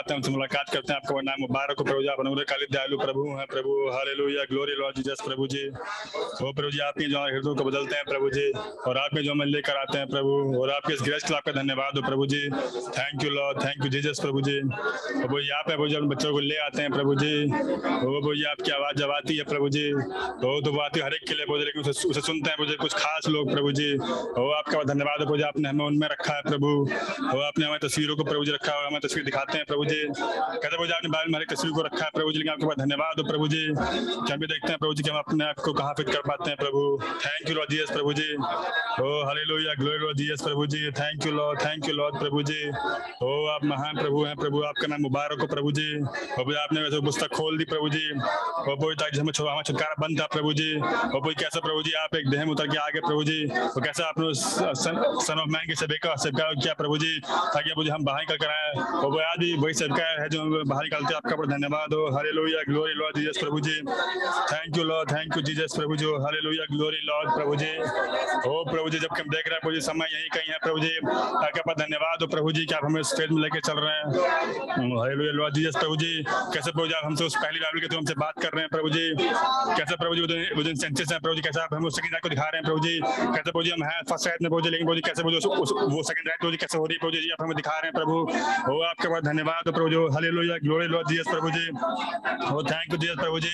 आते हैं उनसे मुलाकात करते हैं। आपका नाम मुबारक हो, प्रभु जी, आप अनुग्रह काली दयालु प्रभु हैं, प्रभु। हालेलुया ग्लोरी लॉर्ड जीसस प्रभु जी। ओ प्रभु जी आपके जो हृदय को बदलते हैं, प्रभु जी। और आपके जो हमें लेकर आते हैं, प्रभु। और आपके इस ग्रेस के आपका धन्यवाद हो, प्रभु जी। Thank you Lord thank you Jesus प्रभु जी। प्रभु यहाँ पे, प्रभु जी बच्चों को ले आते हैं, प्रभु जी। ओ प्रभु जी आपकी आवाज़ जब आती है, प्रभु जी। तो तो वो आती है हर एक के लिए प्रभु लेकिन उसे सुनते हैं, प्रभु जी, कुछ खास लोग, प्रभु जी। ओ आपका धन्यवाद हो, प्रभु जी, आपने हमें उनमें रखा है, प्रभु। ओ आपने हमारी तस्वीरों को, प्रभु जी, रखा है हमें तस्वीर दिखाते हैं, प्रभु जी। कहते प्रभु जी, आपने बाइबल हर एक को रखा है, प्रभु जी, लेकिन आपके पास धन्यवाद हो, प्रभु जी। कि हम भी देखते हैं, प्रभु जी, कि हम अपने आप को कहाँ फिट कर पाते हैं, प्रभु। थैंक यू लॉर्ड जीएस प्रभु जी। ओ हालेलुया ग्लोरी लॉर्ड जीएस प्रभु जी। Thank you Lord thank you Lord प्रभु जी। ओ आप महान प्रभु हैं, प्रभु, आपका नाम मुबारक हो, प्रभु जी। प्रभु आपने वैसे पुस्तक खोल दी, प्रभु जी। ओ प्रभु ताकि हमें हमारा छुटकारा बंद था प्रभु जी। ओ प्रभु कैसे, प्रभु जी, आप एक देह उतर के आगे, प्रभु जी। तो कैसे आपने सन ऑफ़ मैन के सेवे का सेवका किया, प्रभु जी। ताकि प्रभु जी हम बाहर कर आए। और वो ही वही सेवका है जो बाहर निकलते आपका बड़ा धन्यवाद। हो hallelujah glory Lord Jesus प्रभु जी। Thank you Lord thank you Jesus प्रभु जी। हरे लोहिया ग्लोरी लॉर्ड प्रभु जी। हो प्रभु जी जब हम देख रहे हैं प्रभु जी, समय यही कहीं है प्रभु जी। आपके पास धन्यवाद। हो प्रभु जी, कि आप हमें फ़ेज़ में लेके चल रहे हैं। हरे लोहिया लॉर्ड जीसस प्रभु जी। कैसे प्रभु जी, आप हमसे उस पहली बाइबल के तो हमसे बात कर रहे हैं प्रभु जी। कैसे प्रभु जी वो दिन सेंचुरीज है प्रभु जी, कैसे आप हमें सेकंड राइट को दिखा रहे हैं प्रभु जी। कैसे प्रभु जी, हम हैं फ़र्स्ट राइट में प्रभु जी, लेकिन प्रभु जी, कैसे प्रभु वो सेकंड राइट प्रभु जी, कैसे हो रही है प्रभु जी, आप हमें दिखा रहे हैं प्रभु ओ, आपके पास धन्यवाद। हो प्रभु जी। हालेलुया ग्लोरी लॉर्ड जीसस प्रभु जी। ओ थैंक यू जीसस प्रभु जी।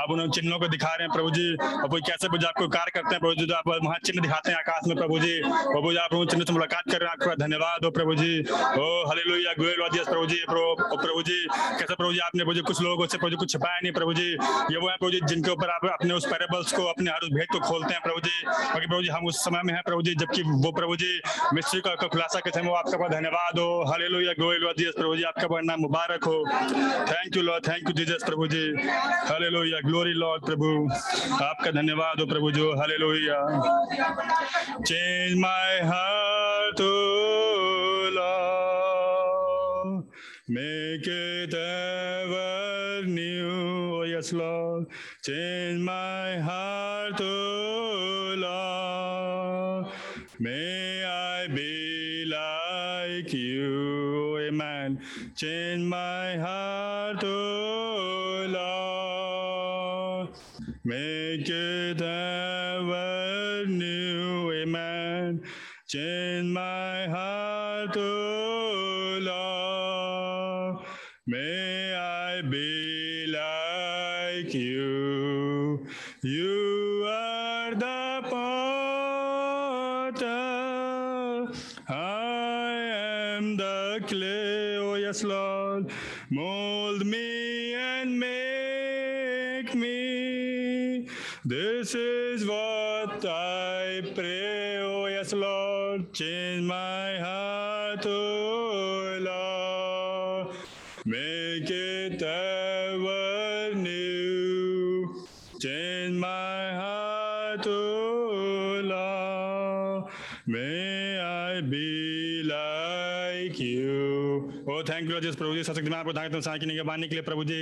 आप उन चिन्हों को दिखा रहे हैं प्रभु जी। और कोई कैसे प्रभु आपको कार्य करते हैं प्रभु जी? आप वहाँ चिन्ह दिखाते हैं आकाश में प्रभु जी। प्रभु जी आप उन चिन्ह से मुलाकात कर रहे हैं। आपका धन्यवाद हो प्रभु जी। ओ हालेलुया ग्लोरी लॉर्ड जीसस प्रभु जी। प्रभु जी कैसे प्रभु जी आपने प्रभु कुछ लोगों से प्रभु जी कुछ छिपाया नहीं प्रभु जी? ये वो है प्रभु जी जिनके ऊपर आप अपने उस पैरेबल्स को अपने हर उस भेद को खोलते हैं प्रभु जी। क्योंकि प्रभु जी हम उस समय में हैं प्रभु जी जबकि वो प्रभु जी मिस्ट्री का, खुलासा करते हैं। वो आपका धन्यवाद हो। हालेलुया ग्लोरी लॉर्ड जीसस प्रभु जी। आपका बड़ा नाम मुबारक हो। Thank you Lord thank you Jesus प्रभु जी हले लोहिया ग्लोरी लॉर्ड प्रभु। आपका धन्यवाद हो प्रभु जो hallelujah change my heart oh Lord make it ever new yes, lord. Change my heart oh lord. May i be like you. Amen change my heart oh lord. Make it ever new amen. Change my heart oh Oh, thank you, Jesus, प्रभु जी सशक्त में आपको धागे साय की निगरानी के लिए प्रभु जी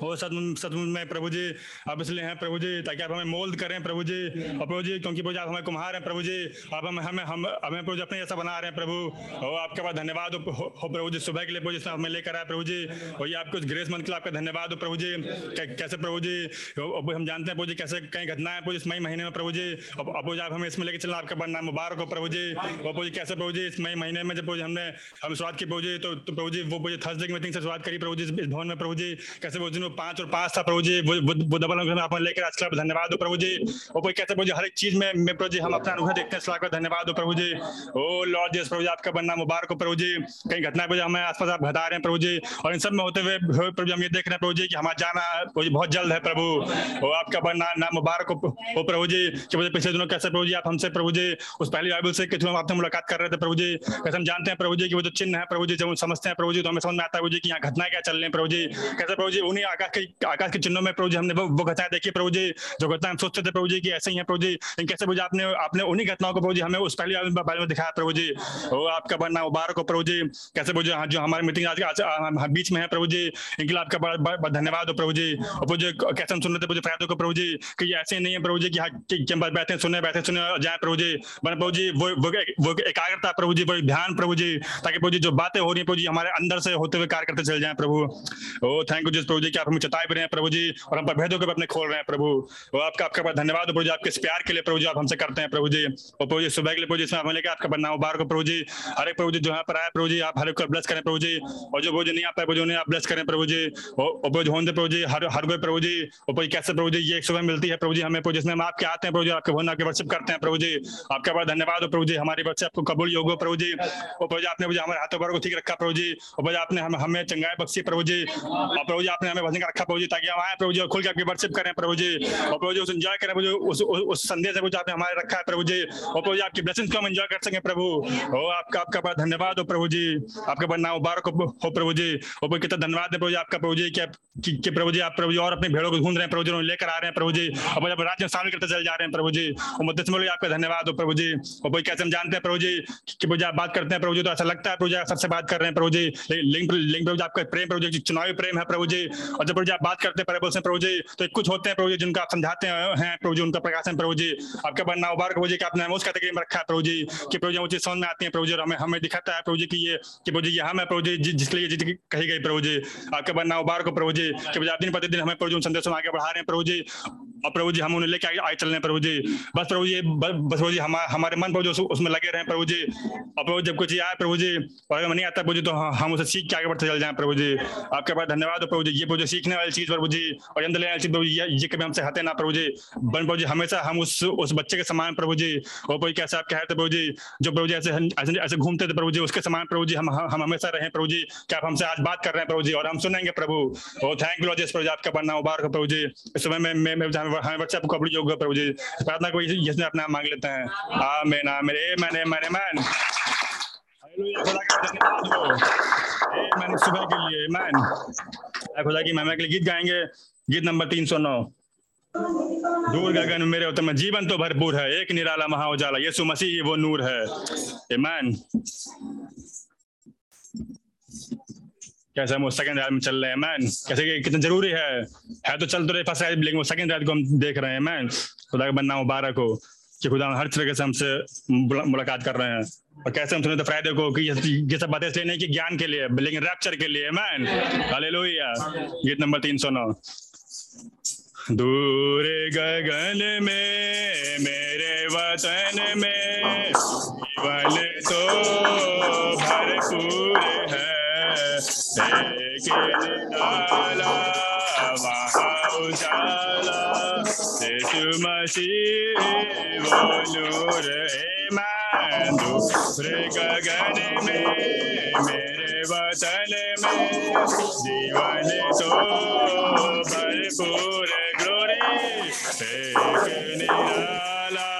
हो सदमुच सदमुच में प्रभु जी अब इसलिए हैं प्रभु जी ताकि आप हमें मोल्ड करें प्रभु जी और प्रभु जी क्योंकि प्रभु आप हमें कुम्हार हैं प्रभु जी आप हमें हमें हम हमें प्रभु अपने जैसा बना रहे हैं प्रभु और आपके पास धन्यवाद हो हो प्रभु जी सुबह के लिए प्रभु जी हमें लेकर आए प्रभु जी और ये आपको ग्रेस मन के लिए आपका धन्यवाद हो प्रभु जी कैसे प्रभु जी हम जानते हैं प्रभु जी कैसे कई घटना है प्रभु इस मई महीने में प्रभु जी जी आप हमें इसमें लेकर चलना आपका बड़ा नाम मुबारक हो प्रभु जी और प्रभु जी कैसे प्रभु जी इस मई महीने में जब प्रभु हमने हम शुरुआत की प्रभु जी तो प्रभु जी वो प्रभु थर्सडे की मीटिंग से शुरुआत करी प्रभु जी इस भवन में प्रभु जी कैसे प्रभु जी पाँच और पाँच था प्रभु जी वो डबल आप लेकर आज का धन्यवाद हो प्रभु जी और कोई कैसे प्रभु जी हर एक चीज़ में प्रभु जी हम अपना अनुभव देखते हैं सलाह धन्यवाद हो प्रभु जी ओ लॉर्ड जी प्रभु जी आपका बनना मुबारक हो प्रभु जी कई घटना प्रभु हमें आसपास आप घटा रहे हैं प्रभु जी और इन सब में होते हुए प्रभु जी हम ये देख रहे हैं प्रभु जी कि हमारा जाना प्रभु जी बहुत जल्द है प्रभु और आपका बनना नाम मुबारक हो प्रभु जी कि मुझे पिछले दिनों कैसे प्रभु जी आप हमसे प्रभु जी उस पहली बाइबल से हम आपसे मुलाकात कर रहे थे प्रभु जी कैसे हम जानते हैं प्रभु जी कि वो जो चिन्ह है प्रभु जी जब हम समझते हैं प्रभु जी तो हमें समझ में आता है प्रभु जी कि यहाँ घटनाएँ क्या चल रही है प्रभु जी? कैसे प्रभु जी, उन्हीं आकाश के आकाश के चिन्हों में प्रभु जी हमने वो घटनाएँ देखी प्रभु जी। जो घटनाएँ हम सोचते थे प्रभु जी कि ऐसे ही है प्रभु जी। कैसे प्रभु जी आपने आपने उन्हीं घटनाओं को प्रभु जी हमें उस पहली बारे में दिखाया प्रभु जी। वो आपका बनना मुबारक हो प्रभु जी। कैसे प्रभु जी जो हमारी मीटिंग आज बीच में है प्रभु जी। इनके लिए आपका बड़ा धन्यवाद हो प्रभु जी। और प्रभु जी, कैसे हम सुन रहे थे प्रभु फायदों को प्रभु जी, कि ऐसे नहीं है प्रभु जी कि बैठे सुने बैठे सुने जाए प्रभु जी। प्रभु जी वो वो एकाग्रता प्रभु जी, वो ध्यान प्रभु जी, ताकि प्रभु जी जो बातें हो रही है प्रभु जी हमारे अंदर से होते हुए कार्य करते चल जाए प्रभु ओ थैंक यू जिस प्रभु जी की आप हमें चताए भी रहे हैं प्रभु जी और हम भेदों के अपने खोल रहे हैं प्रभु वो आपका आपका बड़ा धन्यवाद प्रभु जी आपके इस प्यार के लिए प्रभु जी आप हमसे करते हैं प्रभु जी और प्रभु जी सुबह के लिए प्रभु जी इसमें हमें लेकर आपका बनना बार को प्रभु जी हर एक प्रभु जी जो यहाँ पर आए प्रभु जी आप हर एक को ब्लेस करें प्रभु जी और जो प्रभु जी नहीं आता प्रभु जी आप ब्लेस करें प्रभु जी और होने प्रभु जी हर हर कोई प्रभु जी और कैसे प्रभु जी ये एक सुबह मिलती है प्रभु जी हमें प्रभु जिसमें हम आपके आते हैं प्रभु जी आपके भवन आपके वर्शिप करते हैं प्रभु जी आपका बड़ा धन्यवाद हो प्रभु जी हमारे बच्चे आपको कबूल योग हो प्रभु जी और प्रभु जी आपने जी हमारे हाथों पर को ठीक रखा प्रभु जी और जी आपने हम हमें चंगाई बख्शी प्रभु जी और प्रभु जी आपने हमें भजन का रखा प्रभु जी ताकि हम आए प्रभु जी खुल के आपकी वर्शिप करें प्रभु जी और प्रभु जी उस एंजॉय करें प्रभु उस उस संदेश प्रभु आपने हमारे रखा है प्रभु जी और प्रभु जी आपकी ब्लेसिंग्स को हम एंजॉय कर सकें प्रभु ओ आपका आपका बड़ा धन्यवाद हो प्रभु जी आपका बड़ा नाम मुबारक हो प्रभु जी और कितना धन्यवाद है प्रभु जी आपका प्रभु जी कि प्रभु जी आप प्रभु जी और अपने भेड़ों को ढूंढ रहे हैं प्रभु जी लेकर आ रहे हैं प्रभु जी और जब राज्य में शामिल करते चले जा रहे हैं प्रभु जी और मदद में आपका धन्यवाद हो प्रभु जी और कोई कैसे हम जानते हैं प्रभु जी कि प्रभु जी आप बात करते हैं प्रभु जी तो ऐसा लगता है प्रभु जी सबसे बात कर रहे हैं प्रभु जी लिंग लिंग प्रभु जी आपका प्रेम प्रभु जी चुनावी प्रेम है प्रभु जी और जब प्रभु जी आप बात करते हैं पैराबल से प्रभु जी तो कुछ होते हैं प्रभु जी जिनका आप समझाते हैं प्रभु जी उनका प्रकाशन प्रभु जी आपका बनना उबार प्रभु जी का आपने उस कैटेगरी में रखा है प्रभु जी कि प्रभु जी चीज़ समझ में आती है प्रभु जी हमें हमें दिखाता है प्रभु जी की ये कि प्रभु जी यहाँ मैं प्रभु जी जिसके लिए जिसकी कही गई प्रभु जी आपके बनना उबार को प्रभु जी कि दिन प्रतिदिन हमें प्रभु जी संदेश आगे बढ़ा रहे हैं प्रभु जी और प्रभु जी हम उन्हें लेके आगे चल रहे हैं प्रभु जी बस प्रभु जी बस प्रभु जी हमारे मन प्रभु जी उसमें लगे रहे प्रभु जी और प्रभु जब कुछ आए प्रभु जी और नहीं आता प्रभु जी तो हम उसे सीख के आगे बढ़ते चल जाए प्रभु जी? आपके पास धन्यवाद प्रभु जी, ये प्रभु जी सीखने वाली चीज़ प्रभु जी, और अंदर लेने वाली चीज़ प्रभु जी, ये कभी हमसे हते ना प्रभु जी। बन प्रभु जी, हमेशा हम उस उस बच्चे के समान प्रभु जी। और प्रभु कैसे आप कहते प्रभु जी, जो प्रभु जी ऐसे ऐसे घूमते थे प्रभु जी, उसके समान प्रभु जी हम हम हमेशा रहे प्रभु जी। क्या आप हमसे आज बात कर रहे हैं प्रभु जी, और हम सुनेंगे प्रभु। और थैंक यू प्रभु जी, आपका बनना मुबारक प्रभु जी। इस समय में हमें बच्चे आपको कबड़ी योग प्रभु जी। प्रार्थना को जिसने अपना मांग लेते हैं। आ मैं ना मेरे मैंने मैंने मैन। मैंने सुबह के लिए मैन खुदा की महिमा के लिए गीत गाएँगे। गीत नंबर तीन सौ नौ। दूर गगन मेरे उत्तम जीवन तो भरपूर है, एक निराला महा उजाला, यीशु मसीह वो नूर है। मैन कैसे हम सेकंड रात में चल रहे हैं मैन कैसे कि कितना ज़रूरी है? है तो चल तो रहे फ़र्स्ट लेकिन वो सेकंड रात को हम देख रहे हैं मैन खुदा का बनना मुबारक हो कि खुदा हर तरीके से हमसे मुलाकात कर रहे हैं। और कैसे हम सुने तो फ़ायदे को कि ये सब बातें इसलिए नहीं कि ज्ञान के लिए, लेकिन रैप्चर के लिए मैन हालेलुया गीत नंबर तीन सौ नौ। दूर गगन में, मेरे वतन में, जीवन तो भरपूर है। उजाला। मसीह, वो नूर ईमान दूर गगन में मेरे वतन में जीवन तो भरपूर ग्लोरी एक निराला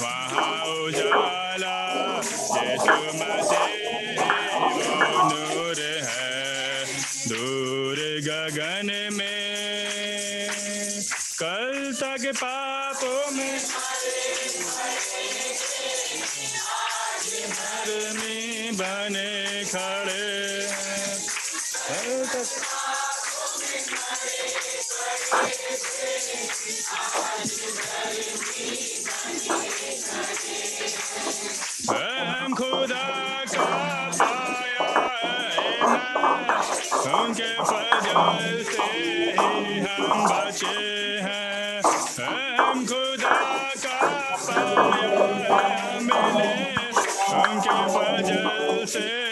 वहाँ उजाला यीशु मसीह नूर है दूर गगन में कल तक पापों में बने खड़े। कल तक हम खुदा का पाया उनके फजल से ही हम बचे हैं। हम खुदा फजल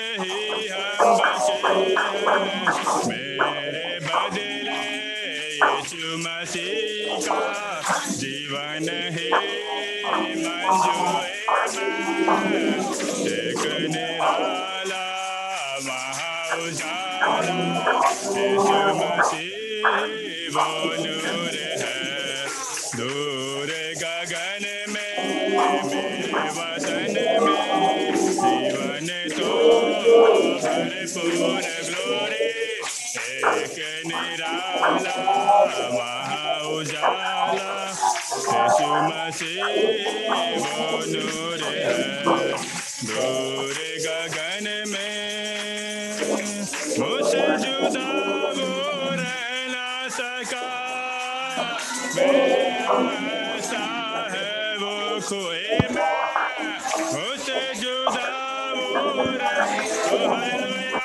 से pulmones flores, el general Mahausala, Jesús masivo, Nure, Nure Gagan.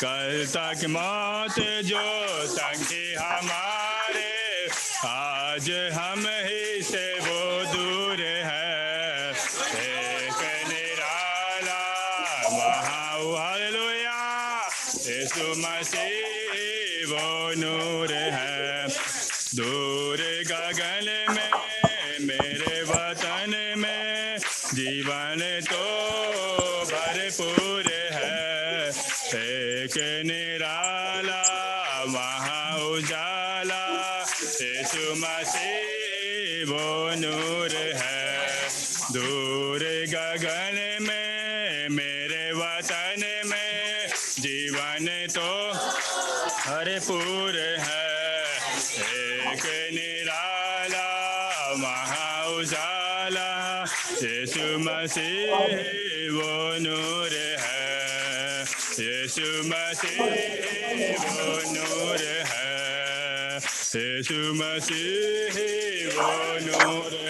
कल तक मौत जो तक यीशु मसीह वो वो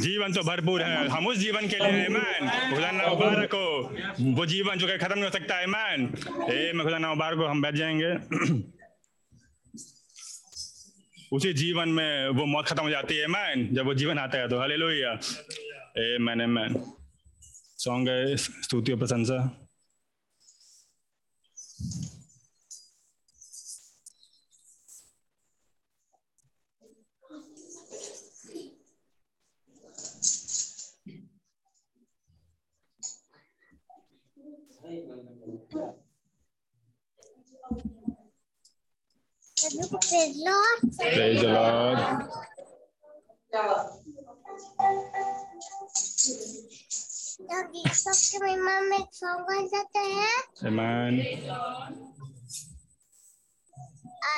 जीवन तो भरपूर है हम उस जीवन के लिए ईमान खुदाना मुबारक हो वो जीवन जो कि खत्म नहीं हो सकता है ईमान ए मैं खुदाना मुबारक हो हम बैठ जाएँगे उसी जीवन में वो मौत खत्म हो जाती है मैन जब वो जीवन आता है तो हले Lohia a man a man song है स्तुति और प्रशंसा Praise the Lord. Praise the Lord. सबके मेहमान में एक सॉन्ग आ जाता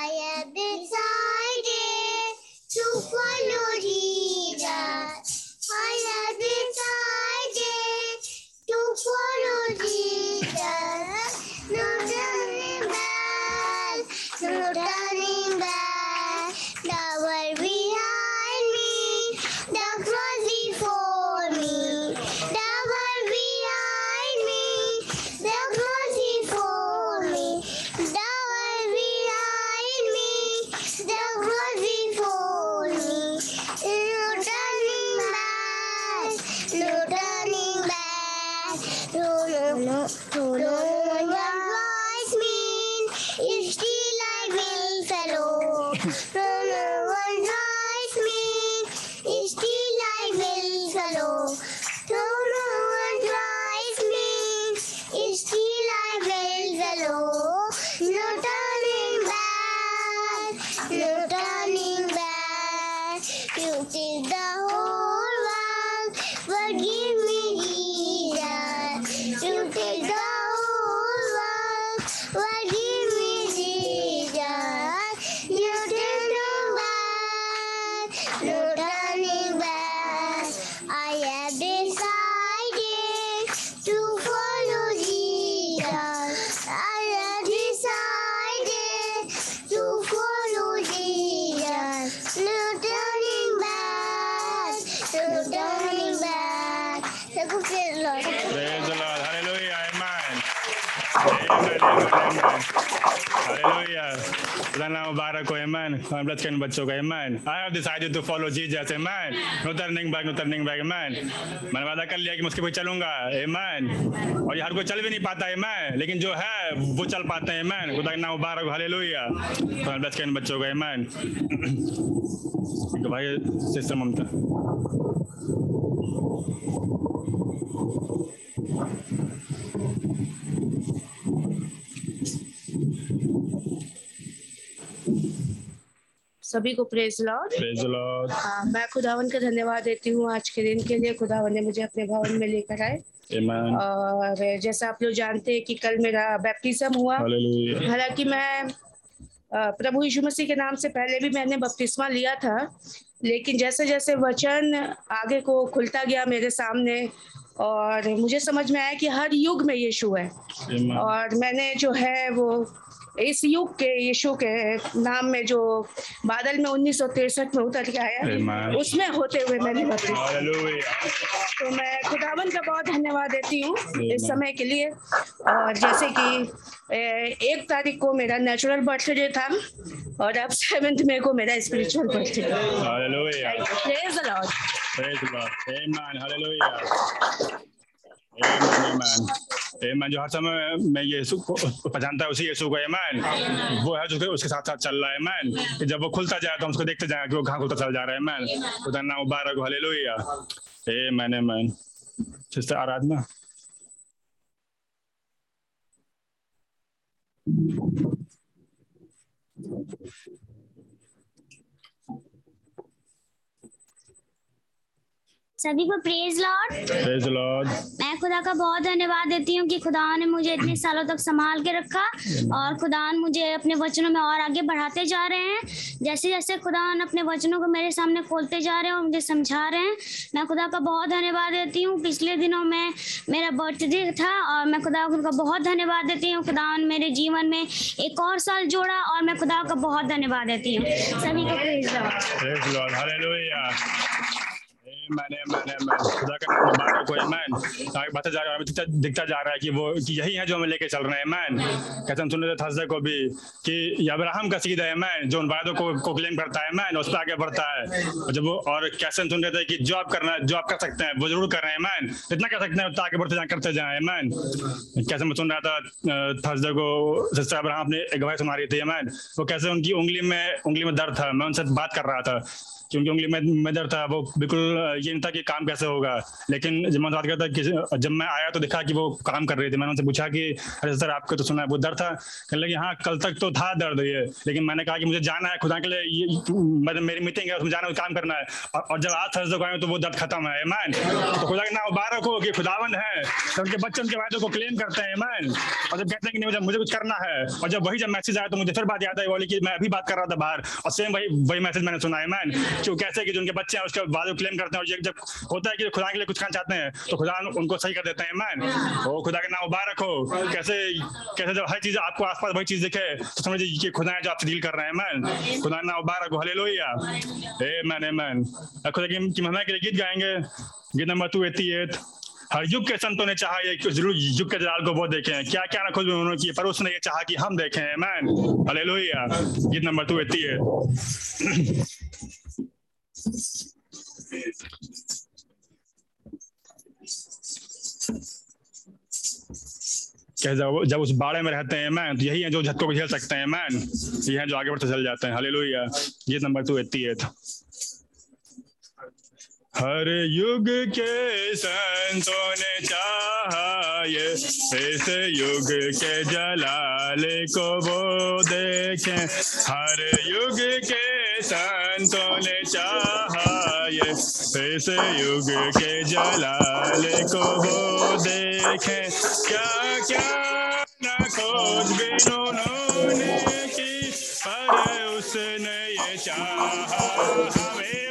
I am decided to follow. Blood के इन बच्चों का amen. I have decided to follow Jesus. Amen. No turning back, no turning back. Amen. मैंने वादा कर लिया कि मैं उसके पीछे चलूँगा. Amen. और ये हर कोई चल भी नहीं पाता amen. लेकिन जो है वो चल पाते हैं amen. खुदा का नाम मुबारक. हालेलुया. तो ब्लड के इन बच्चों का amen. भाई सिस्टर ममता सभी को प्रेज लॉर्ड the Lord. मैं खुदावन का धन्यवाद देती हूँ आज के दिन के लिए। खुदावन ने मुझे अपने भवन में लेकर आए। और जैसा आप लोग जानते हैं कि कल मेरा बैप्टिज्म हुआ। हालाँकि मैं प्रभु यीशु मसीह के नाम से पहले भी मैंने बपतिस्मा लिया था लेकिन जैसे जैसे वचन आगे को खुलता गया मेरे सामने और मुझे समझ में आया कि हर युग में यीशु है। और मैंने जो है वो इस युग के यीशु के नाम में जो बादल में उन्नीस में उतर के आया उसमें होते हुए मैंने तो मैं खुदावन का बहुत धन्यवाद देती हूँ इस समय के लिए। और जैसे कि एक तारीख को मेरा नेचुरल बर्थडे था और अब सेवेंथ मे को मेरा स्पिरिचुअल बर्थडे Amen. जो हर समय में यीशु को पहचानता है उसी यीशु को Amen. वो है जो उसके साथ साथ चल रहा है. कि जब वो खुलता जाए तो हम उसको देखते जाए कि वो कहाँ खुलता चल जा रहा है Amen. खुदा नाम मुबारक हो Hallelujah. Amen. Amen. Sister Aradhana सभी को प्रेज लॉर्ड the Lord. मैं खुदा का बहुत धन्यवाद देती हूँ कि खुदा ने मुझे इतने सालों तक संभाल के रखा और खुदा मुझे अपने वचनों में और आगे बढ़ाते जा रहे हैं। जैसे जैसे खुदा अपने वचनों को मेरे सामने खोलते जा रहे हैं और मुझे समझा रहे हैं मैं खुदा का बहुत धन्यवाद देती हूँ। पिछले दिनों में मेरा बर्थडे था और मैं खुदा का बहुत धन्यवाद देती हूँ। खुदा ने मेरे जीवन में एक और साल जोड़ा और मैं खुदा का बहुत धन्यवाद देती हूँ। सभी को praise Lord Praise the Lord. Hallelujah. जा रहा है दिखता, जा रहा है कि वो कि यही है जो हमें लेके चल रहे हैं सुन रहे थे को भी कि अब्राहम का सीधा है जो उन को को क्लेम करता है उस पर आगे बढ़ता है और जब वो और कैसे सुन रहे थे कि जो आप करना जो आप कर सकते हैं वो ज़रूर कर रहे हैं. जितना कर सकते हैं उतना आगे बढ़ते जाए करते जाए. कैसे मैं सुन रहा था थर्सडे को सिस्टर अब्राहम गवाही सुना रही थी amen. वो कैसे उनकी उंगली में उंगली में दर्द था मैं उनसे बात कर रहा था क्योंकि उंगली में दर्द था वो बिल्कुल ये नहीं था कि काम कैसे होगा। लेकिन जब मैं बात करता कि जब मैं आया तो देखा कि वो काम कर रही थी। मैंने उनसे पूछा कि अरे सर आपको तो सुना है वो दर्द था। कहने लगे हाँ कल तक तो था दर्द ये। लेकिन मैंने कहा कि मुझे जाना है खुदा के लिए मतलब मेरी मीटिंग है उसमें जाना है काम करना है। और, जब आज थर्सडे को आए तो वो दर्द खत्म है। मैन तो खुदा के नाम मुबारक हो कि खुदावन है। तो उनके बच्चे उनके वायदों को क्लेम करते हैं। मैन और जब कहते हैं कि नहीं मुझे मुझे कुछ करना है। और जब वही जब मैसेज आया तो मुझे फिर बात याद आई बोली कि मैं अभी बात कर रहा था बाहर। और सेम वही वही मैसेज मैंने सुना। है मैन कैसे कि जो उनके बच्चे हैं, उसके बाद क्लेम करते हैं और जब होता है कि खुदा के लिए कुछ करना चाहते हैं तो खुदा उनको सही कर देते हैं मैन ओ, खुदा के नाम मुबारक हो। कैसे कैसे जब हर चीज़ आपको आसपास वही चीज़ दिखे तो समझिए कि खुदा है जो आपसे डील कर रहे हैं मैन खुदा नाम मुबारक हो hallelujah a man a man खुदा की महिमा के लिए गीत गाएँगे। गीत नंबर टू एट्टी एट हर युग के संतों ने चाहा ये ज़रूर युग के जलाल को वो देखें। क्या क्या ना खुद उन्होंने की पर उसने ये चाहा कि हम देखें मैन लोहिया गीत नंबर टू एट्टी एट क्या जब जब उस बाड़े में रहते हैं मैन तो यही है जो झटकों को झेल सकते हैं मैन ये है जो आगे बढ़ते चल जाते हैं। हले लोहिया गीत नंबर टू एट्टी एट। हर युग के संतों ने चाहा ये इस युग के जलाल को वो देखें। हर युग के संतों ने चाहा ये इस युग के जलाल को वो देखे। क्या क्या न खोज बिन उन्होंने की, पर उसने ये चाहा, हमें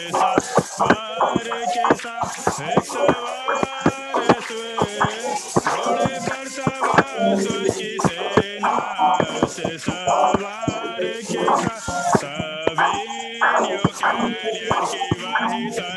चाहा हमें देखे हर युग के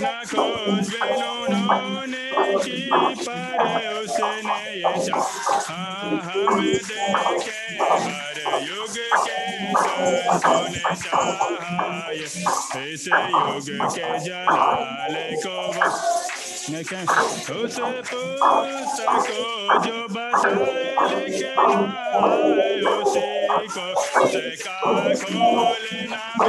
na cosvenonone ki pareusene yesha ahamede ke mare yoga ke sansone sahaya ese yoga ke jalale ko jo basale ke nae ose ko se ka ko le na ko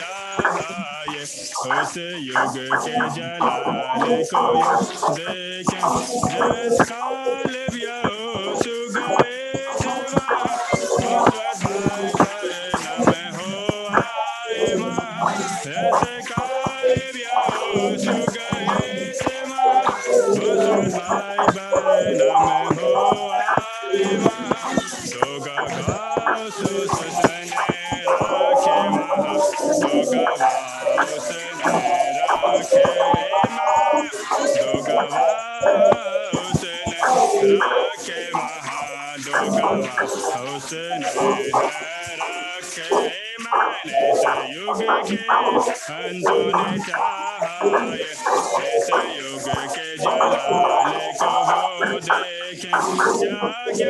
उस युग के जलाल को देखे जिस काल व्योस गए थे वहाँ उस भाई भरना में हो आए वहाँ ऐसे काल व्योस गए थे वहाँ उस भाई भरना में हो आए वहाँ तो गवाओ सुसने राखे वहाँ तो गवाओ उसने राखे माँ दो युग के अंतों ने इस युग के जलाल को की उसने ये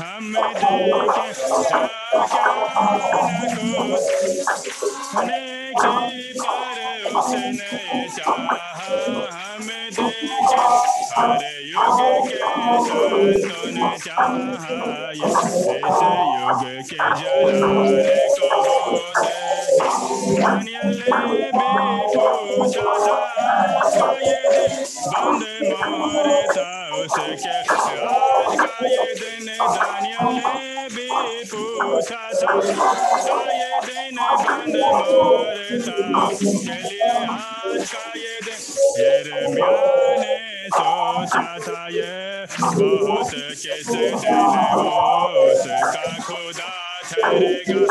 हम देखे खोज पर उसने चाहा हम देखे हर युग के संतों ने चाहा ये इस युग के जलाल को वो देखे दानियल ने भी पूछा था उसका ये दिन बंद मोहर था उसके आज का ये दिन दानियल ने भी पूछा था उसका ये दिन बंद मोहर था उसके लिए आज का ये दिन यिर्मयाह ने सोचा था ये बहुत किस दिन वो उसका खुदा ठहरेगा यिर्मयाह ने सोचा था ये बहुत किस Thank you.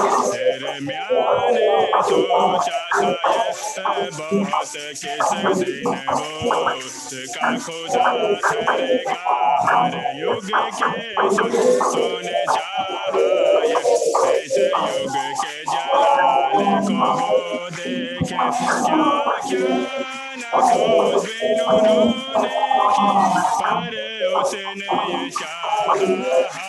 Jalale, Pare,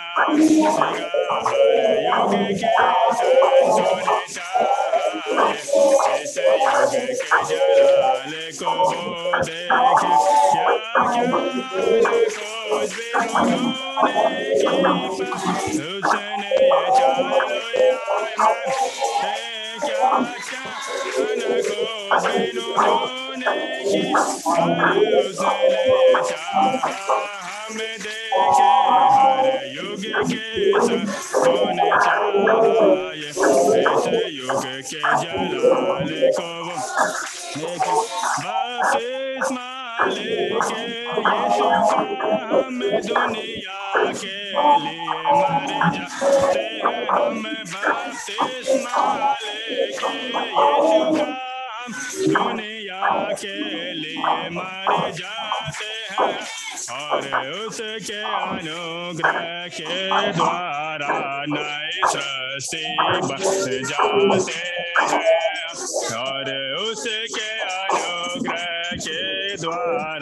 इस युग वो देख, हर युग के संतों ने चाहे। युग के जलाल को वो देखे क्या क्या खोज भी उन्होंने की उसने ये चाहे क्या क्या न खोज भी उन्होंने की पर उसने ये चाहा हमें हम दुनिया के लिए मर जाते हम बपतिस्मा लेके, यीशु हम दुनिया के लिए मर जाते हैं और उसके अनुग्रह के द्वारा नई सृष्टि बन जाते हैं और उसके अनुग्रह के द्वारा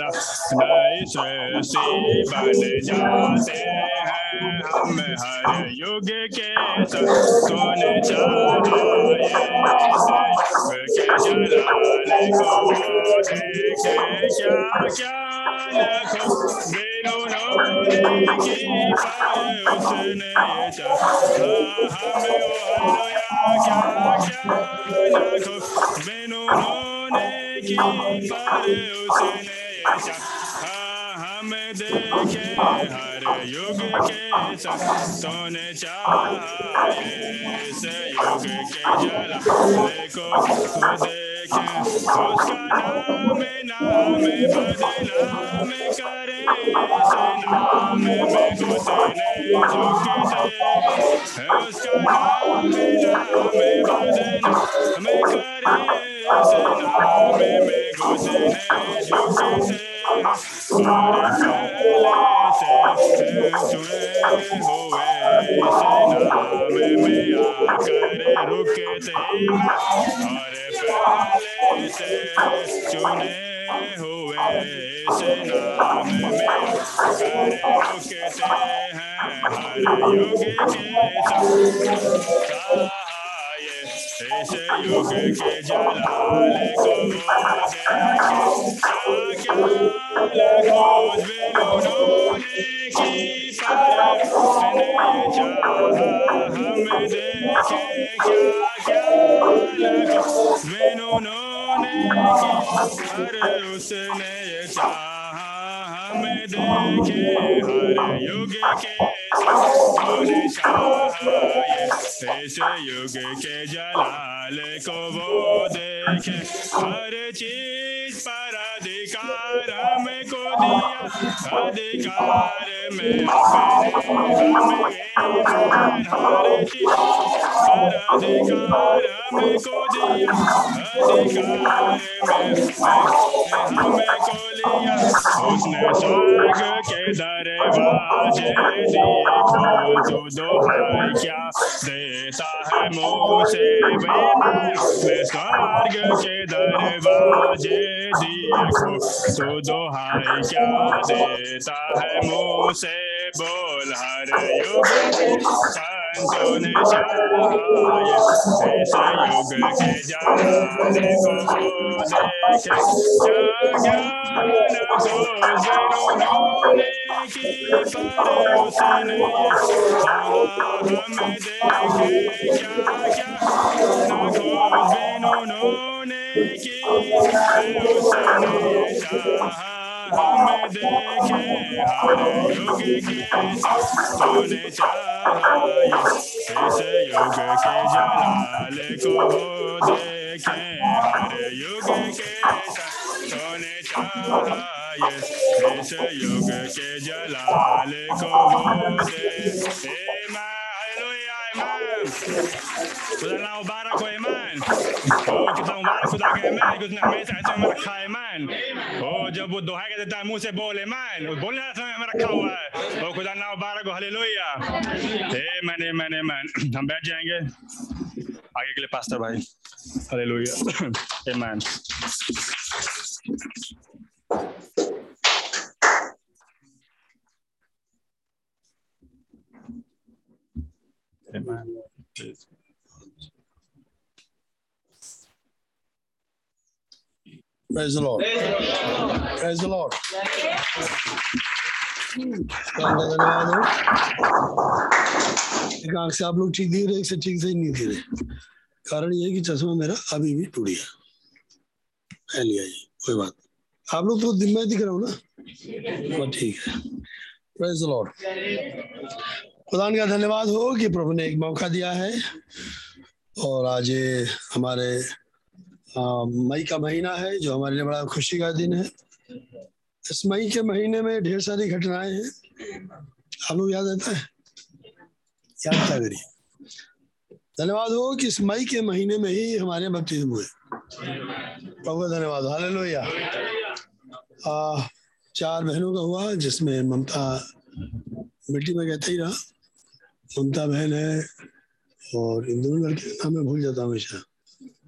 नई सृष्टि बन जाते हैं हम हर युग के सोने चाहिए के जलाल को देखे क्या क्या लखो बिनु नोने की पर उसने चाहा हमें वो क्या क्या लखो बिनु नोने की पर उसने चाहा हम देखे, हर युग के सोने चाहिए इस युग के जला को देखे। उसका नाम नाम बदनाम करे। नाम में घुसने झुकते उसका नाम नाम बदनाम करे। नाम में घुसने और से। आकर रुकते और पहले से चुने हुए इस नाम में आकर रुकते हैं हर युग के Ese yuje que ya dale conoce ya que la cruz vemos no equipara, en ella me deje que ya la cruz vemos no equipara. हम देखे, हर युग के इस युग के जलाल को वो देखे, हर चीज़ पर अधिकार हमको दिया अधिकार में पर अधिकार हमको दिया अधिकार में हमको लिया उसने स्वर्ग के दरवाजे दिए खोल तो दोहाई क्या देता है मुँह से मैं स्वर्ग के दरवाजे दिए खोल तो दोहाई क्या देता है मुँह से बोल हर युग संतों ने चाहे इस युग के जाने को देखे ज्ञान को जिन्होंने की पर उसने हम देखे क्या क्या न खोज बिन उन्होंने की उसने चाहा हम देखे हर युग के तूने चाहे इस युग के जलाल को वो देखे हर युग के तूने चाहे इस युग के जलाल को वो दे खुदा ना मुबारक हो ईमान का ऐसे ओ जब वो दोहाई देता है, मुँह से बोल ईमान वो बोलने समय में रखा हुआ है? ओ खुदा ना मुबारक हालेलुया हे मैंने मैंने मैन हम बैठ जाएँगे। आगे के लिए पास्टर भाई hallelujah amen Amen. Please. Praise the Lord. Praise the Lord. एक आँख से आप लोग ठीक दिख रहे एक से ठीक से नहीं दिख रहे कारण ये कि चश्मा मेरा अभी भी टूट गया। है लिया ये कोई बात। आप लोग तो दिन में दिख रहे हो ना? बस ठीक है। प्रेज लॉर्ड खुदा का धन्यवाद हो कि प्रभु ने एक मौका दिया है। और आज हमारे मई का महीना है, जो हमारे लिए बड़ा खुशी का दिन है। इस मई के महीने में ढेर सारी घटनाएँ हैं। आप लोग याद रहता है? याद क्या करिए? धन्यवाद हो कि इस मई के महीने में ही हमारे बपतिस्म हुए। प्रभु धन्यवाद। हालेलुया। आ चार बहनों का हुआ, जिसमें ममता बेटी में कहता ही रहा। ममता बहन है और इन दोनों लड़के का नाम मैं भूल जाता हूँ हमेशा।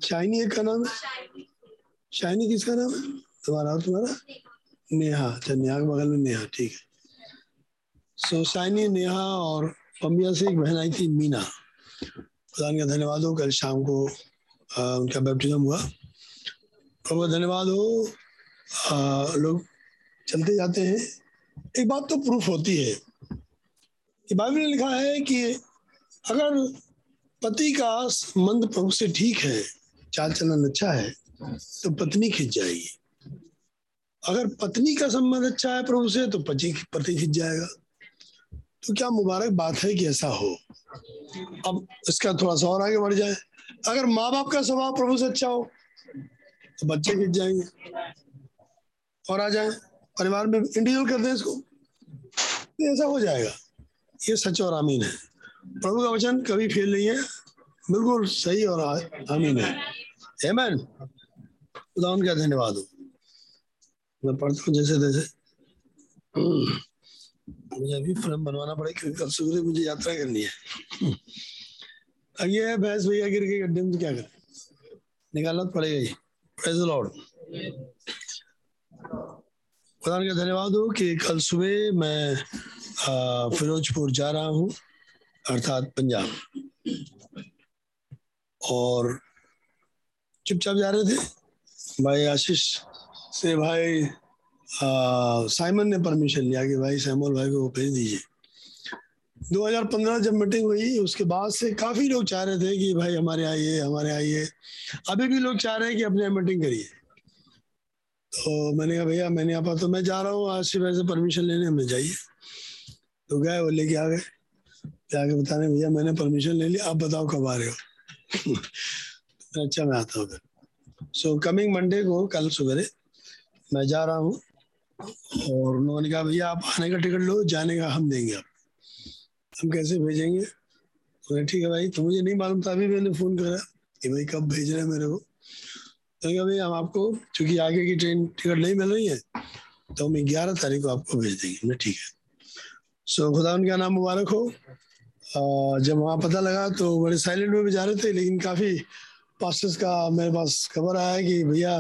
शाइनी एक का नाम है? शाइनी किसका नाम है? तुम्हारा और तुम्हारा? नेहा अच्छा नेहा के बगल में नेहा ठीक है। सो शाइनी नेहा और पम्बिया से एक बहन आई थी मीना। खुदा का धन्यवाद हो कल शाम को आ, उनका बैप्टिज्म हुआ। प्रभु धन्यवाद हो आ, लोग चलते जाते हैं। एक बात तो प्रूफ होती है। कि बाइबल में लिखा है कि अगर पति का संबंध प्रभु से ठीक है चाल चलन अच्छा है तो पत्नी खिंच जाएगी। अगर पत्नी का संबंध अच्छा है प्रभु से तो पति पति खिंच जाएगा। तो क्या मुबारक बात है कि ऐसा हो। अब इसका थोड़ा सा और आगे बढ़ जाए। अगर माँ बाप का स्वभाव प्रभु से अच्छा हो तो बच्चे खिंच जाएँगे। और आ जाए, परिवार में इंडिविजुअल कर दें इसको तो ऐसा हो जाएगा। ये सच और आमीन है। प्रभु का वचन कभी फेल नहीं है। बिल्कुल सही और आमीन है। आमीन खुदा उनका धन्यवाद। हो मैं पढ़ता हूँ जैसे तैसे। मुझे अभी फ़िल्म बनवाना पड़ेगा क्योंकि कल सुबह मुझे यात्रा करनी है। अब है भैंस भैया गिर के गड्ढे में तो क्या करें? निकालना तो पड़ेगा ही। प्रेज लॉर्ड खुदा का धन्यवाद हो कि कल सुबह मैं फिरोजपुर जा रहा हूँ, अर्थात पंजाब। और चुपचाप जा रहे थे। भाई आशीष से भाई साइमन ने परमिशन लिया कि भाई सैमुअल भाई को भेज दीजिए। 2015 जब मीटिंग हुई, उसके बाद से काफ़ी लोग चाह रहे थे कि भाई हमारे आइए हमारे आइए। अभी भी लोग चाह रहे हैं कि अपने मीटिंग करिए। तो मैंने कहा, भैया, मैंने यहाँ पर तो मैं जा रहा हूँ आज से वैसे परमिशन लेने, हमें जाइए। तो गए वो लेके आ गए। जाके बताने, भैया, मैंने परमिशन ले लिया आप बताओ कब आ रहे हो? अच्छा मैं आता हूँ सो कमिंग मंडे को, कल सवेरे मैं जा रहा हूँ। और उन्होंने कहा, भैया, आप आने का टिकट लो, जाने का हम देंगे आप। हम कैसे भेजेंगे? मैंने ठीक है भाई तो मुझे नहीं मालूम था, अभी मैंने फ़ोन करा कि भाई, कब भेज रहे हैं मेरे को? तो कहा भाई हम आपको चूँकि आगे की ट्रेन टिकट नहीं मिल रही है तो हम ग्यारह तारीख को आपको भेज देंगे। मैं, ठीक है। सो खुदा उनका नाम मुबारक हो। और जब वहाँ पता लगा तो बड़े साइलेंट में भी जा रहे थे, लेकिन काफ़ी पास्टर्स का मेरे पास खबर आया कि भैया,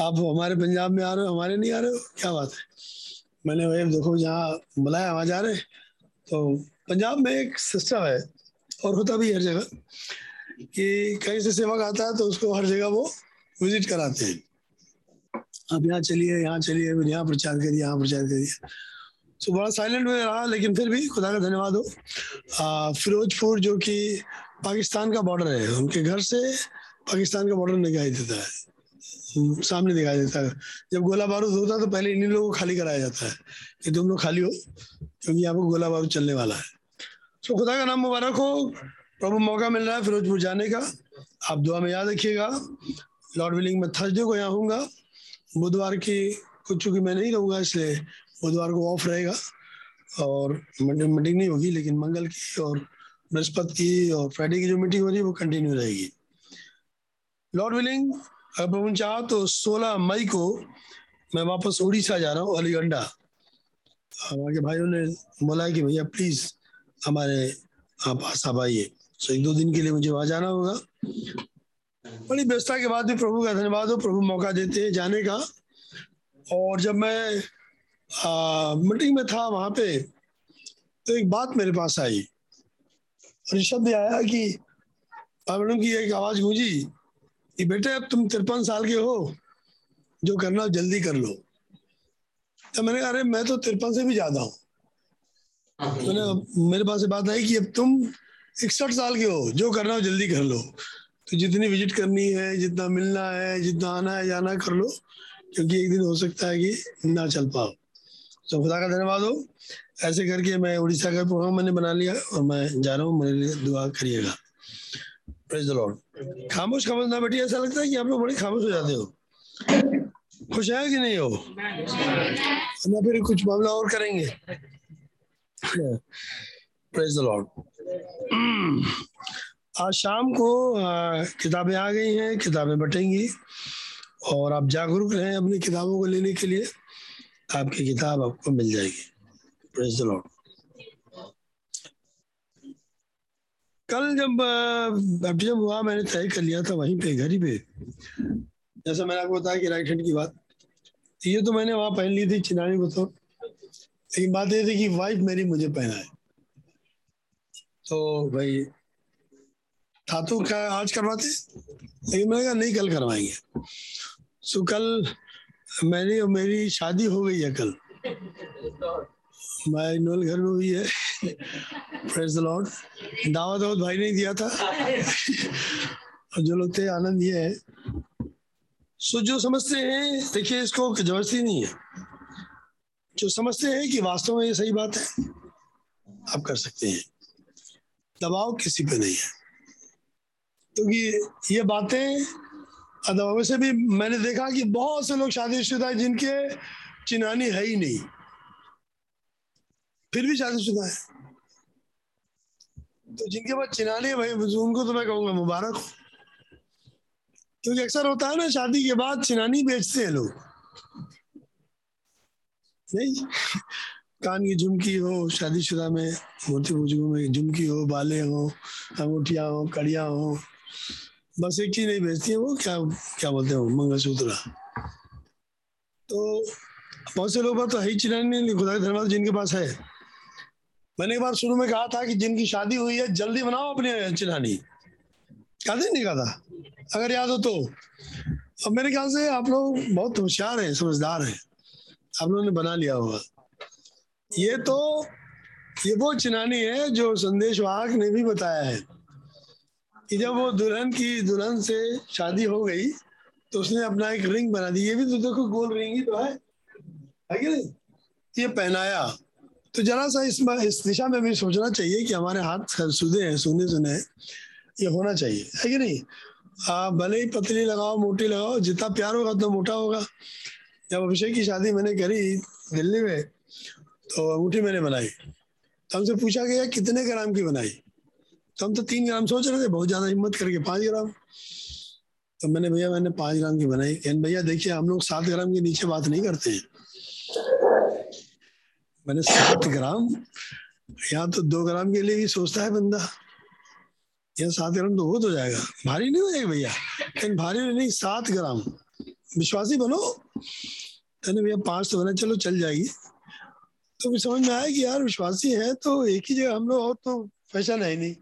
आप हमारे पंजाब में आ रहे हो, हमारे नहीं आ रहे हो? क्या बात है? मैंने वही देखो जहाँ बुलाया, वहाँ जा रहे तो पंजाब में एक सिस्टम है, और होता भी हर जगह, कि कहीं से सेवक आता है तो उसको हर जगह वो विज़िट कराते हैं। आप यहाँ चलिए यहाँ चलिए, फिर यहाँ प्रचार करिए, यहाँ प्रचार करिए। तो बड़ा साइलेंट में रहा, लेकिन फिर भी खुदा का धन्यवाद हो। फिरोजपुर, जो कि पाकिस्तान का बॉर्डर है, उनके घर से पाकिस्तान का बॉर्डर दिखाई देता है। सामने दिखाई देता है। जब गोला बारूद होता है तो पहले इन्हीं लोगों को खाली कराया जाता है कि तुम लोग खाली हो, क्योंकि यहाँ पर गोला बारूद चलने वाला है। तो खुदा का नाम मुबारक हो। प्रभु मौका मिल रहा है फिरोजपुर जाने का। आप दुआ में याद रखिएगा। लॉर्ड विलिंग में थर्सडे को यहाँ हूँगा बुधवार की कुछ चूँकि मैं नहीं रहूँगा, इसलिए बुधवार को ऑफ़ रहेगा। और मीटिंग नहीं होगी, लेकिन मंगल की और बृहस्पति की और फ्राइडे की जो मीटिंग हो रही है, वो कंटिन्यू रहेगी। लॉर्ड विलिंग अगर प्रभु चाह तो 16 मई को मैं वापस उड़ीसा जा रहा हूँ, अलीगंडा। के भाइयों ने बोला कि भैया प्लीज़ हमारे पास आप आइए। सो एक दो दिन के लिए मुझे वहाँ जाना होगा। बड़ी व्यवस्था के बाद भी प्रभु का धन्यवाद हो, प्रभु मौका देते हैं जाने का। और जब मैं मीटिंग में था वहाँ पे तो एक बात मेरे पास आई। और शब्द आया कि की एक आवाज़ गूंजी कि बेटे, अब तुम तिरपन साल के हो, जो करना हो जल्दी कर लो। तो मैंने कहा, अरे, मैं तो तिरपन से भी ज़्यादा हूँ। मैंने मेरे पास बात आई कि अब तुम इकसठ साल के हो, जो करना हो जल्दी कर लो। तो जितनी विज़िट करनी है, जितना मिलना है, जितना आना है, जाना है, कर लो। क्योंकि एक दिन हो सकता है कि ना चल पाओ। तो खुदा का धन्यवाद हो। ऐसे करके मैं उड़ीसा का प्रोग्राम मैंने बना लिया और मैं जा रहा हूँ। मेरे लिए दुआ करिएगा। प्रेज द लॉर्ड खामोश खामोश ना बैठिए ऐसा लगता है कि आप लोग बड़े खामोश हो जाते हो। खुश है कि नहीं हो? ना फिर कुछ मामला और करेंगे? प्रेज द लॉर्ड आज शाम को किताबें आ गई हैं, किताबें बटेंगी। और आप जागरूक रहें अपनी किताबों को लेने के लिए। आपकी किताब आपको मिल जाएगी। प्रेज द लॉर्ड कल जब बैप्टिज्म हुआ, मैंने तय कर लिया था वहीं पे, घर ही पे। जैसा मैंने आपको बताया कि राइट हैंड की बात, ये तो मैंने वहाँ पहन ली थी चिनानी को तो। लेकिन बात ये थी कि वाइफ मेरी मुझे पहना है तो भाई, था तो क्या आज करवाते? लेकिन मैंने कहा, नहीं, कल करवाएँगे। सो कल मैंने और मेरी शादी हो गई है कल। मैं नोल घर में हुई है। द लॉर्ड दावत दावत भाई ने दिया था। और जो लोग थे, आनंद ये है। सो जो समझते हैं, देखिए, इसको ज़बरदस्ती नहीं है। जो समझते हैं कि वास्तव में ये सही बात है, आप कर सकते हैं। दबाव किसी पे नहीं है। क्योंकि तो ये बातें दबाव से भी मैंने देखा कि बहुत से लोग शादीशुदा जिनके चिनानी है ही नहीं। फिर भी शादीशुदा है। तो जिनके पास चिनानी है भाई उनको तो मैं कहूँगा, मुबारक। हो क्योंकि अक्सर होता है ना, शादी के बाद चिनानी बेचते हैं लोग। नहीं, कान की झुमकी हो, शादीशुदा में मूर्ति बुज़ुर्गों में झुमकी हो, बाले हो, अंगूठिया हो, कड़िया हो, बस एक चीज़ नहीं बेचती है वो, क्या क्या बोलते हैं मंगलसूत्र। तो बहुत से लोग तो है ही, चिनानी नहीं, खुदा धन्यवाद जिनके पास है। मैंने एक बार शुरू में कहा था कि जिनकी शादी हुई है, जल्दी बनाओ अपने चिनानी कहा नहीं कहा था? अगर याद हो तो। अब मेरे ख्याल से आप लोग बहुत होशियार हैं, समझदार हैं। आप लोगों ने बना लिया होगा। ये तो ये वो चिनानी है जो संदेश वाहक ने भी बताया है कि जब वो दुल्हन की, दुल्हन से शादी हो गई तो उसने अपना एक रिंग बना दी। ये भी तो देखो गोल रिंग ही तो है। है कि नहीं? ये पहनाया। तो जरा सा इस इस दिशा में भी सोचना चाहिए कि हमारे हाथ सुधे हैं, सुने सुने, ये होना चाहिए, है कि नहीं? आप भले ही पतली लगाओ, मोटी लगाओ, जितना प्यार होगा उतना मोटा होगा। जब अभिषेक की शादी मैंने करी दिल्ली में तो अंगूठी मैंने बनाई। तो हमसे पूछा गया, कितने ग्राम की बनाई? तो हम तो तीन ग्राम सोच रहे थे, बहुत ज़्यादा हिम्मत करके पाँच ग्राम। तो मैंने, भैया मैंने पाँच ग्राम की बनाई। कहन भैया देखिए, हम लोग सात ग्राम के नीचे बात नहीं करते हैं। मैंने सात ग्राम यहाँ तो दो ग्राम के लिए ही सोचता है बंदा। यहाँ सात ग्राम तो हो तो जाएगा। भारी नहीं हो जाएगा भैया? लेकिन भारी नहीं सात ग्राम। विश्वासी बनो। कहने भैया, पाँच तो बना, चलो, चल जाएगी तो फिर समझ में आया कि यार, विश्वासी है तो एक ही जगह हम लोग और तो फ़ैशन है ही नहीं।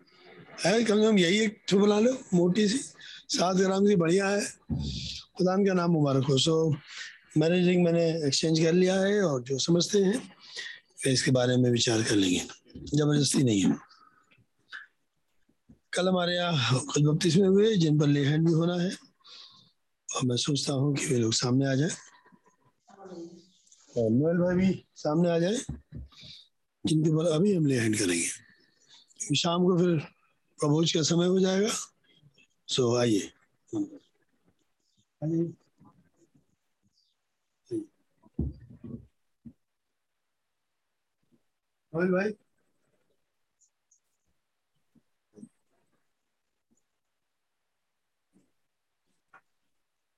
है, कम से कम यही एक ठू बना लो, मोटी सी। सात ग्राम की बढ़िया है। खुदाम का नाम मुबारक हो। सो मैंने रिंग मैंने एक्सचेंज कर लिया है और जो समझते हैं। इसके बारे में विचार कर लेंगे। ज़बरदस्ती नहीं है। कल हमारे यहाँ बत्तीस में हुए, जिन पर लेहन भी होना है। और मैं सोचता हूँ कि वे लोग सामने आ जाए। और नोएल भाई भी सामने आ जाए, जिनके पर अभी हम लेहन करेंगे। शाम को फिर प्रभोज का समय हो जाएगा। सो आइए। आइए भाई।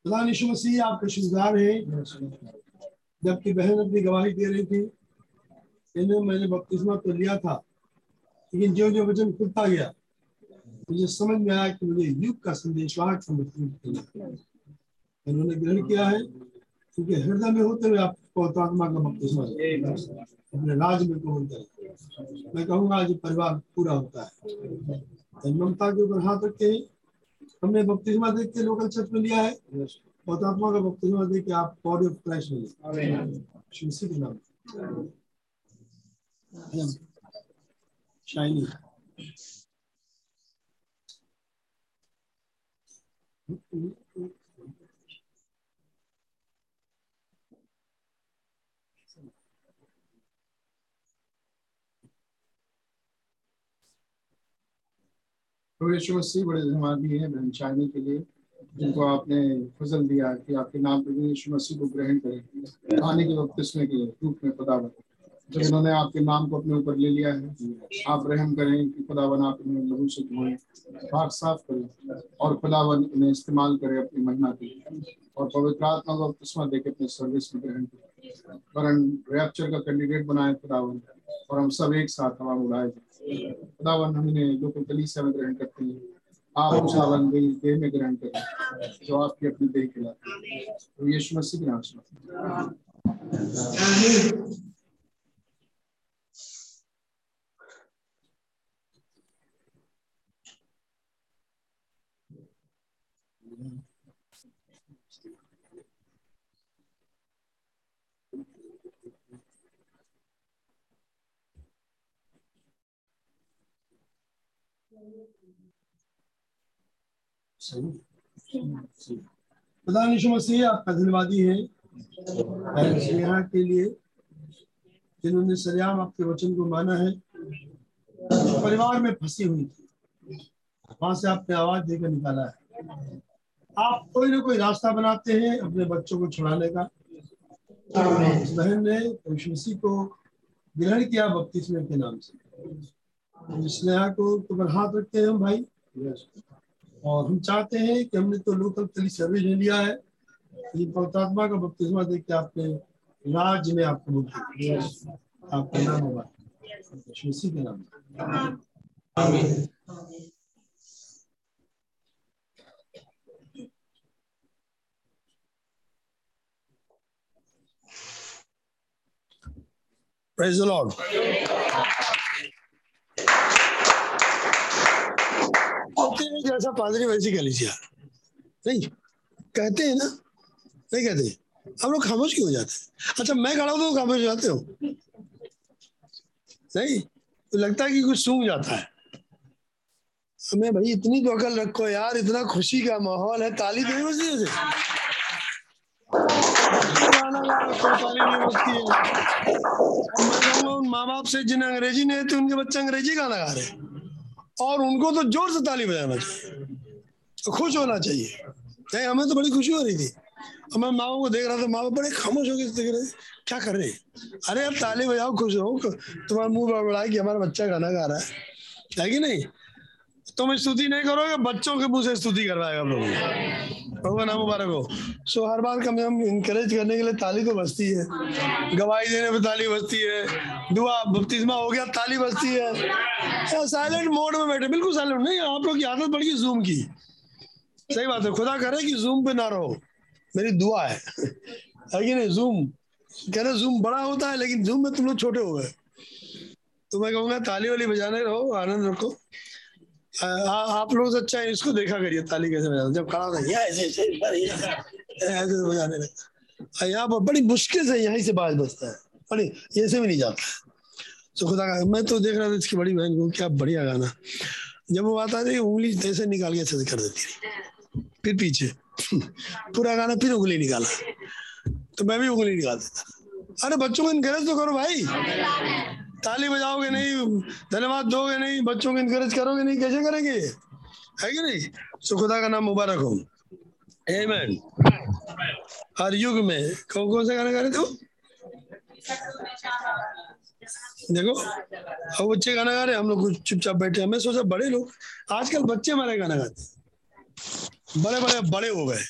खुदा यीशु मसीह आपका शुक्रगुजार है। जबकि बहन अपनी गवाही दे रही थी, इन्हें मैंने बपतिस्मा तो लिया था, लेकिन जो जो वचन खुलता गया, मुझे समझ में आया कि मुझे युग का संदेश उन्होंने ग्रहण किया है। क्योंकि हृदय में होते हुए आप पौतात्मा का बपतिस्मा अपने राज में कबूल करें मैं कहूँगा आज परिवार पूरा होता है। ममता के ऊपर हाथ रखे हमने बपतिस्मा देख के लोकल चर्च में लिया है। पौतात्मा का बपतिस्मा देख के आप बॉडी ऑफ़ क्राइस्ट में शिवसी के नाम। शाइनी प्रभु यीशु मसीह बड़े दिए हैं बहन चाइनी के लिए, जिनको आपने फजल दिया कि आपके नाम प्रभु यीशु मसीह को ग्रहण करें, आने के वक्त इसमें के रूप में खुदावन जब इन्होंने आपके नाम को अपने ऊपर ले लिया है, आप रहम करें कि खुदावन आप इन्हें लहू से धोएँ, पाक साफ़ करें और खुदावन इन्हें इस्तेमाल करें अपनी महिमा के लिए। और पवित्र आत्मा को बपतिस्मा देके अपने सर्विस में ग्रहण करें। वरन रैप्चर का कैंडिडेट बनाए खुदावन और हम सब एक साथ हवा उड़ाए खुदावन हम इन्हें लोकल कलीसिया में ग्रहण करते हैं, आप खुदावन भी देह में ग्रहण करें, जो आपकी अपनी देह खिलाते हैं तो यीशु मसीह के नाम से। खुदा यीशु मसीह आपका धन्यवादी है यहाँ के लिए जिन्होंने सरियाम आपके वचन को माना है। परिवार में फंसी हुई थी। वहाँ से आपने आवाज़ देकर निकाला है। आप कोई ना कोई रास्ता बनाते हैं अपने बच्चों को छुड़ाने का। बहन ने मसीह को ग्रहण किया बपतिस्मे के नाम से। स्नेहा को तो हाथ रखते हैं हम भाई। और हम चाहते हैं कि हमने तो लोकल कली सर्विस ले लिया है, ये पवित्रात्मा का बपतिस्मा देख के आपने राज में आप कबूल किया आपका नाम होगा। इसी के नाम। Praise the Lord. जैसा पादरी वैसी कह लीजिए नहीं, कहते हैं ना, नहीं कहते हम लोग खामोश क्यों हो जाते हैं? अच्छा मैं खड़ा हूँ तो खामोश हो जाते हो। नहीं तो लगता है कि कुछ सूंघ जाता है। हमें भाई इतनी तो अकल रखो यार, इतना खुशी का माहौल है, ताली नहीं बजती है। माँ बाप से जिन्हें अंग्रेज़ी नहीं आती, उनके बच्चे अंग्रेज़ी गाना गा रहे हैं। और उनको तो ज़ोर से ताली बजाना चाहिए। खुश होना चाहिए। नहीं, हमें तो बड़ी खुशी हो रही थी। और मैं माओ को देख रहा था माओ बड़े खामोश होकर देख रहे क्या कर रहे अरे, अब ताली बजाओ, खुश हो तुम्हारा मुँह बड़ा कि हमारा बच्चा गाना गा रहा है। है कि नहीं? तुम स्तुति नहीं करोगे, बच्चों के मुँह से स्तुति करवाएगा प्रभु। प्रभु नाम मुबारक हो सो हर बार कम से कम इनकरेज करने के लिए ताली तो बजती है। गवाही देने पे ताली बजती है। दुआ बपतिस्मा हो गया, ताली बजती है। साइलेंट मोड में बैठे, बिल्कुल साइलेंट नहीं, आप लोग की आदत पड़ गई जूम की। सही बात है, खुदा करे कि जूम पे ना रहो। मेरी दुआ है। कि नहीं जूम कह रहे जूम बड़ा होता है, लेकिन जूम में तुम लोग छोटे हो गए। तो मैं कहूँगा, ताली वाली बजाने रहो, आनंद रखो। आप लोग अच्छा है, इसको देखा करिए, ताली कैसे बजाते जब खड़ा होता है ऐसे ऐसे ऐसे बजाने लगता यहाँ पर बड़ी मुश्किल से यहीं से बाज बजता है। बड़ी, ये से भी नहीं जाता। तो खुदा का, मैं तो देख रहा था इसकी बड़ी बहन को, क्या बढ़िया गाना। जब वो आता है उंगली ऐसे निकाल के ऐसे कर देती फिर पीछे। पूरा गाना फिर उंगली निकाला। तो मैं भी उंगली निकाल देता। अरे, बच्चों को इनकरेज तो करो भाई। ताली बजाओगे नहीं, धन्यवाद दोगे नहीं, बच्चों को इनकरेज करोगे नहीं, कैसे करेंगे? है कि नहीं? तो खुदा का नाम मुबारक हो। आमेन हर युग में, कौन कौन से गाने गा रहे थे देखो, अब बच्चे गाना गा रहे हम लोग कुछ चुपचाप बैठे हमें सोचा बड़े लोग, आजकल बच्चे हमारे गाना गाते बड़े बड़े बड़े हो गए।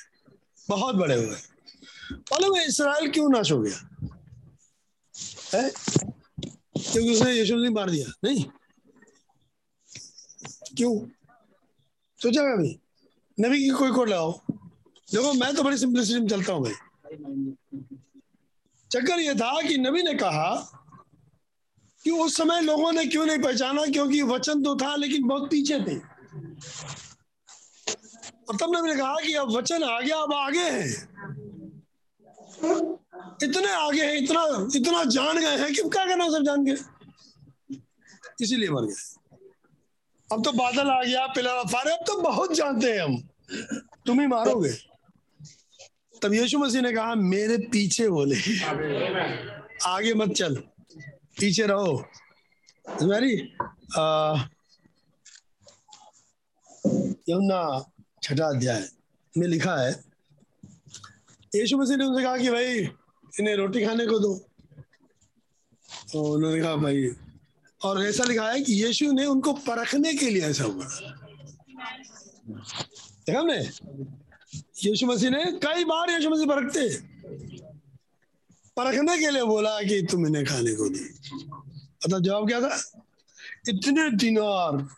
बहुत बड़े हो गए। मालूम इसराइल क्यों नाश हो गया? है? क्योंकि उसने यीशु मसीह मार दिया। नहीं। क्यों? सोचा कभी नबी की कोई कोड लगाओ देखो, मैं तो बड़ी सिंपलिसिटी में चलता हूँ भाई। चक्कर ये था कि नबी ने कहा कि उस समय लोगों ने क्यों नहीं पहचाना? क्योंकि वचन तो था, लेकिन बहुत पीछे थे। और तब नबी ने कहा कि अब वचन आ गया, अब आगे है। इतने आगे हैं, इतना इतना जान गए हैं कि क्या करना सब जान गए इसीलिए मर गए। अब तो बादल आ गया, पिलर फारे अब तो बहुत जानते हैं हम। तुम ही मारोगे। तब यीशु मसीह ने कहा, मेरे पीछे बोले। आगे मत चल, पीछे रहो। वेरी यमुना छठा अध्याय में लिखा है। यीशु मसीह ने उनसे कहा कि भाई इन्हें रोटी खाने को दो। तो उन्होंने कहा, भाई। और ऐसा लिखा है कि यीशु ने उनको परखने के लिए ऐसा हुआ। देखा हमने? यीशु मसीह ने कई बार यीशु मसीह परखते। परखने के लिए बोला कि तुम इन्हें खाने को दो। अतः जवाब क्या था? इतने दिनार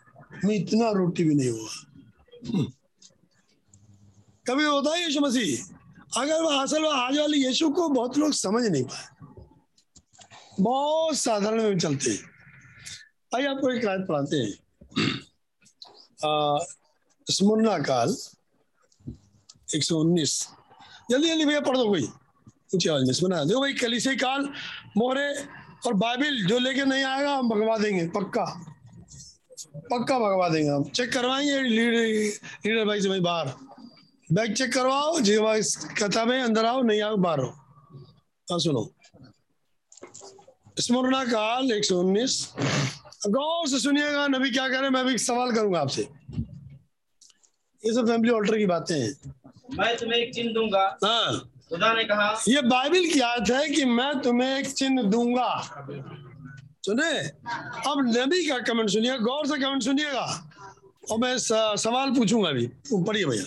में इतना रोटी भी नहीं हुआ। कभी होता है यीशु मसीह? अगर वह असल वह आज वाले यीशु को बहुत लोग समझ नहीं पाए। बहुत साधारण में चलते आइए आपको एक आयत पढ़ाते हैं। स्मुरना काल 119 जल्दी जल्दी भैया, पढ़ दो कोई। आवाज़ सुना देखो भाई कलिसे काल, मोहरे और बाइबिल, जो लेके नहीं आएगा, हम भगवा देंगे, पक्का। पक्का भगवा देंगे हम। चेक करवाएँगे, लीडर लीडर भाई से भाई बाहर। बैग चेक करवाओ जी भाई कथा में अंदर आओ नहीं आओ बाहर हाँ सुनो। स्मरणा काल एक सौ उन्नीस। गौर से सुनिएगा नबी क्या कह रहे हैं मैं भी एक सवाल करूँगा आपसे। ये सब फैमिली ऑल्टर की बातें हैं। मैं तुम्हें एक चिन्ह दूँगा। हाँ। खुदा ने कहा ये बाइबल की आयत है कि मैं तुम्हें एक चिन्ह दूँगा। सुने? अब नबी का कमेंट सुनिए गौर से कमेंट सुनिएगा। और मैं सवाल पूछूँगा अभी पढ़िए भैया।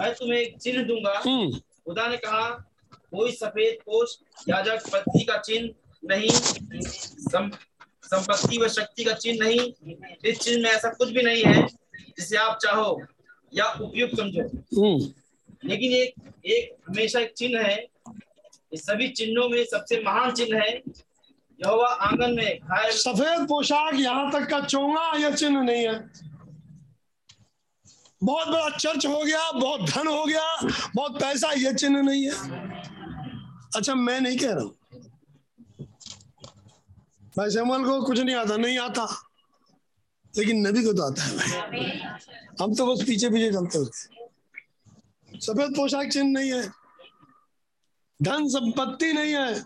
मैं तुम्हें एक चिन्ह दूँगा। हम्म। खुदा ने कहा कोई सफ़ेद पोष याजक पत्नी का चिन्ह नहीं सम, संपत्ति व शक्ति का चिन्ह नहीं इस चिन्ह में ऐसा कुछ भी नहीं है जिसे आप चाहो या उपयुक्त समझो। हम्म। लेकिन एक एक हमेशा एक चिन्ह है। इस सभी चिन्हों में सबसे महान चिन्ह है। यहोवा आँगन में खाए सफ़ेद पोशाक यहाँ तक का चोंगा यह चिन्ह नहीं है। बहुत बड़ा चर्च हो गया, बहुत धन हो गया, बहुत पैसा यह चिन्ह नहीं है। अच्छा मैं नहीं कह रहा हूँ। भाई सैमुअल को कुछ नहीं आता नहीं आता। लेकिन नबी को तो आता है भाई। हम तो बस पीछे पीछे चलते होते सफ़ेद पोशाक चिन्ह नहीं है। धन संपत्ति नहीं है।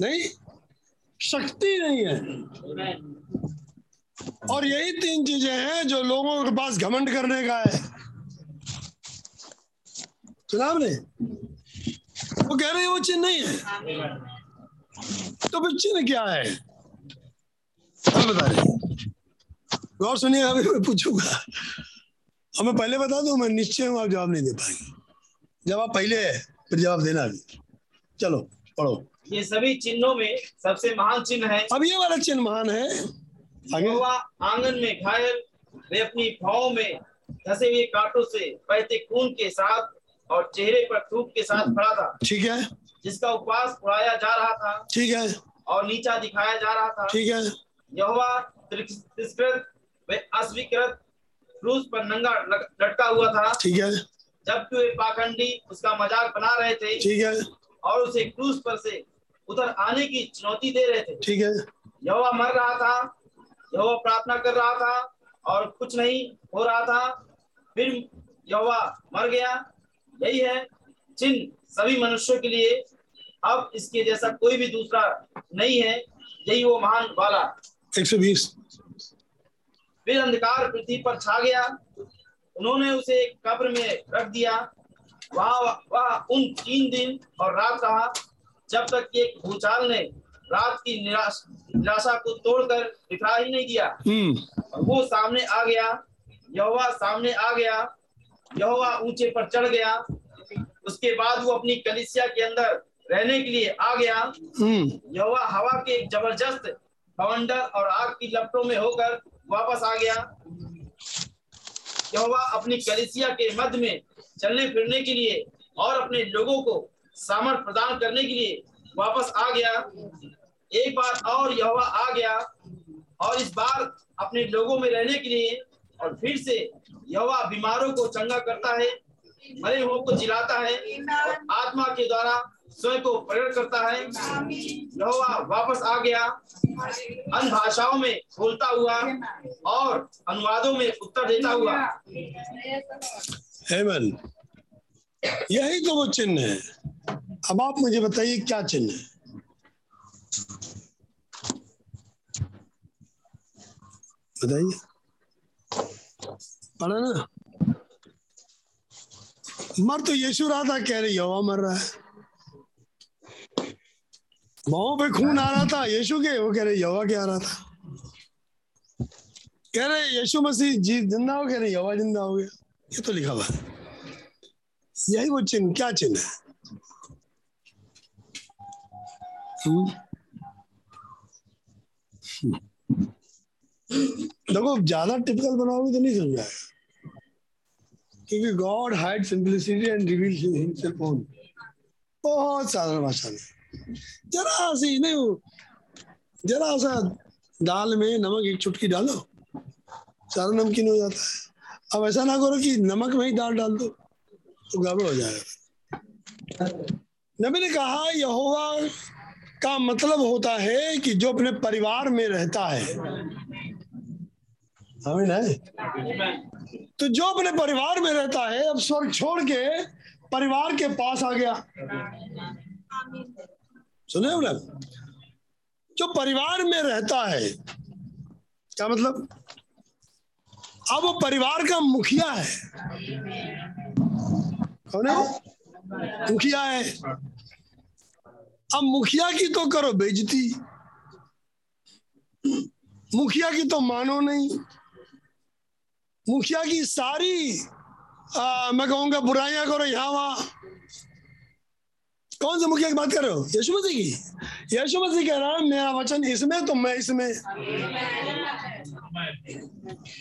नहीं, शक्ति नहीं है। और यही तीन चीज़ें हैं जो लोगों के पास घमंड करने का है। सुना आपने? वो कह रहे हैं वो चिन्ह नहीं है। तो फिर चिन्ह क्या है? हम बता रहे। गौर सुनिए अभी मैं पूछूँगा। और मैं पहले बता दूँ मैं निश्चय हूँ आप जवाब नहीं दे पाएँगे। जवाब पहले है फिर जवाब देना अभी। चलो पढ़ो। ये सभी चिन्हों में सबसे महान चिन्ह है। अब ये वाला चिन्ह महान है। आँगन में घायल वे अपनी भावों में धसे हुए कांटों से बहते खून के साथ और चेहरे पर थूक के साथ खड़ा था। ठीक है। जिसका उपवास उड़ाया जा रहा था ठीक है। और नीचा दिखाया जा रहा था। ठीक है। यहोवा तिरस्कृत वे अस्वीकृत क्रूस पर नंगा लटका हुआ था। ठीक है। जबकि वे पाखंडी उसका मज़ाक बना रहे थे ठीक है। और उसे क्रूस पर से उतर आने की चुनौती दे रहे थे। ठीक है। यहोवा मर रहा था यहोवा प्रार्थना कर रहा था और कुछ नहीं हो रहा था। फिर यहोवा मर गया। यही है चिन्ह सभी मनुष्यों के लिए अब इसके जैसा कोई भी दूसरा नहीं है यही वो महान वाला एक सौ बीस फिर अंधकार पृथ्वी पर छा गया। उन्होंने उसे एक कब्र में रख दिया। वहाँ वह उन तीन दिन और रात रहा जब तक कि एक भूचाल ने रात की निराश निराशा को तोड़कर दिखा ही नहीं दिया हम्म। वो सामने आ गया यहोवा सामने आ गया यहोवा ऊँचे पर चढ़ गया। उसके बाद वो अपनी कलिसिया के अंदर रहने के लिए आ गया। हम्म। यहोवा हवा के एक ज़बरदस्त बवंडर और आग की लपटों में होकर वापस आ गया। यहोवा अपनी कलिसिया के मध्य में चलने फिरने के लिए और अपने लोगों को सामर्थ प्रदान करने के लिए वापस आ गया। एक बार और यहोवा आ गया और इस बार अपने लोगों में रहने के लिए और फिर से यहोवा बीमारों को चंगा करता है, मरे हुओं को जिलाता है आत्मा के द्वारा स्वयं को प्रकट करता है। यहोवा वापस आ गया, अन्य भाषाओं में बोलता हुआ और अनुवादों में उत्तर देता हुआ। हेमन यही तो वो चिन्ह है। अब आप मुझे बताइए क्या चिन्ह है? बताइए पढ़ा ना मर तो यीशु था कह रहे यहोवा मर रहा है। बाहों पे खून आ रहा था, यीशु के, वो कह रहे यहोवा के आ रहा था। कह रहे यीशु मसीह जी ज़िंदा हो, कह रहे यवा ज़िंदा हो गया। ये तो लिखा हुआ यही वो चिन्ह, क्या चिन्ह है? हम्म? देखो, ज़्यादा टिपिकल बनाओगे तो नहीं समझ आएगा क्योंकि God hide simplicity and reveal himself on बहुत साधारण भाषा में जरा सी नहीं, जरा सा दाल में नमक एक चुटकी डालो, सारा नमकीन हो जाता है। अब ऐसा ना करो कि नमक में ही दाल डाल दो तो गड़बड़ हो जाएगा। नबी ने कहा, यहोवा का मतलब होता है कि जो अपने परिवार में रहता है। हमें नहीं तो जो अपने परिवार में रहता है, अब स्वर्ग छोड़ के परिवार के पास आ गया। सुने ना? जो परिवार में रहता है, क्या मतलब? अब वो परिवार का मुखिया है। कौन है मुखिया है। अब मुखिया की तो करो बेजती मुखिया की तो मानो नहीं। मुखिया की सारी आ, मैं कहूँगा बुराइयाँ करो यहाँ वहाँ। कौन से मुखिया की बात कर रहे हो? यीशु मसीह की? यीशु मसीह कह रहा है मेरा वचन इसमें तो मैं इसमें।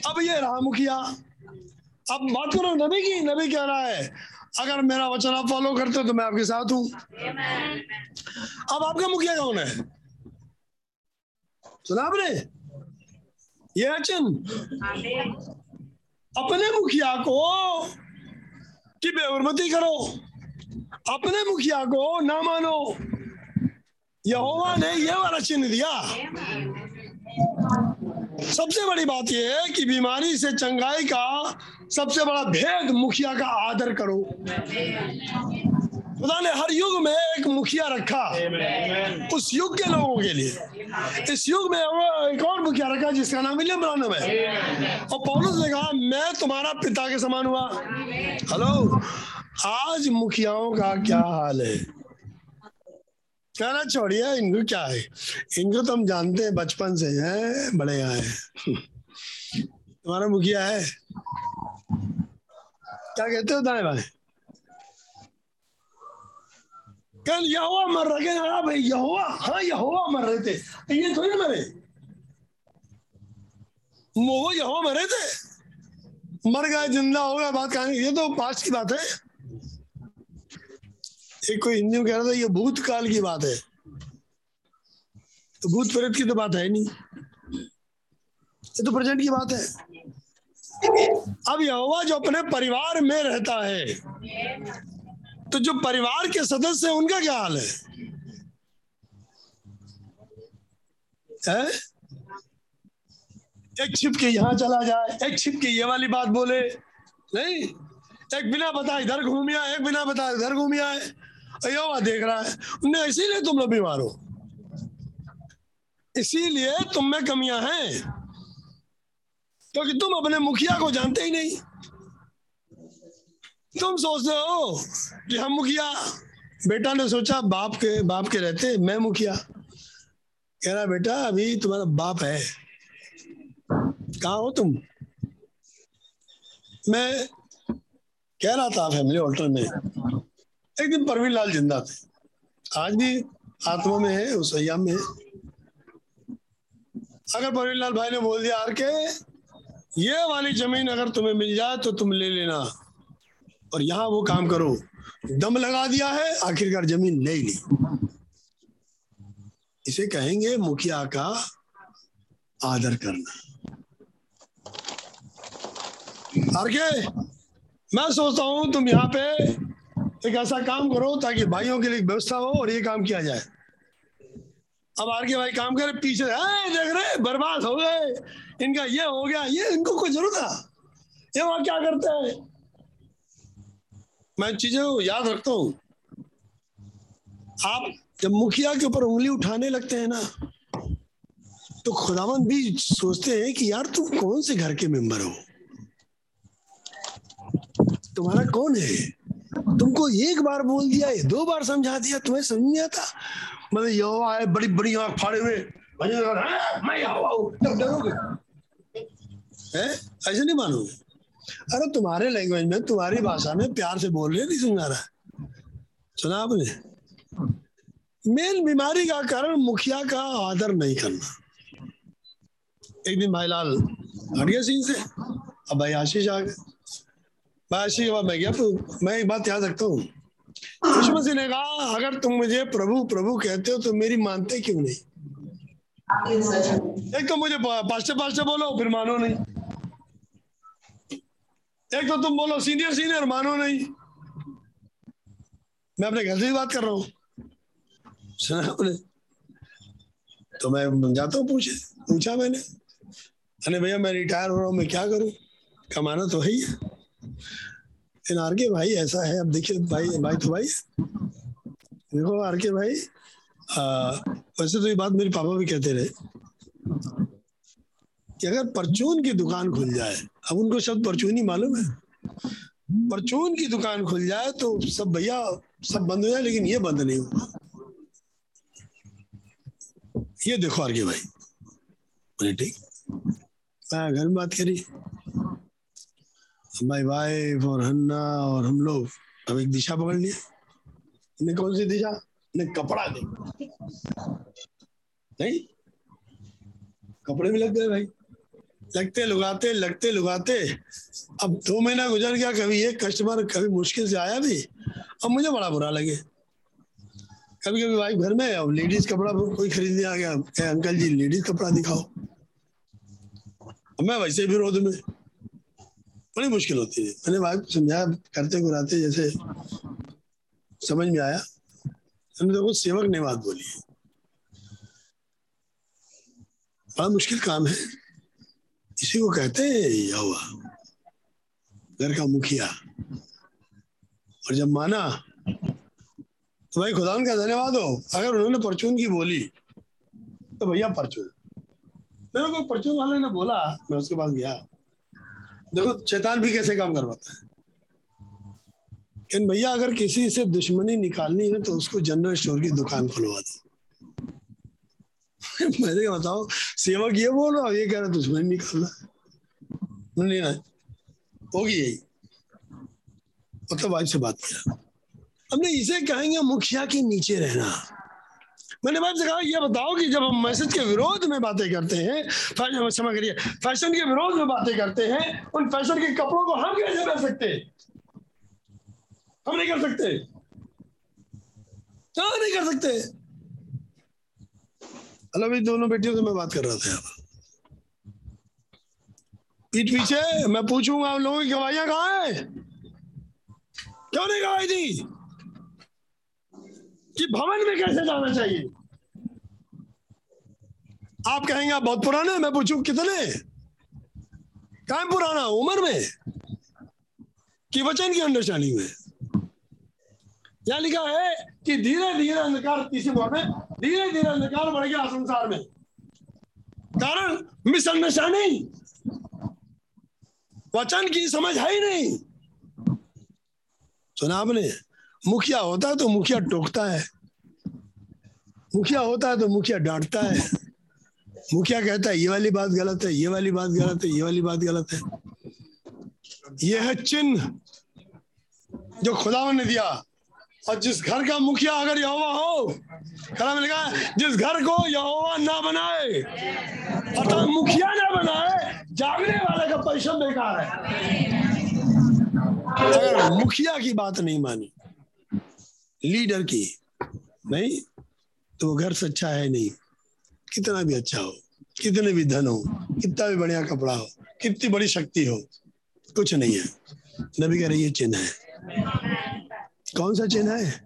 अब ये रहा मुखिया। अब बात करो नबी की नबी कह रहा है अगर मेरा वचन आप फॉलो करते हो तो मैं आपके साथ हूँ। अब आपका मुखिया कौन है? सुना आपने? ये वचन अपने मुखिया को कि बेहरमती करो। अपने मुखिया को ना मानो। यहोवा ने ये वाला चिन्ह दिया। सबसे बड़ी बात यह है कि बीमारी से चंगाई का सबसे बड़ा भेद मुखिया का आदर करो। खुदा ने हर युग में एक मुखिया रखा। उस युग के लोगों के लिए। इस युग में एक और मुखिया रखा जिसका नाम विलियम ब्रानम है। और पौलुस ने कहा, मैं तुम्हारा पिता के समान हुआ। हेलो? आज मुखियाओं का क्या हाल है? कहना छोड़िए इनको क्या है? इनको तो हम जानते हैं, बचपन से हैं, बड़े यहाँ हैं। तुम्हारा मुखिया है? क्या कहते हो, दाएँ बाएँ? कल यहोवा मर रहे हाँ। भाई, यहोवा हाँ यहोवा मर रहे थे। ये थोड़ी मरे। वो यहोवा मरे थे? मर गए, ज़िंदा हो गया बात कहानी ये तो पास्ट की बात है। एक कोई हिंदी में कह रहा था ये भूतकाल की बात है। तो भूत प्रेत की तो बात है नहीं। ये तो प्रेजेंट की बात है। अब यहोवा जो अपने परिवार में रहता है तो जो परिवार के सदस्य है उनका क्या हाल है, है? एक छिप के यहाँ चला जाए एक छिप के ये वाली बात बोले नहीं? एक बिना बताए इधर घूमिया एक बिना बताए इधर घूमिया आए। यहोवा देख रहा है। उन्हें इसीलिए तुम लोग बीमार हो। इसीलिए तुम में कमियाँ हैं। क्योंकि तो तुम अपने मुखिया को जानते ही नहीं। तुम सोचते हो कि हम मुखिया। बेटा ने सोचा, बाप के बाप के रहते, मैं मुखिया। कह रहा, बेटा, अभी तुम्हारा बाप है। कहा हो तुम? मैं कह रहा था फैमिली होटल में। एक दिन परवीन लाल ज़िंदा थे। आज भी आत्मा में है, उस अयाम में है। अगर परवीन लाल भाई ने बोल दिया, आर के, ये वाली ज़मीन अगर तुम्हें मिल जाए तो तुम ले लेना। और यहाँ वो काम करो। दम लगा दिया है, आखिरकार ज़मीन ले ली। इसे कहेंगे मुखिया का आदर करना। आरके मैं सोचता हूँ तुम यहाँ पे एक ऐसा काम करो ताकि भाइयों के लिए व्यवस्था हो और ये काम किया जाए। अब आर के भाई काम करे, पीछे देख रहे, बर्बाद हो गए। इनका ये हो गया, ये इनको कोई ज़रूरत है? ये वहाँ क्या करते हैं? मैं चीज़ें याद रखता हूँ। आप जब मुखिया के ऊपर उंगली उठाने लगते हैं ना तो खुदावन भी सोचते हैं कि यार तुम कौन से घर के मेंबर हो? तुम्हारा कौन है? तुमको एक बार बोल दिया है दो बार समझा दिया, तुम्हें समझ नहीं आता। मतलब यहोवा है, बड़ी बड़ी आँख फाड़े हुए। मैं है। ऐसे नहीं मानोगे? अरे तुम्हारे लैंग्वेज में, तुम्हारी भाषा में प्यार से बोल रहे नहीं समझा रहा सुना आपने? मेन बीमारी का कारण मुखिया का आदर नहीं करना। एक दिन भाई लाल हट गया सीन से। अब भाई आशीष आ गए। आशीष के मैं गया मैं एक बात याद रखता हूँ। यीशु मसीह ने कहा, अगर तुम मुझे प्रभु प्रभु कहते हो तो मेरी मानते क्यों नहीं? एक तो मुझे पास्टर पास्टर बोलो, फिर मानो नहीं। एक तो तुम बोलो, सीनियर सीनियर, मानो नहीं। मैं अपने घर से ही बात कर रहा हूँ। सुना तो मैं जाता हूँ पूछे। पूछा मैंने। अरे भैया, मैं रिटायर हो रहा हूँ, मैं क्या करूँ? कमाना तो है ही है। लेकिन आर के भाई ऐसा है। अब देखिए भाई भाई तो भाई। देखो आर के भाई आ, वैसे तो ये बात मेरे पापा भी कहते रहे कि अगर परचून की दुकान खुल जाए अब उनको शब्द परचून ही मालूम है। परचून की दुकान खुल जाए तो सब भैया सब बंद हो जाए लेकिन ये बंद नहीं होगा। ये देखो आर के भाई। ठीक। मैं घर में बात करी। माई वाइफ और हन्ना और हम लोग, अब एक दिशा पकड़ लिया ने कौन सी दिशा? ने कपड़ा दे। नहीं? कपड़े में लग गए भाई। लगते, लुगाते लगते, लुगाते। अब दो महीना गुजर गया, कभी एक कस्टमर कभी मुश्किल से आया भी, अब मुझे बड़ा बुरा लगे। कभी कभी भाई घर में, अब लेडीज़ कपड़ा कोई खरीदने आ गया अंकल जी लेडीज़ कपड़ा दिखाओ। मैं वैसे विरोध में बड़ी मुश्किल होती है। मैंने भाई समझाया करते गुराते जैसे समझ में आया। हमने देखो सेवक ने बात बोली बड़ा मुश्किल काम है। इसी को कहते हैं यहोवा, घर का मुखिया। और जब माना तो भाई खुदा का धन्यवाद हो। अगर उन्होंने परचून की बोली तो भैया परचून। मेरे को परचून वाले ने बोला? मैं उसके पास गया। देखो, शैतान भी कैसे काम करवाता है? लेकिन भैया, अगर किसी से दुश्मनी निकालनी है तो उसको जनरल स्टोर की दुकान खुलवा दो। मैंने क्या बताओ सेवक ये बोल रहा ये कह रहा दुश्मनी निकालना नहीं होगी यही। मतलब वाइफ से बात किया। हमने इसे कहेंगे मुखिया के नीचे रहना। मैंने बात से कहा यह बताओ कि जब हम मैसेज के विरोध में बातें करते हैं क्षमा करिए, फ़ैशन के विरोध में बातें करते हैं, उन फ़ैशन के कपड़ों को हम कैसे कर सकते हम नहीं कर सकते। क्या नहीं कर सकते? हेलो भाई, दोनों बेटियों से मैं बात कर रहा था पीठ पीछे, मैं पूछूँगा उन लोगों की गवाहियाँ कहाँ है? क्यों नहीं गवाही दी कि भवन में कैसे जाना चाहिए? आप कहेंगे बहुत पुराने मैं पूछूँ, कितने? कहा पुराना? उम्र में? कि वचन की अंडरस्टैंडिंग में? यहाँ लिखा है कि धीरे धीरे अंधकार तीसरे भाव में धीरे धीरे अंधकार बढ़ गया संसार में। कारण मिसअंडरस्टैंडिंग वचन की समझ है ही नहीं। सुना आपने? मुखिया होता है तो मुखिया टोकता है। मुखिया होता है तो मुखिया डांटता है। मुखिया कहता है, ये वाली बात गलत है, ये वाली बात गलत है, ये वाली बात गलत है। ये है चिन्ह जो खुदा ने दिया। और जिस घर का मुखिया अगर यहोवा हो में लिखा जिस घर को यहोवा ना बनाए, अर्थात मुखिया ना बनाए, जागने वाले का परिश्रम बेकार है। अगर मुखिया की बात नहीं मानी लीडर की नहीं तो वो घर सच्चा है नहीं। कितना भी अच्छा हो, कितने भी धन हो, कितना भी बढ़िया कपड़ा हो, कितनी बड़ी शक्ति हो, कुछ नहीं है। नबी कह रही, ये चिन्ह है। कौन सा चिन्ह है?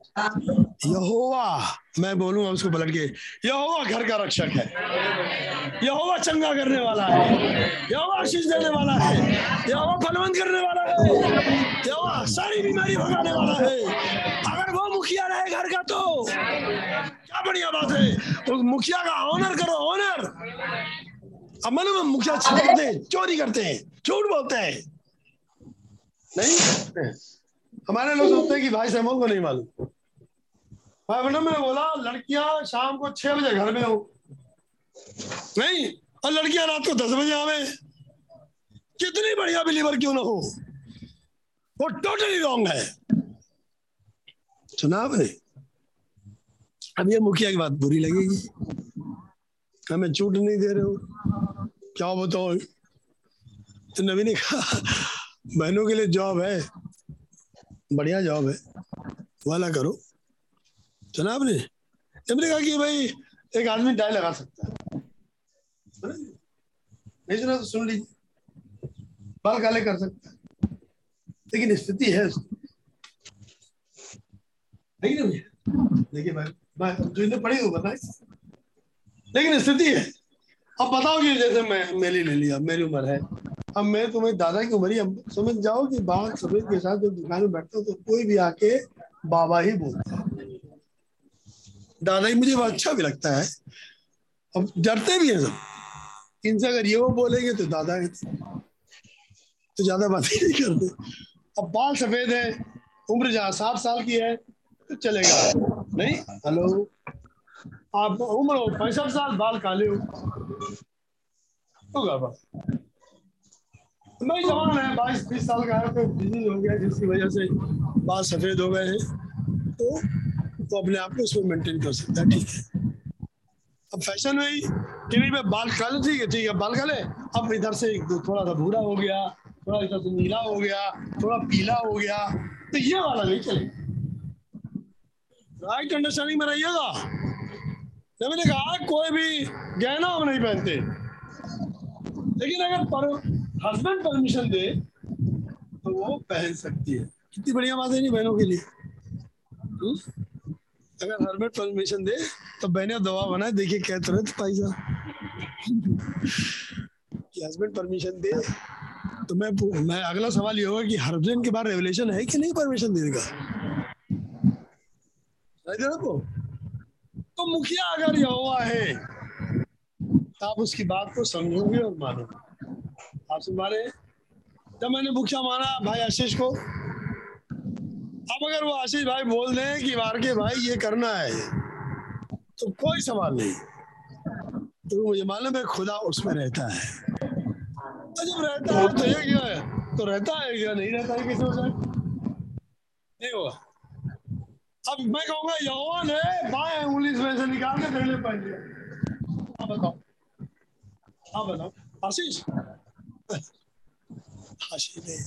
यहोवा। मैं बोलूँगा उसको पलट के, यहोवा घर का रक्षक है। यहोवा चंगा करने वाला है। यहोवा आशीष देने वाला है। यहोवा फलवंत करने वाला है। यहोवा सारी बीमारी भगाने वाला है। अगर मुखिया रहे घर का तो। क्या बढ़िया बात है। तो मुखिया का ऑनर करो ऑनर अब मालूम है मुखिया हैं चोरी करते हैं? झूठ बोलते हैं। नहीं हमारे लोग सोचते हैं कि भाई सैमोल को नहीं मालूम। भाई मैडम मैंने बोला, लड़कियाँ शाम को छह बजे घर में हो। नहीं, और लड़कियाँ रात को दस बजे आवे। कितनी बढ़िया बिलीवर क्यों ना हो? वो टोटली रॉन्ग है। सुना आपने? अब ये मुखिया की बात बुरी लगेगी। हमें छूट नहीं दे रहे हो? क्या बताओ तो नबी ने कहा, बहनों के लिए जॉब है। बढ़िया जॉब है। वाला करो। सुना आपने? हमने कहा कि भाई, एक आदमी डाई लगा सकता है। नहीं सुना तो सुन लीजिए बाल काले कर सकता है। लेकिन स्थिति है देखिए भाई, मैं इन्हें पढ़ी हो? बताए लेकिन स्थिति है। अब बताओ कि जैसे मैं, मेरी ले लिया, मेरी उम्र है। अब मैं तुम्हें, दादा की उम्र ही, अब समझ जाओ कि बाल सफ़ेद के साथ जब दुकान में बैठता हूँ तो कोई भी आके बाबा ही बोलता है। दादा ही मुझे अच्छा भी लगता है। अब डरते भी हैं सब। इनसे अगर ये वो बोलेंगे तो दादा तो ज़्यादा बात नहीं करते। अब बाल सफ़ेद है, उम्र जहाँ साठ साल की है तो चलेगा। नहीं? हेलो? आप उम्र हो, पैंसठ साल, बाल काले हो। होगा बस नहीं जवान है, बाईस, बीस साल का है तो बिज़ी हो गया, जिसकी वजह से बाल सफ़ेद हो गए हैं। तो वो अपने आप को उसमें मेंटेन कर सकता है, ठीक है। अब फ़ैशन में कि नहीं बाल काले, ठीक है ठीक है, बाल काले। अब इधर से थोड़ा सा भूरा हो गया, थोड़ा इधर से नीला हो गया, थोड़ा पीला हो गया तो ये वाला नहीं चलेगा। राइट अंडरस्टैंडिंग में रहिएगा जब मैंने कहा, कोई भी गहना हम नहीं पहनते। लेकिन अगर पर हस्बैंड परमिशन दे तो वो पहन सकती है। कितनी बढ़िया बात है नहीं बहनों के लिए। हुँ? अगर हस्बैंड परमिशन दे तो बहने दवा बनाए, देखिए क्या तुरंत पैसा कि हस्बैंड परमिशन दे तो मैं मैं अगला सवाल ये होगा कि हस्बैंड के बाद रेवलेशन है कि नहीं परमिशन देने को? तो मुखिया अगर यहोवा है तो आप उसकी बात को समझोगे और मानोगे आप सुन रहे जब मैंने मुखिया माना भाई आशीष को, अब अगर वो आशीष भाई बोल दें कि मार के भाई ये करना है तो कोई सवाल नहीं। तो मुझे मालूम है खुदा उसमें रहता है। तो जब रहता है तो ये क्या? है तो रहता है क्या? नहीं रहता है किसी नहीं होगा अब मैं कहूँगा यहोवा है, बाएँ उंगली में से निकाल के लिए पहन आप बताओ। आप बताओ। आशीष? आशीष ने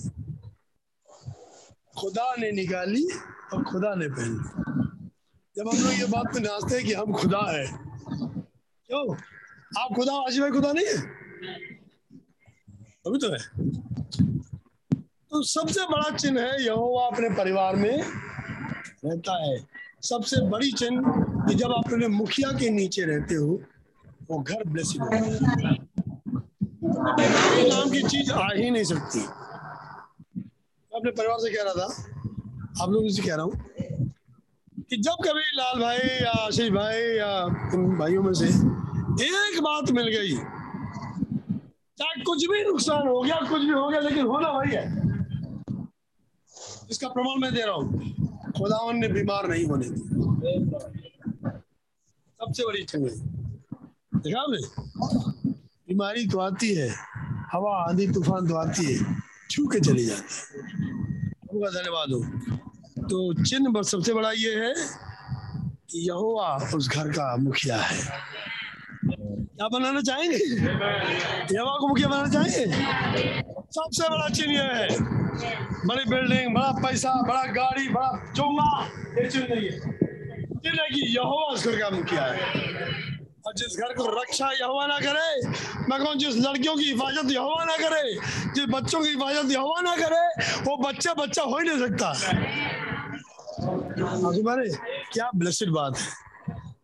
खुदा ने निकाली और खुदा ने पहन जब हम लोग ये बात पे नाचते हैं कि हम खुदा है, क्यों? आप खुदा, आशीष भाई खुदा नहीं है? अभी तो है। तो सबसे बड़ा चिन्ह है यहोवा अपने परिवार में। रहता है। सबसे बड़ी चिन्ह कि जब आप अपने मुखिया के नीचे रहते हो, वो घर ब्लेसिंग नाम की चीज़ आ ही नहीं सकती। अपने परिवार से कह रहा था, आप लोगों से कह रहा हूँ कि जब कभी लाल भाई या आशीष भाई या इन भाइयों में से एक बात मिल गई, चाहे कुछ भी नुकसान हो गया, कुछ भी हो गया, लेकिन होना वही है। इसका प्रमाण मैं दे रहा हूँ। खुदावन ने बीमार नहीं होने दी। सबसे बड़ी चीज़। देखा बीमारी तो आती है, हवा, आंधी, तूफ़ान तो आती है, छू के चली जाती है। आपका धन्यवाद हो। तो चिन्ह सबसे बड़ा ये है कि यहोवा उस घर का मुखिया है। क्या बनाना चाहेंगे? यहोवा को मुखिया बनाना चाहेंगे? सबसे बड़ा चिन्ह यह है। बड़ी बिल्डिंग बड़ा पैसा, बड़ा गाड़ी, बड़ा चोंगा ये चिन्ह नहीं है। चिन्ह है कि यहोवा उस घर का मुखिया है। और जिस घर को रक्षा यहोवा ना करे, मैं कहूँ, जिस लड़कियों की हिफाजत यहोवा ना करे, जिस बच्चों की हिफाजत यहोवा ना करे, वो बच्चा बच्चा हो ही नहीं सकता। मारे क्या ब्लेसिड बात है।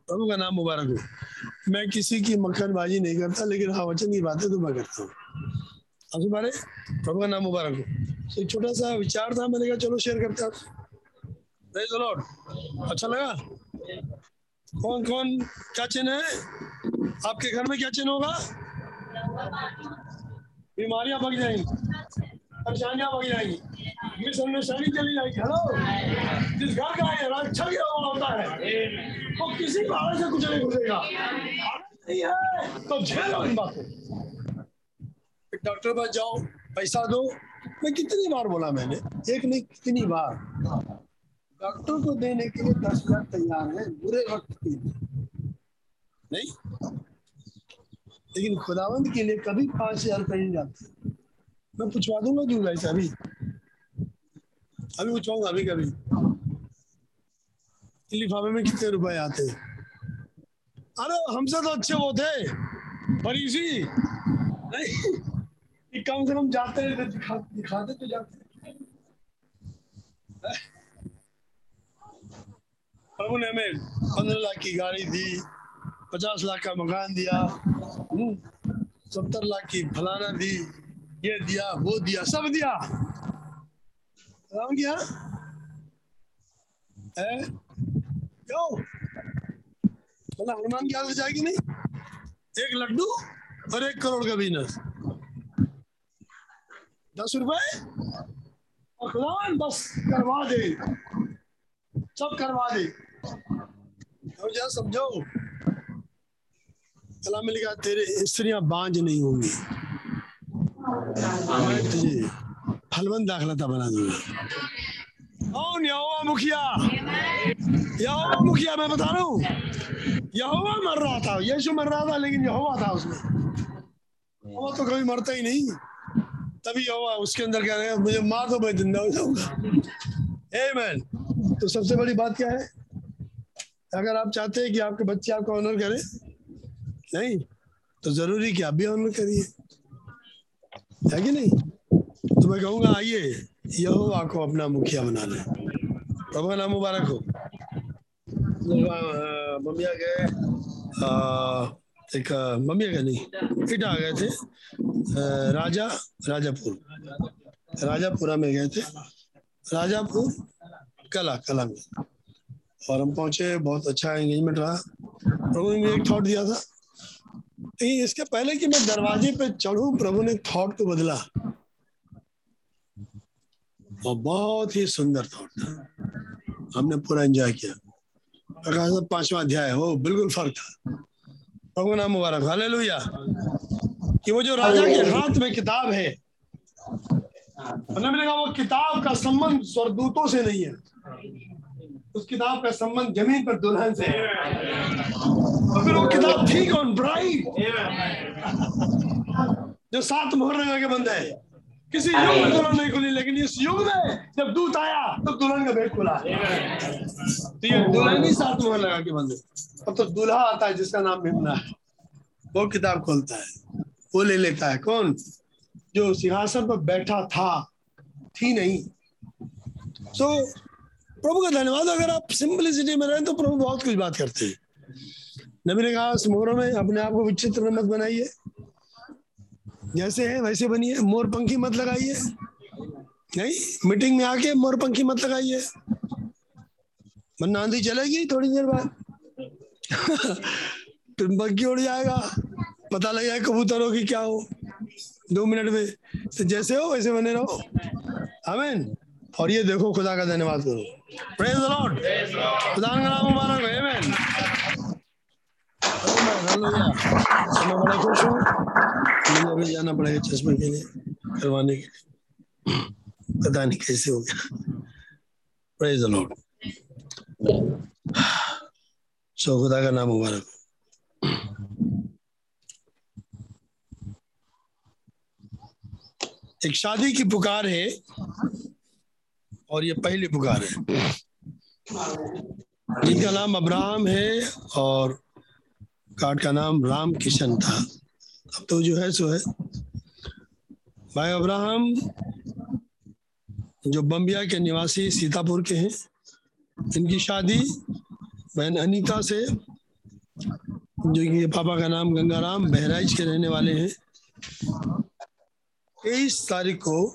प्रभु का नाम मुबारक हो। मैं किसी की मक्खनबाजी नहीं करता, लेकिन हाँ वचन की बातें तो मैं करता हूँ। आँसू मारे प्रभु का नाम मुबारक हो। तो एक छोटा सा विचार था, मैंने कहा चलो शेयर करते हैं। अच्छा लगा? कौन कौन? क्या चिन्ह है? आपके घर में क्या चिन्ह होगा? बीमारियाँ भग जाएँगी। परेशानियाँ भग जाएँगी। मिसअंडरस्टैंडिंग चली जाएगी। हेलो जिस घर का है रक्षा गिरा हुआ होता है। वो किसी कारण से कुछ नहीं घुसेगा नहीं है। तो झेलो इन बातों डॉक्टर पास जाओ, पैसा दो। मैं कितनी बार बोला मैंने? एक नहीं, कितनी बार? डॉक्टर को देने के लिए दस हज़ार तैयार है, बुरे वक्त के लिए। नहीं? लेकिन खुदावंत के लिए कभी पाँच हज़ार नहीं जाते। मैं पूछवा दूँगा जुलाई से अभी अभी पूछवाऊँगा, अभी कभी। लिफाफे में कितने रुपए आते? अरे, हमसे तो अच्छे वो थे, फरीसी। नहीं। कि कम से कम जाते हैं तो दिखा, दिखाते तो जाते। प्रभु ने हमें पंद्रह लाख की गाड़ी दी, पचास लाख का मकान दिया सत्तर लाख की फलाना दी, ये दिया, वो दिया, सब दिया। राम किया? है? क्यों मतलब हनुमान की हालत जाएगी नहीं? एक लड्डू और एक करोड़ का बिज़नेस। दस रुपए और खुदावन बस करवा दे सब करवा दे और जरा समझो कला में लिखा तेरे स्त्रियाँ बांझ नहीं होंगी तुझे फलवंत दाखलता बना दूँगा कौन यहोवा मुखिया यहोवा मुखिया मैं बता रहा हूँ यहोवा मर रहा था यीशु मर रहा था लेकिन यहोवा था उसमें वो तो कभी मरता ही नहीं तभी यहोवा उसके अंदर कह रहे हैं मुझे मार दो मैं ज़िंदा हो जाऊँगा। ए तो सबसे बड़ी बात क्या है? अगर आप चाहते हैं कि आपके बच्चे आपका ऑनर करें नहीं तो ज़रूरी कि आप भी ऑनर करिए। है कि नहीं? तो मैं कहूँगा आइए यहोवा को अपना मुखिया बना लें। प्रभु का नाम मुबारक हो। मम्मिया गए। एक मम्मी गए नहीं? इटा गए थे राजा, राजापुर। राजापुरा में गए थे। राजापुर कला कला में। और हम पहुँचे, बहुत अच्छा एंगेजमेंट रहा। प्रभु ने एक थॉट दिया था। इसके पहले कि मैं दरवाजे पे चढ़ू, प्रभु ने थॉट को बदला। और बहुत ही सुंदर थॉट था। हमने पूरा एंजॉय किया। पांचवा अध्याय, हो, बिल्कुल फ़र्क था। प्रभु नाम मुबारक। हालेलुया। कि वो जो राजा के हाथ में किताब है मैंने मिलेगा वो किताब का संबंध स्वर्गदूतों से नहीं है। उस किताब का संबंध ज़मीन पर दुल्हन से है। फिर वो किताब ठीक ऑन ब्राइट जो सात मोहर लगा के बंदा है। किसी युग में दुल्हन नहीं खुली लेकिन इस युग में जब दूत आया तब दुल्हन का भेद खुला। तो ये दुल्हन ही सात मोहर लगा के बंद। अब तो दूल्हा आता है जिसका नाम भीमना है। वो किताब खोलता है। वो ले लेता है। कौन? जो सिंहासन पर बैठा था थी नहीं। सो so, प्रभु का धन्यवाद। अगर आप सिंपलिसिटी में रहें तो प्रभु बहुत कुछ बात करते हैं। नबी ने कहा समोरों में अपने आप को विचित्र मत बनाइए। जैसे है, वैसे बनिए मोर पंखी मत लगाइए। नहीं, मीटिंग में आके मोर पंखी मत लगाइए। वरना आंधी चलेगी थोड़ी देर बाद। फिर पंखी उड़ जाएगा। पता लग जाए कबूतरों की क्या हो। दो मिनट में। तो जैसे हो, वैसे बने रहो। आमीन। और ये देखो, खुदा का धन्यवाद करो। प्रेज लॉर्ड खुदा का नाम मुबारक हो। मैं बड़ा खुश मुझे अभी जाना पड़ेगा चश्मे के लिए करवाने के लिए पता नहीं कैसे हो गया प्रेज लॉर्ड सो खुदा का नाम मुबारक एक शादी की पुकार है और ये पहली पुकार है। जिनका नाम अब्राहम है और कार्ड का नाम राम किशन था। अब तो जो है, सो है। भाई अब्राहम, जो बम्बिया के निवासी सीतापुर के हैं, इनकी शादी बहन अनीता से, जो कि पापा का नाम गंगाराम बहराइच के रहने वाले हैं। तेईस तारीख को,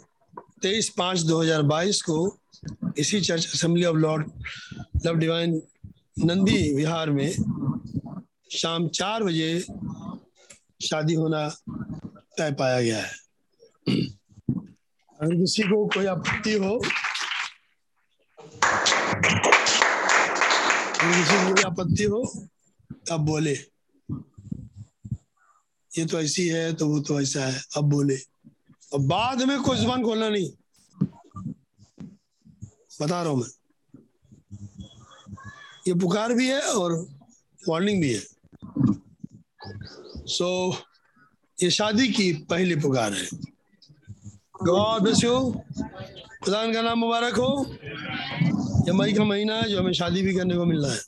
तेईस पाँच दो हज़ार बाईस को इसी church assembly of Lord, love divine Nandi Vihar में शाम चार बजे शादी होना तय पाया गया है। अगर किसी को कोई आपत्ति हो, अगर किसी को कोई आपत्ति हो तब बोले। ये तो ऐसी है तो वो तो ऐसा है अब बोले। और बाद में कोई ज़ुबान खोलना नहीं। बता रहा हूँ मैं। ये पुकार भी है और वार्निंग भी है। सो so, ये शादी की पहली पुकार है। गॉड ब्लेस यू खुदा का नाम मुबारक हो। ये मई का महीना है जो हमें शादी भी करने को मिल रहा है।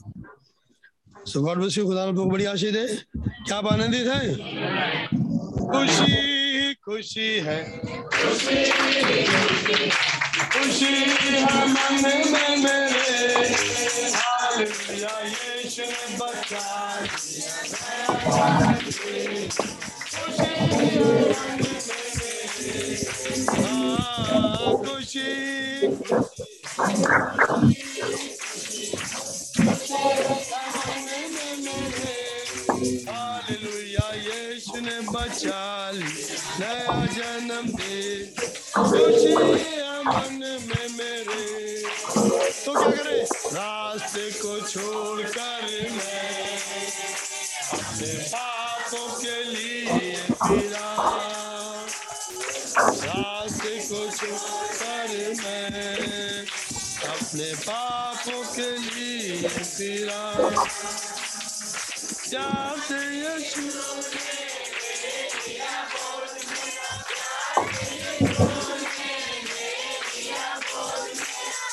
सो गॉड ब्लेस यू खुदा आपको बड़ी आशीष है क्या आप आनंदित है? खुशी खुशी है। खुशी है मन में मेरे। हालेलुया यीशु ने बचाया हाँ, हालेलुया यीशु ने बचा ली नया जन्म दे खुशी है मन में मेरे तो क्या करे रास्ते को छोड़कर मैं अपने पापों अपने पापों के लिए फिरा जाते यीशु।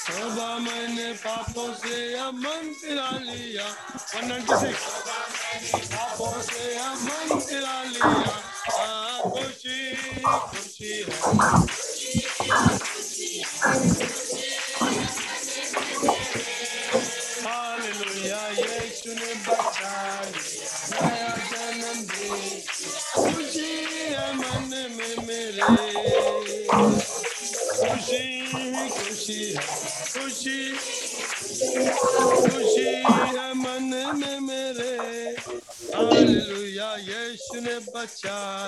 तोबा मैंने पापों से अमन फिरा लिया। 196 पापों से अमन फिरा लिया। हाँ खुशी खुशी है।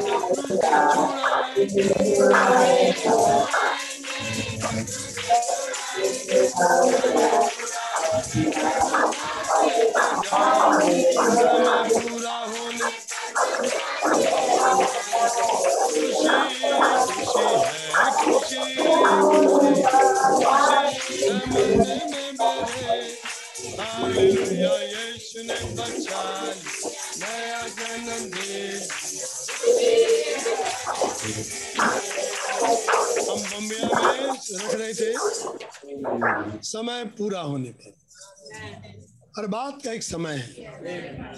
शत्रु का समय पूरा होने पर हर बात का एक समय है।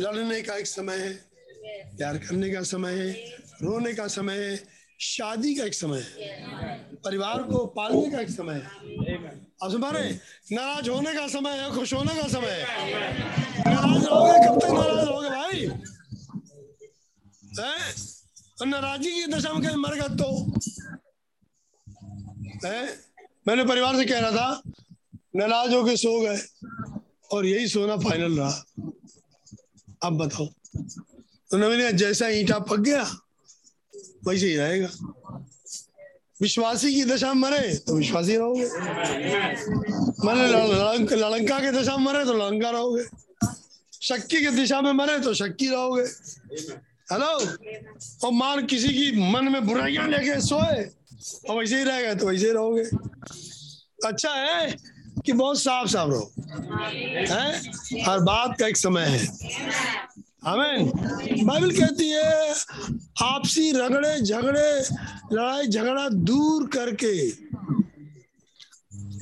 लड़ने का एक समय है। प्यार करने का समय है। रोने का समय है। शादी का एक समय है। परिवार को पालने का एक समय है। अब समझ नाराज़ होने का समय है, खुश होने का समय है। नाराज़ रहोगे? कब तक नाराज़ रहोगे भाई? हैं? नाराज़गी की दशा में कहीं मर गए तो? हैं? मैंने परिवार से कह रहा था नाराज़ होके सो गए और यही सोना फाइनल रहा। अब बताओ। तो मैंने जैसा ईटा पक गया वैसे ही रहेगा। विश्वासी की दशा मरे तो विश्वासी रहोगे। मैंने लड़ंक, लड़ंका की दशा मरे तो लड़ंका रहोगे। शक्की की दिशा में मरे तो शक्की रहोगे। हेलो और मान किसी की मन में बुराइयाँ लेके सोए और वैसे ही रहेगा तो वैसे ही रहोगे। अच्छा है? कि बहुत साफ़ साफ़ रहो। है? हर बात का एक समय है। आमीन। बाइबल कहती है, आपसी रगड़े, झगड़े, लड़ाई, झगड़ा दूर करके,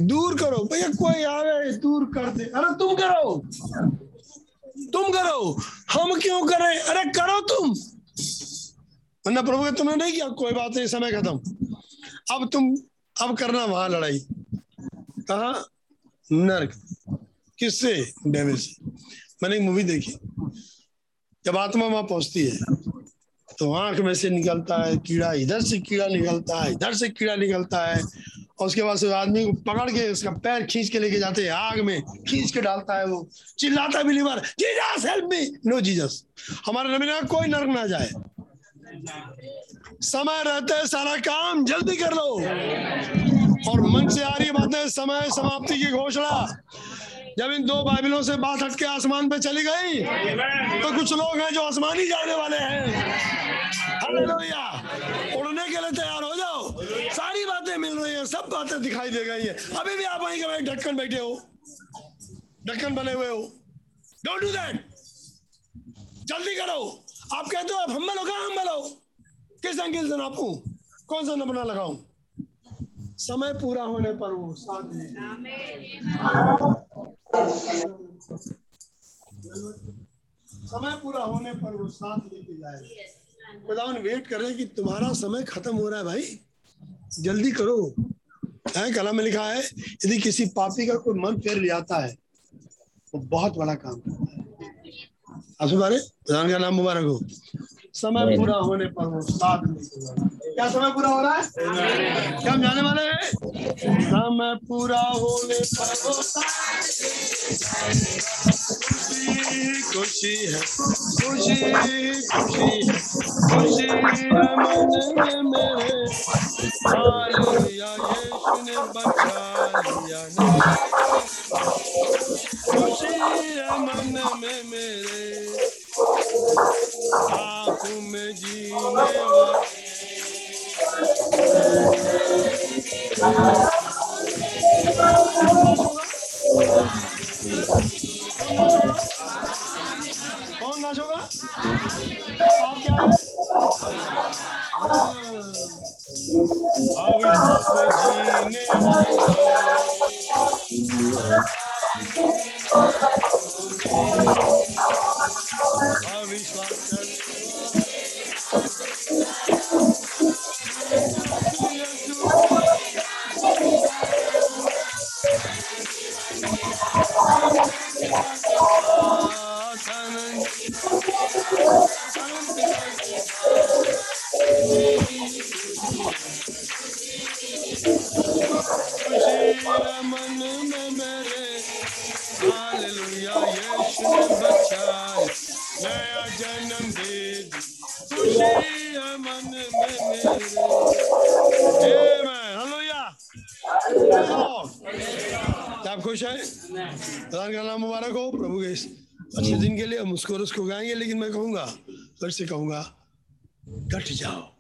दूर करो। भैया, कोई आवे, दूर कर दे। अरे, तुम करो। तुम करो। हम क्यों करें? अरे, करो तुम। वरना प्रभु तुमने नहीं किया। कोई बात नहीं, समय खत्म। अब तुम, अब करना वहाँ लड़ाई। कहा? नर्क। किससे? डेविल से मैंने एक मूवी देखी। जब आत्मा वहाँ पहुँचती है तो आँख में से निकलता है कीड़ा, इधर से कीड़ा निकलता है, इधर से कीड़ा निकलता है, और उसके बाद से आदमी को पकड़ के उसका पैर खींच के लेके जाते हैं, आग में खींच के डालता है वो। चिल्लाता भी बार Jesus help me no Jesus, हमारे नबी कोई नरक ना जाए। समय रहते सारा काम जल्दी कर लो। और मन से आ रही बातें, समय समाप्ति की घोषणा। जब इन दो बाइबलों से बात हटके आसमान पे चली गई तो कुछ लोग हैं जो आसमान ही जाने वाले हैं। उड़ने के लिए तैयार हो जाओ। सारी बातें मिल रही हैं, सब बातें दिखाई दे गई हैं। अभी भी आप वहीं के वहीं ढक्कन बैठे हो। ढक्कन बने हुए हो। डोंट डू दैट जल्दी करो। आप कहते हो, आप हम्बल हो कहाँ हम्बल हो किस एंगल से नापू? कौन सा नपना लगाऊँ? समय पूरा होने पर वो साथ में समय पूरा होने पर वो साथ लेके जाए खुदावन वेट कर रहे हैं कि तुम्हारा समय खत्म हो रहा है भाई। जल्दी करो। है कला में लिखा है यदि किसी पापी का कोई मन फेर जाता है वो बहुत बड़ा काम करता है। आप खुदावन का नाम मुबारक हो। समय पूरा होने पर वो साथ लेके जाए क्या समय पूरा हो रहा है? क्या हम जाने वाले हैं? समय पूरा होने पर खुशी है। खुशी खुशी है। खुशी है मन में मेरे। यीशु ने बचा लिया ने। खुशी है मन में मेरे। आप में जीने वाले। कौन नाच होगा आप क्या Hallelujah, अब इसमें जीने अविश्वास कर मुबारक हो प्रभु के इस अच्छे दिन के लिए। हम उसको उसको गाएँगे लेकिन मैं कहूँगा फिर से कहूँगा कट जाओ।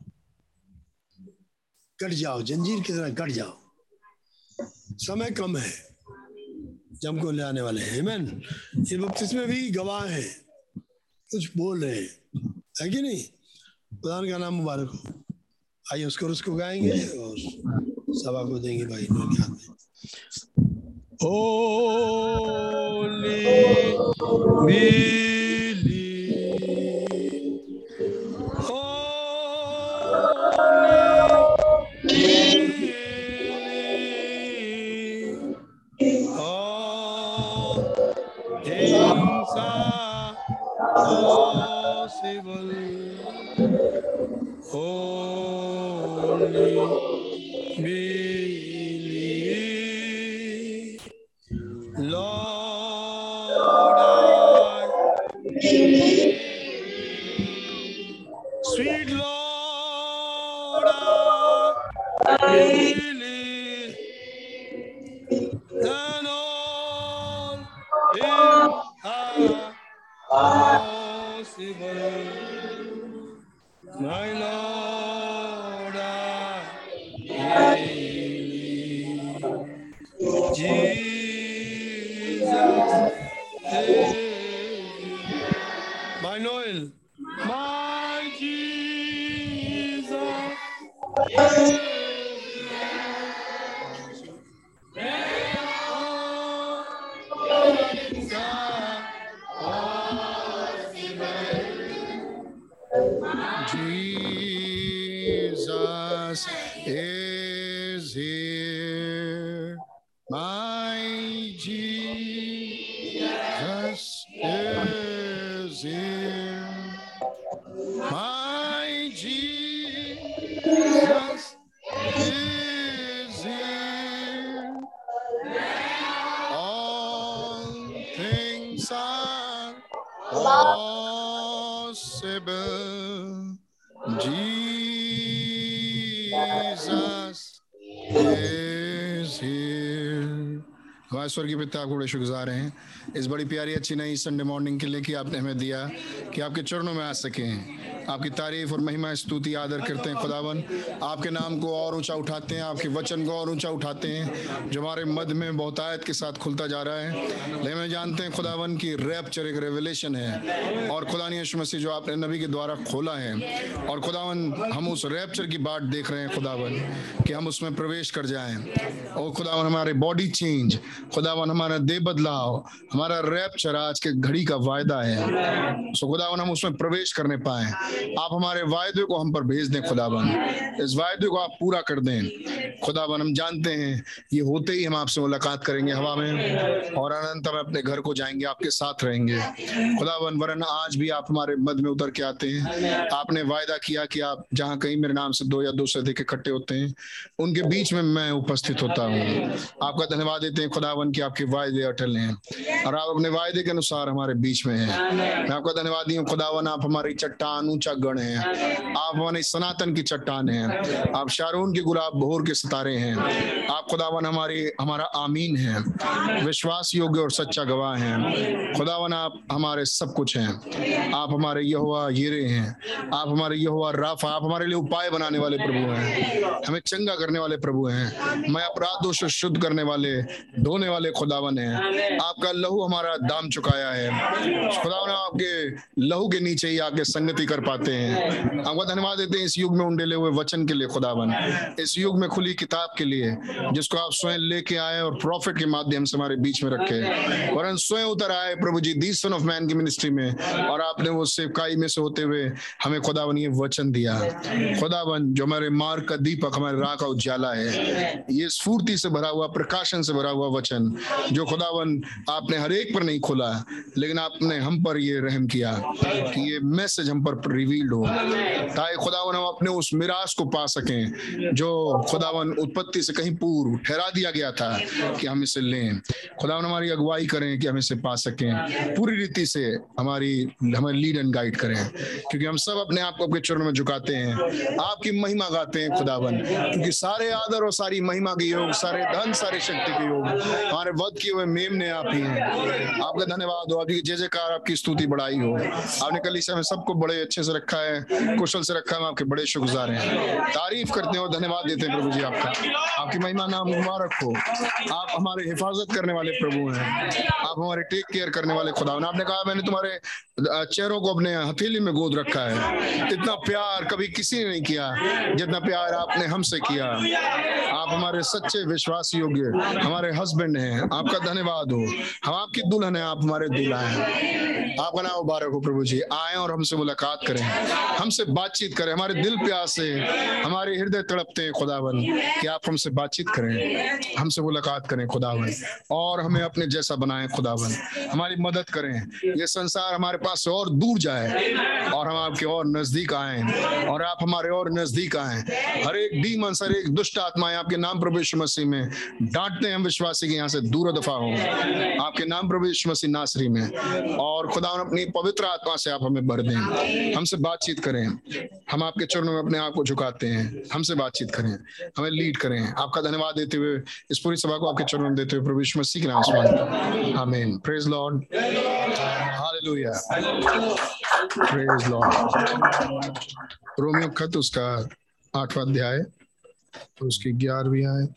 कट जाओ जंजीर की तरह कट जाओ। समय कम है जब को ले आने वाले हैं। Amen? ये वक्त इसमें भी गवाह हैं। कुछ बोल रहे हैं। है कि नहीं? खुदा का नाम मुबारक हो। आइए उसको उसको गाएँगे और सभा को देंगे भाई। Holy, holy, Holy, Billy. All things are possible. Holy. आपको बड़े शुक्रगुजार हैं। इस बड़ी प्यारी, अच्छी नई संडे मॉर्निंग के लिए कि आपने हमें दिया, कि आपके चरणों में आ सकें। आपकी तारीफ़ और महिमा, स्तुति, आदर करते हैं खुदावन। आपके नाम को और ऊँचा उठाते हैं, आपके वचन को और ऊँचा उठाते हैं, जो हमारे मद में बहुतायत के साथ खुलता जा रहा है। लेकिन जानते हैं खुदावन की रैप्चर एक रेवलेशन है, और खुदा यीशु मसीह जो आपने नबी के द्वारा खोला है, और खुदावन, हम उस रैप्चर की बाट देख रहे हैं खुदावन, कि हम उसमें प्रवेश कर जाएँ। और खुदावन, हमारे बॉडी चेंज खुदावन, हमारा दे बदलाव, हमारा रैप्चर आज के घड़ी का वायदा है। सो खुदावन, हम उसमें प्रवेश करने पाए। आप हमारे वायदे को हम पर भेज दें खुदावन इस वायदे को आप पूरा कर दें। खुदावन हम जानते हैं, ये होते ही हम आपसे मुलाकात करेंगे हवा में, और अनंत हम अपने घर को जाएँगे, आपके साथ रहेंगे। खुदावन वरन आज भी आप हमारे मध्य में उतर के आते हैं। आपने वायदा किया कि आप जहाँ कहीं मेरे नाम से दो या दो से अधिक इकट्ठे होते हैं, उनके बीच में मैं उपस्थित होता हूँ। आपका धन्यवाद देते हैं खुदावन की आपके वायदे अटल हैं, और आप अपने वायदे के अनुसार हमारे बीच में हैं। मैं आपका धन्यवाद दी हूँ खुदावन आप हमारी चट्टान ऊँचा गण है। आप हमारे सनातन की चट्टान है। आप शारून के गुलाब भोर के सितारे हैं। आप खुदावन हमारी, हमारा आमीन है। विश्वास योग्य और सच्चा गवाह हैं। खुदावन, आप हमारे सब कुछ हैं। आप हमारे यहोवा येरे हैं। आप हमारे यहोवा राफा, आप हमारे लिए उपाय बनाने वाले प्रभु हैं। हमें चंगा करने वाले प्रभु हैं। मैं अपराधों से शुद्ध करने वाले धोने वाले खुदावन हैं। आपका लहू हमारा दाम चुकाया है। खुदावन, आपके लहू के नीचे ही आके संगति कर पाते हैं। आपका धन्यवाद देते हैं इस युग में उंडेले हुए वचन के लिए, खुदावन। इस युग में खुली किताब के लिए, जिसको आप स्वयं लेके आए और प्रॉफिट के माध्यम से हमारे बीच में रखे। वरन स्वयं उतर आए, प्रभु जी दी सन ऑफ़ मैन की मिनिस्ट्री में। और आपने वो सेवकाई में से होते हुए हमें खुदावन ये वचन दिया। खुदावन, जो हमारे मार्ग का दीपक, हमारे राह का उजाला है, ये स्फूर्ति से भरा हुआ, प्रकाशन से भरा हुआ वचन, जो खुदावन आपने हर एक पर नहीं खोला, लेकिन आपने हम पर ये रहम किया, कि ये मैसेज हम पर रिवील्ड हो। ताकि खुदावन हम अपने उस मिरास को पा सकें जो खुदावन उत्पत्ति से कहीं पूर्व ठहरा दिया गया था कि हम इसे लें। खुदावन हमारी अगुवाई करें कि हम इसे पा सकें। पूरी रीति से हमारी हमें लीड एंड गाइड करें। क्योंकि हम सब अपने आप को आपके चरणों में झुकाते हैं। आपकी महिमा गाते हैं खुदावन। क्योंकि सारे आदर और सारी महिमा के योग सारे धन सारे शक्ति के योग हमारे वध किए हुए मेम ने आप ही हैं। आपका धन्यवाद हो। आपकी जय जयकार आपकी स्तुति बढ़ाई हो। आपने कल इसे हमें सबको बड़े अच्छे से रखा है, कुशल से रखा है आपके बड़े शुक्रगुजार हैं। तारीफ़ करते हैं और धन्यवाद देते हैं प्रभु जी आपका। आपकी महिमा नाम मुबारक हो। आप हमारे हिफाजत करने वाले प्रभु हैं। आप हमारे टेक केयर करने वाले खुदा आपने कहा, मैंने तुम्हारे चेहरों को अपने हथेली में गोद रखा है। इतना प्यार कभी किसी ने नहीं किया, जितना प्यार आपने हमसे किया। आप हमारे सच्चे विश्वास योग्य, हमारे हस्बैंड हैं। आपका धन्यवाद हो। हम आपकी दुल्हन है, आप हमारे दूल्हा हैं। आपका नाम मुबारक हो प्रभु जी। आए और हमसे मुलाकात करें। हमसे बातचीत करें, हमारे दिल प्यास से, हमारे हृदय तड़पते हैं, खुदावन, कि आप हमसे बातचीत करें, हमसे मुलाकात करें, खुदावन, और हमें अपने जैसा बनाएँ, खुदावन, हमारी मदद करें, ये संसार हमारे पास से और दूर जाए, और हम आपके और नज़दीक आए, और आप हमारे और नज़दीक आए, हर एक डीमन हर एक दुष्ट आत्माएँ आपके नाम प्रभु यीशु मसीह में डांटते हैं, हम विश्वासी के यहाँ से दूर दफ़ा हो, आपके नाम प्रभु यीशु मसीह नासरी में, और खुदा अपनी पवित्र आत्मा से आप हमें भर दें, हमसे बातचीत करें हम। आपके चरणों में अपने आप को झुकाते हैं। हमसे बातचीत करें। हमें लीड करें। आपका धन्यवाद देते हुए, इस पूरी सभा को आपके चरणों में देते हुए प्रभु यीशु मसीह के नाम से आमीन। Praise Lord hallelujah praise Lord Romeo खत उसका आठवां अध्याय और उसकी ग्यारहवीं आयत।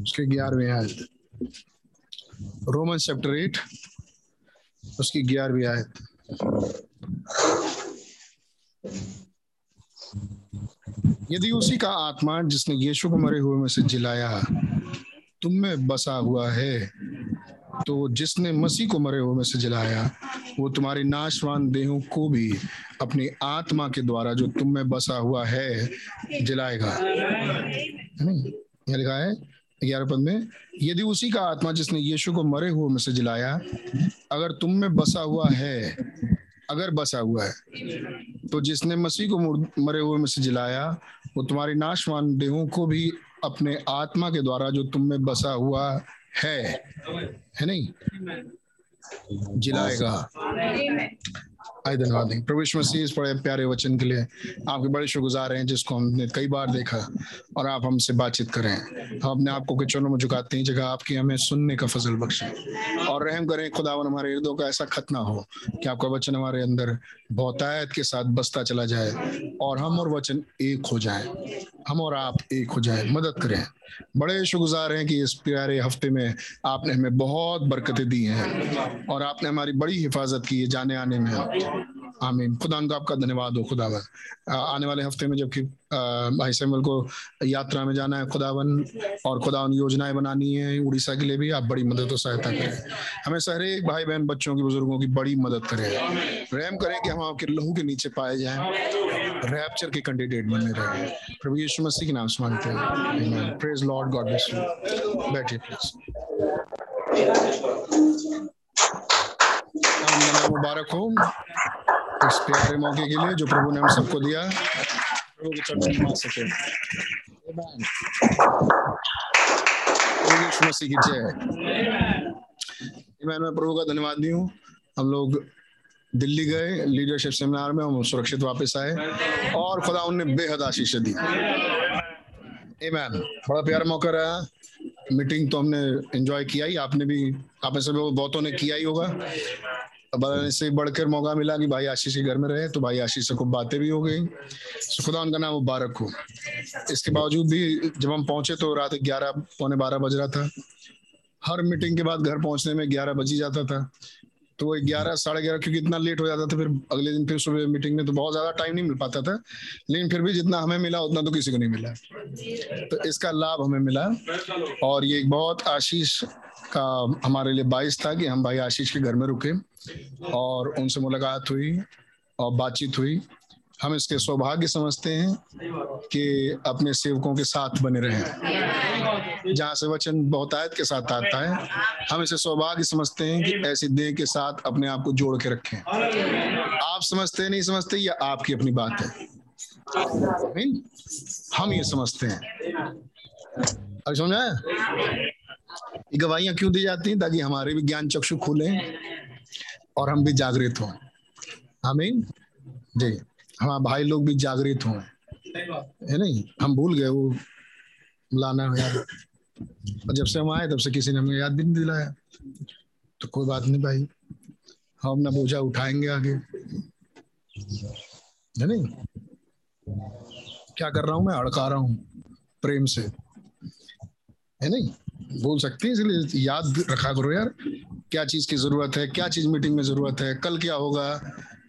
उसके ग्यारहवीं आयत। रोमन चैप्टर एट उसकी ग्यारहवीं आयत यदि उसी का आत्मा जिसने यीशु को मरे हुए में से जिलाया, तुम में बसा हुआ है तो जिसने मसीह को मरे हुए में से जलाया, वो तुम्हारी नाशवान देहों को भी अपनी आत्मा के द्वारा जो तुम में बसा हुआ है, जलाएगा। लिखा है ग्यारह पद में, यदि उसी का आत्मा जिसने यीशु को मरे हुए में से जलाया, अगर तुम में बसा हुआ है, अगर बसा हुआ है तो जिसने मसीह को मरे हुए में से जलाया, वो तुम्हारी नाशवान देहों को भी अपने आत्मा के द्वारा जो तुम में बसा हुआ है है नहीं? जिलाएगा। आए धन्यवाद प्रभु मसीह इस बड़े प्यारे वचन के लिए आपके बड़े शुक्रगुजार हैं जिसको हमने कई बार देखा। और आप हमसे बातचीत करें। हम अपने आप को चरणों में झुकाते हैं जगह आपकी हमें सुनने का फजल बख्शे। और रहम करें, खुदावन हमारे हृदयों का ऐसा खतना हो कि आपका वचन हमारे अंदर बहुतायत के साथ बसता चला जाए और हम और वचन एक हो जाए। हम और आप एक हो जाए। मदद करें। बड़े शुक्रगुजार हैं कि इस प्यारे हफ़्ते में आपने हमें बहुत बरकतें दी हैं और आपने हमारी बड़ी हिफाजत की है जाने आने में। आमीन। खुदा का आपका धन्यवाद हो खुदावन आने वाले हफ़्ते में जबकि भाई सैमल को यात्रा में जाना है खुदावन और खुदावन योजनाएँ बनानी है उड़ीसा के लिए भी, आप बड़ी मदद और सहायता करें। हमें सारे भाई बहन बच्चों की, बुज़ुर्गों की बड़ी मदद करें। रहम करें कि हम आपके लहू के नीचे पाए जाएँ रैप्चर के कैंडिडेट बने रहे। प्रभु यीशु मसीह के नाम से मांगते हैं। Praise Lord God bless you बैठिए प्लीज़ मुबारक हो। इस प्यारे मौके के लिए जो प्रभु ने हम सबको दिया, प्रभु के चरणों में सके। मैं प्रभु का धन्यवाद दी हूँ। हम लोग दिल्ली गए लीडरशिप सेमिनार में, हम सुरक्षित वापस आए और खुदा उनने बेहद आशीष दी। मैन बड़ा प्यारा मौका रहा। मीटिंग तो हमने एंजॉय किया ही। आपने भी आप में से बहुतों ने किया ही होगा। से बढ़कर मौका मिला कि भाई आशीष के घर में रहे तो भाई आशीष से खूब बातें भी हो गई। खुदा उनका नाम मुबारक हो। इसके बावजूद भी जब हम पहुँचे तो रात ग्यारह पौने बारह बज रहा था। हर मीटिंग के बाद घर पहुँचने में ग्यारह बज ही जाता था। तो वो ग्यारह साढ़े ग्यारह क्योंकि इतना लेट हो जाता था फिर अगले दिन फिर सुबह मीटिंग में तो बहुत ज़्यादा टाइम नहीं मिल पाता था। लेकिन फिर भी जितना हमें मिला उतना तो किसी को नहीं मिला। तो इसका लाभ हमें मिला। और ये एक बहुत आशीष का हमारे लिए बाइस था कि हम भाई आशीष के घर में रुके। और उनसे मुलाकात हुई और बातचीत हुई। हम इसके सौभाग्य समझते हैं कि अपने सेवकों के साथ बने रहें। जहाँ से वचन बहुतायत के साथ आता है, हम इसे सौभाग्य समझते हैं कि ऐसी देह के साथ अपने आप को जोड़ के रखें। आप समझते नहीं समझते, ये आपकी अपनी बात है? हम ये समझते हैं। समझ आया गवाहियाँ क्यों दी जाती हैं? ताकि हमारे भी ज्ञान चक्षु खुले। और हम भी जागृत हों। आमीन। जी हमारे भाई लोग भी जागृत हों। है नहीं? हम भूल गए, वो लाना यार। और जब से हम आए, तब से किसी ने हमें याद भी नहीं दिलाया। तो कोई बात नहीं भाई। हम अपना बोझा उठाएँगे आगे। है नहीं? क्या कर रहा हूँ मैं? अड़का रहा हूँ प्रेम से। है नहीं? बोल सकते हैं, इसलिए याद रखा करो यार, क्या चीज़ की ज़रूरत है, क्या चीज़ मीटिंग में ज़रूरत है, कल क्या होगा,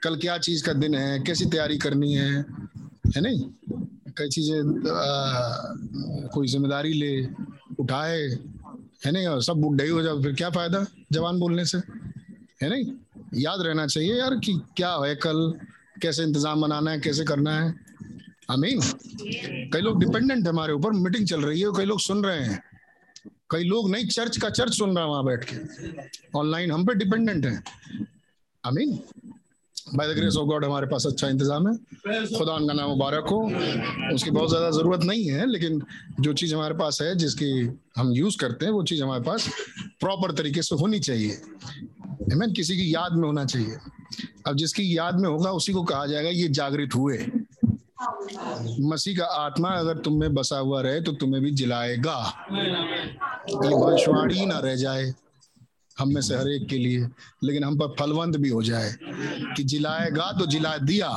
कल क्या चीज़ का दिन है, कैसी तैयारी करनी है है नहीं? कई चीज़ें कोई ज़िम्मेदारी ले, उठाए, है नहीं? और सब बुढ़े ही जाओ फिर क्या फ़ायदा जवान बोलने से, है नहीं? याद रहना चाहिए यार कि क्या है कल, कैसे इंतज़ाम बनाना है, कैसे करना है। आमीन। कई लोग डिपेंडेंट है हमारे ऊपर मीटिंग चल रही है, कई लोग सुन रहे हैं। कई लोग नहीं चर्च का चर्च सुन रहा है वहाँ बैठ के। ऑनलाइन हम पे डिपेंडेंट है। आमीन by the grace of God हमारे पास अच्छा इंतज़ाम है। खुदा उनका नाम मुबारक हो। उसकी बहुत ज़्यादा ज़रूरत नहीं है, लेकिन जो चीज़ हमारे पास है, जिसकी हम यूज़ करते हैं, वो चीज़ हमारे पास प्रॉपर तरीके से होनी चाहिए? किसी की याद में होना चाहिए। अब जिसकी याद में होगा, उसी को कहा जाएगा, ये जागृत हुए। मसीह का आत्मा अगर तुम में बसा हुआ रहे तो तुम्हें भी जिलाएगा। ये भविष्यवाणी ना रह जाए हम में से हर एक के लिए, लेकिन हम पर फलवंत भी हो जाए कि जिलाएगा तो जिला दिया।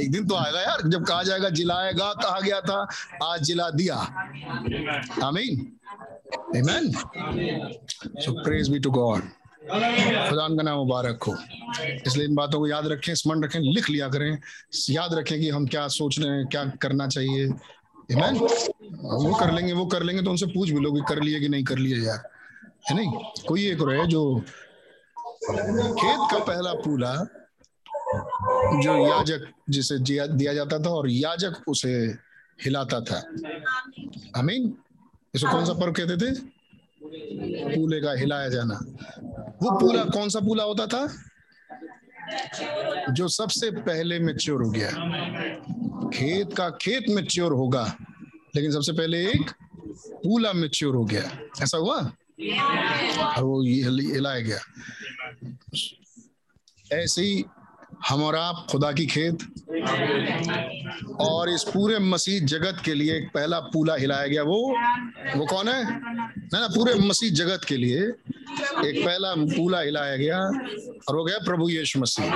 एक दिन तो आएगा यार, जब कहा जाएगा जिलाएगा, कहा गया था, आज जिला दिया। आमीन। आमीन so praise be to God खुदा का नाम मुबारक हो। इसलिए इन बातों को याद रखें, स्मरण रखें, लिख लिया करें। याद रखें कि हम क्या सोच रहे हैं, क्या करना चाहिए? वो कर लेंगे, वो कर लेंगे तो उनसे पूछ भी लोगे, कर लिए कि नहीं कर लिए यार। है नहीं? कोई एक रहे जो खेत का पहला पूला जो याजक जिसे दिया जाता था और याजक उसे हिलाता था। अमीन इसको कौन सा पर्व कहते थे? पूले का हिलाया जाना। वो पूला कौन सा पूला होता था? जो सबसे पहले मेच्योर हो गया। खेत का खेत मेच्योर होगा, लेकिन सबसे पहले एक पूला मेच्योर हो गया। ऐसा हुआ? और वो हिलाया गया। ऐसे ही हम और आप, खुदा की खेत और इस पूरे मसीह जगत के लिए एक पहला पूला हिलाया गया, वो वो कौन है? ना ना, पूरे मसीह जगत के लिए एक पहला पूला हिलाया गया और वो गया प्रभु यीशु मसीह।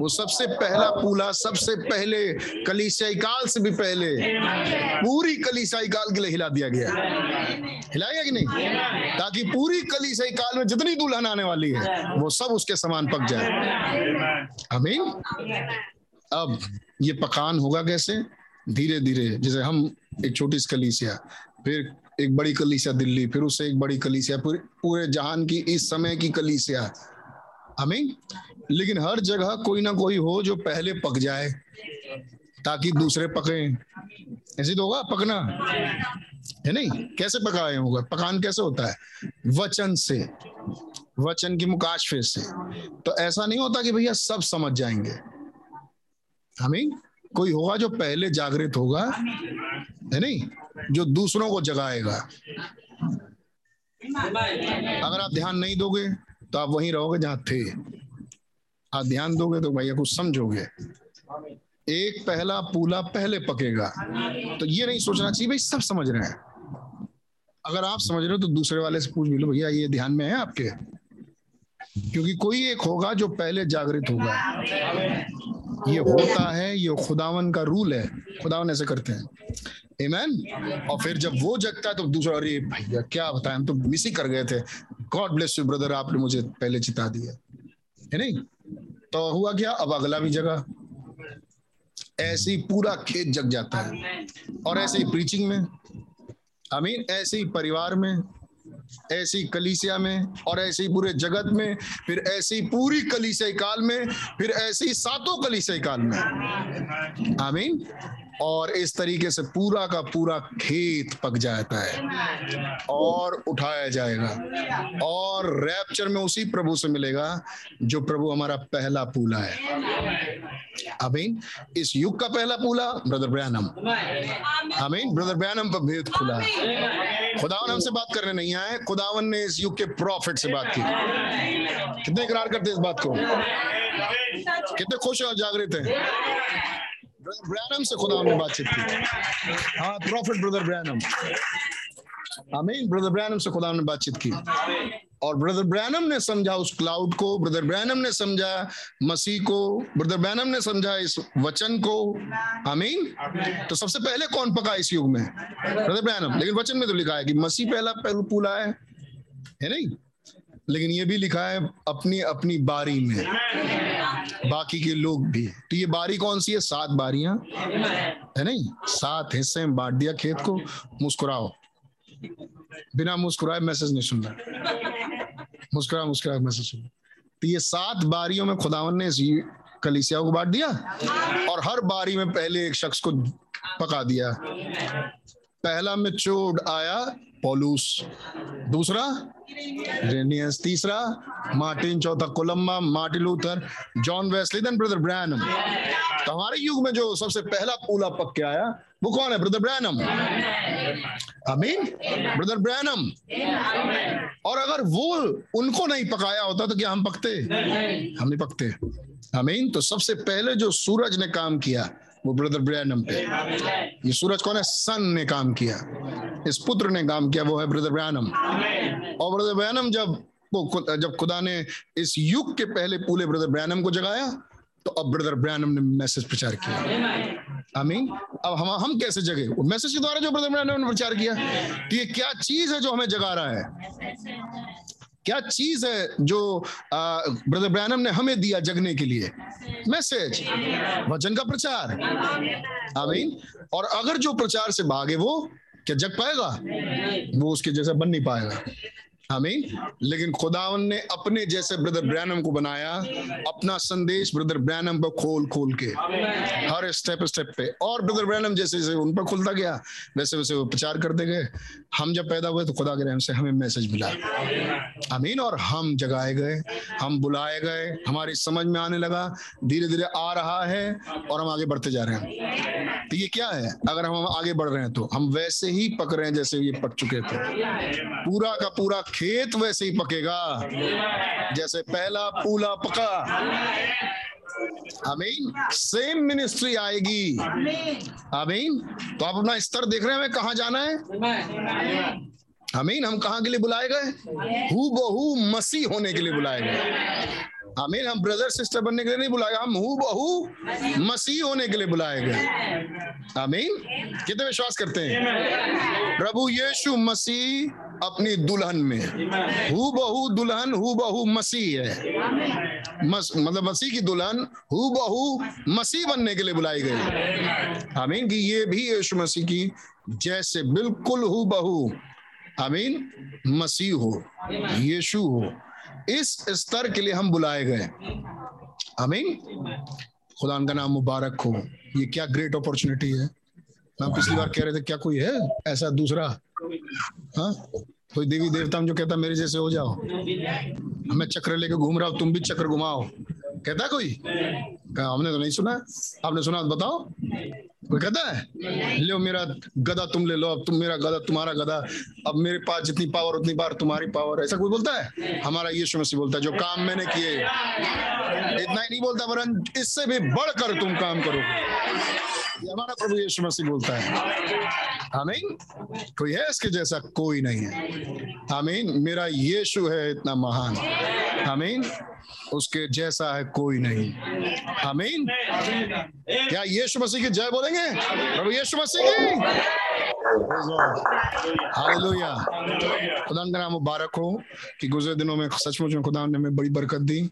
वो सबसे पहला पूला, सबसे पहले कलीसियाई काल से भी पहले पूरी कलीसियाई काल के लिए हिला दिया गया। हिलाया कि नहीं? ताकि पूरी कलीसियाई काल में जितनी दुल्हन आने वाली है, वो सब उसके समान पक जाए। अमीन। अब ये पकान होगा कैसे? धीरे धीरे, जैसे हम एक छोटी सी कलीसिया, फिर एक बड़ी कलीसिया दिल्ली, फिर उससे एक बड़ी कलीसिया फिर पूरे जहान की, इस समय की कलीसिया। अमीन? लेकिन हर जगह कोई ना कोई हो जो पहले पक जाए, ताकि दूसरे पके। ऐसे तो होगा पकना? है नहीं? कैसे पकाए होगा? पकान कैसे होता है? वचन से। वचन की मुकाशफे से। तो ऐसा नहीं होता कि भैया सब समझ जाएँगे। हमें कोई होगा जो पहले जागृत होगा, है नहीं? जो दूसरों को जगाएगा। अगर आप ध्यान नहीं दोगे तो आप वहीं रहोगे जहाँ थे। आप ध्यान दोगे तो भैया कुछ समझोगे। एक पहला पूला पहले पकेगा। तो ये नहीं सोचना चाहिए, भाई सब समझ रहे हैं। अगर आप समझ रहे हो तो दूसरे वाले से पूछ भी लो, भैया ये ध्यान में है आपके? क्योंकि कोई एक होगा जो पहले जागृत होगा। ये होता है, ये खुदावन का रूल है। खुदावन ऐसे करते हैं। Amen? और फिर जब वो जगता है तो दूसरा, अरे भैया, क्या बताएँ? हम तो मिस ही कर गए थे। गॉड ब्लेस यू ब्रदर आपने मुझे पहले चिता दिया। है नहीं? तो हुआ क्या? अब अगला भी जगह ऐसे ही पूरा खेत जग जाता है। और ऐसे ही प्रीचिंग में आई मीन ऐसे ही परिवार में ऐसी कलीसिया में और ऐसी पूरे जगत में, फिर ऐसी पूरी कलीसिया काल में, फिर ऐसी सातों कलीसिया काल में। आमीन। और इस तरीके से पूरा का पूरा खेत पक जाता है और उठाया जाएगा। और रैप्चर में उसी प्रभु से मिलेगा जो प्रभु हमारा पहला पूला है। आमीन इस युग का पहला पूला ब्रदर ब्रैनम आमीन ब्रदर ब्रैनम पर भेद खुला है। खुदावन हमसे बात करने नहीं आए। खुदावन ने इस युग के प्रॉफिट से बात की। कितने इकरार करते इस बात को? कितने खुश और जागृत हैं? ब्रैनम से खुदा ने बातचीत की हाँ प्रॉफिट ब्रदर ब्रैनम आमीन ब्रदर ब्रैनम से खुदा ने बातचीत की और ब्रदर ब्रैनम ने समझा उस क्लाउड को ब्रदर ब्रैनम ने समझा मसीह को ब्रदर ब्रैनम ने समझा इस वचन को आमीन तो सबसे पहले कौन पका इस युग में ब्रदर ब्रैनम लेकिन वचन में तो लिखा है कि मसीह पहला पहलू पूला है है नहीं लेकिन ये भी लिखा है अपनी अपनी बारी में। बाकी के लोग भी। तो ये बारी कौन सी है? सात बारियाँ। है नहीं? सात हिस्से में बांट दिया खेत को। मुस्कुराओ। बिना मुस्कुराए मैसेज नहीं सुन रहा। मुस्कुरा मुस्कुरा, मैसेज सुन तो ये सात बारियों में खुदावन ने इस कलिसिया को बांट दिया और हर बारी में पहले एक शख्स को पका दिया। पहला में चोड आया पॉलूस। दूसरा रेनियस तीसरा मार्टिन चौथा Columba Martin Luther John Wesley then brother Branham तो हमारे युग में जो सबसे पहला पूला पक के आया, वो कौन है? ब्रदर ब्रैनम अमीन ब्रदर ब्रैनम और अगर वो उनको नहीं पकाया होता तो क्या हम पकते? हम नहीं पकते। अमीन तो सबसे पहले जो सूरज ने काम किया वो ब्रदर ब्रैनम पे ये सूरज कौन है सन ने काम किया। इस पुत्र ने काम किया, वो है ब्रदर ब्रैनम। और ब्रदर ब्रैनम जब वो जब खुदा ने इस युग के पहले पूरे ब्रदर ब्रैनम को जगाया तो अब ब्रदर ब्रैनम ने मैसेज प्रचार किया। आमीन। अब हम हम कैसे जगे? वो मैसेज के द्वारा जो ब्रदर ब्रैनम ने प्रचार किया कि ये क्या चीज़ है जो हमें जगा रहा है? क्या चीज़ है जो ब्रदर ब्रैनम ने हमें दिया जगने के लिए? मैसेज वचन का प्रचार. आमीन और अगर जो प्रचार से भागे वो, क्या जग पाएगा? वो उसके जैसा बन नहीं पाएगा. आमीन। लेकिन खुदावन ने अपने जैसे ब्रदर ब्रैनम को बनाया, अपना संदेश ब्रदर ब्रैनम पर खोल खोल के, हर स्टेप स्टेप पे। और ब्रदर ब्रैनम जैसे जैसे उन पर खुलता गया, वैसे वैसे वो प्रचार करते गए। हम जब पैदा हुए तो खुदा के रहम से हमें मैसेज मिला। अमीन और हम जगाए गए, हम बुलाए गए, हमारी समझ में आने लगा, धीरे धीरे आ रहा है, और हम आगे बढ़ते जा रहे हैं। तो ये क्या है? अगर हम आगे बढ़ रहे हैं तो हम वैसे ही पक रहे हैं जैसे ये पक चुके थे। पूरा का पूरा खेत वैसे ही पकेगा। जैसे पहला पूला पका। आमीन। सेम मिनिस्ट्री आएगी। आमीन। तो आप अपना स्तर देख रहे हैं, हमें कहा जाना है? आमीन, हम कहा के लिए बुलाए गए? हु बहु मसीह होने के लिए बुलाए गए। आमीन, हम ब्रदर सिस्टर बनने के लिए नहीं बुलाए, हम हु बहु मसीह होने के लिए बुलाए गए। आमीन। कितने विश्वास करते हैं? प्रभु यीशु मसीह अपनी दुल्हन में। हु बहु दुल्हन हु बहु मसीह है। मस, मतलब मसीह की दुल्हन हु बहु मसीह बनने के लिए बुलाई गई। आमीन कि ये भी यीशु मसीह की जैसे बिल्कुल हु बहु आमीन मसीह हो यीशु हो इस स्तर के लिए हम बुलाए गए। आमीन। खुदा का नाम मुबारक हो। ये क्या ग्रेट अपॉर्चुनिटी है। हम पिछली बार कह रहे थे क्या कोई है ऐसा दूसरा? हाँ? कोई देवी देवता जो कहता मेरे जैसे हो जाओ। मैं चक्र लेके घूम रहा हूँ, तुम भी चक्र घुमाओ। कहता कोई? हमने तो नहीं सुना। आपने सुना तो बताओ। कोई कहता है? लो मेरा गदा तुम ले लो, अब तुम मेरा गदा तुम्हारा गदा अब मेरे पास जितनी पावर उतनी पावर तुम्हारी पावर ऐसा कोई बोलता है? हमारा यीशु मसीह बोलता है, जो काम मैंने किए। इतना ही नहीं बोलता, वरन इससे भी बढ़कर तुम काम करो ये हमारा प्रभु यीशु मसीह बोलता है। आमीन। कोई है इसके जैसा कोई नहीं है। आमीन। मेरा यीशु है इतना महान। आमीन। उसके जैसा है कोई नहीं। आमीन। क्या यीशु मसीह की जय बोलेंगे? प्रभु यीशु मसीह की। खुदा का नाम मुबारक हो कि गुजरे दिनों में सचमुच में खुदा ने हमें बड़ी बरकत दी।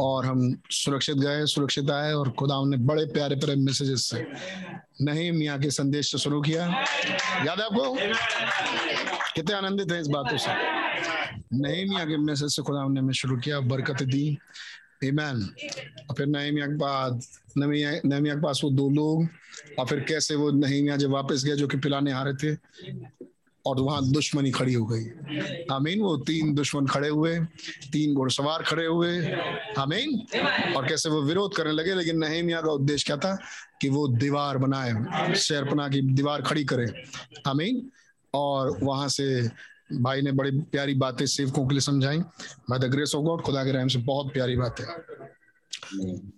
और हम सुरक्षित गए, सुरक्षित आए और खुदा ने बड़े प्यारे प्यारे मैसेजेस से नहीं मियाँ के संदेश से शुरू किया। याद है आपको? कितने आनंदित हैं इस बातों से। नहीं मियाँ के मैसेज से खुदा ने हमें शुरू किया, बरकत दी। Amen. और फिर नहमिया के बाद नहमिया के पास वो दो लोग, और फिर कैसे वो नहीं नहमिया जब वापस गए जो कि पिलाने आ रहे थे और वहाँ दुश्मनी खड़ी हो गई। आमीन, वो तीन दुश्मन खड़े हुए, तीन घुड़सवार खड़े हुए। आमीन? और कैसे वो विरोध करने लगे, लेकिन नहमिया का उद्देश्य क्या था? कि वो दीवार बनाए शेरपना की दीवार खड़ी करे। आमीन? और वहाँ से भाई ने बड़ी प्यारी बातें सेवकों के लिए समझाई। By the grace of God, खुदा के रहम से बहुत प्यारी बातें।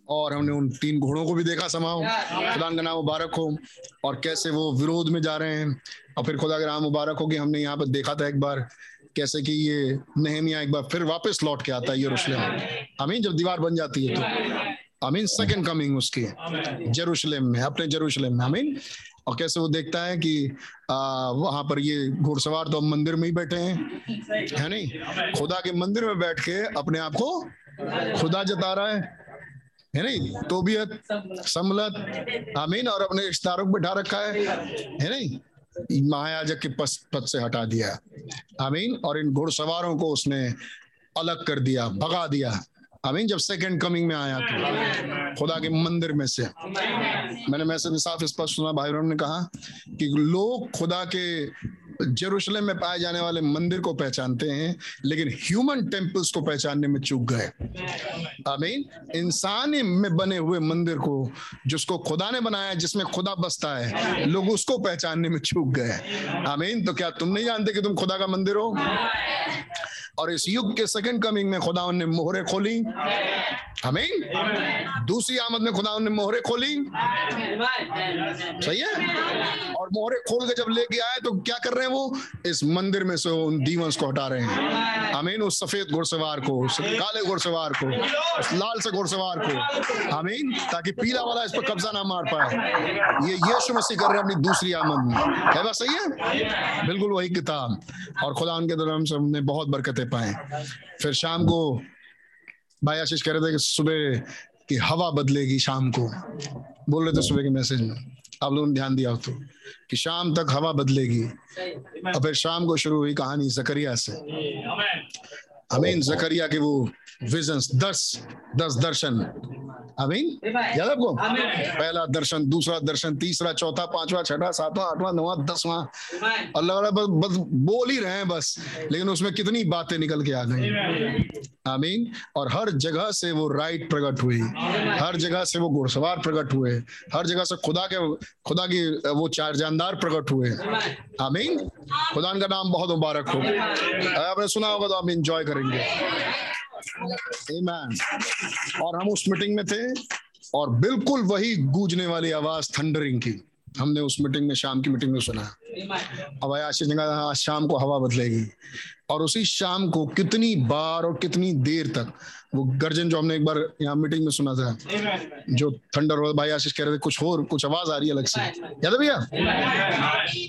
और हमने उन तीन घोड़ों को भी देखा समाओ। खुदा का नाम मुबारक हो। और कैसे वो विरोध में जा रहे हैं। और फिर खुदा नाम मुबारक हो कि हमने यहाँ पर देखा था एक बार कैसे कि ये नहमिया एक बार फिर वापस लौट के आता है यरूशलेम। आमीन जब दीवार बन जाती है तो। आमीन सेकंड कमिंग उसकी जेरूशलेम में अपने जेरूशलेम में आमीन। और कैसे वो देखता है कि आ, वहाँ पर ये घुड़सवार तो मंदिर में ही बैठे हैं है नहीं? खुदा के मंदिर में बैठ के अपने आप को खुदा जता रहा है है नहीं? तोबियत समलत आमीन और अपने रिश्तेदारों को बैठा रखा है है नहीं? महायाजक के पद पद से हटा दिया आमीन। और इन घुड़सवारों को उसने अलग कर दिया, भगा दिया आमीन, जब सेकंड कमिंग में आया तो खुदा के मंदिर में से। मैंने मैसेज साफ़ स्पष्ट सुना, भाई ने कहा कि लोग खुदा के जेरूशलेम में पाए जाने वाले मंदिर को पहचानते हैं, लेकिन ह्यूमन टेम्पल्स को पहचानने में चूक गए। आमीन, इंसानी में बने हुए मंदिर को, जिसको खुदा ने बनाया, जिसमें खुदा बसता है, लोग उसको पहचानने में चूक गए। आमीन तो क्या तुम नहीं जानते कि तुम खुदा का मंदिर हो? और इस युग के सेकंड कमिंग में खुदा ने मोहरे खोली। हमें दूसरी आमद में खुदा ने मोहरे खोली। सही है? और मोहरे खोल के जब लेके आए तो क्या कर रहे हैं वो? इस मंदिर में से उन दीवंस को हटा रहे हैं। अमीन उस सफ़ेद घुड़सवार को, उस काले घुड़सवार को, उस लाल से घुड़सवार को। अमीन ताकि पीला वाला इस पर कब्जा ना मार पाए। ये यीशु मसीह कर रहे हैं अपनी दूसरी आमद में। है बात सही है? बिल्कुल वही किताब। और खुदा उनके दौरान हमने बहुत बरकतें पाए। फिर शाम को भाई आशीष कह रहे थे कि सुबह की हवा बदलेगी शाम को। बोल रहे थे सुबह के मैसेज में आप लोगों ने ध्यान दिया हो तो कि शाम तक हवा बदलेगी। और फिर शाम को शुरू हुई कहानी जकरिया से। हमें जकरिया के वो विजन्स दस दस दर्शन। अमीन याद आपको? पहला दर्शन दूसरा दर्शन तीसरा चौथा पांचवा छठा सातवां आठवां नवा दसवां। अल्लाह बस, बस बोल ही रहे हैं बस लेकिन उसमें कितनी बातें निकल के आ गई। आमीन? और हर जगह से वो राइट प्रकट हुई। हर जगह से वो घुड़सवार प्रकट हुए। हर जगह से खुदा के खुदा की वो चार जानदार प्रकट हुए। आमीन? खुदा का नाम बहुत मुबारक हो। आपने सुना होगा तो आप इंजॉय करेंगे। Amen. और हम उस मीटिंग में थे और बिल्कुल वही गूंजने वाली आवाज़ थंडरिंग की। हमने उस मीटिंग में, शाम की मीटिंग में सुना। अब आशीष ने कहा, आज शाम को हवा बदलेगी। और उसी शाम को कितनी बार और कितनी देर तक, वो गर्जन जो हमने एक बार यहाँ मीटिंग में सुना था, जो थंडर भाई आशीष कह रहे थे, कुछ और कुछ आवाज़ आ रही है अलग से। याद है भैया?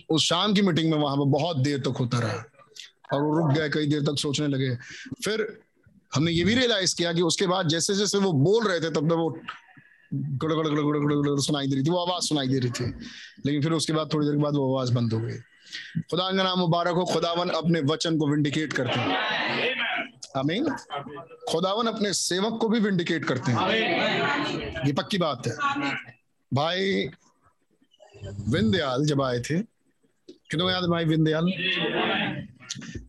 उस शाम की मीटिंग में वहाँ पर बहुत देर तक होता रहा। और वो रुक गए, कई देर तक सोचने लगे। फिर हमने ये भी रियलाइज़ किया कि उसके बाद जैसे जैसे वो बोल रहे थे, तब तक वो गड़गड़ गड़गड़ गड़गड़ सुनाई दे रही थी, वो आवाज़ सुनाई दे रही थी। लेकिन फिर उसके बाद, थोड़ी देर के बाद वो आवाज़ बंद हो गई। खुदा का नाम मुबारक हो, खुदावन अपने वचन को विंडिकेट करते हैं। आमीन। खुदावन अपने सेवक को भी विंडिकेट करते हैं। ये पक्की बात है। भाई विंदयाल जब आए थे, कितने याद भाई विंदयाल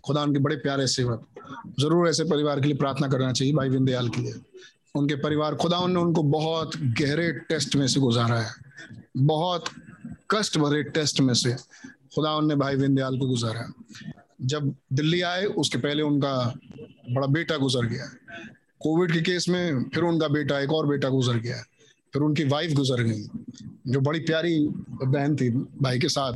खुदा उनके बड़े प्यारे सेवक। ज़रूर ऐसे परिवार के लिए प्रार्थना करना चाहिए भाई विंदयाल के लिए। उनके परिवार खुदा ने उनको बहुत गहरे टेस्ट में से गुजारा है। बहुत कष्ट भरे टेस्ट में से खुदा ने भाई विंदयाल को गुजारा जब दिल्ली आए, उसके पहले उनका बड़ा बेटा गुजर गया। कोविड के केस में फिर उनका बेटा, एक और बेटा गुजर गया। फिर उनकी वाइफ गुजर गई, जो बड़ी प्यारी बहन थी भाई के साथ।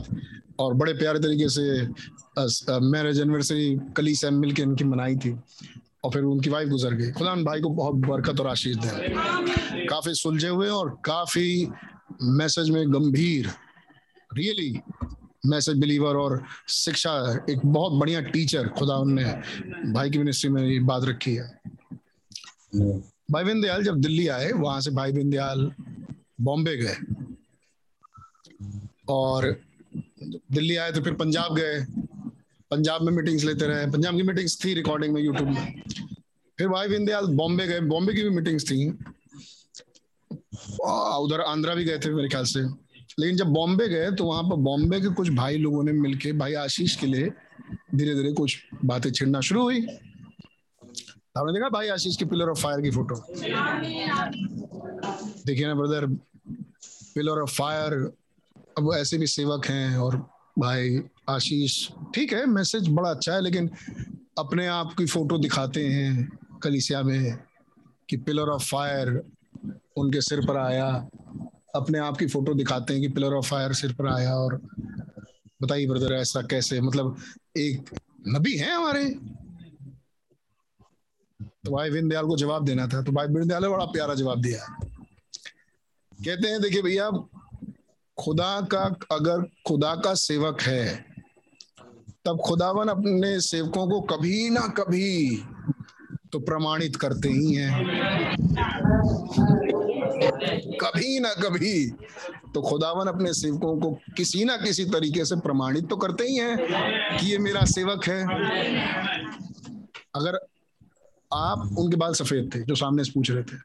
और बड़े प्यारे तरीके से मैरिज एनिवर्सरी कली से मिल के इनकी मनाई थी और फिर उनकी वाइफ गुजर गई। खुदा भाई को बहुत बरकत और आशीष दें। काफ़ी सुलझे हुए और काफ़ी मैसेज में गंभीर रियली मैसेज बिलीवर और शिक्षा, एक बहुत बढ़िया टीचर खुदा उनने भाई की मिनिस्ट्री में बात रखी है। भाई बिन दयाल जब दिल्ली आए, वहाँ से भाई बिन दयाल बॉम्बे गए और दिल्ली आए तो फिर पंजाब गए। पंजाब में मीटिंग्स लेते रहे। पंजाब की मीटिंग्स थी रिकॉर्डिंग में यूट्यूब में। फिर भाई बिंदयाल बॉम्बे गए। बॉम्बे की भी मीटिंग्स थी। उधर आंध्रा भी गए थे मेरे ख्याल से। लेकिन जब बॉम्बे गए तो वहाँ पर बॉम्बे के कुछ भाई लोगों ने मिलके, भाई आशीष के लिए धीरे धीरे कुछ बातें छिड़ना शुरू हुई। आपने देखा भाई आशीष की पिलर ऑफ़ फायर की फ़ोटो देखिए ना ब्रदर पिलर ऑफ़ फायर अब ऐसे भी सेवक हैं और भाई आशीष, ठीक है मैसेज बड़ा अच्छा है, लेकिन अपने आप की फ़ोटो दिखाते हैं कलिसिया में कि पिलर ऑफ़ फायर उनके सिर पर आया। अपने आप की फ़ोटो दिखाते हैं कि पिलर ऑफ़ फायर सिर पर आया और बताइए ब्रदर ऐसा कैसे? मतलब एक नबी है हमारे। तो भाई दयाल को जवाब देना था तो भाई दयाल ने बड़ा प्यारा जवाब दिया। कहते हैं, देखिए भैया खुदा का, अगर खुदा का सेवक है, तब खुदावन अपने सेवकों को कभी ना कभी तो प्रमाणित करते ही हैं। कभी ना कभी तो खुदावन अपने सेवकों को किसी ना किसी तरीके से प्रमाणित तो करते ही हैं कि ये मेरा सेवक है। अगर आप, उनके बाल सफ़ेद थे, जो सामने से पूछ रहे थे।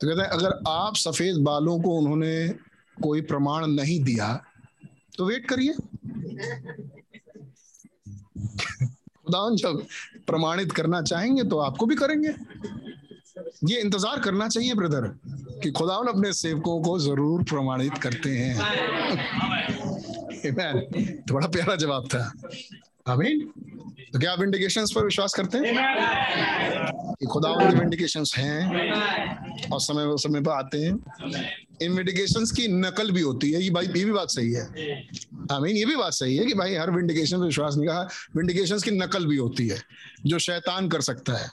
तो कहते हैं, अगर आप सफ़ेद बालों को उन्होंने कोई प्रमाण नहीं दिया तो वेट करिए। जब प्रमाणित करना चाहेंगे तो आपको भी करेंगे। ये इंतज़ार करना चाहिए ब्रदर कि खुदावन अपने सेवकों को ज़रूर प्रमाणित करते हैं। तो बड़ा प्यारा जवाब था। आमीन। तो क्या आप इंडिकेशंस पर विश्वास करते हैं? कि खुदावन के इंडिकेशंस हैं और समय समय पर आते हैं। इन विंडिकेशंस की नकल भी होती है। ये भाई, ये भी बात सही है। आई मीन ये भी बात सही है कि भाई हर विंडिकेशन पर विश्वास नहीं कहा विंडिकेशंस की नकल भी होती है, जो शैतान कर सकता है।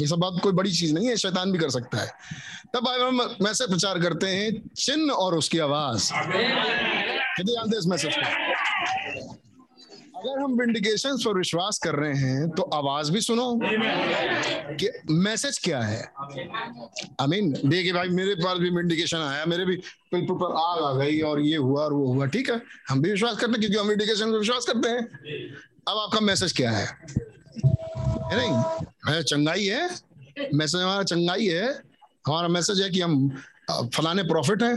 ये सब बात कोई बड़ी चीज़ नहीं है, शैतान भी कर सकता है। तब भाई हम मैसेज प्रचार करते हैं चिन्ह और उसकी आवाज़। कितने जानते हैं इस मैसेज को? अगर हम विंडिकेशन पर विश्वास कर रहे हैं तो आवाज़ भी सुनो। कि मैसेज क्या है? आई मीन देखिए भाई मेरे पास भी विंडिकेशन आया मेरे भी पेपर पर आग आ गई और ये हुआ और वो हुआ ठीक है? हम भी विश्वास करते हैं क्योंकि हम विंडिकेशन पर विश्वास करते हैं। अब आपका मैसेज क्या है? है नहीं? है चंगाई है। मैसेज हमारा चंगाई है। हमारा मैसेज है कि हम फलाने प्रॉफिट हैं।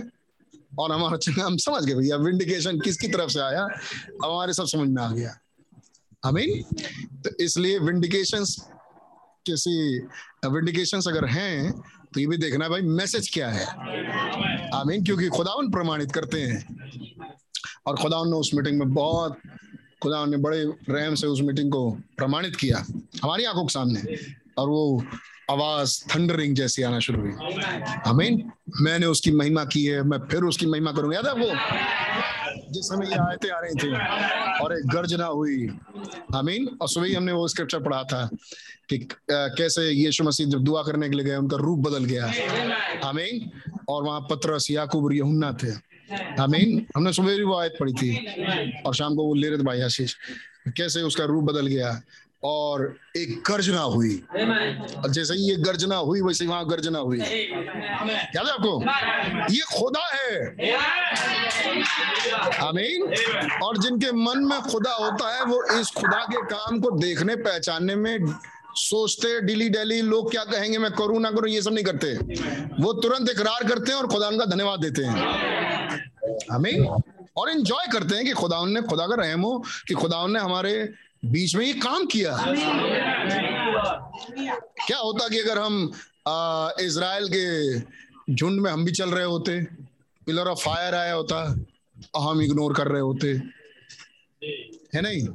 और हमारा हम समझ गए भैया विंडिकेशन किसकी तरफ़ से आया? हमारे सब समझ में आ गया। आमीन। तो इसलिए विंडिकेशन किसी विंडिकेशन अगर हैं तो ये भी देखना भाई मैसेज क्या है? आमीन, क्योंकि खुदावन प्रमाणित करते हैं। और खुदावन ने उस मीटिंग में बहुत खुदा ने बड़े रहम से उस मीटिंग को प्रमाणित किया। हमारी आँखों के सामने। और वो आवाज़ थंडरिंग जैसी आना शुरू हुई। आमीन मैंने उसकी महिमा की है, मैं फिर उसकी महिमा करूँगा। याद है वो? जिस समय ये आयते आ रही थी और एक गर्जना हुई। आमीन और सुबह हमने वो स्क्रिप्चर पढ़ा था कि कैसे यीशु मसीह जब दुआ करने के लिए गए, उनका रूप बदल गया। आमीन और वहाँ पत्रस, याकूब और यहुन्ना थे। आमीन हमने सुबह भी वो आयत पढ़ी थी। और शाम को वो ले रहे थे भाई आशीष। कैसे उसका रूप बदल गया? और एक गर्जना हुई। और जैसे ही ये गर्जना हुई वैसे वहाँ गर्जना हुई। याद है आपको? ये खुदा है। आमीन। और जिनके मन में खुदा होता है वो इस खुदा के काम को देखने पहचानने में सोचते डिली डेली लोग क्या कहेंगे मैं करूँ ना करूँ ये सब नहीं करते। वो तुरंत इकरार करते हैं और खुदा का धन्यवाद देते हैं। हमें और इंजॉय करते हैं कि खुदा ने खुदा का रहम हो कि खुदा ने हमारे बीच में ये काम किया। क्या होता कि अगर हम इसराइल के झुंड में हम भी चल रहे होते, पिलर ऑफ़ फायर आया होता, और हम इग्नोर कर रहे होते, है नहीं?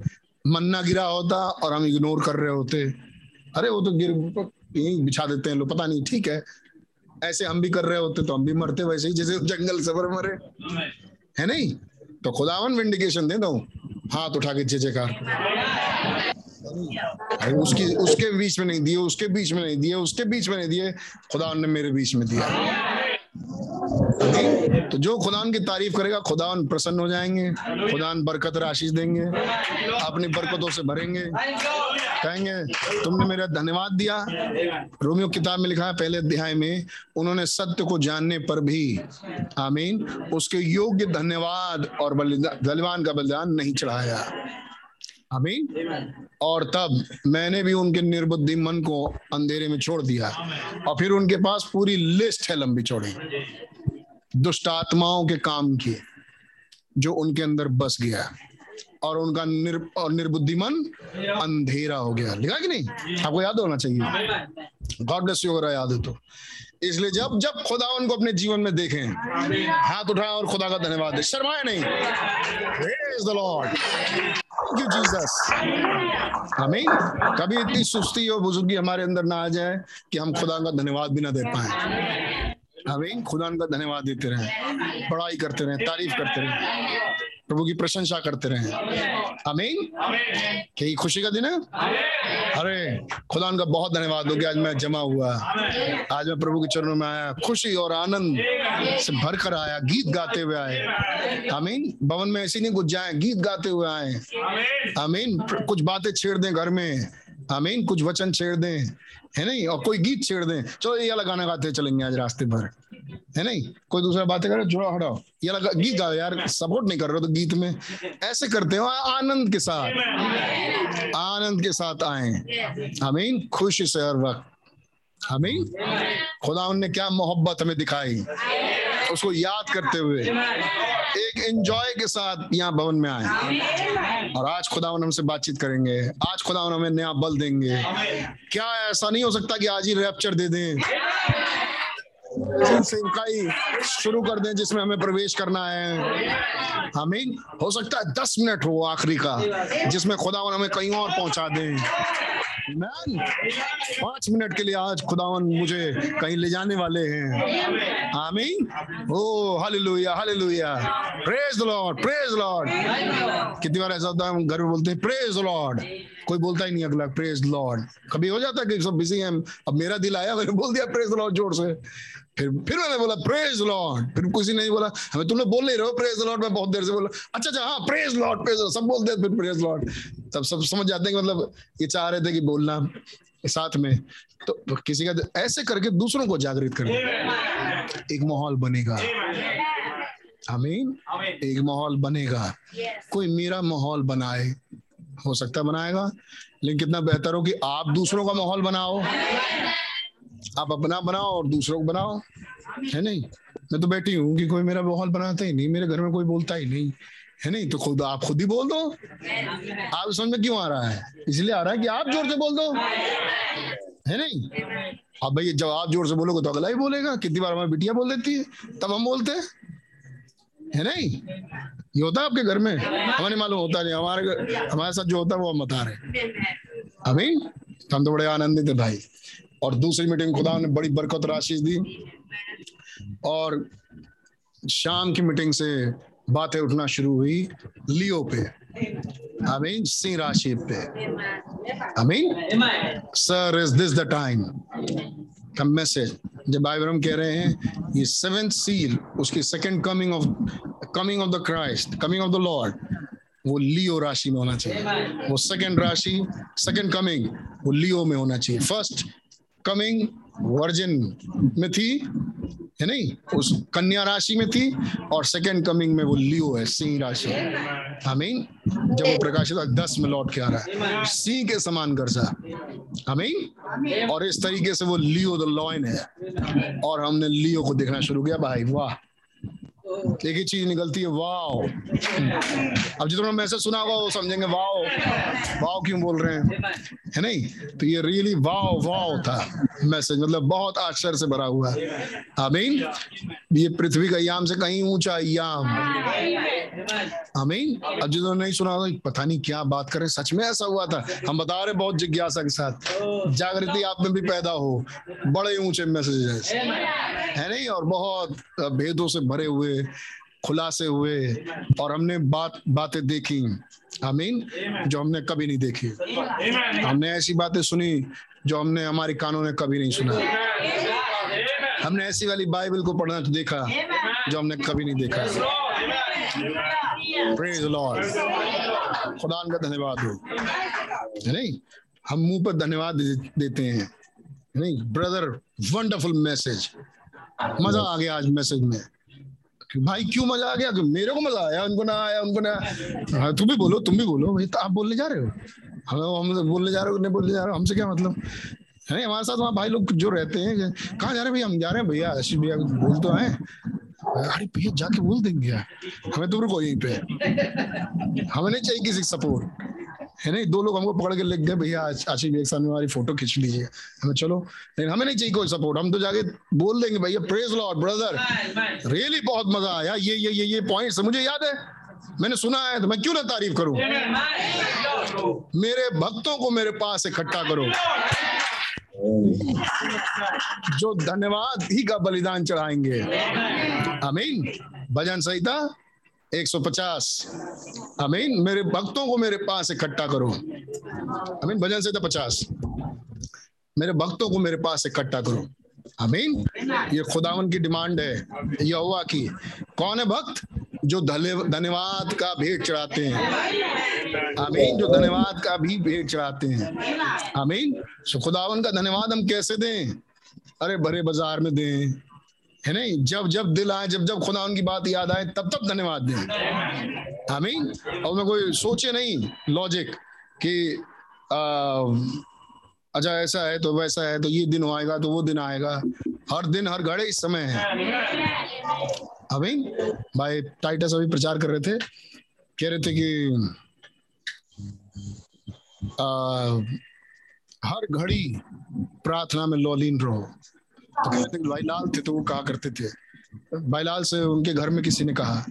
मन्ना गिरा होता और हम इग्नोर कर रहे होते। अरे वो तो गिर बिछा देते हैं लोग, पता नहीं, ठीक है। ऐसे हम भी कर रहे होते तो हम भी मरते, वैसे ही जैसे जंगल सबर मरे। है नहीं? तो खुदावन विंडिकेशन दे दो। हाथ उठा के जय जयकार उसकी, उसके बीच में नहीं दिए, उसके बीच में नहीं दिए, उसके बीच में नहीं दिए, खुदा ने मेरे बीच में दिया। तो जो खुदान की तारीफ़ करेगा, खुदान प्रसन्न हो जाएँगे, खुदान बरकत राशि देंगे, अपनी बरकतों से भरेंगे। कहेंगे, तुमने मेरा धन्यवाद दिया। रोमियो किताब में लिखा है, पहले अध्याय में, उन्होंने सत्य को जानने पर भी, आमीन, उसके योग्य धन्यवाद और बलिदान बलिदान का बलिदान नहीं चढ़ाया। आमीन। और तब मैंने भी उनके निर्बुद्धि मन को अंधेरे में छोड़ दिया और फिर उनके पास पूरी लिस्ट है लंबी चौड़ी। दुष्ट आत्माओं के काम की जो उनके अंदर बस गया। और उनका निर और निर्बुद्धि मन अंधेरा हो गया। लिखा कि नहीं? आपको याद होना चाहिए। गॉड ब्लेस यू अगर याद है तो। इसलिए जब जब खुदा उनको अपने जीवन में देखें हाथ उठाएँ और खुदा का धन्यवाद दे। शर्माए नहीं। The Lord. Thank you, Jesus. आमीन कभी इतनी सुस्ती और बुजुर्गी हमारे अंदर ना आ जाए कि हम खुदा का धन्यवाद भी ना दे पाए। आमीन खुदा का धन्यवाद देते रहे। बड़ाई करते रहे तारीफ़ करते रहें। प्रभु की प्रशंसा करते रहे। अमीन क्या खुशी का दिन है? अरे, खुदा उनका बहुत धन्यवाद हो गया, आज मैं जमा हुआ। आज मैं प्रभु के चरणों में आया, खुशी और आनंद से भर कर आया, गीत गाते हुए आए। अमीन भवन में ऐसे नहीं गुज जाए, गीत गाते हुए आए। अमीन कुछ बातें छेड़ दें घर में। आमीन कुछ वचन छेड़ दें, है नहीं? और कोई गीत छेड़ दें, चलो ये वाला गाना गाते चलेंगे आज रास्ते भर है नहीं? कोई दूसरा बातें करे जोड़ा हटाओ। ये लगा गीत गाओ यार सपोर्ट नहीं कर रहे हो तो गीत में। ऐसे करते हो आनंद के साथ। आनंद के साथ आए। आमीन खुशी से हर वक्त। आमीन खुदा उनने क्या मोहब्बत हमें दिखाई। उसको याद करते हुए एक एंजॉय के साथ यहाँ भवन में आए। और आज खुदा हमसे बातचीत करेंगे। आज खुदा हमें नया बल देंगे। क्या ऐसा नहीं हो सकता कि आज ही रैप्चर दे दें? सेवकाई शुरू कर दें जिसमें हमें प्रवेश करना है। हमें हो सकता है दस मिनट हो आखिरी का जिसमें खुदा हमें कहीं और पहुँचा दें। पाँच मिनट के लिए आज खुदावन मुझे कहीं ले जाने वाले हैं। आमीन। ओ, hallelujah hallelujah. Praise Lord praise Lord कितनी बार ऐसा होता है घर में बोलते हैं प्रेज लॉर्ड कोई बोलता ही नहीं अगला प्रेज लॉर्ड कभी हो जाता है कि सब बिज़ी हैं, अब मेरा दिल आया, मैंने बोल दिया प्रेज लॉर्ड ज़ोर से। फिर फिर मैंने बोला प्रेज लॉर्ड फिर किसी ने बोला। हमें तुमने बोल नहीं रहे हो प्रेज लॉर्ड मैं बहुत देर से बोला अच्छा अच्छा हाँ प्रेज लॉर्ड प्रेज लॉर्ड सब बोलते हैं फिर प्रेज लॉर्ड तब सब समझ जाते हैं कि मतलब ये चाह रहे थे कि बोलना साथ में। तो, किसी का ऐसे करके दूसरों को जागृत करना एक माहौल बनेगा। आमीन। एक माहौल बनेगा। कोई मेरा माहौल बनाए हो सकता बनाएगा लेकिन कितना बेहतर हो कि आप दूसरों का माहौल बनाओ। आप अपना बनाओ और दूसरों को बनाओ। है नहीं? मैं तो बैठी हूँ कि कोई मेरा माहौल बनाता ही नहीं, मेरे घर में कोई बोलता ही नहीं। है नहीं? तो खुद, आप खुद ही बोल दो। आप समझ में क्यों आ रहा है? इसलिए आ रहा है कि आप ज़ोर से बोल दो। है नहीं? अब भाई, जब आप ज़ोर से बोलोगे तो अगला ही बोलेगा कितनी बार हमारी बिटिया बोल देती है। तब हम बोलते हैं। है नहीं? ये होता है आपके घर में? हमें नहीं मालूम, होता नहीं। हमारे हमारे साथ जो होता है वो हम बता रहे अभी हम तो बड़े आनंदित है भाई। और दूसरी मीटिंग खुदा ने बड़ी बरकत राशि दी। और शाम की मीटिंग से बातें उठना शुरू हुई लियो पे। आमीन सिंह राशि पे। आमीन। Sir is this the time message जब बाइबल कह रहे हैं, ये सेवेंथ सील उसकी second coming of coming of the Christ coming of the Lord वो लियो राशि में होना चाहिए। वो सेकंड राशि सेकंड कमिंग वो लियो में होना चाहिए। फ़र्स्ट कमिंग वर्जिन में थी है नहीं? उस कन्या राशि में थी और सेकेंड कमिंग में वो लियो है सिंह राशि। आमीन जब वो प्रकाशित दस में लौट के आ रहा है। सिंह के समान गर्जा आमीन और इस तरीके से वो लियो द लॉइन है। और हमने लियो को देखना शुरू किया भाई वाह। एक ही चीज़ निकलती है, वाओ। अब जितना मैसेज सुना होगा, वो समझेंगे, वाओ। वाओ क्यों बोल रहे हैं? है नहीं? तो ये रियली वाओ वाओ था मैसेज मतलब बहुत आश्चर्य से भरा हुआ है। आमीन। ये पृथ्वी का याम से कहीं ऊँचा याम। आमीन। अब जिन्होंने नहीं सुना होगा, पता नहीं क्या बात करें सच में ऐसा हुआ था। हम बता रहे बहुत जिज्ञासा के साथ। जागृति आप में भी पैदा हो। बड़े ऊँचे मैसेजेस। है नहीं? और बहुत भेदों से भरे हुए खुलासे हुए और हमने बात, बातें देखी। आमीन। जो हमने कभी नहीं देखी। हमने ऐसी बातें सुनी जो हमने हमारे कानों ने कभी नहीं सुना। हमने ऐसी वाली बाइबल को पढ़ना तो देखा जो हमने कभी नहीं देखा। प्रेज लॉर्ड खुदा का धन्यवाद हो। नहीं? हम मुँह पर धन्यवाद देते हैं। नहीं? ब्रदर वंडरफुल मैसेज मज़ा आ गया आज मैसेज में। भाई क्यों मज़ा आ गया? मेरे को मज़ा आया उनको ना आया उनको ना हाँ, तुम भी बोलो तुम भी बोलो। भाई तो आप बोलने जा रहे हो? हम हम बोलने जा रहे हो नहीं बोलने जा रहे हो। हमसे क्या मतलब? है हमारे साथ वहाँ भाई लोग जो रहते हैं कहाँ जा रहे हैं भैया? हम जा रहे हैं भैया आशीष भैया बोल तो आए। अरे भैया जाके बोल देंगे हमें तो रुको यहीं पे। हमें नहीं चाहिए किसी सपोर्ट है नहीं दो लोग हमको पकड़ के लिख गए, भैया, आज आशीष भैया के सामने हमारी फ़ोटो खींच लीजिए हमें चलो, लेकिन हमें नहीं चाहिए कोई सपोर्ट हम तो जाके बोल देंगे, भैया प्रेज लॉर्ड ब्रदर रियली बहुत मज़ा आया। ये ये ये ये पॉइंट्स मुझे याद है? मैंने सुना है तो मैं क्यों ना तारीफ़ करूँ? मेरे भक्तों को मेरे पास इकट्ठा करो। जो धन्यवाद ही का बलिदान चढ़ाएँगे। अमीन भजन संहिता 150 अमीन, मेरे भक्तों को मेरे पास इकट्ठा करो। अमीन, भजन संहिता 50 मेरे भक्तों को मेरे पास इकट्ठा करो। अमीन, ये खुदावन की डिमांड है, यहोवा की। कौन है भक्त? जो धन्यवाद का भेंट चढ़ाते हैं। आमीन जो धन्यवाद का भी भेंट चढ़ाते हैं। आमीन खुदावन का धन्यवाद हम कैसे दें? अरे भरे बाज़ार में दें। है नहीं? जब जब दिल आए जब जब खुदा उनकी बात याद आए तब तब धन्यवाद दें। आमीन? और मैं कोई सोचे नहीं लॉजिक कि अच्छा ऐसा है तो वैसा है तो ये दिन आएगा तो वो दिन आएगा। हर दिन हर घड़े इस समय है। अमीन भाई टाइटस अभी प्रचार कर रहे थे कह रहे थे कि आ, हर घड़ी प्रार्थना में लॉलीन रहो। तो कहते हैं भाई लाल थे तो वो कहा करते थे। भाई लाल से उनके घर में किसी ने कहा।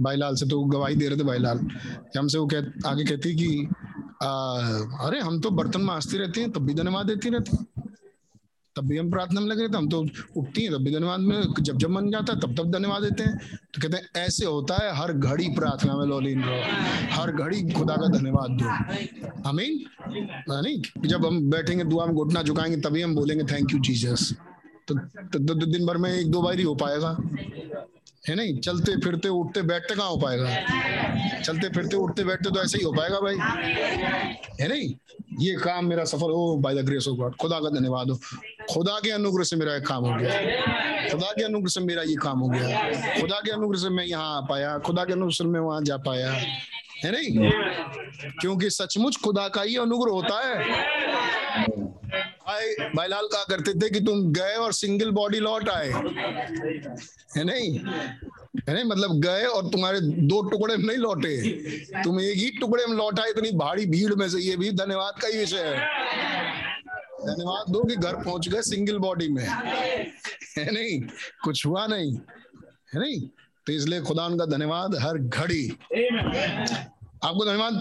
भाई लाल से तो गवाही दे रहे थे भाई लाल हमसे वो कह, आगे कहती कि आ, अरे हम तो बर्तन में मांजती रहती हैं तब भी धन्यवाद देती रहती तब भी हम प्रार्थना में लगे रहते हम तो उठती हैं तब भी धन्यवाद में जब जब मन जाता है तब तब धन्यवाद देते हैं। तो कहते हैं ऐसे होता है हर घड़ी प्रार्थना में लॉलीन रहो। हर घड़ी खुदा का धन्यवाद दो। आमीन? नहीं जब हम बैठेंगे दुआ में घुटना झुकाएँगे तभी हम बोलेंगे थैंक यू जीसस तो, तो, तो, तो दिन भर में एक दो बार ही हो पाएगा। है नहीं? चलते फिरते उठते बैठते कहाँ हो पाएगा? चलते फिरते उठते बैठते तो ऐसे ही हो पाएगा भाई। है नहीं? ये काम मेरा सफल हो by the grace of God खुदा का धन्यवाद हो। खुदा के अनुग्रह से मेरा ये काम हो गया। खुदा के अनुग्रह से मेरा ये काम हो गया। खुदा के अनुग्रह से मैं यहाँ आ पाया। खुदा के अनुग्रह से मैं वहाँ जा पाया। है नहीं? क्योंकि सचमुच खुदा का ही अनुग्रह होता है। भाई भाई लाल कहा करते थे कि तुम गए और सिंगल बॉडी लौट आए। है नहीं? है नहीं? मतलब गए और तुम्हारे दो टुकड़े में नहीं लौटे। तुम एक ही टुकड़े में लौटा इतनी भारी भीड़ में से ये भी धन्यवाद का ही विषय है। धन्यवाद दो कि घर पहुँच गए सिंगल बॉडी में। है नहीं? कुछ हुआ नहीं। है नहीं? तो इसलिए खुदा उनका धन्यवाद, हर घड़ी। आपको धन्यवाद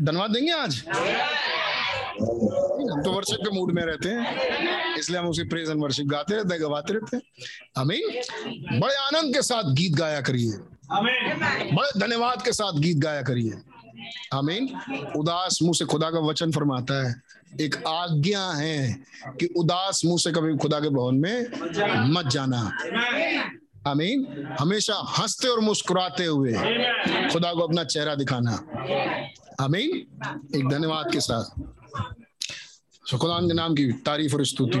धन्यवाद देंगे आज? हम तो वर्शिप के मूड में रहते हैं इसलिए हम उसी प्रेज एंड वर्शिप गाते रहते हैं गवाते रहते हैं। अमीन बड़े आनंद के साथ गीत गाया करिए। बड़े धन्यवाद के साथ गीत गाया करिए। आमीन उदास मुँह से खुदा का वचन फरमाता है। एक आज्ञा है कि उदास मुँह से कभी खुदा के भवन में मत जाना। आमीन हमेशा हँसते और मुस्कुराते हुए खुदा को अपना चेहरा दिखाना। आमीन एक धन्यवाद के साथ। सो खुदा के नाम की तारीफ़ और स्तुति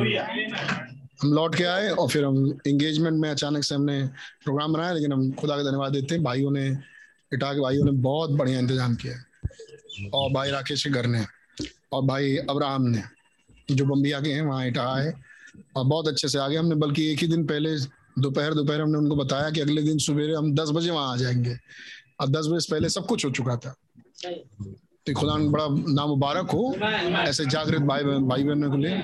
हम लौट के आए और फिर हम एंगेजमेंट में अचानक से हमने प्रोग्राम बनाया लेकिन हम खुदा का धन्यवाद देते हैं। भाइयों ने इटा के भाइयों ने बहुत बढ़िया इंतज़ाम किया और भाई राकेश के घर ने और भाई अब्राहम ने जो बम्बिया के हैं वहाँ इटा आए। और बहुत अच्छे से आगे हमने बल्कि एक ही दिन पहले दोपहर दोपहर हमने उनको बताया कि अगले दिन सवेरे हम दस बजे वहाँ आ जाएँगे। और दस बजे से पहले सब कुछ हो चुका था। तो खुदा बड़ा नाम मुबारक हो, ऐसे जागृत भाई भाई बहनों के लिए।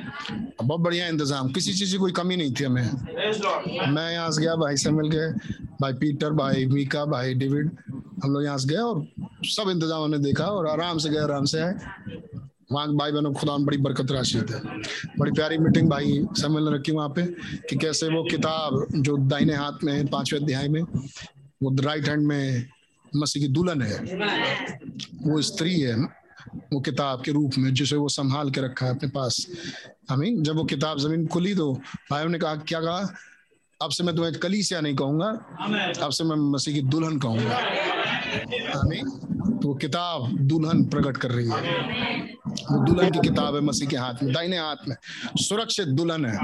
बहुत बढ़िया इंतज़ाम। किसी चीज़ की कोई कमी नहीं थी हमें। मैं यहाँ से गया, भाई से मिल गए, भाई पीटर, भाई मीका, भाई डेविड, हम लोग यहाँ से गए और सब इंतज़ाम हमने देखा और आराम से गए, आराम से आए। वहाँ भाई बहनों को खुदा बड़ी बरकत राशि थे बड़ी प्यारी मीटिंग भाई सम्मेलन ने रखी वहाँ पे कि कैसे वो किताब जो दाहिने हाथ में है, पाँचवें अध्याय में, वो राइट हैंड में मसीह की दुल्हन है। वो स्त्री है वो किताब के रूप में जिसे वो संभाल के रखा है अपने पास। हमीन जब वो किताब ज़मीन खुली तो भाई ने कहा क्या कहा? अब से मैं तुम्हें कलीसिया नहीं कहूँगा अब से मैं मसीह की दुल्हन कहूँगा। आमीन। तो वो किताब दुल्हन प्रकट कर रही है। वो दुल्हन की किताब है, मसीह के हाथ में, दाहिने हाथ में। सुरक्षित दुल्हन है।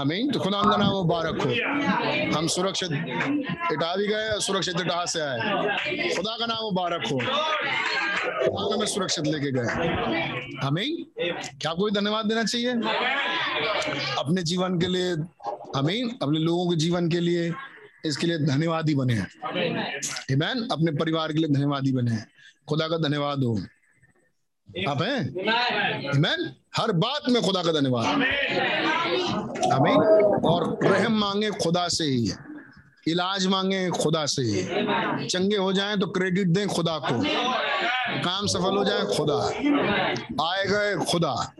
आमीन। तो खुदा का नाम मुबारक हो। हम सुरक्षित इटा भी गए सुरक्षित इटा से आए। खुदा का नाम मुबारक हो। हमें सुरक्षित लेके गए। हमें क्या कोई धन्यवाद देना चाहिए? अपने जीवन के लिए हमें अपने लोगों के जीवन के लिए। इसके लिए धन्यवादी बने हैं? अपने परिवार के लिए धन्यवादी बने हैं। खुदा का धन्यवाद हो। आप हैं? Amen? हर बात में खुदा का धन्यवाद। आमीन। और रहम मांगे खुदा से ही है। इलाज मांगे खुदा से ही चंगे हो जाएँ तो क्रेडिट दें खुदा को। काम सफल हो जाए खुदा। आए गए खुदा।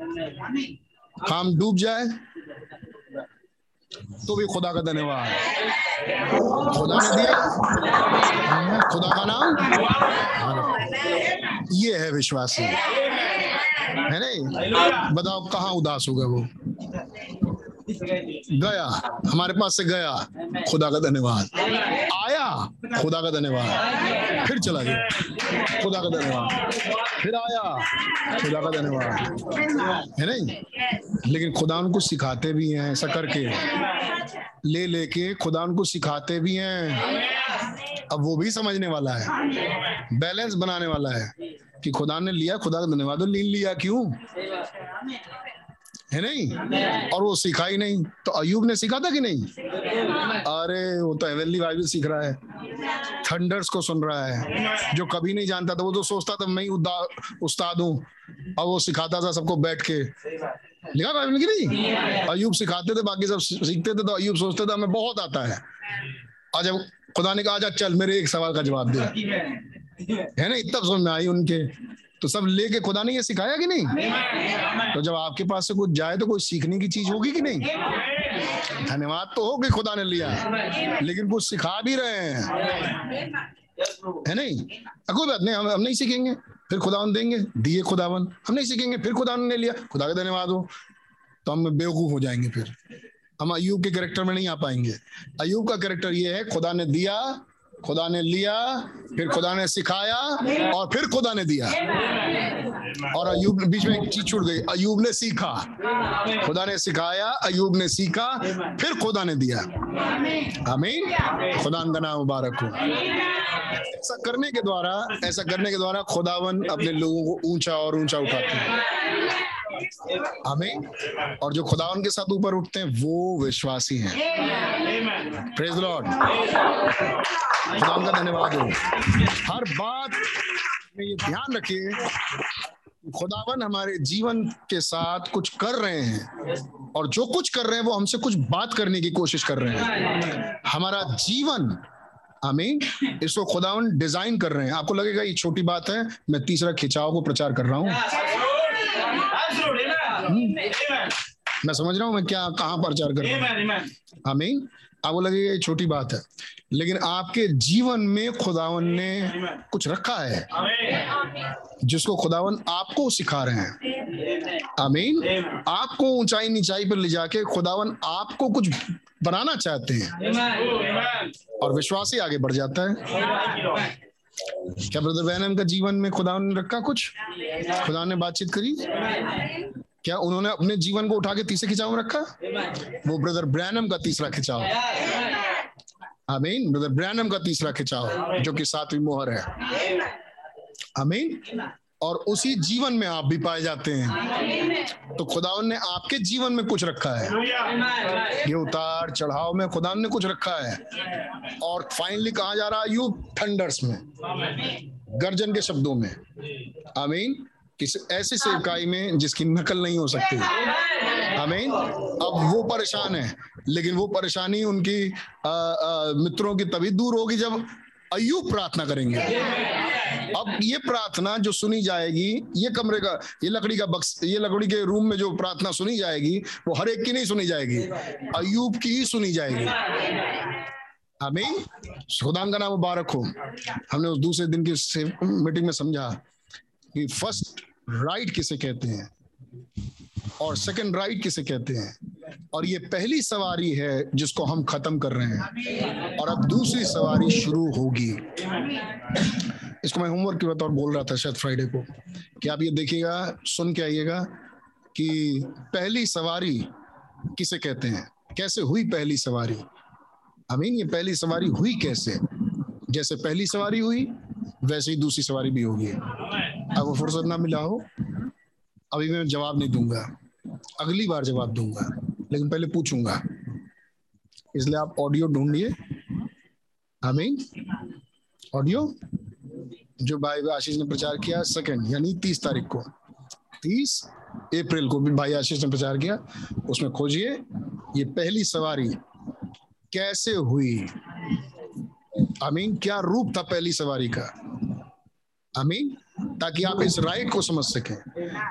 काम डूब जाए तो भी खुदा का धन्यवाद। खुदा ने दिया? खुदा का नाम? ये है विश्वासी। है नहीं? बताओ कहाँ उदास हो गए वो? गया। हमारे पास से गया। खुदा का धन्यवाद। आया। खुदा का धन्यवाद। फिर चला गया। खुदा का धन्यवाद। फिर आया। खुदा का धन्यवाद। है नहीं? लेकिन खुदा उनको सिखाते भी हैं ऐसा करके। ले, लेके खुदा उनको सिखाते भी हैं। अब वो भी समझने वाला है। बैलेंस बनाने वाला है कि खुदा ने लिया, खुदा का धन्यवाद। तो लीन लिया क्यों? है नहीं? और वो सीखा ही नहीं। तो अयूब ने सीखा था कि नहीं? अरे, वो तो हेवनली बाइबल सीख रहा है। थंडर्स को सुन रहा है। जो कभी नहीं जानता था, वो तो सोचता था, मैं उस्ताद हूँ। और वो सिखाता था सबको बैठ के। लिखा बाइबल की नहीं? अयूब सिखाते थे, बाकी सब सीखते थे तो अयूब सोचते थे, हमें बहुत आता है। आज जब खुदा ने कहा जा चल, मेरे एक सवाल का जवाब दे। है ना इतना समझ में आई उनके। तो सब लेके खुदा ने ये सिखाया कि नहीं? तो जब आपके पास से कुछ जाए तो कोई सीखने की चीज़ होगी कि नहीं? धन्यवाद तो होगी खुदा ने लिया। लेकिन कुछ सिखा भी रहे हैं। है नहीं? कोई बात नहीं, हम हम नहीं सीखेंगे। फिर खुदावन देंगे, दिए खुदावन। हम नहीं सीखेंगे, फिर खुदा ने लिया। खुदा का धन्यवाद हो। तो हम बेवकूफ़ हो जाएँगे फिर। हम अयूब के करेक्टर में नहीं आ पाएँगे। अयूब का करेक्टर ये है, खुदा ने दिया खुदा ने लिया, फिर खुदा ने सिखाया और फिर खुदा ने दिया। और अयूब बीच में एक चीज़ छूट गई। अयूब ने सीखा। खुदा ने सिखाया अयूब ने सीखा, फिर खुदा ने दिया। आमीन। खुदा का नाम मुबारक हो। ऐसा करने के द्वारा ऐसा करने के द्वारा खुदावन अपने लोगों को ऊँचा और ऊँचा उठाते हैं। आमीन। और जो खुदावन के साथ ऊपर उठते हैं, वो विश्वासी हैं। प्रेज लॉर्ड खुदा का धन्यवाद हो। हर बात में ये ध्यान रखिए खुदावन हमारे जीवन के साथ कुछ कर रहे हैं और जो कुछ कर रहे हैं, वो हमसे कुछ बात करने की कोशिश कर रहे हैं। हमारा जीवन हमें इसको खुदावन डिज़ाइन कर रहे हैं। आपको लगेगा, ये छोटी बात है, मैं तीसरा खिंचाव को प्रचार कर रहा हूँ। मैं समझ रहा हूँ मैं क्या कहाँ प्रचार कर रहा हूँ। आमीन। आपको लगेगा ये छोटी बात है। लेकिन आपके जीवन में खुदावन ने कुछ रखा है। जिसको खुदावन आपको सिखा रहे हैं। आमीन। आपको ऊंचाई नीचाई पर ले जाके खुदावन आपको कुछ बनाना चाहते हैं। और विश्वास ही आगे बढ़ जाता है। क्या ब्रदर बहन का जीवन में खुदा ने रखा कुछ? खुदा ने बातचीत करी? क्या उन्होंने अपने जीवन को उठा के तीसरे खिंचाव में रखा? वो ब्रदर ब्रैनम का तीसरा खिंचाव। आमीन। ब्रदर ब्रैनम का तीसरा खिंचाव जो कि सातवीं मोहर है। आमीन। और उसी जीवन में आप भी पाए जाते हैं। तो खुदावन ने आपके जीवन में कुछ रखा है। ये उतार चढ़ाव में खुदावन ने कुछ रखा है। और फाइनली कहा जा रहा है यू थंडर्स में। गर्जन के शब्दों में। आमीन। किसी ऐसी सेवकाई में जिसकी नकल नहीं हो सकती। आमीन। अब वो परेशान है लेकिन वो परेशानी उनकी आ, आ, मित्रों की तभी दूर होगी जब अयुब प्रार्थना करेंगे। अब ये प्रार्थना जो सुनी जाएगी ये कमरे का ये लकड़ी का बक्स ये लकड़ी के रूम में जो प्रार्थना सुनी जाएगी वो हर एक की नहीं सुनी जाएगी अयूब की ही सुनी जाएगी। आमीन। खुदा का नाम मुबारक हो। हमने उस दूसरे दिन की मीटिंग में समझा कि फ़र्स्ट राइट किसे कहते हैं? और सेकंड राइट किसे कहते हैं? और ये पहली सवारी है जिसको हम खत्म कर रहे हैं। और अब दूसरी सवारी शुरू होगी। इसको मैं होमवर्क के बतौर बोल रहा था शायद फ्राइडे को। कि आप ये देखिएगा, सुन के आइएगा कि पहली सवारी किसे कहते हैं? कैसे हुई पहली सवारी? अमीन, ये पहली सवारी हुई कैसे? जैसे पहली सवारी हुई, वैसे ही दूसरी सवारी भी होगी। वो फुर्सत ना मिला हो अभी मैं जवाब नहीं दूँगा। अगली बार जवाब दूँगा, लेकिन पहले पूछूँगा। इसलिए आप ऑडियो ढूंढिए। आमीन ऑडियो जो भाई आशीष ने प्रचार किया सेकंड यानी तीस तारीख को। तीस अप्रैल को भी भाई आशीष ने प्रचार किया, उसमें खोजिए। ये पहली सवारी कैसे हुई? आमीन क्या रूप था पहली सवारी का? आमीन ताकि आप इस राइट को समझ सकें।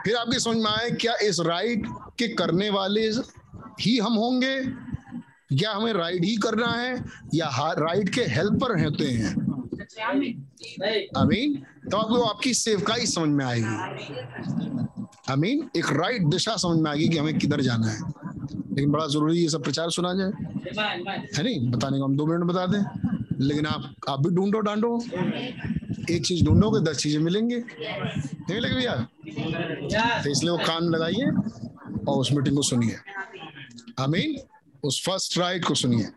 फिर आपके समझ में आए, क्या इस राइड के करने वाले ही हम होंगे? या हमें राइड ही करना है? या राइड के हेल्पर होते हैं? आमीन तो आपको आपकी सेवकाई समझ में आएगी। आमीन एक राइट दिशा समझ में आएगी कि हमें किधर जाना है। लेकिन बड़ा ज़रूरी ये सब प्रचार सुना जाए। है नहीं? बताने को हम दो मिनट बता दें। लेकिन आप आप भी ढूंढो डांडो एक चीज़ ढूंढोगे, दस चीज़ें मिलेंगे। नहीं मिलेगी भैया? तो इसलिए वो कान लगाइए और उस मीटिंग को सुनिए। आमीन उस फ़र्स्ट राइड को सुनिए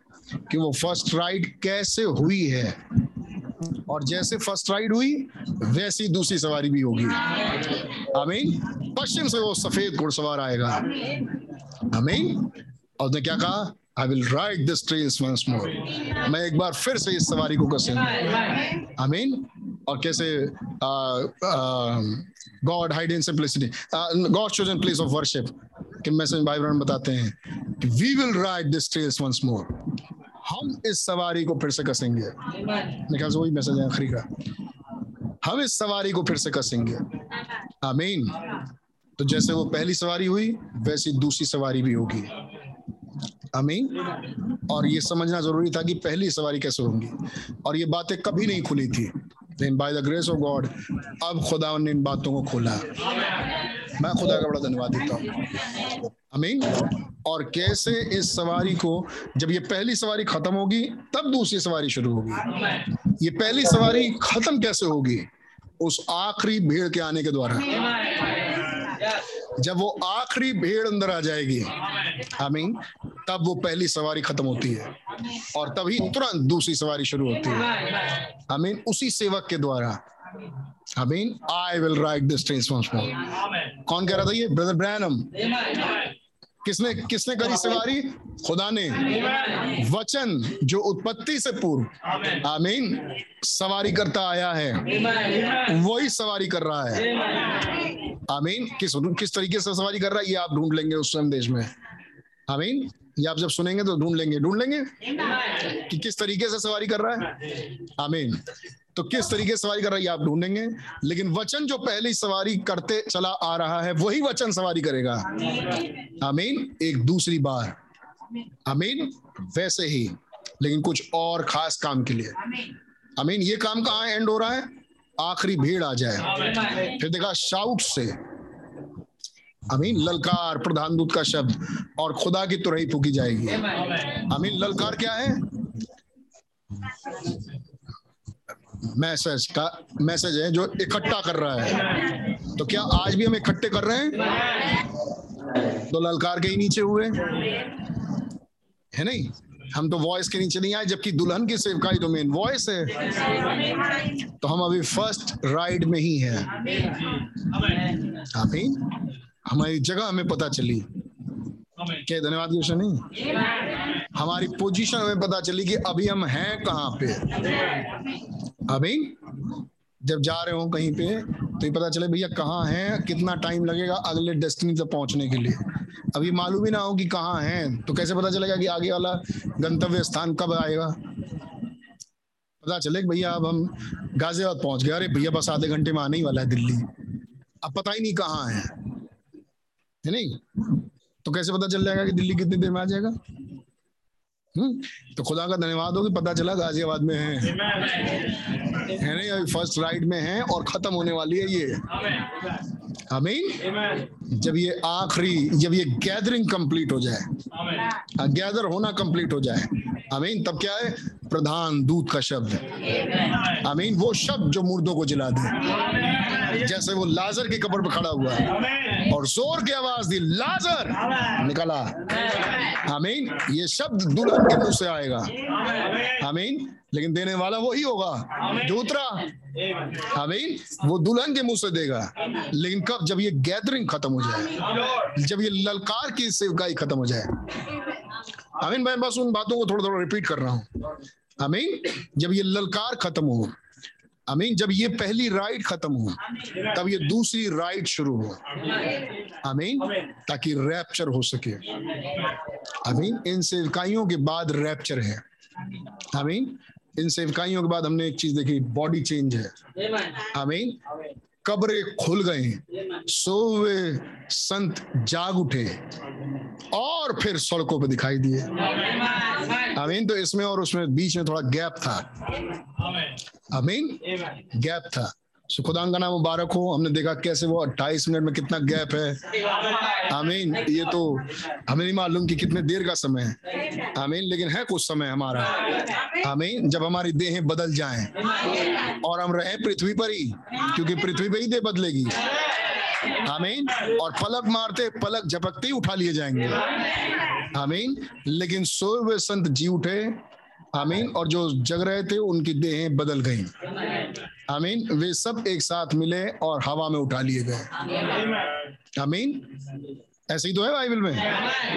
कि वो फ़र्स्ट राइड कैसे हुई है। और जैसे फ़र्स्ट राइड हुई, वैसी दूसरी सवारी भी होगी। आमीन पश्चिम से वो सफ़ेद घुड़सवार आएगा। आमीन और उसने क्या कहा? I will ride this trails once more मैं एक बार फिर से इस सवारी को कसूँगा। आमीन और कैसे God hide in simplicity God chosen place of worship कि मैसेज भाई बहन बताते हैं कि we will ride this trails once more हम इस सवारी को फिर से कसेंगे। मेरे ख्याल से वही मैसेज है आखिरी का। हम इस सवारी को फिर से कसेंगे। आमीन तो जैसे वो पहली सवारी हुई, वैसी दूसरी सवारी भी होगी। अमीन और ये समझना ज़रूरी था कि पहली सवारी कैसे होंगी। और ये बातें कभी नहीं खुली थी। लेकिन by the grace of God अब खुदा ने इन बातों को खोला। मैं खुदा का बड़ा धन्यवाद देता हूँ। अमीन और कैसे इस सवारी को, जब ये पहली सवारी खत्म होगी, तब दूसरी सवारी शुरू होगी। ये पहली सवारी खत्म कैसे होगी? उस आखिरी भीड़ के आने के द्वारा। जब वो आखिरी भीड़ अंदर आ जाएगी, आमीन, तब वो पहली सवारी खत्म होती है और तभी तुरंत दूसरी सवारी शुरू होती है। आमीन, उसी सेवक के द्वारा। आमीन I will ride this train कौन कह रहा था ये? ब्रदर ब्रैनम किसने किसने करी सवारी? खुदा ने। वचन जो उत्पत्ति से पूर्व। आमीन। सवारी करता आया है। वही सवारी कर रहा है। आमीन। किस किस तरीके से सवारी कर रहा है, ये आप ढूंढ लेंगे उस संदेश में। आमीन। ये आप जब सुनेंगे तो ढूंढ लेंगे। ढूंढ लेंगे कि किस तरीके से सवारी कर रहा है। आमीन। तो किस तरीके सवारी कर रहा है आप ढूंढेंगे। लेकिन वचन जो पहली सवारी करते चला आ रहा है, वही वचन सवारी करेगा। आमीन। एक दूसरी बार। आमीन। वैसे ही। लेकिन कुछ और खास काम के लिए। आमीन। ये काम कहाँ एंड हो रहा है? आखिरी भीड़ आ जाए। फिर देखा शाउट से। अमीन ललकार, प्रधान दूत का शब्द। और खुदा की तुरही फूकी जाएगी। अमीन ललकार क्या है? मैसेज का, मैसेज है जो इकट्ठा कर रहा है। तो क्या आज भी हम इकट्ठे कर रहे हैं? तो ललकार के ही नीचे हुए। है नहीं? हम तो वॉइस के नीचे नहीं आए, जबकि दुल्हन की सेवकाई तो मेन वॉइस है। तो हम अभी फ़र्स्ट राइड में ही है। आमीन। हमारी जगह हमें पता चली। क्या धन्यवाद नहीं हमारी पोजीशन हमें पता चली कि अभी हम हैं कहाँ पे? अभी जब जा रहे हो कहीं पे तो ये पता चले भैया कहाँ हैं, कितना टाइम लगेगा अगले डेस्टिनी तक पहुँचने के लिए। अभी मालूम ही ना हो कि कहाँ हैं तो कैसे पता चलेगा कि आगे वाला गंतव्य स्थान कब आएगा? पता चले भैया अब हम गाजियाबाद पहुँच गए। अरे भैया बस आधे घंटे में आने ही वाला है दिल्ली। अब पता ही नहीं कहाँ है नहीं? तो कैसे पता चल जाएगा कि दिल्ली कितनी देर में आ जाएगा? तो खुदा का धन्यवाद हो कि पता चला गाजियाबाद में है। है नहीं अभी फ़र्स्ट राइड में है और खत्म होने वाली है ये। अमीन जब ये आखिरी जब ये गैदरिंग कंप्लीट हो जाए गैदर होना कंप्लीट हो जाए अमीन तब क्या है? प्रधान दूत का शब्द आमीन, वो शब्द जो मुर्दों को जिला दे। जैसे वो लाजर की कब्र पर खड़ा हुआ है। और ज़ोर की आवाज़ दी, लाजर! निकला। आमीन, ये शब्द दुल्हन के मुँह से आएगा। आमीन, लेकिन देने वाला वही होगा। जो उतरा आमीन, वो दुल्हन के मुँह से देगा। लेकिन कब? जब ये गैदरिंग खत्म हो जाए। जब ये ललकार की सेवकाई खत्म हो जाए। आमीन मैं बस उन बातों को थोड़ा थोड़ा रिपीट कर रहा हूँ। आमीन जब ये ललकार खत्म हो आमीन जब ये पहली राइड खत्म हो तब ये दूसरी राइड शुरू हो आमीन ताकि रैप्चर हो सके। आमीन इन सेवकाइयों के बाद रैप्चर है। आमीन इन सेवकाइयों के बाद हमने एक चीज़ देखी बॉडी चेंज है। आमीन कब्रे खुल गई। सोवे संत जाग उठे और फिर सड़कों पर दिखाई दिए। अमीन तो इसमें और उसमें बीच में थोड़ा गैप था। अमीन गैप था। खुदा का नाम मुबारक हो। हमने देखा कैसे वो 28 मिनट में कितना गैप है। आमीन। ये तो हमें नहीं मालूम कि कितने देर का समय है। आमीन। लेकिन है कुछ समय हमारा। आमीन। जब हमारी देहें बदल जाएँ और हम रहे पृथ्वी पर ही, क्योंकि पृथ्वी पर ही देह बदलेगी। आमीन। और पलक मारते पलक झपकते ही उठा लिए जाएँगे। आमीन। लेकिन सोए हुए संत जी उठे आमीन। और जो जग रहे थे उनकी देहें बदल गई। आमीन। वे सब एक साथ मिले और हवा में उठा लिए गए। आमीन। ऐसे ही तो है बाइबल में।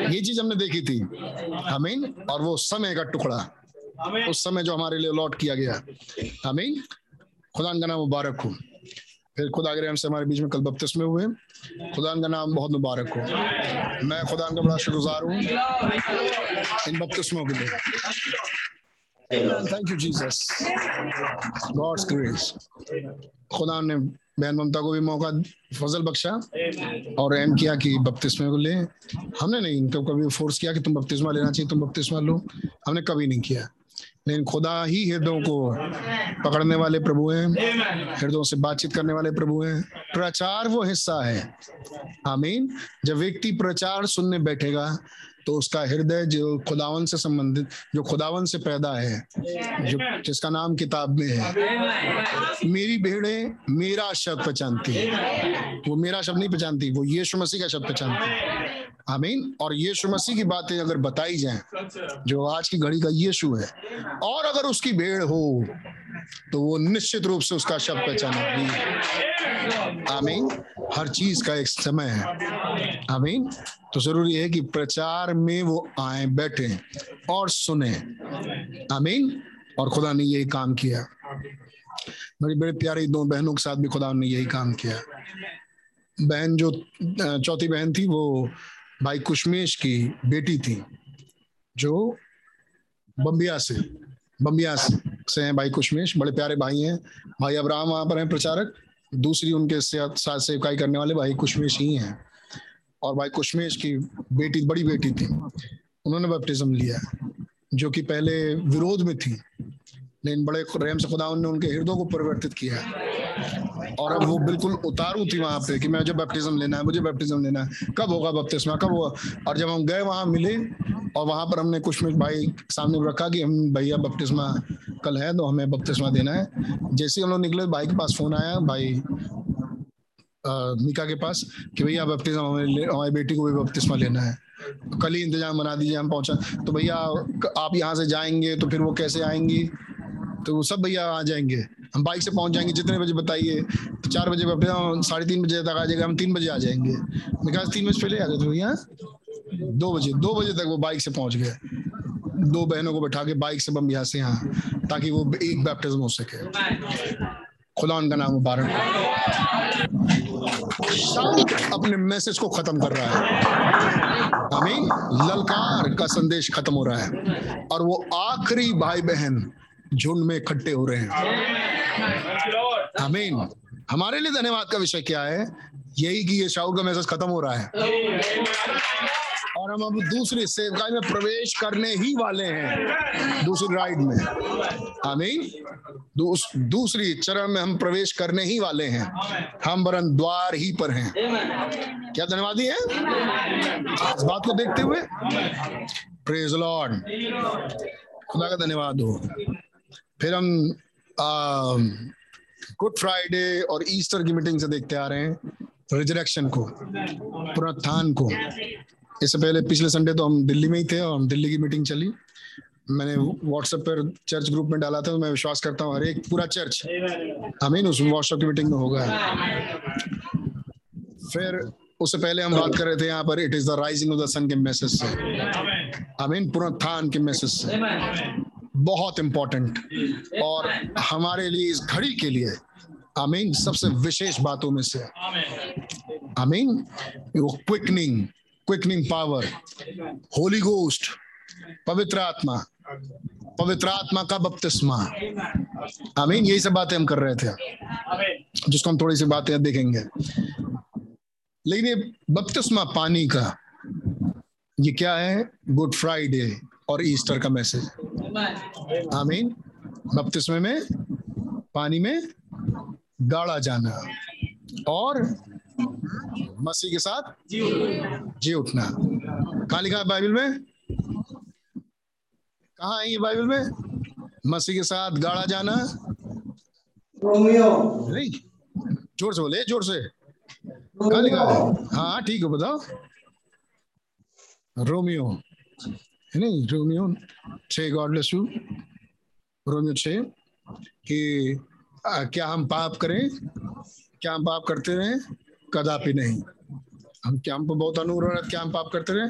ये चीज़ हमने देखी थी। आमीन। और वो समय का टुकड़ा। उस समय जो हमारे लिए लॉट किया गया। आमीन। खुदा का नाम मुबारक हो। फिर खुदा के से हमारे बीच में कल बपतिस में हुए। खुदा का नाम बहुत मुबारक हो। मैं खुदा का बड़ा शुक्रगुजार हूँ इन बपतिस्मों के लिए। Thank you Jesus God's grace खुदा ने बहन ममता को भी मौका फजल बख्शा और एम किया कि बपतिस्मे को ले। हमने नहीं, इनको कभी फोर्स किया कि तुम बपतिस्मा लेना चाहिए, तुम बपतिस्मा लो। हमने कभी नहीं किया। लेकिन खुदा ही हृदयों को पकड़ने वाले प्रभु हैं, हृदयों से बातचीत करने वाले प्रभु हैं। प्रचार वो हिस्सा है। आमीन। जब व्यक्ति प्रचार सुनने बैठेगा तो उसका हृदय जो खुदावन से संबंधित, जो खुदावन से पैदा है, जो जिसका नाम किताब में है, मेरी भेड़े मेरा शब्द पहचानती वो मेरा शब्द नहीं पहचानती, वो यीशु मसीह का शब्द पहचानती है। आमीन। और यीशु मसीह की बातें अगर बताई जाएँ, जो आज की घड़ी का यीशु है, और अगर उसकी भेड़ हो तो वो निश्चित रूप से उसका शब्द पहचानेगी आमीन। हर चीज़ का एक समय है। आमीन। तो ज़रूरी है कि प्रचार में वो आए, बैठे और सुने। आमीन। और खुदा ने यही काम किया। मेरी बड़े प्यारी दो बहनों के साथ भी खुदा ने यही काम किया। बहन जो, चौथी बहन थी, वो भाई कुशमेश की बेटी थी, जो बम्बिया से बम्बिया से हैं भाई कुशमेश। बड़े प्यारे भाई हैं। भाई अब्राहम वहाँ पर हैं, प्रचारक। दूसरी उनके साथ सेवकाई करने वाले भाई कुशमेश ही हैं। और भाई कुशमेश की बेटी, बड़ी बेटी थी। उन्होंने बैप्टिज्म लिया, जो कि पहले विरोध में थी। लेकिन बड़े रहम से खुदा ने उनके हृदय को परिवर्तित किया और अब वो बिल्कुल उतारू थी वहाँ पे कि मैं मुझे बैप्टिज्म लेना है, मुझे बैप्टिज्म लेना है। कब होगा बपतिस्मा कब होगा? और जब हम गए, वहाँ मिले और वहाँ पर हमने कुछ भाई सामने रखा कि हम भैया बपतिस्मा कल है तो हमें बपतिस्मा देना है। जैसे हम लोग निकले, भाई के पास फ़ोन आया, भाई मिका के पास कि भैया बपतिस्मा हमारी बेटी को भी बपतिस्मा लेना है। कल ही इंतज़ाम बना दीजिए, हम पहुँचा। तो भैया, आप यहाँ से जाएँगे तो फिर वो कैसे आएँगी? तो सब भैया आ जाएँगे। हम बाइक से पहुँच जाएँगे जितने बजे बताइए तो चार बजे साढ़े तीन बजे तक आ जाएगा, हम तीन बजे आ जाएँगे। मैं कहा तीन बजे पहले आ गए थे भैया दो बजे दो बजे तक वो बाइक से पहुँच गए। दो बहनों को बैठा के बाइक से बम यहाँ से यहाँ, ताकि वो एक बैप्टिज्म हो सके। खुदा उनका नाम मुबारक अपने मैसेज को खत्म कर रहा है। हमें ललकार का संदेश खत्म हो रहा है। और वो आखिरी भाई बहन झुंड में इकट्ठे हो रहे हैं। आमीन। हमारे लिए धन्यवाद का विषय क्या है? यही कि ये शाहू का मैसेज खत्म हो रहा है। और हम अब दूसरी सेवकाई में प्रवेश करने ही वाले हैं। दूसरी राइड में। आमीन। दूस, दूसरी चरण में हम प्रवेश करने ही वाले हैं। हम वरन द्वार ही पर हैं। क्या धन्यवादी है? इस बात को देखते हुए। प्रेज लॉर्ड खुदा का धन्यवाद हो। फिर हम गुड फ्राइडे और ईस्टर की मीटिंग से देखते आ रहे हैं रिजरेक्शन को पुनरुत्थान को। इससे पहले पिछले संडे तो हम दिल्ली में ही थे और हम दिल्ली की मीटिंग चली। मैंने व्हाट्सएप पर चर्च ग्रुप में डाला था तो मैं विश्वास करता हूँ, हर एक पूरा चर्च अमीन उस व्हाट्सएप की मीटिंग में होगा। फिर उससे पहले हम बात कर रहे थे यहाँ पर it is the rising of the sun के मैसेज से। अमीन पुनरुत्थान के मैसेज से। बहुत इंपॉर्टेंट और हमारे लिए इस घड़ी के लिए, आमीन, सबसे विशेष बातों में से। आमीन, वो quickening quickening power Holy Ghost पवित्र आत्मा पवित्र आत्मा का बपतिस्मा आमीन, यही सब बातें हम कर रहे थे। जिसको हम थोड़ी सी बातें देखेंगे। लेकिन ये बपतिस्मा पानी का, ये क्या है? गुड फ्राइडे और ईस्टर का मैसेज आमीन। बपतिस्मे में पानी में गाड़ा जाना। और मसीह के साथ जी उठना। कहा लिखा है बाइबल में? कहा है ये बाइबल में? मसीह के साथ गाड़ा जाना। नहीं ज़ोर से बोले ज़ोर से। कहा लिखा है? हाँ ठीक है बताओ। रोमियो। नहीं रोमियो छे गॉड ब्लेस यू रोमियो छे कि आ, क्या हम पाप करें? क्या हम पाप करते रहे? कदापि नहीं। हम क्या हम पर बहुत अनुग्रह क्या हम पाप करते रहे?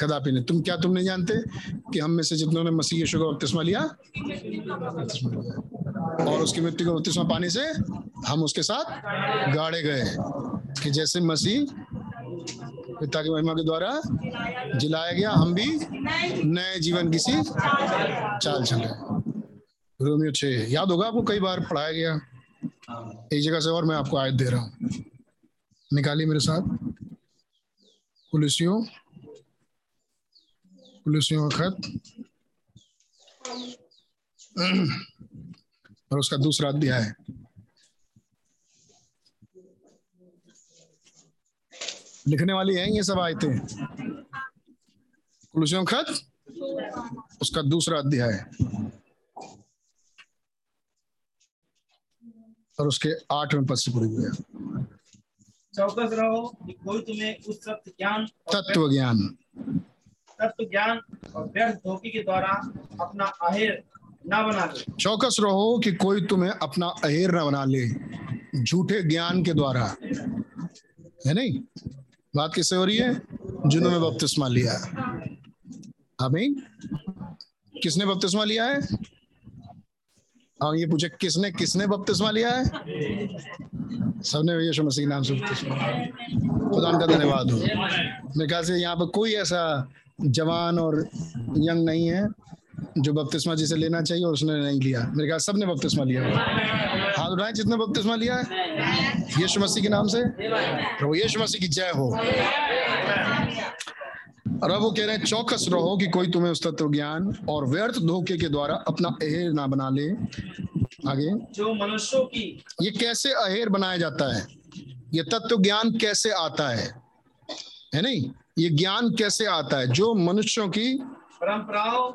कदापि नहीं। तुम क्या तुम नहीं जानते कि हम में से जितनों ने मसीह यीशु का बपतिस्मा लिया? और उसकी मृत्यु का बपतिस्मा पानी से हम उसके साथ गाड़े गए कि जैसे मसीह पिता की महिमा के द्वारा जिलाया गया। हम भी नए जीवन की सी चाल चले रोमियो छे, याद होगा आपको कई बार पढ़ाया गया? एक जगह से और मैं आपको आयत दे रहा हूँ। निकालिए मेरे साथ। पुलिसियों पुलिसियों का खत। और उसका दूसरा अध्याय। लिखने वाली है ये सब आयतें। पुलिसियों खत उसका दूसरा अध्याय। और उसके आठवें पद से पूरी हुई है। चौकस रहो कि कोई तुम्हें उस सत्य ज्ञान तत्व ज्ञान। तत्व ज्ञान और व्यर्थ धोखे के द्वारा अपना अहेर न बना ले। चौकस रहो कि कोई तुम्हें अपना अहेर न बना ले। झूठे ज्ञान के द्वारा। है नहीं? बात किससे हो रही है? जिन्होंने बपतिस्मा लिया अमीन किसने बपतिस्मा लिया है? और ये पूछे किसने किसने बपतिस्मा लिया है? सबने यीशु मसीह नाम से बपतिस्मा खुदा का धन्यवाद हो। मेरे ख्याल से यहाँ पर कोई ऐसा जवान और यंग नहीं है जो बपतिस्मा जिसे लेना चाहिए और उसने नहीं लिया। मेरे ख्याल सबने बपतिस्मा लिया हाथ उठाए जितने बपतिस्मा लिया है? यीशु मसीह के नाम से? प्रभु यीशु मसीह की जय हो। और अब वो कह रहे हैं चौकस रहो कि कोई तुम्हें उस तत्व ज्ञान और व्यर्थ धोखे के द्वारा अपना अहेर ना बना ले। आगे। जो मनुष्यों की ये कैसे अहेर बनाया जाता है? ये तत्व ज्ञान कैसे आता है? है नहीं? ये ज्ञान कैसे आता है? जो मनुष्यों की परंपराओं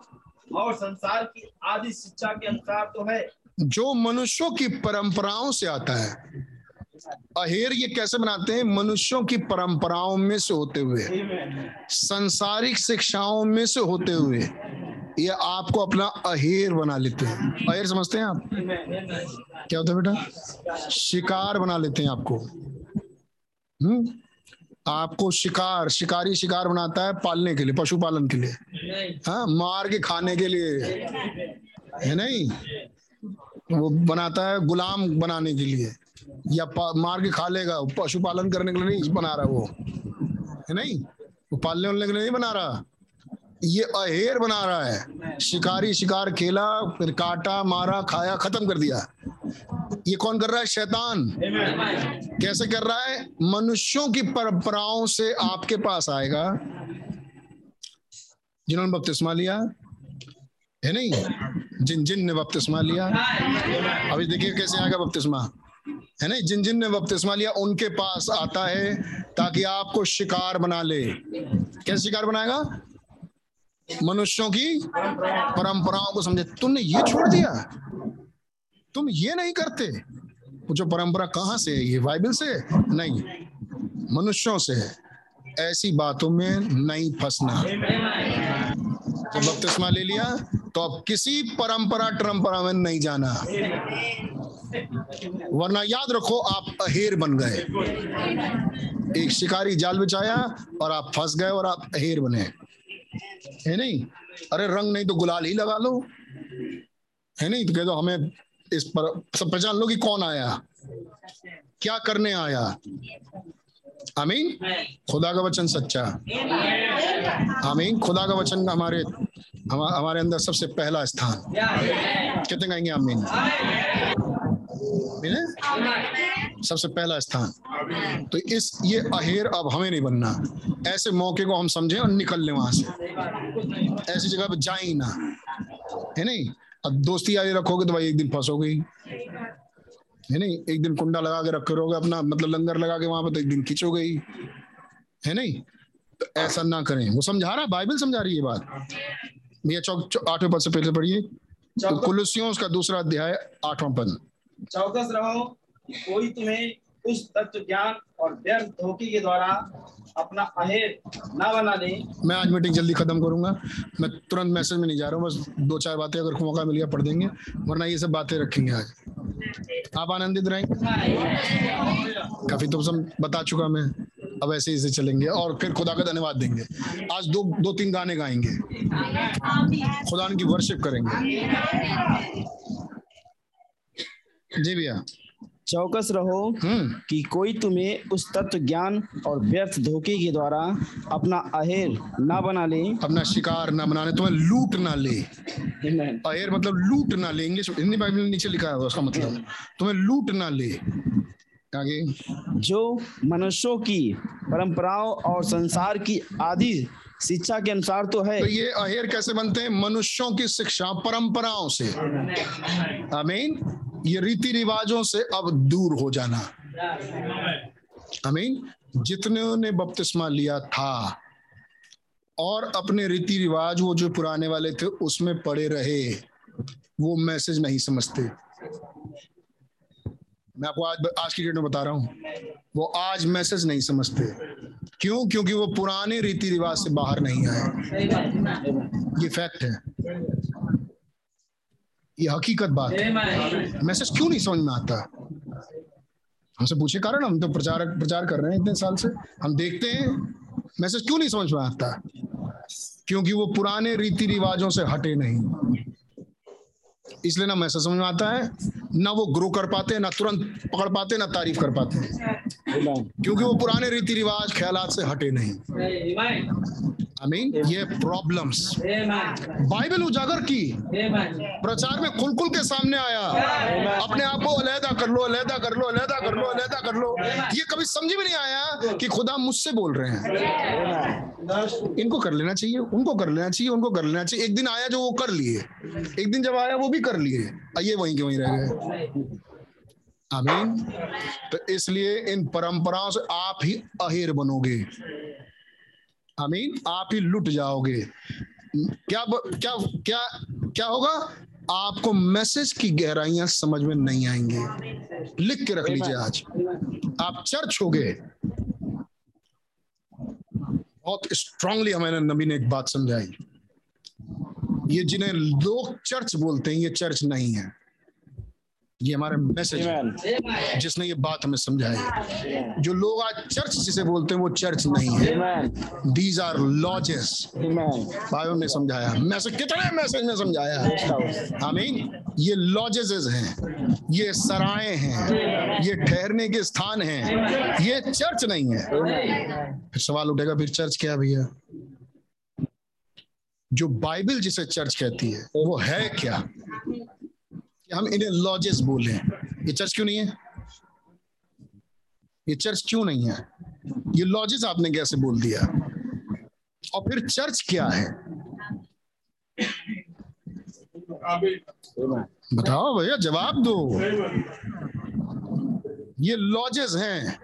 और संसार की आदि शिक्षा के अनुसार तो है। जो मनुष्यों की परंपराओं से आता है। अहेर ये कैसे बनाते हैं? मनुष्यों की परंपराओं में से होते हुए, संसारिक शिक्षाओं में से होते हुए, ये आपको अपना अहेर बना लेते हैं। अहेर समझते हैं आप? क्या होता है बेटा? शिकार बना लेते हैं आपको। हम्म? आपको शिकार, शिकारी शिकार बनाता है पालने के लिए, पशुपालन के लिए। हाँ मार के खाने के लिए। है नहीं? वो बनाता है गुलाम बनाने के लिए। या मार के खा लेगा। पशुपालन करने के लिए नहीं बना रहा वो। है नहीं? वो पालने वालने के लिए नहीं बना रहा। ये अहेर बना रहा है। शिकारी, शिकार खेला, फिर काटा, मारा, खाया, खत्म कर दिया। ये कौन कर रहा है? शैतान। कैसे कर रहा है? मनुष्यों की परंपराओं से आपके पास आएगा। जिन्होंने बपतिस्मा लिया है नहीं? जिन जिन ने बपतिस्मा लिया। अभी देखिए कैसे आएगा बपतिस्मा। है ना जिन जिन ने बपतिस्मा लिया, उनके पास आता है ताकि आपको शिकार बना ले। कैसे शिकार बनाएगा? मनुष्यों की परंपराओं को समझे। तुमने ये छोड़ दिया। तुम ये नहीं करते। जो परंपरा कहाँ से है? ये बाइबल से? नहीं। मनुष्यों से ऐसी बातों में नहीं फंसना। बपतिस्मा ले लिया। तो अब किसी परंपरा परंपरा में नहीं जाना। वरना याद रखो, आप अहेर बन गए। एक शिकारी जाल बिछाया और आप फंस गए और आप अहेर बने। है नहीं? अरे रंग नहीं तो गुलाल ही लगा लो। है नहीं? तो कह दो, हमें इस पर सब पहचान लो कि कौन आया। क्या करने आया? आमीन? खुदा का वचन सच्चा आमीन? खुदा का वचन हमारे हम, हमारे अंदर सबसे पहला स्थान। कितने कहेंगे आमीन? आमीन सबसे पहला स्थान। तो इस ये अहेर अब हमें नहीं बनना। ऐसे मौके को हम समझें और निकल लें वहाँ से। ऐसी जगह पर जाए ना। है नहीं? अब दोस्ती यारी रखोगे तो भाई एक दिन फंसोगे ही नहीं? एक दिन कुंडा लगा के रखे रहोगे अपना मतलब लंगर लगा के वहाँ पर तो एक दिन खींचोगे ही है नहीं? तो ऐसा ना करें। वो समझा रहा है? बाइबल समझा रही है बात? भैया चौक आठवें पद से पहले पढ़िए। तो कुलसियों का दूसरा अध्याय आठवां पद। चौकस रहो कोई तुम्हें उस तत्व ज्ञान और व्यर्थ धोखे के द्वारा अपना अहेर न बना ले मैं आज मीटिंग जल्दी खत्म करूँगा। मैं तुरंत मैसेज में नहीं जा रहा हूँ, बस दो चार बातें अगर मौका मिल गया पढ़ देंगे, वरना ये सब बातें रखेंगे आज। आप आनंदित रहेंगे? काफ़ी तो सब बता चुका मैं। अब ऐसे ही से चलेंगे और फिर खुदा का धन्यवाद देंगे। आज दो दो तीन गाने गाएँगे। खुदा की वर्शिप करेंगे। जी भैया। चौकस रहो हम्म। कि कोई तुम्हें उस तत्व ज्ञान और व्यर्थ धोखे के द्वारा अपना अहेर न बना ले। अपना शिकार ना बना ले तुम्हें लूट ना ले। अहेर मतलब लूट ना ले इंग्लिश हिंदी बाइबल में नीचे लिखा है उसका मतलब। तुम्हें लूट ना ले। आगे। जो मनुष्यों की परंपराओं और संसार की आदि शिक्षा के अनुसार तो है। तो ये अहेर कैसे बनते हैं? मनुष्यों की शिक्षा परंपराओं से। आमीन। ये रीति रिवाजों से अब दूर हो जाना। आमीन। जितने ने बपतिस्मा लिया था, और अपने रीति रिवाज, वो जो पुराने वाले थे, उसमें पड़े रहे, वो मैसेज नहीं समझते। मैं आपको आज आज की डेट में बता रहा हूँ। वो आज मैसेज नहीं समझते। क्यों? क्योंकि वो पुराने रीति रिवाज से बाहर नहीं आए। ये फैक्ट है। ये हकीकत बात है। मैसेज क्यों नहीं समझ में आता? हमसे पूछे कारण हम तो प्रचार प्रचार कर रहे हैं इतने साल से। हम देखते हैं मैसेज क्यों नहीं समझ में आता? क्योंकि वो पुराने रीति रिवाजों से हटे नहीं। इसलिए ना मैसेज समझ में आता है। ना वो ग्रो कर पाते हैं ना तुरंत पकड़ पाते ना तारीफ़ कर पाते। हैं क्योंकि वो पुराने रीति रिवाज ख्याल से हटे नहीं। आई मीन ये प्रॉब्लम्स बाइबल उजागर की। प्रचार में खुल खुल के सामने आया। अपने आप को अलहदा कर लो अलहदा कर लो अलहदा कर लो अलहदा कर लो। ये कभी समझ में नहीं आया कि खुदा मुझसे बोल रहे हैं। इनको कर लेना चाहिए उनको कर लेना चाहिए उनको कर लेना चाहिए। एक दिन आया जो वो कर लिए। एक दिन जब आया वो भी कर लिए। आइए वहीं के वहीं रह गए। आमीन तो इसलिए इन परंपराओं से आप ही अहेर बनोगे। आमीन आप ही लुट जाओगे। क्या क्या क्या क्या होगा? आपको मैसेज की गहराइयाँ समझ में नहीं आएँगे। लिख के रख लीजिए आज। आप चर्च हो गए। बहुत स्ट्रांगली हमारे नबी ने एक बात समझाई। ये जिन्हें लोग चर्च बोलते हैं, ये चर्च नहीं है। ये हमारे मैसेज है। जिसने ये बात हमें समझाई। जो लोग आज चर्च जिसे बोलते हैं वो चर्च नहीं है। दीज आर लॉजेस भाइयों ने समझाया। मैसेज कितने मैसेज में समझाया? आमीन। ये लॉजेस हैं। ये सराय हैं। ये ठहरने के स्थान हैं। ये चर्च नहीं है। फिर सवाल उठेगा फिर चर्च क्या भैया? जो बाइबल जिसे चर्च कहती है वो है क्या? हम इन्हें लॉजेस बोले ये चर्च क्यों नहीं है? ये चर्च क्यों नहीं है? ये लॉजेस आपने कैसे बोल दिया? और फिर चर्च क्या है? बताओ भैया, जवाब दो। ये लॉजेस हैं।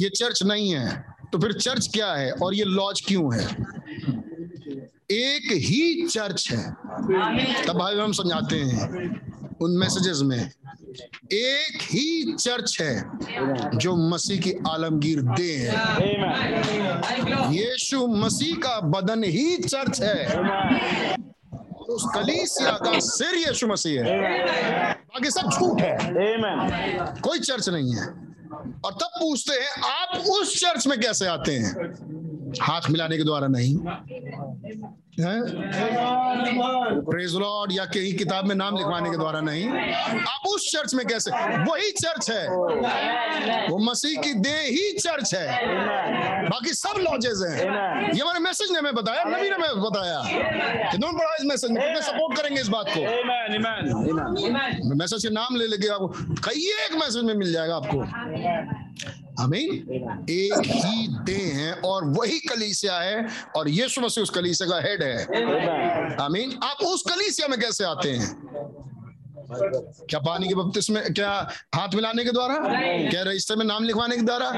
ये चर्च नहीं है। तो फिर चर्च क्या है? और ये लॉज क्यों है? एक ही चर्च है। तब भाई हम समझाते हैं उन मैसेजेस में। एक ही चर्च है जो मसीह की आलमगीर दे है। यीशु मसीह का बदन ही चर्च है। उस कलीसिया का सिर यीशु मसीह है। बाकी सब झूठ है। कोई चर्च नहीं है। और तब पूछते हैं, आप उस चर्च में कैसे आते हैं? हाथ मिलाने के द्वारा नहीं। प्रेज लॉर्ड या कहीं किताब में नाम लिखवाने के द्वारा नहीं। आप उस चर्च में कैसे? वही चर्च है। वो मसीह की दे ही चर्च है। बाकी सब लॉजेज हैं। ये हमारे मैसेज ने हमें बताया नबी ने हमें बताया। कितने पढ़ा इस मैसेज में कितने सपोर्ट करेंगे इस बात को। मैसेज के नाम ले लेके आपको कई एक मैसेज में मिल जाएगा आपको। आमीन। एक ही दे हैं और वही कलीसिया है और यीशु मसीह उस कलीसिया का हेड है। आमीन। आप उस कलीसिया में कैसे आते हैं? क्या पानी के बपतिस्म में क्या हाथ मिलाने के द्वारा? क्या रजिस्टर में नाम लिखवाने के द्वारा?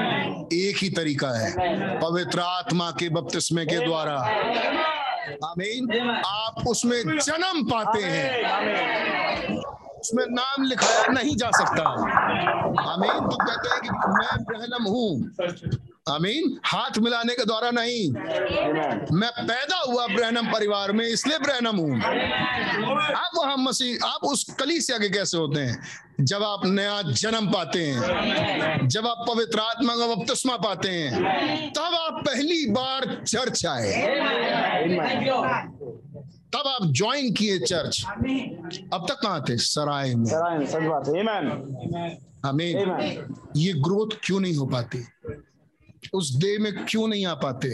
एक ही तरीका है पवित्र आत्मा के बपतिस्मे के द्वारा। आमीन। आप उसमें जन्म पाते हैं। उसमें नाम लिखाया नहीं जा सकता। आमीन तो कहते हैं कि मैं ब्रहनम हूँ। आमीन, हाथ मिलाने के द्वारा नहीं। मैं पैदा हुआ ब्रहनम परिवार में, इसलिए ब्रहनम हूँ। आप वहाँ मसीह, आप उस कली से आगे कैसे होते हैं? जब आप नया जन्म पाते हैं, जब आप पवित्र आत्मा का बपतिस्मा पाते हैं, तब आप पहली बार चर्च आए। तब आप ज्वाइन किए चर्च अब तक कहाँ थे? सराय में। सच बात है। आमीन ये ग्रोथ क्यों नहीं हो पाती? उस देह में क्यों नहीं आ पाते?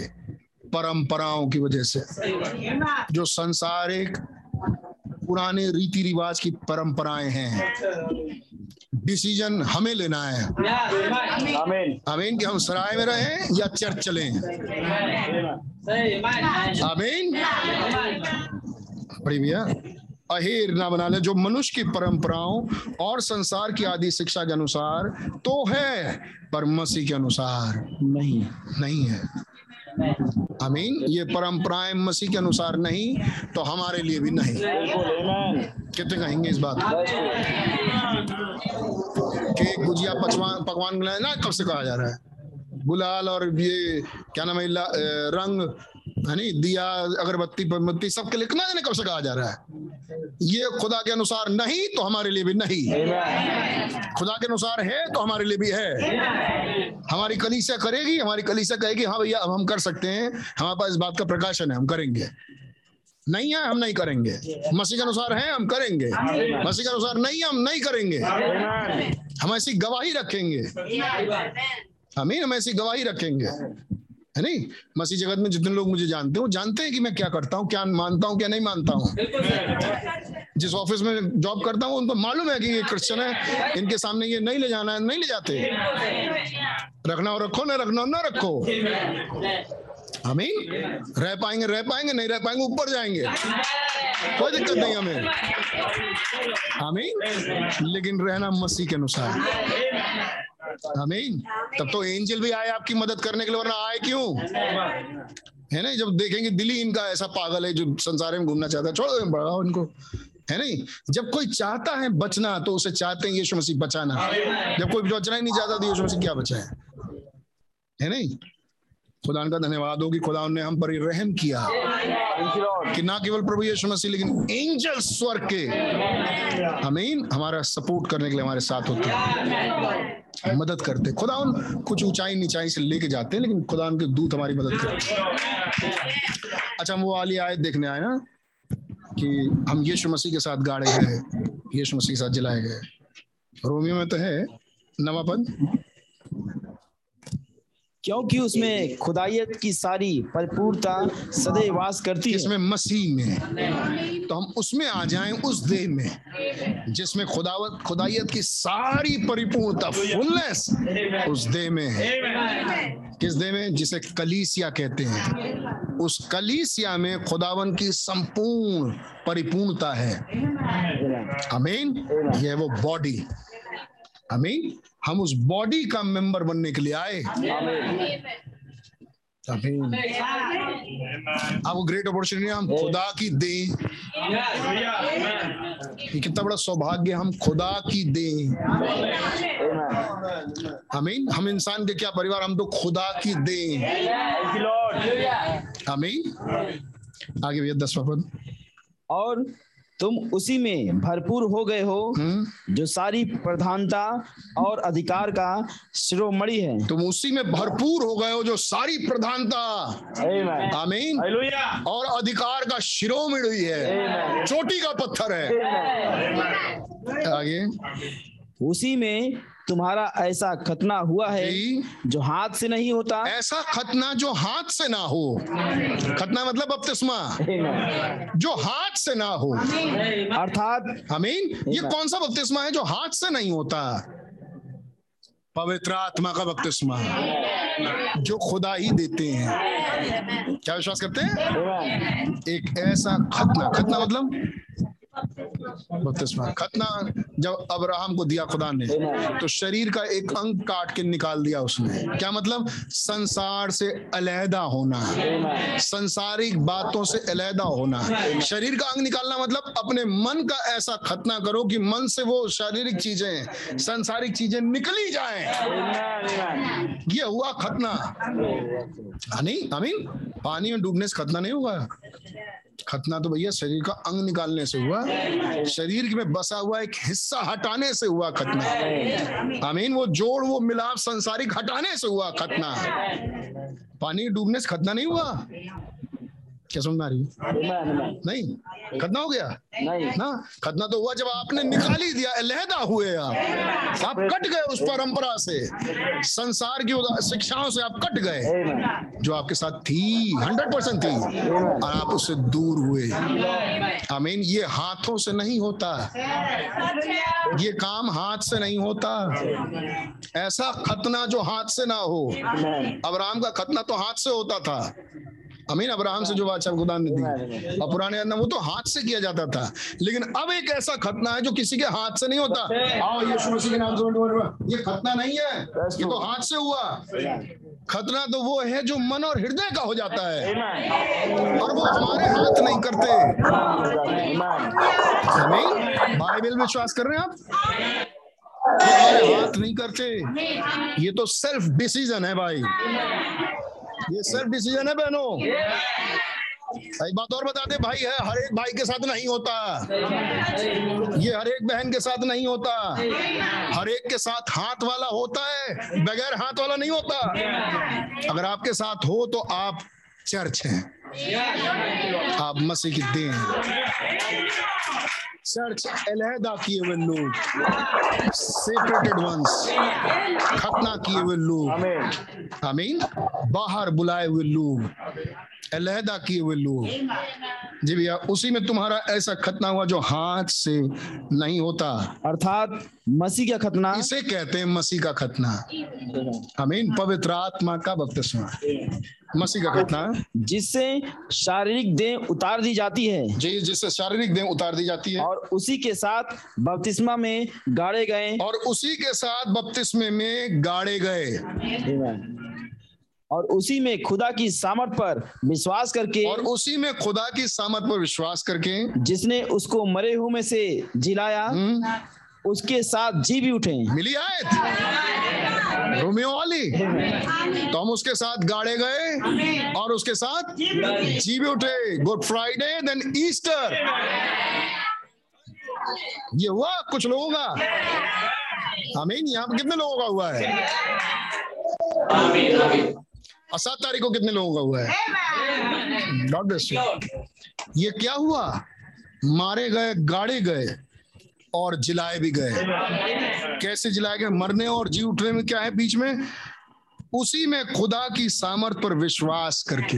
परंपराओं की वजह से। जो संसारिक पुराने रीति रिवाज की परंपराएँ हैं। डिसीज़न हमें लेना है। आमीन कि हम सराय में रहें या चर्च चलें। बड़ी भैया। अहेर ना बना ले जो मनुष्य की परंपराओं और संसार की आदि शिक्षा के अनुसार तो है पर मसीह के अनुसार नहीं नहीं है। आमीन ये परंपराएँ मसीह के अनुसार नहीं तो हमारे लिए भी नहीं। कितने कहेंगे इस बात के? गुजिया पकवान पकवान ना कब से कहा जा रहा है? गुलाल और ये क्या नाम है रंग। है नी दिया अगरबत्ती परबत्ती सबके लिए कितना देने कब से कहा जा रहा है? ये खुदा के अनुसार नहीं तो हमारे लिए भी नहीं। खुदा के अनुसार है तो हमारे लिए भी है। हमारी कलीसिया करेगी हमारी कलीसिया कहेगी हाँ भैया अब हम कर सकते हैं। हमारे पास इस बात का प्रकाशन है हम करेंगे। नहीं है हम नहीं करेंगे। मसीह के अनुसार है हम करेंगे। मसीह के अनुसार नहीं है हम नहीं करेंगे। हम ऐसी गवाही रखेंगे। हमें हम ऐसी गवाही रखेंगे। है नहीं? मसीह जगत में जितने लोग मुझे जानते हैं, वो जानते हैं कि मैं क्या करता हूँ, क्या मानता हूँ, क्या नहीं मानता हूँ। जिस ऑफ़िस में जॉब करता हूँ, उनको मालूम है कि ये क्रिश्चियन है, इनके सामने ये नहीं ले जाना है, नहीं ले जाते। रखना हो रखो, ना रखना हो ना रखो। हमीन रह पाएँगे रह पाएँगे, नहीं रह पाएँगे, ऊपर जाएँगे। कोई दिक्कत नहीं हमें। आमीन? लेकिन रहना मसीह के अनुसार। आमीन तब तो एंजल भी आए आपकी मदद करने के लिए, वरना आए क्यों? है ना? जब देखेंगे दिल्ली इनका ऐसा पागल है जो संसार में घूमना चाहता है, छोड़ो बढ़ाओ इनको। है नहीं? जब कोई चाहता है बचना तो उसे चाहते हैं यीशु मसीह बचाना। जब कोई बचना ही नहीं चाहता तो यीशु मसीह क्या बचाए? है नहीं? खुदा का धन्यवाद हो कि खुदा ने हम पर रहम किया। कि ना केवल प्रभु यीशु मसीह, लेकिन एंजल स्वर्ग के अमीन हमारा सपोर्ट करने के लिए हमारे साथ होते हैं। मदद करते खुदा उन कुछ ऊंचाई नीचाई से लेके जाते हैं, लेकिन खुदा उनके दूत हमारी मदद करते हैं। अच्छा हम वो वाली आयत देखने आए ना, कि हम यीशु मसीह के साथ गाड़े गए, यीशु मसीह के साथ जलाए गए। रोमियो में तो है नवा पद क्योंकि उसमें खुदायत की सारी परिपूर्णता सदैव वास करती है। इसमें मसीह में तो हम उसमें आ जाएँ उस देह में, जिसमें खुदावत खुदायत की सारी परिपूर्णता फुलनेस उस देह में है। किस देह में? जिसे कलीसिया कहते हैं। उस कलीसिया में खुदावन की संपूर्ण परिपूर्णता है। अमीन यह वो बॉडी अमीन हम उस बॉडी का मेंबर बनने के लिए आए। अमीन आपको ग्रेट अपॉर्चुनिटी हम खुदा की दें। ये कितना बड़ा सौभाग्य हम खुदा की दें। आमीन हम इंसान के क्या परिवार हम तो खुदा की दें। आमीन आगे भैया दसवा पद। और तुम उसी में भरपूर हो गए हो हम्म। जो सारी प्रधानता और अधिकार का शिरोमणि है। तुम उसी में भरपूर हो गए हो जो सारी प्रधानता। आमीन। और अधिकार का शिरोमणि है। चोटी का पत्थर है। आगे। उसी में तुम्हारा ऐसा खतना हुआ है जो। हाथ से नहीं होता? ऐसा खतना जो हाथ से ना हो। खतना मतलब बपतिस्मा। जो हाथ से ना हो। अर्थात? आमीन ये कौन सा बपतिस्मा है जो हाथ से नहीं होता? पवित्र आत्मा का बपतिस्मा। जो खुदा ही देते हैं। क्या विश्वास करते हैं? एक ऐसा खतना। खतना मतलब? खतना जब अब्राहम को दिया खुदा ने तो शरीर का एक अंग काट के निकाल दिया उसने। क्या मतलब? संसार से अलहदा होना। संसारिक बातों से अलहदा होना। शरीर का अंग निकालना मतलब अपने मन का ऐसा खतना करो कि मन से वो शारीरिक चीज़ें, संसारिक चीज़ें निकली जाए। ये हुआ खतना। नहीं, आमीन। पानी में डूबने से खतना नहीं हुआ खतना तो भैया शरीर का अंग निकालने से हुआ, शरीर में बसा हुआ एक हिस्सा हटाने से हुआ खतना। आमीन, वो जोड़, वो मिलाप संसारिक हटाने से हुआ खतना। पानी डूबने से खतना नहीं हुआ? क्या समझ में आ रही है? नहीं खतना हो गया? नहीं। ना? खतना तो हुआ जब आपने निकाल ही दिया अलहदा हुए आप। आप कट गए उस परंपरा से। संसार की शिक्षाओं से आप कट गए जो आपके साथ थी हंड्रेड परसेंट थी और आप उससे दूर हुए। आमीन ये हाथों से नहीं होता। ये काम हाथ से नहीं होता। ऐसा खतना जो हाथ से ना हो। अब्राहम का खतना तो हाथ से होता था। अमीन अब्राहम से जो बादशाह खुदा ने दी। और पुराने अंदर वो तो हाथ से किया जाता था। लेकिन अब एक ऐसा खतना है जो किसी के हाथ से नहीं होता। आओ यीशु मसीह के नाम से। ये खतना नहीं है। ये तो हाथ से हुआ। खतना तो वो है जो मन और हृदय का हो जाता है। और वो हमारे हाथ नहीं करते। अमीन बाइबल विश्वास कर रहे हैं आप? हमारे हाथ नहीं करते। ये तो सेल्फ डिसीज़न है भाई। ये सेल्फ डिसीज़न है बहनों। एक बात और बता दे भाई है हर एक भाई के साथ नहीं होता। ये हर एक बहन के साथ नहीं होता। हर एक के साथ हाथ वाला होता है बगैर हाथ वाला नहीं होता। अगर आपके साथ हो तो आप चर्च हैं। आप मसीह की देन। हैं। चर्च अलहदा किए हुए लोग। सेपरेटेड वंस खतना किए हुए लोग। आमीन बाहर बुलाए हुए लोग। अलहदा किए हुए लोग। जी भैया उसी में तुम्हारा ऐसा खतना हुआ जो हाथ से नहीं होता। अर्थात मसीह का खतना। इसे कहते हैं मसीह का खतना। आमीन। पवित्र आत्मा का बपतिस्मा मसीह का खतना। जिससे शारीरिक देह उतार दी जाती है। जी जिससे शारीरिक देह उतार दी जाती है। और उसी के साथ बपतिस्मा में गाड़े गए। और उसी के साथ बपतिस्मे में गाड़े गए। और उसी में खुदा की सामर्थ पर विश्वास करके और उसी में खुदा की सामत पर विश्वास करके जिसने उसको मरे हुए में से जिलाया हम्म, उसके साथ जी भी उठे। मिली आयत? रोमियो वाली? तो हम उसके साथ गाड़े गए और उसके साथ जी भी उठे। गुड फ्राइडे देन ईस्टर ये हुआ? कुछ लोगों का? आमीन यहाँ कितने लोगों का हुआ है? और सात तारीख को कितने लोगों का हुआ है? गॉड ब्लेस यू क्या हुआ? मारे गए गाड़े गए और जिलाए भी गए। कैसे जिलाए गए? मरने और जी उठने में क्या है बीच में? उसी में खुदा की सामर्थ पर विश्वास करके।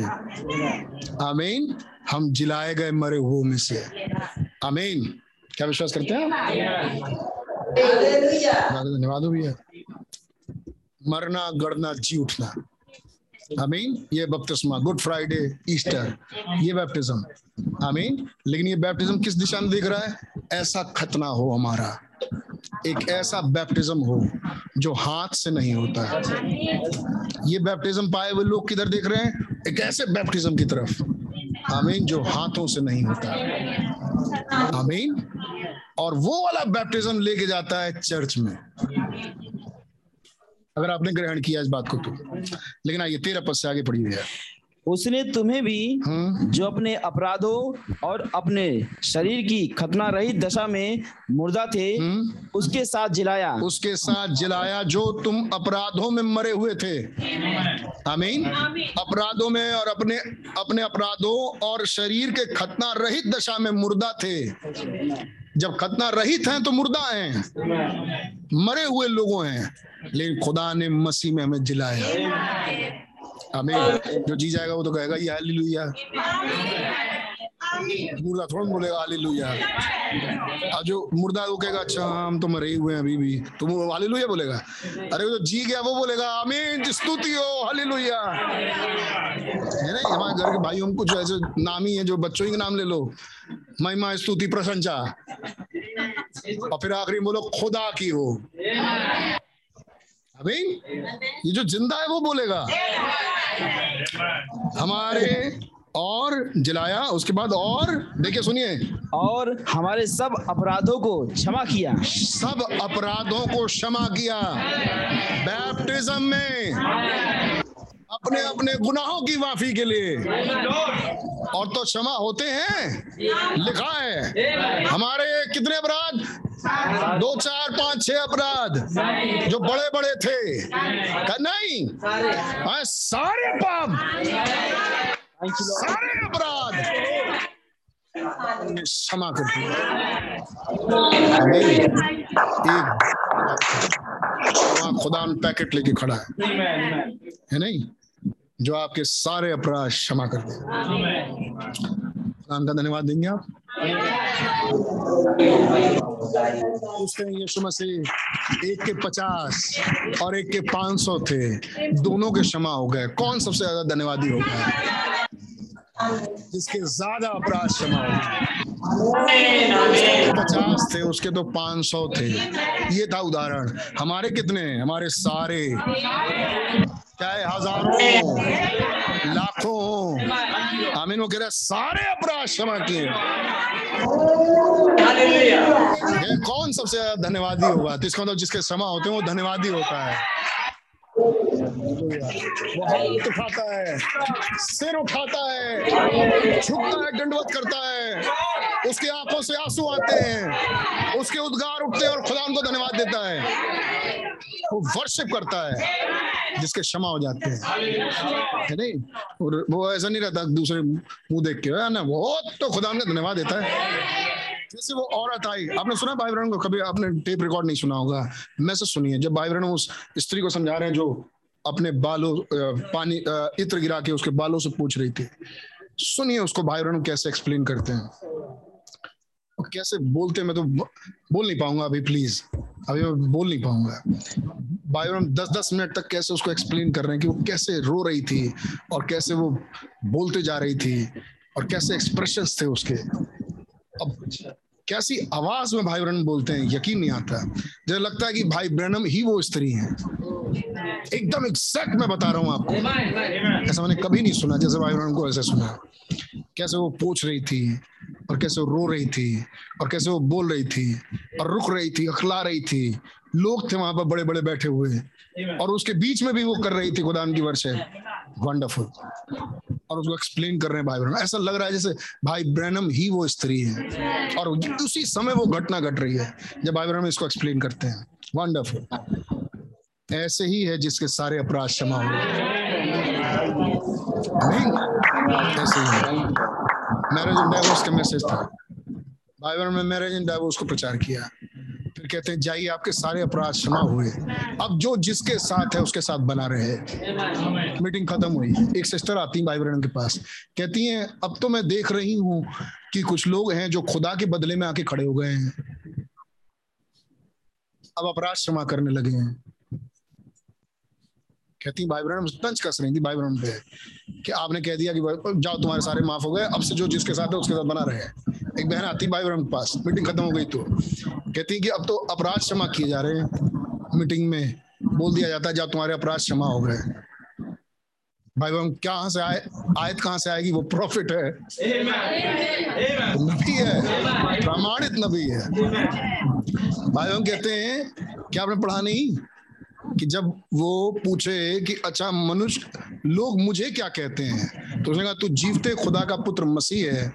आमीन। हम जिलाए गए मरे हुओं में से। आमीन। क्या विश्वास करते हैं धन्यवाद हो भैया। मरना गड़ना जी उठना। आमीन ये बपतिस्मा गुड फ्राइडे ईस्टर ये बैप्टिज्म आमीन लेकिन ये बैप्टिज्म किस दिशा में दिख रहा है ऐसा खतना हो हमारा एक ऐसा बैप्टिज्म हो जो हाथ से नहीं होता है ये बैप्टिज्म पाए हुए लोग किधर देख रहे हैं एक ऐसे बैप्टिज्म की तरफ़ आमीन जो हाथों से नहीं होता आमीन और वो वाला बैप्टिज्म लेके जाता है चर्च में अगर आपने ग्रहण किया इस बात को तो। लेकिन आइए तेरह पद से आगे पड़ी हुई है उसने तुम्हें भी हम्म। जो अपने अपराधों और अपने शरीर की खतना रहित दशा में मुर्दा थे हम्म। उसके साथ जिलाया। उसके साथ जिलाया जो तुम अपराधों में मरे हुए थे। आमीन। अपराधों में और अपने अपने अपराधों और शरीर के खतना रहित दशा में मुर्दा थे। जब खतना रहित हैं तो मुर्दा हैं। मरे हुए लोगों हैं, लेकिन खुदा ने मसीह में हमें जिलाया। आमीन। जो जी जाएगा वो तो कहेगा, ये हालेलुया। मुर्दा थोड़ा बोलेगा, हालेलुया। और जो मुर्दा वो कहेगा अच्छा हम तो मरे ही हुए हैं अभी भी। तुम वो हालेलुया बोलेगा। अरे वो जो जी गया वो बोलेगा, आमीन, स्तुति हो, हालेलुया। है ना हमारे घर के भाई में कुछ ऐसे नाम ही है, जो बच्चों के नाम ले लो। महिमा स्तुति प्रशंसा। और फिर आखिरी बोलो खुदा की हो। अभी ये जो ज़िंदा है वो बोलेगा। हमारे और जलाया उसके बाद और देखिए सुनिए। और हमारे सब अपराधों को क्षमा किया। सब अपराधों को क्षमा किया। बैप्टिज्म में। अपने अपने गुनाहों की माफ़ी के लिए। और तो क्षमा होते हैं। लिखा है हमारे कितने अपराध? दो चार पाँच छह अपराध जो बड़े बड़े थे नहीं हाँ, सारे पाप सारे अपराध। क्षमा कर दिया वहाँ खुदा पैकेट लेके खड़ा है। है नहीं? जो आपके सारे अपराध क्षमा कर दे। का धन्यवाद देंगे आप। यीशु मसीह एक के पचास और एक के पाँच सौ थे दोनों के क्षमा हो गए। कौन सबसे ज़्यादा धन्यवादी होगा जिसके ज़्यादा अपराध क्षमा हो। पचास थे उसके तो पाँच सौ थे। ये था उदाहरण। हमारे कितने हमारे सारे। चाहे हज़ारों। लाखों। हो आमीन वो कह रहे सारे अपराध क्षमा किए ये कौन सबसे ज़्यादा धन्यवादी होगा? तो इसका मतलब जिसके क्षमा होते हैं वो धन्यवादी होता है। वो हाथ उठाता है सिर उठाता है झुकता है दंडवत करता है उसकी आँखों से आँसू आते हैं उसके उद्गार उठते हैं और खुदा उनको धन्यवाद देता है वो वर्शिप करता है जिसके क्षमा हो जाते हैं है नहीं और वो ऐसा नहीं रहता दूसरे मुँह देख के है ना वो तो खुदा उनको धन्यवाद देता है जैसे वो औरत आई आपने सुना भाई बहन को? कभी आपने टेप रिकॉर्ड नहीं सुना होगा? मैसेज सुनिए। जब भाई बहन उस स्त्री को समझा रहे हैं जो अपने बालों पानी इत्र गिरा के उसके बालों से पूछ रही थी। सुनिए उसको भाई बहन कैसे एक्सप्लेन करते हैं। कैसे बोलते मैं तो बोल नहीं पाऊँगा अभी प्लीज़ अभी मैं बोल नहीं पाऊँगा। भाई बहन दस दस मिनट तक कैसे उसको एक्सप्लेन कर रहे हैं कि वो कैसे रो रही थी और कैसे वो बोलते जा रही थी और कैसे एक्सप्रेशंस थे उसके। अब कैसी आवाज़ में भाई ब्रहण बोलते हैं, यकीन नहीं आता। जैसे लगता है कि भाई ब्रहणम ही वो स्त्री हैं। एकदम एग्जैक्ट मैं बता रहा हूँ आपको। ऐसा मैंने कभी नहीं सुना, जैसे भाई ब्रहण को ऐसे सुना। कैसे वो पूछ रही थी, और कैसे वो रो रही थी, और कैसे वो बोल रही थी, और रुक रही थी, अखला रही थी। लोग थे वहाँ पर बड़े बड़े बैठे हुए। और उसके बीच में भी वो कर रही थी खुदान की वर्षे। वंडरफुल और उसको एक्सप्लेन कर रहे हैं भाई ब्रहणम ऐसा लग रहा है जैसे भाई ब्रहणम ही वो स्त्री है। और उसी समय वो घटना घट गट रही है जब भाई ब्रहणम इसको एक्सप्लेन करते हैं। वंडरफुल ऐसे ही है जिसके सारे अपराध क्षमा हो ऐसे ही मैरिज एंड डाइवोर्स का मैसेज था। भाई ब्रहणम ने मैरिज एंड डाइवोर्स को प्रचार किया। कहते हैं, जाइए, आपके सारे अपराध क्षमा हुए। अब जो जिसके साथ है, उसके साथ बना रहे मीटिंग खत्म हुई। एक सिस्टर आती है भाई बहन के पास। कहती हैं, अब तो मैं देख रही हूँ कि कुछ लोग हैं जो खुदा के बदले में आके खड़े हो गए हैं। अब अपराध क्षमा करने लगे हैं। कहती भाई बहन तंज कस रही थी, भाई बहन पे कि आपने कह दिया कि जाओ, तुम्हारे सारे माफ़ हो गए, अब से जो जिसके साथ है, उसके साथ बना रहे एक बहन आती, भाई बहन के पास, मीटिंग खत्म हो गई तो। कहती कि, अब तो अपराध क्षमा किए जा रहे हैं मीटिंग में, बोल दिया जाता है जब तुम्हारे अपराध क्षमा हो गए। भाई बहन कहाँ से आए? आयत कहाँ से आएगी? वो प्रॉफिट है। तो नबी है प्रमाणित नबी है। भाई बहन कहते हैं, क्या आपने पढ़ा नहीं? कि जब वो पूछे कि अच्छा मनुष्य, लोग मुझे क्या कहते हैं? तो उसने कहा, तू जीवते खुदा का पुत्र मसीह है।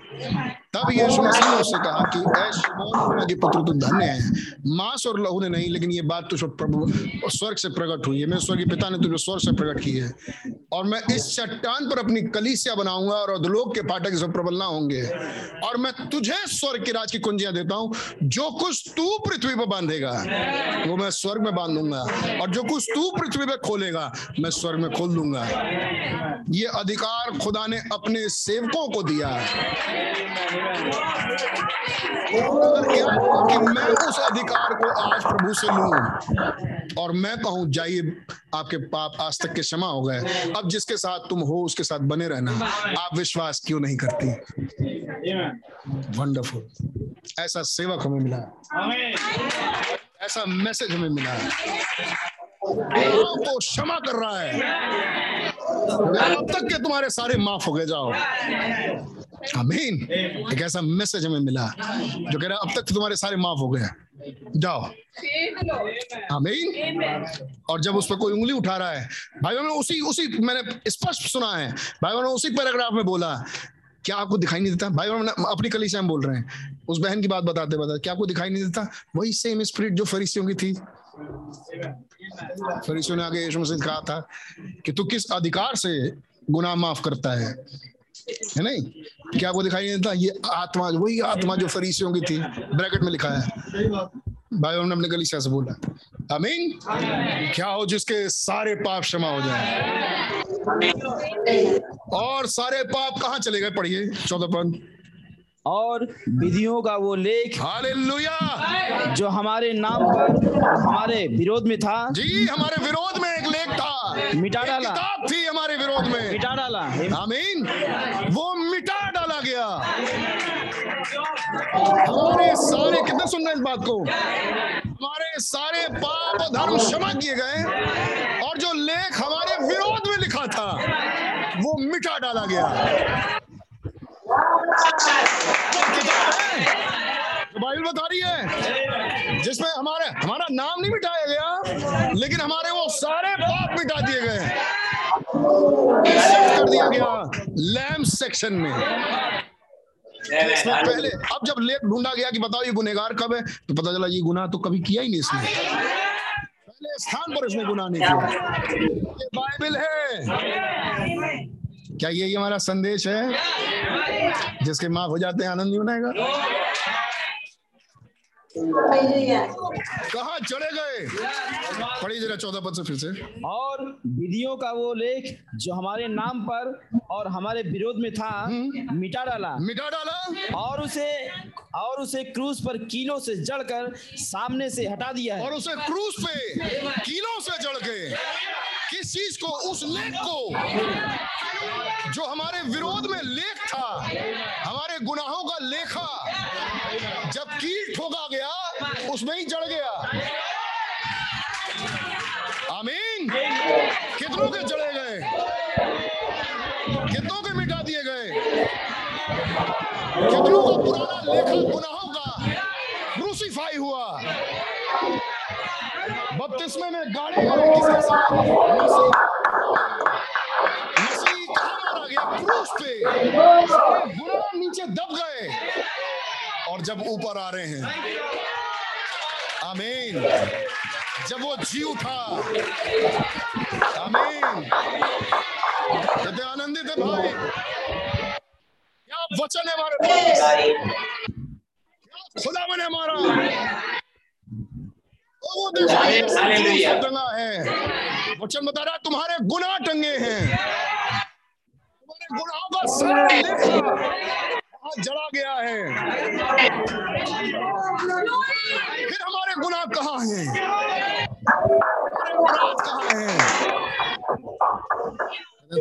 तब यीशु मसीह ने उससे कहा कि, ऐ के पुत्र, तू धन्य है। मांस और लहू ने नहीं, लेकिन ये बात तुझ प्रभु, स्वर्ग से प्रकट हुई है। मेरे स्वर्गीय पिता ने तुझे स्वर्ग से प्रकट की है। और मैं इस चट्टान पर अपनी कलीसिया बनाऊँगा और अधलोक के फाटक इस पर प्रबल ना होंगे। और मैं तुझे स्वर्ग के राज की कुंजियाँ देता हूँ। जो कुछ तू पृथ्वी पर बांधेगा, वो मैं स्वर्ग में बांधूँगा और जो कुछ तू पृथ्वी पे खोलेगा मैं स्वर्ग में खोल दूँगा। ये अधिकार खुदा ने अपने सेवकों को दिया है। कि मैं उस अधिकार को आज प्रभु से लूँ और मैं कहूँ जाइए आपके पाप आज तक के क्षमा हो गए। अब जिसके साथ तुम हो उसके साथ बने रहना। आप विश्वास क्यों नहीं करती? वंडरफुल ऐसा सेवक हमें मिला। ऐसा मैसेज हमें मिला। क्षमा कर रहा है अब तक के तुम्हारे सारे माफ़ हो गए जाओ अमीन एक ऐसा मैसेज हमें मिला जो कह रहा है, अब तक तुम्हारे सारे माफ़ हो गए जाओ। अमीन और जब उस पर कोई उंगली उठा रहा है, भाई ने उसी उसी मैंने स्पष्ट सुना है। भाई ने उसी पैराग्राफ में बोला, क्या आपको दिखाई नहीं देता? भाई बहन, अपनी कली से हम बोल रहे हैं। उस बहन की बात बताते बताते क्या आपको दिखाई नहीं देता? वही सेम स्पिरिट जो फरीसियों की थी। फरीसियों ने आगे यीशु मसीह कहा था कि तू किस अधिकार से गुनाह माफ़ करता है? है नहीं? क्या आपको दिखाई नहीं देता? ये आत्मा, वही आत्मा जो फरीसियों की थी, ब्रैकेट में लिखा है। भाई हमने अपने गलीसिया से बोला, अमीन। क्या हो जिसके सारे पाप क्षमा हो जाए? और सारे पाप कहाँ चले गए? पढ़िए, चौदह पद और विधियों का वो लेख हालेलुया। जो हमारे नाम पर हमारे विरोध में था। जी हमारे विरोध में एक लेख था। मिटा डाला। किताब थी हमारे विरोध में। मिटा डाला। आमीन। वो मिटा डाला गया। हमारे सारे कितने सुन रहे इस बात को? हमारे सारे पाप और धर्म क्षमा किए गए और जो लेख हमारे विरोध में लिखा था वो मिटा डाला गया। बाइबल बता रही है। जिसमें हमारे हमारा नाम नहीं मिटाया गया, लेकिन हमारे वो सारे पाप मिटा दिए गए कर दिया गया लैम्प सेक्शन में। पहले अब जब लेख ढूंढा गया कि बताओ ये गुनेगार कब है तो पता चला ये गुनाह तो कभी किया ही नहीं इसने। पहले स्थान पर इसने गुनाह नहीं किया। ये बाइबल है। क्या यही हमारा संदेश है? जिसके माफ़ हो जाते हैं आनंद नहीं बनाएगा कहा चढ़े गए? पढ़िए जरा चौदह पद से फिर से। और विधियों का वो लेख जो हमारे नाम पर और हमारे विरोध में था मिटा डाला। मिटा डाला? और उसे और उसे क्रूस पर कीलों से जड़कर सामने से हटा दिया है। और उसे क्रूस पे कीलों से जड़ के किस चीज़ को? उस लेख को। जो हमारे विरोध में लेख था, हमारे गुनाहों का लेखा, जब कीट ठोका गया, उसमें ही जड़ गया। आमीन। कितनों के जड़े गए? कितनों के मिटा दिए गए? कितनों का पुराना लेखा गुनाहों का क्रूसीफाई हुआ? बपतिस्मे में गाड़े मसीह। कहाँ मारा गया क्रूस पे। गुनाह नीचे दब गए। और जब ऊपर आ रहे हैं। आमीन। जब वो जी उठा। आमीन। कहते, आनंदित है भाई। क्या वचन है हमारे पास? खुदा ने हमारा? टंगा है वचन बता रहा है तुम्हारे गुनाह टंगे हैं। तुम्हारे गुनाहों का सारा जड़ा गया है। फिर हमारे गुनाह कहाँ हैं? हमारे अपराध कहाँ हैं?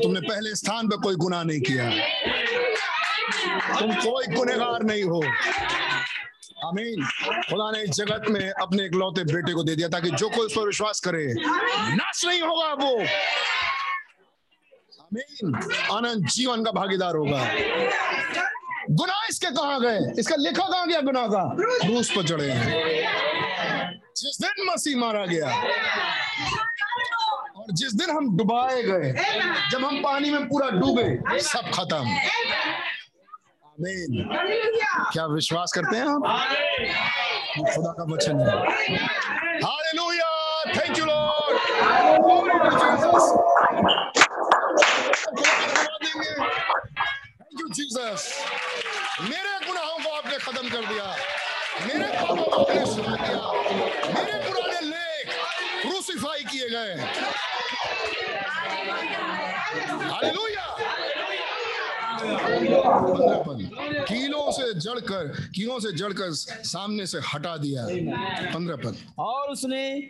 तुमने पहले स्थान पे कोई गुनाह नहीं किया तुम कोई गुनेगार नहीं हो। आमीन। खुदा ने इस जगत में अपने इकलौते बेटे को दे दिया ताकि जो कोई उस पर विश्वास करे, नाश नहीं होगा वो। आमीन। आनंद जीवन का भागीदार होगा। गुनाह इसके कहा गए? इसका लेखा कहा गया गुनाह का? क्रूस पर चढ़े जिस दिन मसीह मारा गया, और जिस दिन हम डुबाए गए, जब हम पानी में पूरा डूबे, सब खत्म। क्या विश्वास करते हैं हम? ये खुदा का वचन है। Hallelujah. Thank you Lord thank you Jesus मेरे गुनाहों को आपने खत्म कर दिया। मेरे पापों को आपने सुना दिया। मेरे पुराने लेख क्रूसिफाई किए गए। हालेलुया। कीलों से जड़कर कीलों से जड़कर सामने से हटा दिया पंद्रह पद। और उसने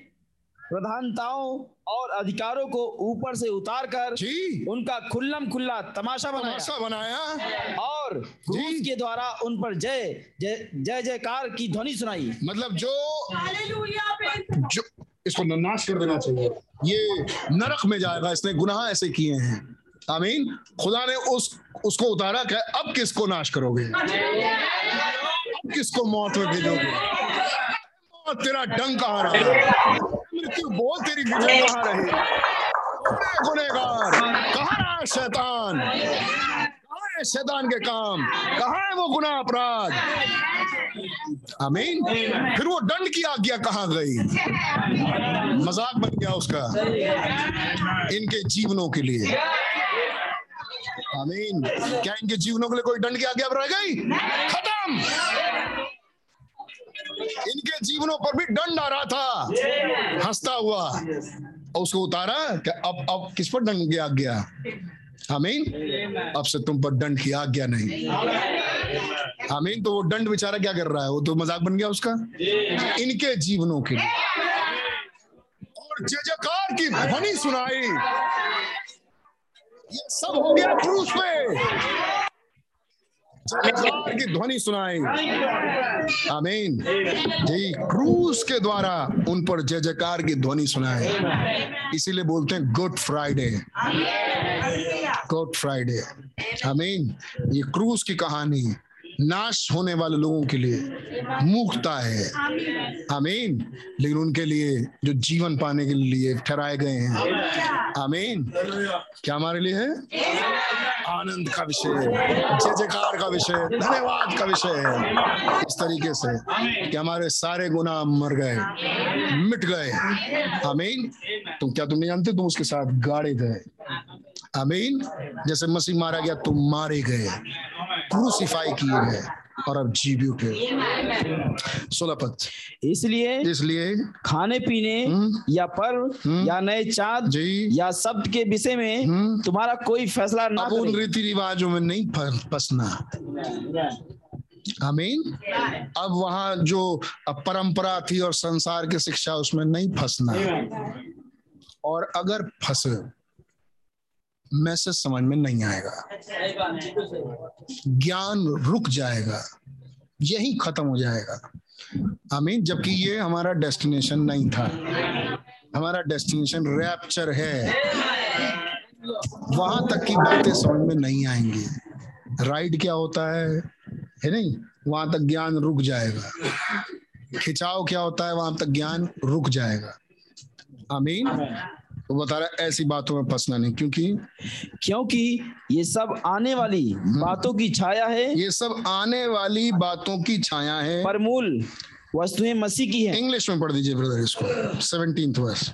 प्रधानताओं और अधिकारों को ऊपर से उतार कर जी। उनका खुल्लम खुल्ला तमाशा बनाया। ऐसा बनाया। और क्रूस के द्वारा उन पर जय जय जय जयकार की ध्वनि सुनाई। मतलब जो जो इसको नाश कर देना चाहिए। ये नरक में जाएगा इसने गुनाह ऐसे किए हैं। आमीन। खुदा ने उस, उसको उतारा क्या अब किसको नाश करोगे? अब किसको मौत में भेजोगे? मौत तेरा डंक कहाँ रहा मृत्यु बोल तेरी विजय कहाँ रही अरे गुनेगार कहाँ रहा शैतान? कहाँ है शैतान के काम? कहाँ है वो गुना अपराध? आमीन। फिर वो दंड की आज्ञा कहाँ गई? मज़ाक बन गया उसका। इनके जीवनों के लिए। आमीन। क्या इनके जीवनों के लिए कोई दंड की आज्ञा रह गई? खत्म। इनके जीवनों पर भी दंड आ रहा था। हंसता हुआ। और उसको उतारा क्या अब अब किस पर दंड की आज्ञा? आमीन। अब से तुम पर दंड की आज्ञा नहीं। आमीन। तो वो दंड बेचारा क्या कर रहा है? वो तो मज़ाक बन गया उसका। इनके जीवनों के लिए। और की ध्वनि सुनाई। सब क्रूस पे की ध्वनि सुनाई। आमीन। जी, क्रूस के द्वारा उन पर जय जयकार की ध्वनि सुनाए इसीलिए बोलते हैं, गुड फ्राइडे। Good Friday. आमीन। ये क्रूस की कहानी। नाश होने वाले लोगों के लिए मुक्ता है। आमीन। लेकिन उनके लिए जो जीवन पाने के लिए ठहराए गए हैं। आमीन। क्या हमारे लिए है? आनंद का विषय जय जयकार का विषय धन्यवाद का विषय है। इस तरीके से कि हमारे सारे गुना मर गए, मिट गए। आमीन। तुम क्या तुम नहीं जानते तुम उसके साथ गाड़े गए। आमीन। जैसे मसीह मारा गया तुम मारे गए। क्रूसिफाई किए गए और अब जी भी उठे। सोलह पद। इसलिए इसलिए खाने पीने हम्म। या पर्व हम्म। या नए चाँद या शब्द के विषय में हम्म। तुम्हारा कोई फैसला ना अब उन रीति रिवाजों में नहीं फंसना। आमीन। अब वहाँ जो परंपरा थी और संसार की शिक्षा उसमें नहीं फंसना। और अगर फंसे मैसेज समझ में नहीं आएगा। ज्ञान रुक जाएगा। यही खत्म हो जाएगा। आमीन, जबकि ये हमारा डेस्टिनेशन नहीं था। हमारा डेस्टिनेशन रैप्चर है। वहाँ तक की बातें समझ में नहीं आएँगी। राइड क्या होता है? है नहीं? वहाँ तक ज्ञान रुक जाएगा। खिंचाव क्या होता है? वहाँ तक ज्ञान रुक जाएगा। आमीन? तो बता रहा है, ऐसी बातों में फंसना नहीं क्योंकि क्योंकि ये सब आने वाली बातों की छाया है। ये सब आने वाली बातों की छाया है। परमूल वस्तुएँ मसीह की है। इंग्लिश में पढ़ दीजिए ब्रदर इसको seventeen verse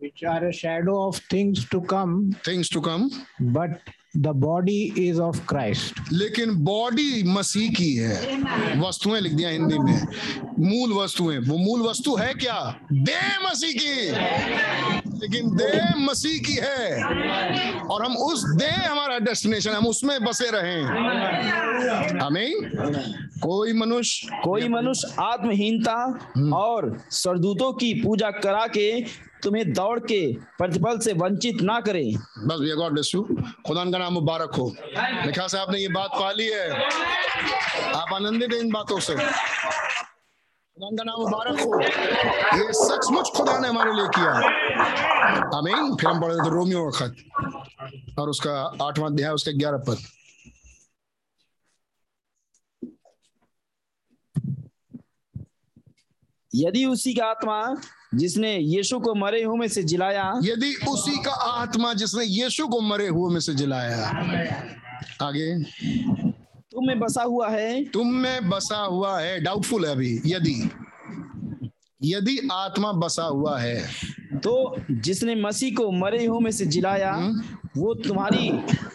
which are a shadow of things to come, things to come but the body is of Christ लेकिन बॉडी मसीह की है। वस्तुएँ लिख दिया हिंदी में। मूल वस्तुएँ। वो मूल वस्तु है क्या? देह मसीह की। लेकिन देह मसीह की है। और हम उस देह हमारा डेस्टिनेशन हम उसमें बसे रहें। आमीन। कोई मनुष्य कोई मनुष्य आत्महीनता और सरदूतों की पूजा करा के तुम्हें दौड़ के प्रतिफल से वंचित ना करे। बस भैया गॉड ब्लेस यू खुदा का नाम मुबारक हो। ख्याल से आपने ये बात पा ली है। आप आनंदित हैं इन बातों से। खुदा नाम मुबारक हो ये सचमुच खुदा ने हमारे लिए किया आमीन। फिर हम पढ़ रहे थे रोमियो का खत और उसका आठवां अध्याय उसका ग्यारह पद। यदि उसी का आत्मा जिसने यीशु को मरे हुए में से जिलाया यदि उसी का आत्मा जिसने यीशु को मरे हुए में से जिलाया। आगे। तुम में बसा हुआ है? तुम में बसा हुआ है। डाउटफुल है अभी यदि यदि आत्मा बसा हुआ है। तो जिसने मसीह को मरे हुए में से जिलाया वो तुम्हारी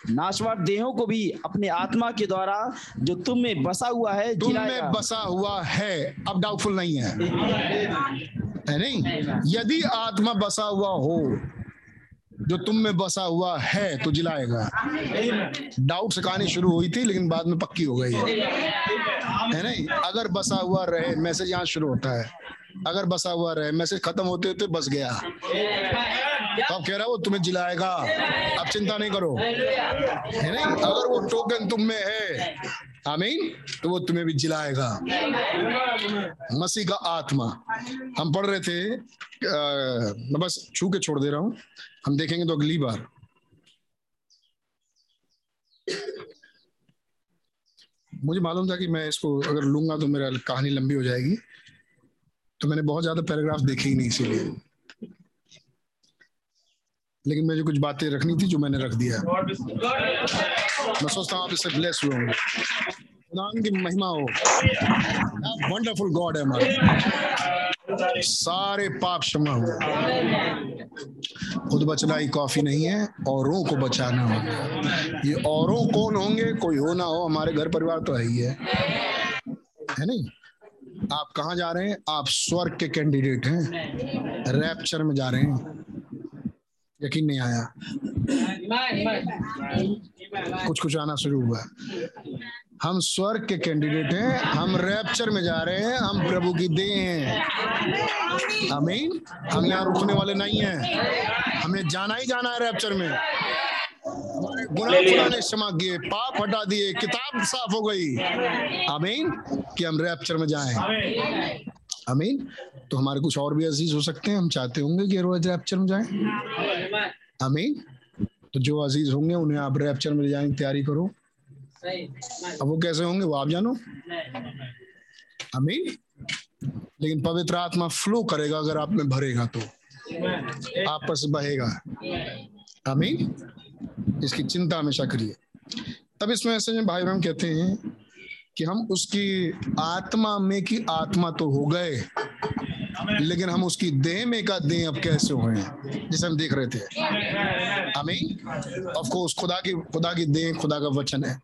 नाशवार देहों को भी अपने आत्मा के द्वारा जो तुम में बसा हुआ है तुम में बसा हुआ है। अब डाउटफुल नहीं है। है नहीं? यदि आत्मा बसा हुआ हो जो तुम में बसा हुआ है तो जिलाएगा। डाउट से कहानी शुरू हुई थी, लेकिन बाद में पक्की हो गई है। है नहीं? अगर बसा हुआ रहे, मैसेज यहाँ शुरू होता है। अगर बसा हुआ रहे, मैसेज खत्म होते होते बस गया। तो कह रहा वो तुम्हें जिलाएगा। अब चिंता नहीं करो। है नहीं? अगर वो टोकन तुम में है आमीन? तो वो तुम्हें भी जिलाएगा। मसीह का आत्मा। हम पढ़ रहे थे अ, मैं बस छू के छोड़ दे रहा हूँ। हम देखेंगे तो अगली बार। मुझे मालूम था कि मैं इसको अगर लूँगा तो मेरा कहानी लंबी हो जाएगी। तो मैंने बहुत ज़्यादा पैराग्राफ देखे ही नहीं इसीलिए। लेकिन मुझे कुछ बातें रखनी थी जो मैंने रख दिया मैं सोचता हूँ आप इससे ब्लेस हुए होंगे। की महिमा हो। वंडरफुल गॉड है हमारा। सारे पाप क्षमा हो। खुद बचना ही काफ़ी नहीं है, औरों को बचाना होगा ये औरों कौन होंगे? कोई हो ना हो, हमारे घर परिवार तो है ही है। है नहीं? आप कहाँ जा रहे हैं? आप स्वर्ग के कैंडिडेट हैं। रैप्चर में जा रहे हैं। यकीन नहीं आया। कुछ कुछ आना शुरू हुआ। हम स्वर्ग के कैंडिडेट हैं, हम रैप्चर में जा रहे हैं, हम प्रभु की देह हैं। आमीन। हम यहाँ रुकने वाले नहीं हैं। हमें जाना ही जाना है रैप्चर में। गुनाह क्षमा किए, पाप हटा दिए, किताब साफ़ हो गई। आमीन कि हम रैप्चर में जाएँ। आमीन तो हमारे कुछ और भी अज़ीज़ हो सकते हैं, हम चाहते होंगे कि रोज रैप्चर में जाएँ। आमीन तो जो अज़ीज़ होंगे, उन्हें आप रैप्चर में जाने की तैयारी करो। अब वो कैसे होंगे, वो आप जानो। आमीन लेकिन पवित्र आत्मा फ्लो करेगा अगर आप में भरेगा तो। आपस बहेगा। आमीन इसकी चिंता हमेशा करिए। तब इसमें ऐसे भाई बहन कहते हैं कि हम उसकी आत्मा में की आत्मा तो हो गए, लेकिन हम उसकी देह में का देह अब कैसे हुए हैं, जिसे हम देख रहे थे। आमीन? ऑफ़ कोर्स खुदा की खुदा की देह, खुदा का वचन है।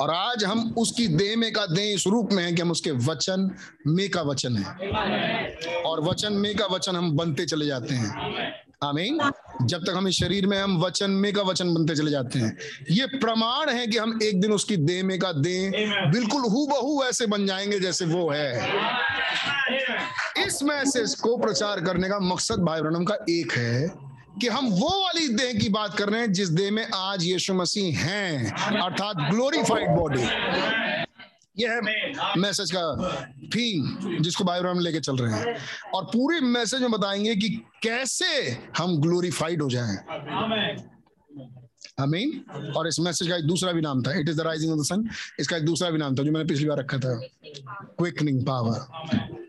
और आज हम उसकी देह में का देह इस रूप में है कि हम उसके वचन में का वचन है। और वचन में का वचन हम बनते चले जाते हैं। आमीन। जब तक हम इस शरीर में हम वचन में का वचन बनते चले जाते हैं। ये प्रमाण है कि हम एक दिन उसकी देह में का दे बिल्कुल हूबहू ऐसे बन जाएँगे जैसे वो है। इस मैसेज को प्रचार करने का मकसद भाई ब्रनम का एक है कि हम वो वाली देह की बात कर रहे हैं जिस देह में आज यीशु मसीह हैं अर्थात ग्लोरीफाइड बॉडी यह मैसेज का थीम जिसको ब्रह्म लेके चल रहे हैं। और पूरे मैसेज में बताएँगे कि कैसे हम ग्लोरीफाइड हो जाएँ। आमीन और इस मैसेज का एक दूसरा भी नाम था। It is the rising of the sun इसका एक दूसरा भी नाम था जो मैंने पिछली बार रखा था। क्विकनिंग पावर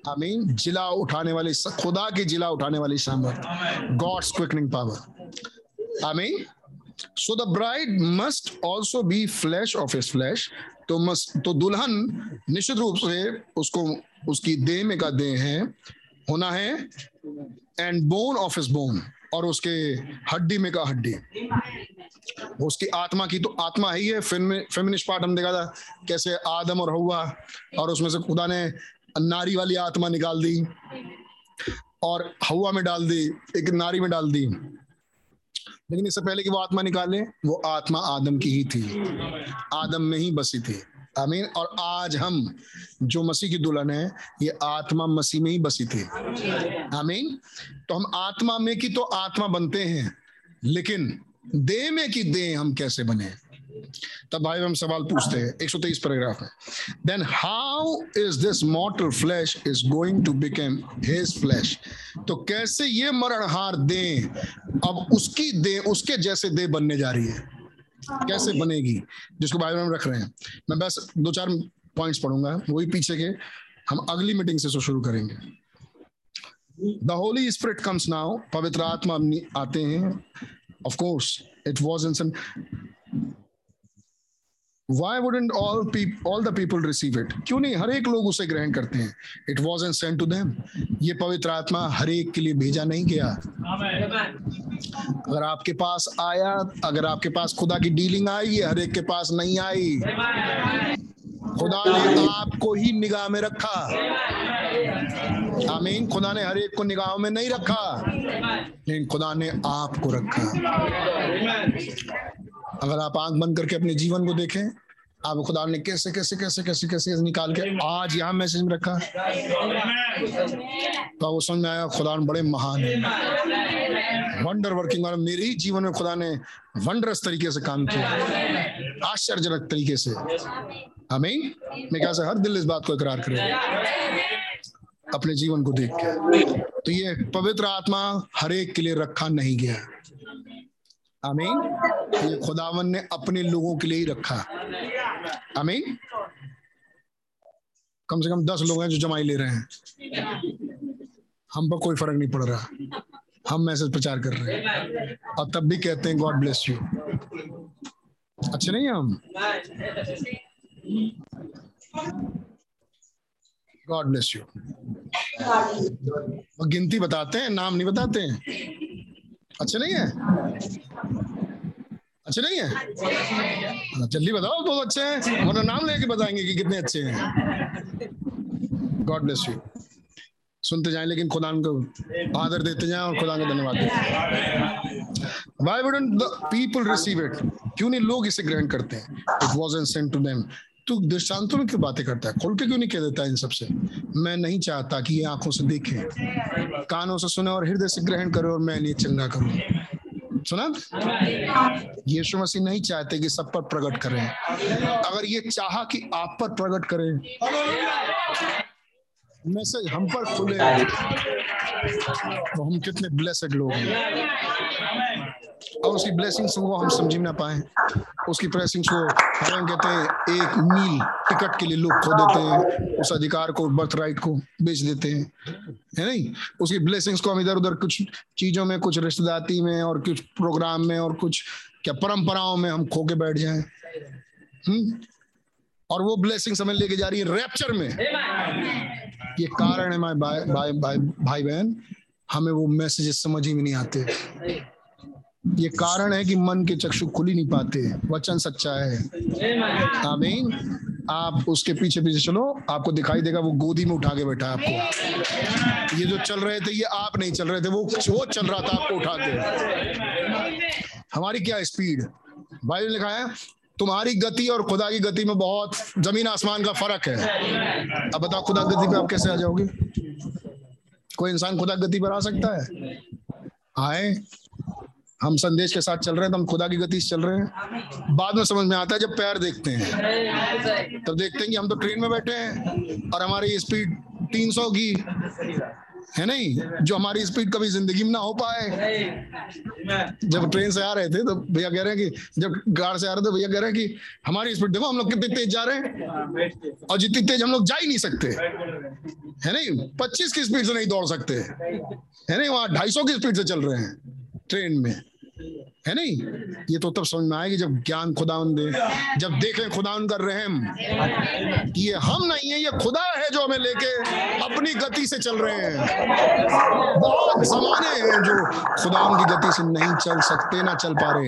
आमीन जिला उठाने वाली खुदा की जिला उठाने वाली सामर्थ। गॉड्स क्विकनिंग पावर आमीन so the bride must also be flesh of his flesh तो मस्त तो दुल्हन निश्चित रूप से उसको, उसकी देह में का देह है, होना है and bone of his bone और उसके हड्डी में का हड्डी। उसकी आत्मा की तो आत्मा ही है फेमिनिस्ट पार्ट हम देखा था, कैसे आदम और हवा, और उसमें से खुदा ने नारी वाली आत्मा निकाल दी, और हवा में डाल दी, एक नारी में डाल दी। लेकिन इससे पहले कि वो आत्मा निकाले, वो आत्मा आदम की ही थी। आदम में ही बसी थी। आमीन। और आज हम जो मसीह की दुल्हन है, ये आत्मा मसीह में ही बसी थी। आमीन। तो हम आत्मा में की तो आत्मा बनते हैं, लेकिन देह में की देह हम कैसे बने? तब भाई हम सवाल पूछते हैं। 123 पैराग्राफ में then how is this mortal flesh is going to become his flesh तो कैसे ये मरणहार दे अब उसकी दे उसके जैसे दे बनने जा रही है? कैसे बनेगी? जिसको बाइबल में रख रहे हैं। मैं बस दो चार पॉइंट्स पढ़ूँगा, वही पीछे के। हम अगली मीटिंग से शुरू करेंगे। The Holy Spirit comes now पवित्र आत्मा आते हैं। Of course it was in why wouldn't all people all the people receive it? क्यों नहीं? हर एक लोग उसे ग्रहण करते हैं। It was an sent to them ये पवित्र आत्मा हर एक के लिए भेजा नहीं गया। अगर आपके पास आया, अगर आपके पास खुदा की डीलिंग आई ये हर एक के पास नहीं आई। खुदा ने आपको ही निगाह में रखा। आमीन। खुदा ने हर एक को निगाहों में नहीं रखा। लेकिन खुदा ने आपको रखा। अगर आप आँख बंद करके अपने जीवन को देखें, आप खुदा ने कैसे कैसे कैसे कैसे कैसे निकाल के आज यहाँ मैसेज में रखा? तो वो समझ में आया, खुदा बड़े महान है। वंडर वर्किंग और मेरे ही जीवन में खुदा ने वंडरस तरीके से काम किया। आश्चर्यजनक तरीके से। हमें मैं क्या हर दिल इस बात को इकरार करे अपने जीवन को देख के। तो ये पवित्र आत्मा हर एक के लिए रखा नहीं गया। अमीन ये खुदावन ने अपने लोगों के लिए ही रखा। अमीन कम से कम दस लोग हैं जो जमाई ले रहे हैं। हम पर कोई फ़र्क नहीं पड़ रहा। हम मैसेज प्रचार कर रहे हैं। और तब भी कहते हैं गॉड ब्लेस यू अच्छे नहीं हम? गॉड ब्लेस यू गिनती बताते हैं, नाम नहीं बताते हैं? अच्छे नहीं है? अच्छे नहीं है? हाँ, जल्दी बताओ बहुत अच्छे हैं। वरना नाम लेके बताएँगे कि कितने अच्छे हैं। गॉड ब्लेस यू सुनते जाएँ लेकिन खुदा को आदर देते जाएँ और खुदा को धन्यवाद देते Why wouldn't the people receive it? क्यों नहीं लोग इसे ग्रहण करते हैं? It was an sent to them तू दृष्टांतों में क्यों बातें करता है? खोल के क्यों नहीं कह देता इन सबसे मैं नहीं चाहता कि ये आँखों से देखे। कानों से सुने और हृदय से ग्रहण करे और मैं नहीं चंगा करूँ। सुना? यीशु मसीह नहीं चाहते कि सब पर प्रकट करें। अगर ये चाहा कि आप पर प्रकट करें मैसेज हम पर खुले। तो हम कितने ब्लेसेड लोग हैं। और उसकी ब्लेसिंग्स को हम समझ ना पाए। उसकी ब्लेसिंग्स को हम कहते हैं, एक मील टिकट के लिए लोग खो देते हैं, उस अधिकार को बर्थ राइट को बेच देते हैं। है नहीं? उसकी ब्लेसिंग्स को हम इधर उधर कुछ चीज़ों में, कुछ रिश्तेदारी में और कुछ प्रोग्राम में और कुछ क्या परंपराओं में हम खो के बैठ जाए। हम्म? और वो ब्लेसिंग हमें लेके जा रही है रैप्चर में। ये कारण है भाई भाई भाई बहन, हमें वो मैसेजेस समझ ही नहीं आते। ये कारण है कि मन के चक्षु खुल ही नहीं पाते वचन सच्चा है। आमीन। आप उसके पीछे पीछे चलो। आपको दिखाई देगा, वो गोदी में उठा के बैठा आपको। ये जो चल रहे थे, ये आप नहीं चल रहे थे, वो वो चल रहा था, आपको उठा के। हमारी क्या स्पीड? भाई ने लिखा है, तुम्हारी गति और खुदा की गति में बहुत, ज़मीन आसमान का फ़र्क है। अब बताओ, खुदा गति पे आप कैसे आ जाओगे? कोई इंसान खुदा गति पर आ सकता है? आए। हम संदेश के साथ चल रहे हैं तो हम खुदा की गति से चल रहे हैं। बाद में समझ में आता है जब पैर देखते हैं। तब देखते हैं कि हम तो ट्रेन में बैठे हैं और हमारी स्पीड 300 की है नहीं? जो हमारी स्पीड कभी ज़िंदगी में ना हो पाए। जब ट्रेन से आ रहे थे तो भैया कह रहे हैं कि जब कार से आ रहे थे भैया कह रहे हैं कि हमारी स्पीड देखो हम लोग कितने तेज जा रहे हैं और जितनी तेज हम लोग जा ही नहीं सकते। है नहीं? पच्चीस की स्पीड से नहीं दौड़ सकते। है नहीं? वहाँ ढाई सौ की स्पीड से चल रहे हैं ट्रेन में। है नहीं? ये तो तब समझ में आएगी जब ज्ञान खुदा दे, जब देखें खुदा उनका रहम कि ये हम नहीं है, ये खुदा है जो हमें लेके अपनी गति से चल रहे हैं। बहुत जमाने हैं जो खुदा की गति से नहीं चल सकते, ना चल पा रहे।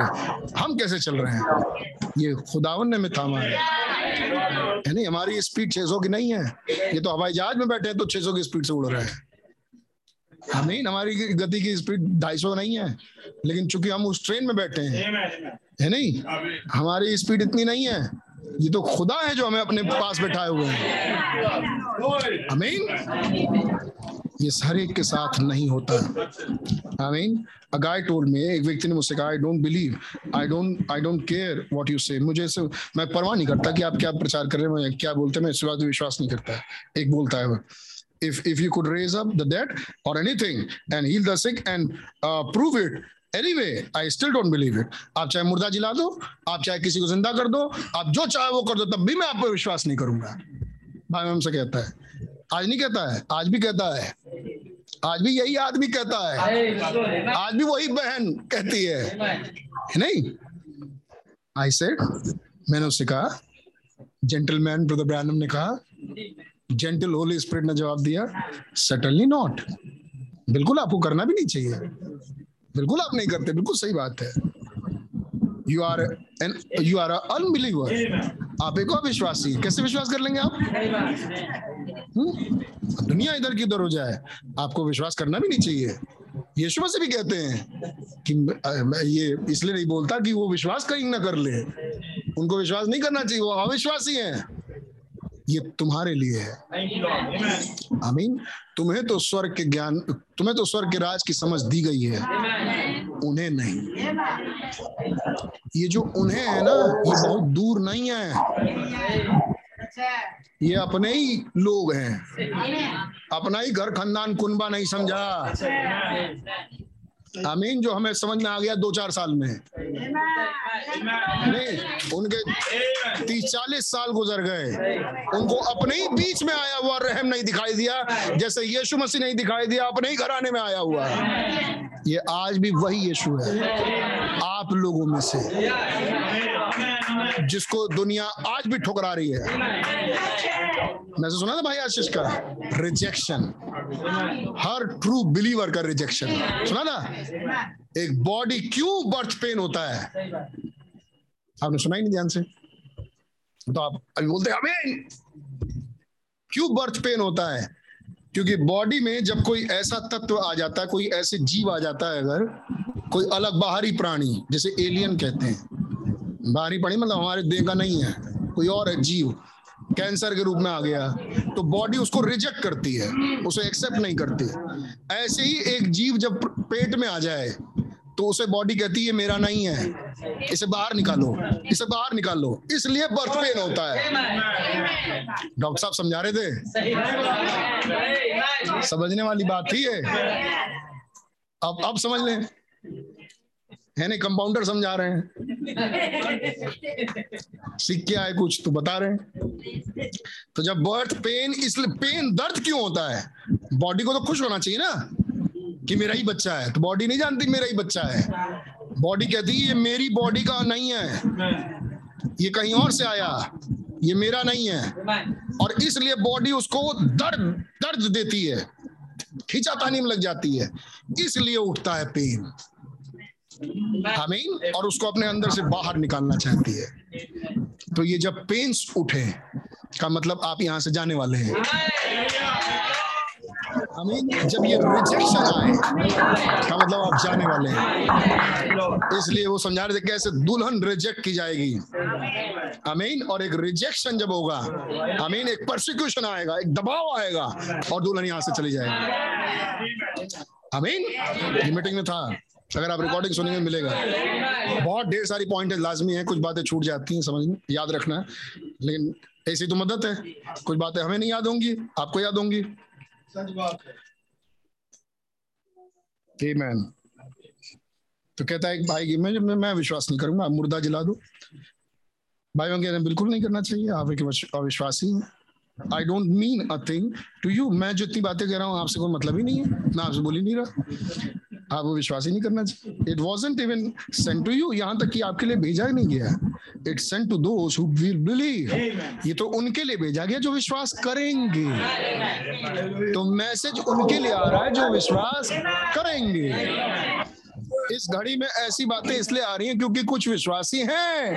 हम कैसे चल रहे हैं? ये खुदावन ने में थामा है। है नहीं? हमारी स्पीड 600 की नहीं है। ये तो हवाई जहाज़ में बैठे हैं तो 600 की स्पीड से उड़ रहे हैं। हमें हमारी गति की स्पीड ढाई सौ नहीं है। लेकिन चूँकि हम उस ट्रेन में बैठे हैं है नहीं? हमारी स्पीड इतनी नहीं है। ये तो खुदा है जो हमें अपने पास बैठाए हुए हैं। अमीन ये हर एक के साथ नहीं होता। I mean a guy told me एक व्यक्ति ने मुझसे कहा I don't believe I don't I don't care what you say मुझे से मैं परवाह नहीं करता कि आप क्या प्रचार कर रहे हैं क्या बोलते हैं मैं इस बात विश्वास नहीं करता। एक बोलता है वो if if you could raise up the dead or anything and heal the sick and uh, prove it. Anyway i still don't believe it. आप चाहे मुर्दा जिला दो आप चाहे किसी को ज़िंदा कर दो आप जो चाहे वो कर दो तब भी मैं आप पर विश्वास नहीं करूँगा। भाई हमसे कहता है। आज नहीं कहता है आज भी कहता है। आज भी यही आदमी कहता है। आज भी वही बहन कहती है। नहीं? आई सेड मैंने उससे कहा जेंटलमैन ब्रदर ब्रैनम ने कहा जेंटल होली स्पिरिट ने जवाब दिया सटनली नॉट बिल्कुल आपको करना भी नहीं चाहिए। बिल्कुल आप नहीं करते, बिल्कुल सही बात है। You are an you are unbeliever आप एक अविश्वासी। कैसे विश्वास कर लेंगे आप? हम्म? दुनिया इधर की उधर हो जाए। आपको विश्वास करना भी नहीं चाहिए। यीशु मसीह भी कहते हैं कि ये इसलिए नहीं बोलता कि वो विश्वास कहीं ना कर ले। उनको विश्वास नहीं करना चाहिए, वो अविश्वासी हैं। ये तुम्हारे लिए है। आमीन। तुम्हें तो स्वर्ग के ज्ञान, तुम्हें तो स्वर्ग के राज की समझ दी गई है। उन्हें नहीं। ये जो उन्हें है ना, ये बहुत दूर नहीं है। ये अपने ही लोग हैं। अपना ही घर खानदान कुनबा नहीं समझा। आमीन जो हमें समझ में आ गया, दो चार साल में। नहीं, उनके तीस चालीस साल गुजर गए। उनको अपने ही बीच में आया हुआ रहम नहीं दिखाई दिया, जैसे यीशु मसीह नहीं दिखाई दिया, अपने ही घराने में आया हुआ। है ये आज भी वही यीशु है, आप लोगों में से, जिसको दुनिया आज भी ठुकरा रही है। मैं तो सुना था भाई आशीष का रिजेक्शन हर ट्रू बिलीवर का रिजेक्शन सुना था एक बॉडी क्यों बर्थ पेन होता है? आपने सुना ही नहीं ध्यान से? तो आप अभी बोलते हैं अमेन क्यों बर्थ पेन होता है? क्योंकि बॉडी में जब कोई ऐसा तत्व आ जाता है, कोई ऐसे जीव आ जाता है अगर, कोई अलग बाहरी प्राणी, जैसे एलियन कहते हैं। बाहरी प्राणी मतलब हमारे देह का नहीं है, कोई और है, जीव। कैंसर के रूप में आ गया तो बॉडी उसको रिजेक्ट करती है, उसे एक्सेप्ट नहीं करती। ऐसे ही एक जीव जब पेट में आ जाए तो उसे बॉडी कहती है मेरा नहीं है, इसे बाहर निकालो, इसे बाहर निकालो। इसलिए बर्थ पेन होता है। डॉक्टर साहब समझा रहे थे? समझने वाली बात थी ये। अब अब समझ लें। है नहीं कंपाउंडर समझा रहे हैं। सीख के आए कुछ तो बता रहे हैं। तो जब बर्थ पेन इसलिए पेन दर्द क्यों होता है? बॉडी को तो खुश होना चाहिए ना, कि मेरा ही बच्चा है। तो बॉडी नहीं जानती मेरा ही बच्चा है। बॉडी कहती है, ये मेरी बॉडी का नहीं है। ये कहीं और से आया। ये मेरा नहीं है। और इसलिए बॉडी उसको दर्द दर्द देती है। खींचातानी में लग जाती है। इसलिए उठता है पेन आमीन और उसको अपने अंदर से बाहर निकालना चाहती है। तो ये जब पेन्स उठे का मतलब आप यहाँ से जाने वाले हैं। आमीन जब ये रिजेक्शन आए का मतलब आप जाने वाले हैं। इसलिए वो समझा रहे थे कैसे दुल्हन रिजेक्ट की जाएगी। अमीन और एक रिजेक्शन जब होगा अमीन एक परसिक्यूशन आएगा एक दबाव आएगा और दुल्हन यहाँ से चली जाएगी। आमीन ये मीटिंग में था। अगर आप रिकॉर्डिंग सुनेंगे मिलेगा। बहुत ढेर सारी पॉइंट लाजमी है कुछ बातें छूट जाती हैं समझ में याद रखना। है लेकिन ऐसी तो मदद है। कुछ बातें हमें नहीं याद होंगी आपको याद होंगी। Amen. तो कहता है एक भाई की मैं मैं, विश्वास नहीं करूँगा आप मुर्दा जला दो। भाइयों के बिल्कुल नहीं करना चाहिए आप एक अविश- अविश्वासी हैं। I don't mean a thing to you मैं जितनी बातें कह रहा हूँ आपसे कोई मतलब ही नहीं है मैं आपसे बोल नहीं रहा। आप वो विश्वास ही नहीं करना चाहिए। It wasn't even sent to you यहाँ तक कि आपके लिए भेजा ही नहीं गया। It sent to those who believe ये तो उनके लिए भेजा गया जो विश्वास करेंगे। तो मैसेज उनके लिए आ रहा है जो विश्वास करेंगे। इस घड़ी में ऐसी बातें इसलिए आ रही हैं क्योंकि कुछ विश्वासी हैं।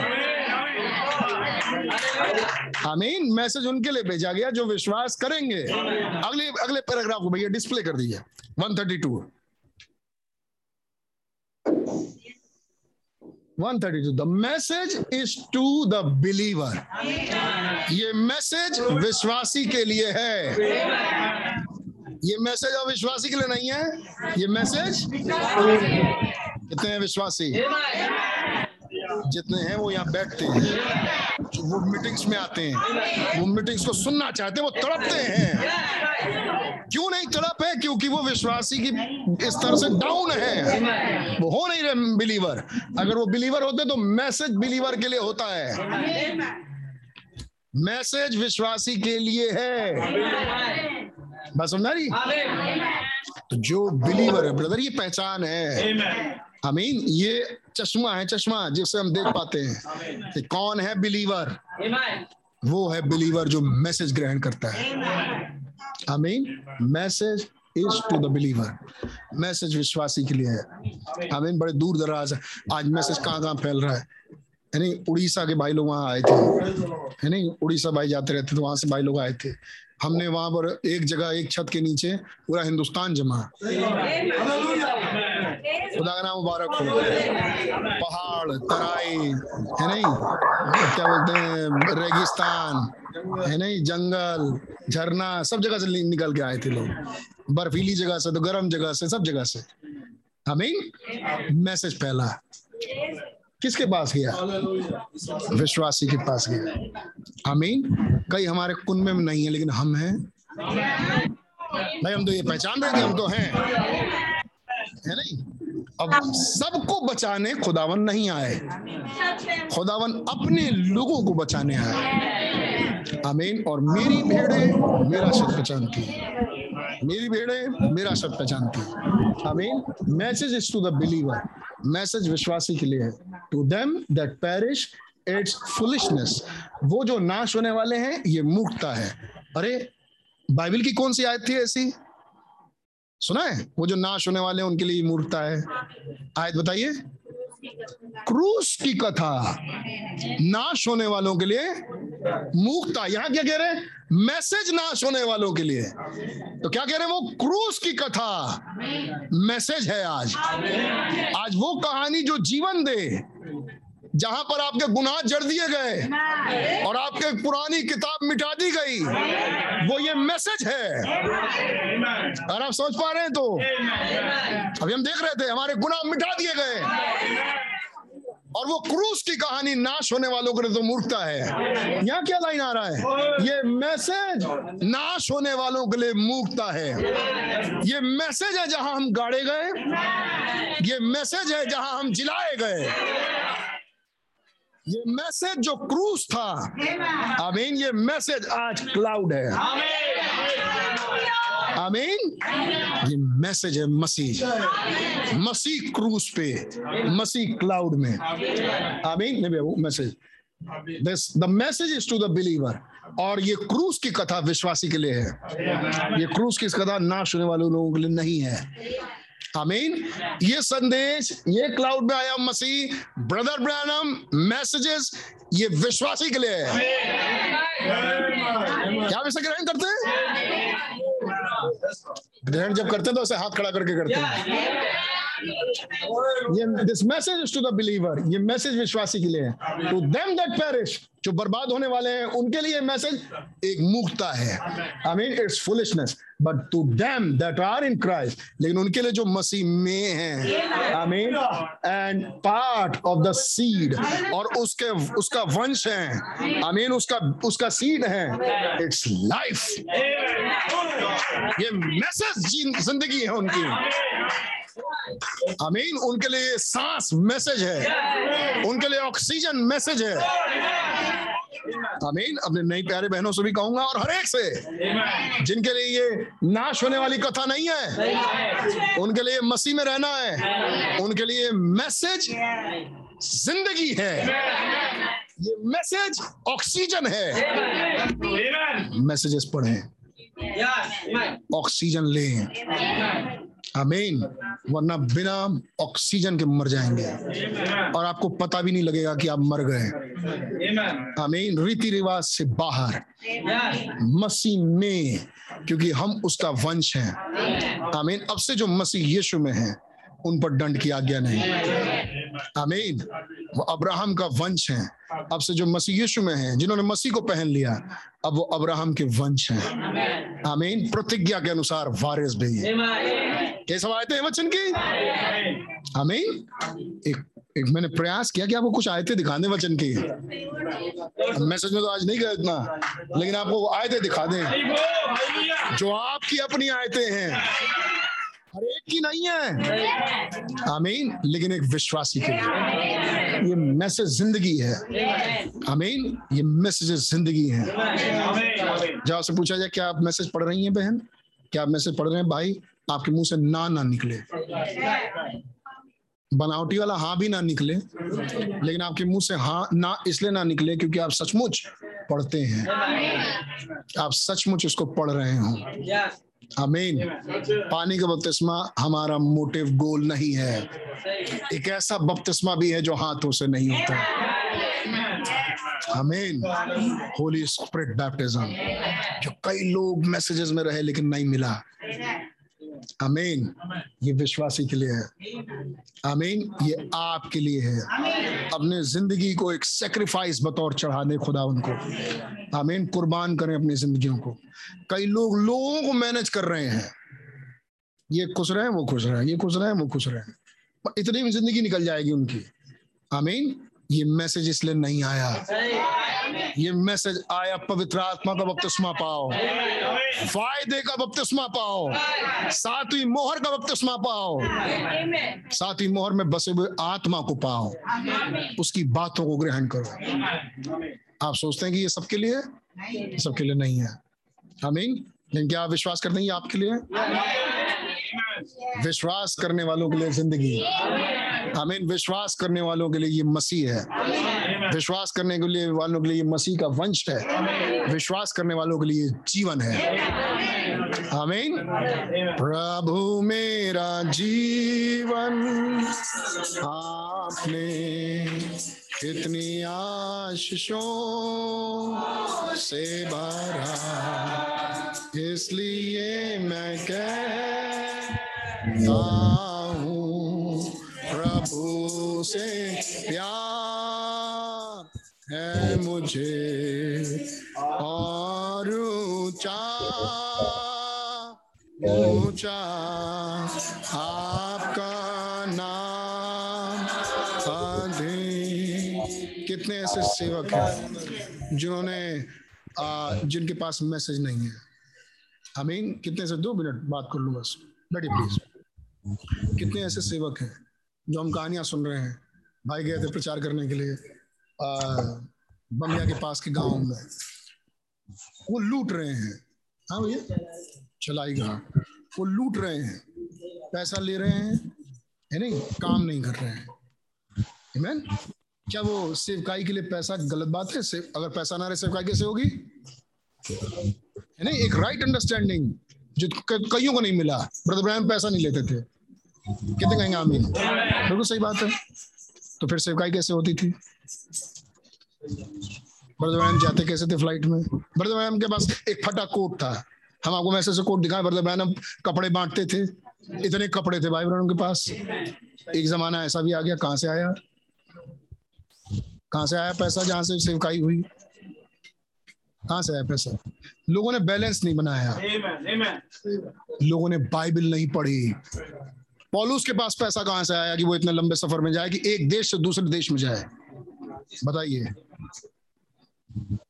आमीन मैसेज उनके लिए भेजा गया जो विश्वास करेंगे। अगले अगले पैराग्राफ को भैया डिस्प्ले कर दीजिए। 132 132 the message is to the believer ये मैसेज विश्वासी के लिए है। ये मैसेज अविश्वासी के लिए नहीं है। ये मैसेज कितने हैं विश्वासी? जितने हैं वो यहाँ बैठते हैं। वो मीटिंग्स में आते हैं। वो मीटिंग्स को सुनना चाहते हैं, वो तड़पते हैं। क्यों नहीं तड़प है? क्योंकि वो विश्वासी की स्तर से डाउन है। वो हो नहीं रहे बिलीवर अगर वो बिलीवर होते तो मैसेज बिलीवर के लिए होता है। मैसेज विश्वासी के लिए है। बस समझा रही? तो जो बिलीवर है ब्रदर ये पहचान है। अमीन ये चश्मा है चश्मा जिससे हम देख पाते हैं। कि कौन है बिलीवर वो है बिलीवर जो मैसेज ग्रहण करता है। अमीन message is to the believer message विश्वासी के लिए है। अमीन बड़े दूर दराज है। आज मैसेज कहाँ कहाँ फैल रहा है? यानी उड़ीसा के भाई लोग वहाँ आए थे। यानी उड़ीसा भाई जाते रहते तो वहाँ से भाई लोग आए थे। हमने वहाँ पर एक जगह, एक छत के नीचे पूरा हिंदुस्तान जमा। खुदा का नाम मुबारक हो। पहाड़, तराई, है नहीं? क्या बोलते हैं? रेगिस्तान, है नहीं? जंगल, झरना, सब जगह से निकल के आए थे लोग। बर्फीली जगह से तो गर्म जगह से, सब जगह से। हमीन मैसेज फैला किसके पास गया? विश्वासी के पास गया। आमीन कई हमारे कुन में नहीं है, लेकिन हम हैं। भाई, हम तो ये पहचान रहे थे, हम तो हैं। है नहीं? अब सबको बचाने खुदावन नहीं आए। खुदावन अपने लोगों को बचाने आए। आमीन। और मेरी भेड़े मेरा शब्द पहचानती मेरी भेड़े मेरा शब्द पहचानती आमीन। Message is to the believer message विश्वासी के लिए है। To them that perish it's foolishness वो जो नाश होने वाले हैं, ये मूर्खता है। अरे, बाइबल की कौन सी आयत थी ऐसी? सुना है? वो जो नाश होने वाले हैं, उनके लिए मूर्खता है। आयत बताइए। क्रूस की कथा नाश होने वालों के लिए मूर्खता। यहाँ क्या कह रहे हैं? मैसेज नाश होने वालों के लिए। तो क्या कह रहे हैं वो? क्रूस की कथा मैसेज है आज। आज वो कहानी जो जीवन दे जहाँ पर आपके गुनाह जड़ दिए गए और आपके पुरानी किताब मिटा दी गई वो ये मैसेज है। और आप सोच पा रहे हैं तो? अभी हम देख रहे थे हमारे गुनाह मिटा दिए गए। और वो क्रूस की कहानी नाश होने वालों के लिए तो मूर्खता है। यहाँ क्या लाइन आ रहा है? ये मैसेज नाश होने वालों के लिए मूर्खता है। ये मैसेज है जहाँ हम गाड़े गए। ये मैसेज है जहाँ हम जिलाए गए। ये मैसेज जो क्रूस था। आमीन ये मैसेज आज क्लाउड है। आमीन ये मैसेज है मसीह। मसीह क्रूस पे मसीह क्लाउड में। आमीन नहीं वो message this the message is to the believer और ये क्रूस की कथा विश्वासी के लिए है। ये क्रूस की कथा ना होने वाले लोगों के लिए नहीं है। आमीन ये संदेश, ये क्लाउड में आया मसीह ब्रदर ब्रैनम मैसेजेस ये विश्वासी के लिए है। क्या हम इसे ग्रहण करते हैं? ग्रहण जब करते हैं तो उसे हाथ खड़ा करके करते हैं। ये this message to the believer ये मैसेज विश्वासी के लिए है। टू देम दैट पेरिश जो बर्बाद होने वाले हैं, उनके लिए मैसेज एक मुक्ता है। I mean it's foolishness but to them that are in Christ लेकिन उनके लिए जो मसीह में हैं I mean and part of the seed और उसके, उसका वंश है आई मीन उसका उसका सीड है इट्स लाइफ ये मैसेज ज़िंदगी है उनकी। अमीन उनके लिए सांस मैसेज है। उनके लिए ऑक्सीजन मैसेज है। अमीन अपने नई प्यारे बहनों से भी कहूँगा और हर एक से जिनके लिए ये नाश होने वाली कथा नहीं है उनके लिए मसीह में रहना है उनके लिए मैसेज ज़िंदगी है। ये मैसेज ऑक्सीजन है। मैसेजेस पढ़ें। ऑक्सीजन लें। अमीन वरना बिना ऑक्सीजन के मर जाएँगे। और आपको पता भी नहीं लगेगा कि आप मर गए। अमीन रीति रिवाज से बाहर। मसीह में, क्योंकि हम उसका वंश हैं। अमीन अब से जो मसीह यीशु में है, उन पर दंड की आज्ञा नहीं। अमीन वो अब्राहम का वंश है। अब से जो मसीह यीशु में है, जिन्होंने मसीह को पहन लिया, अब वो अब्राहम के वंश हैं। आमीन प्रतिज्ञा के अनुसार वारिस भी कैसे आयते हैं वचन की? आमीन। एक एक मैंने प्रयास किया कि आपको कुछ आयते दिखा दें वचन की। मैसेज में तो आज नहीं गए इतना लेकिन आपको आयते दिखा दें। जो आपकी अपनी आयते हैं हर एक की नहीं है। आमीन। लेकिन एक विश्वासी के लिए। ये मैसेज ज़िंदगी है। आमीन। ये मैसेज ज़िंदगी है। जब आपसे पूछा जाए क्या आप मैसेज पढ़ रही हैं बहन? क्या आप मैसेज पढ़ रहे हैं भाई? आपके मुँह से ना ना निकले। बनावटी वाला हाँ भी ना निकले, लेकिन आपके मुँह से हाँ ना इसलिए ना निकले क्योंकि आप सचमुच पढ़ते हैं। आप सचमुच इसको पढ़ रहे हो। आमीन। पानी का बपतिस्मा हमारा मोटिव गोल नहीं है। एक ऐसा बपतिस्मा भी है जो हाथों से नहीं होता। आमीन। होली स्प्रिट बैप्टिज्म, जो कई लोग मैसेजेस में रहे लेकिन नहीं मिला। आमीन ये विश्वासी के लिए है। आमीन ये आपके लिए है। अपने ज़िंदगी को एक सेक्रीफाइस बतौर चढ़ा दे खुदा उनको। आमीन कुर्बान करें अपनी जिंदगियों को। कई लोग लोगों को मैनेज कर रहे हैं। ये खुश रहे, वो खुश रहे। ये खुश रहे, वो खुश रहे। इतनी में ज़िंदगी निकल जाएगी उनकी। आमीन ये मैसेज इसलिए नहीं आया। ये मैसेज आया, पवित्र आत्मा का बपतिस्मा पाओ। फ़ायदे का बपतिस्मा पाओ। सातवीं मोहर का बपतिस्मा पाओ। सातवीं मोहर में बसे हुए आत्मा को पाओ। उसकी बातों को ग्रहण करो। आप सोचते हैं कि ये सबके लिए? सबके लिए नहीं है। आमीन। लेकिन क्या आप विश्वास करते हैं ये आपके लिए? विश्वास करने वालों के लिए ज़िंदगी। आमीन। विश्वास करने वालों के लिए ये मसीह है। विश्वास करने के लिए वालों के लिए मसीह का वंश है। विश्वास करने वालों के लिए जीवन है। आमीन प्रभु मेरा जीवन आपने कितनी आशीषों से भरा इसलिए मैं कहता मुझे और ऊँचा ऊँचा आपका नाम कितने ऐसे सेवक हैं जिन्होंने जिनके पास मैसेज नहीं है। आमीन कितने से दो मिनट बात कर लूँ बस। बैठिए प्लीज़ कितने ऐसे सेवक हैं जो हम कहानियाँ सुन रहे हैं, भाई गए थे प्रचार करने के लिए बमिया के पास के गाँव में। वो लूट रहे हैं। हाँ भैया? चलाई घाट वो लूट रहे हैं। पैसा ले रहे हैं है नहीं? काम नहीं कर रहे हैं। Amen? क्या वो सेवकाई के लिए पैसा गलत बात है? सेव, अगर पैसा ना रहे सेवकाई कैसे होगी? है नहीं? एक राइट अंडरस्टैंडिंग जो कईयों को नहीं मिला। ब्रदर ब्रैम पैसा नहीं लेते थे। कितने कहेंगे आमीन? बिल्कुल सही बात है। तो फिर सेवकाई कैसे होती थी? ब्रदर ब्रैम जाते कैसे थे फ़्लाइट में? ब्रदर ब्रैम के पास एक फटा कोट था। हम आपको मैसेज से कोट दिखाए ब्रदर ब्रैम कपड़े बांटते थे। इतने कपड़े थे भाई ब्रैम के पास। एक जमाना ऐसा भी आ गया, कहाँ से आया? कहाँ से आया पैसा जहाँ से सेवकाई हुई? कहाँ से आया पैसा? लोगों ने बैलेंस नहीं बनाया। लोगों ने बाइबल नहीं पढ़ी। पॉलूस के पास पैसा कहाँ से आया कि वो इतने लंबे सफ़र में जाए कि एक देश से दूसरे देश में जाए? बताइए।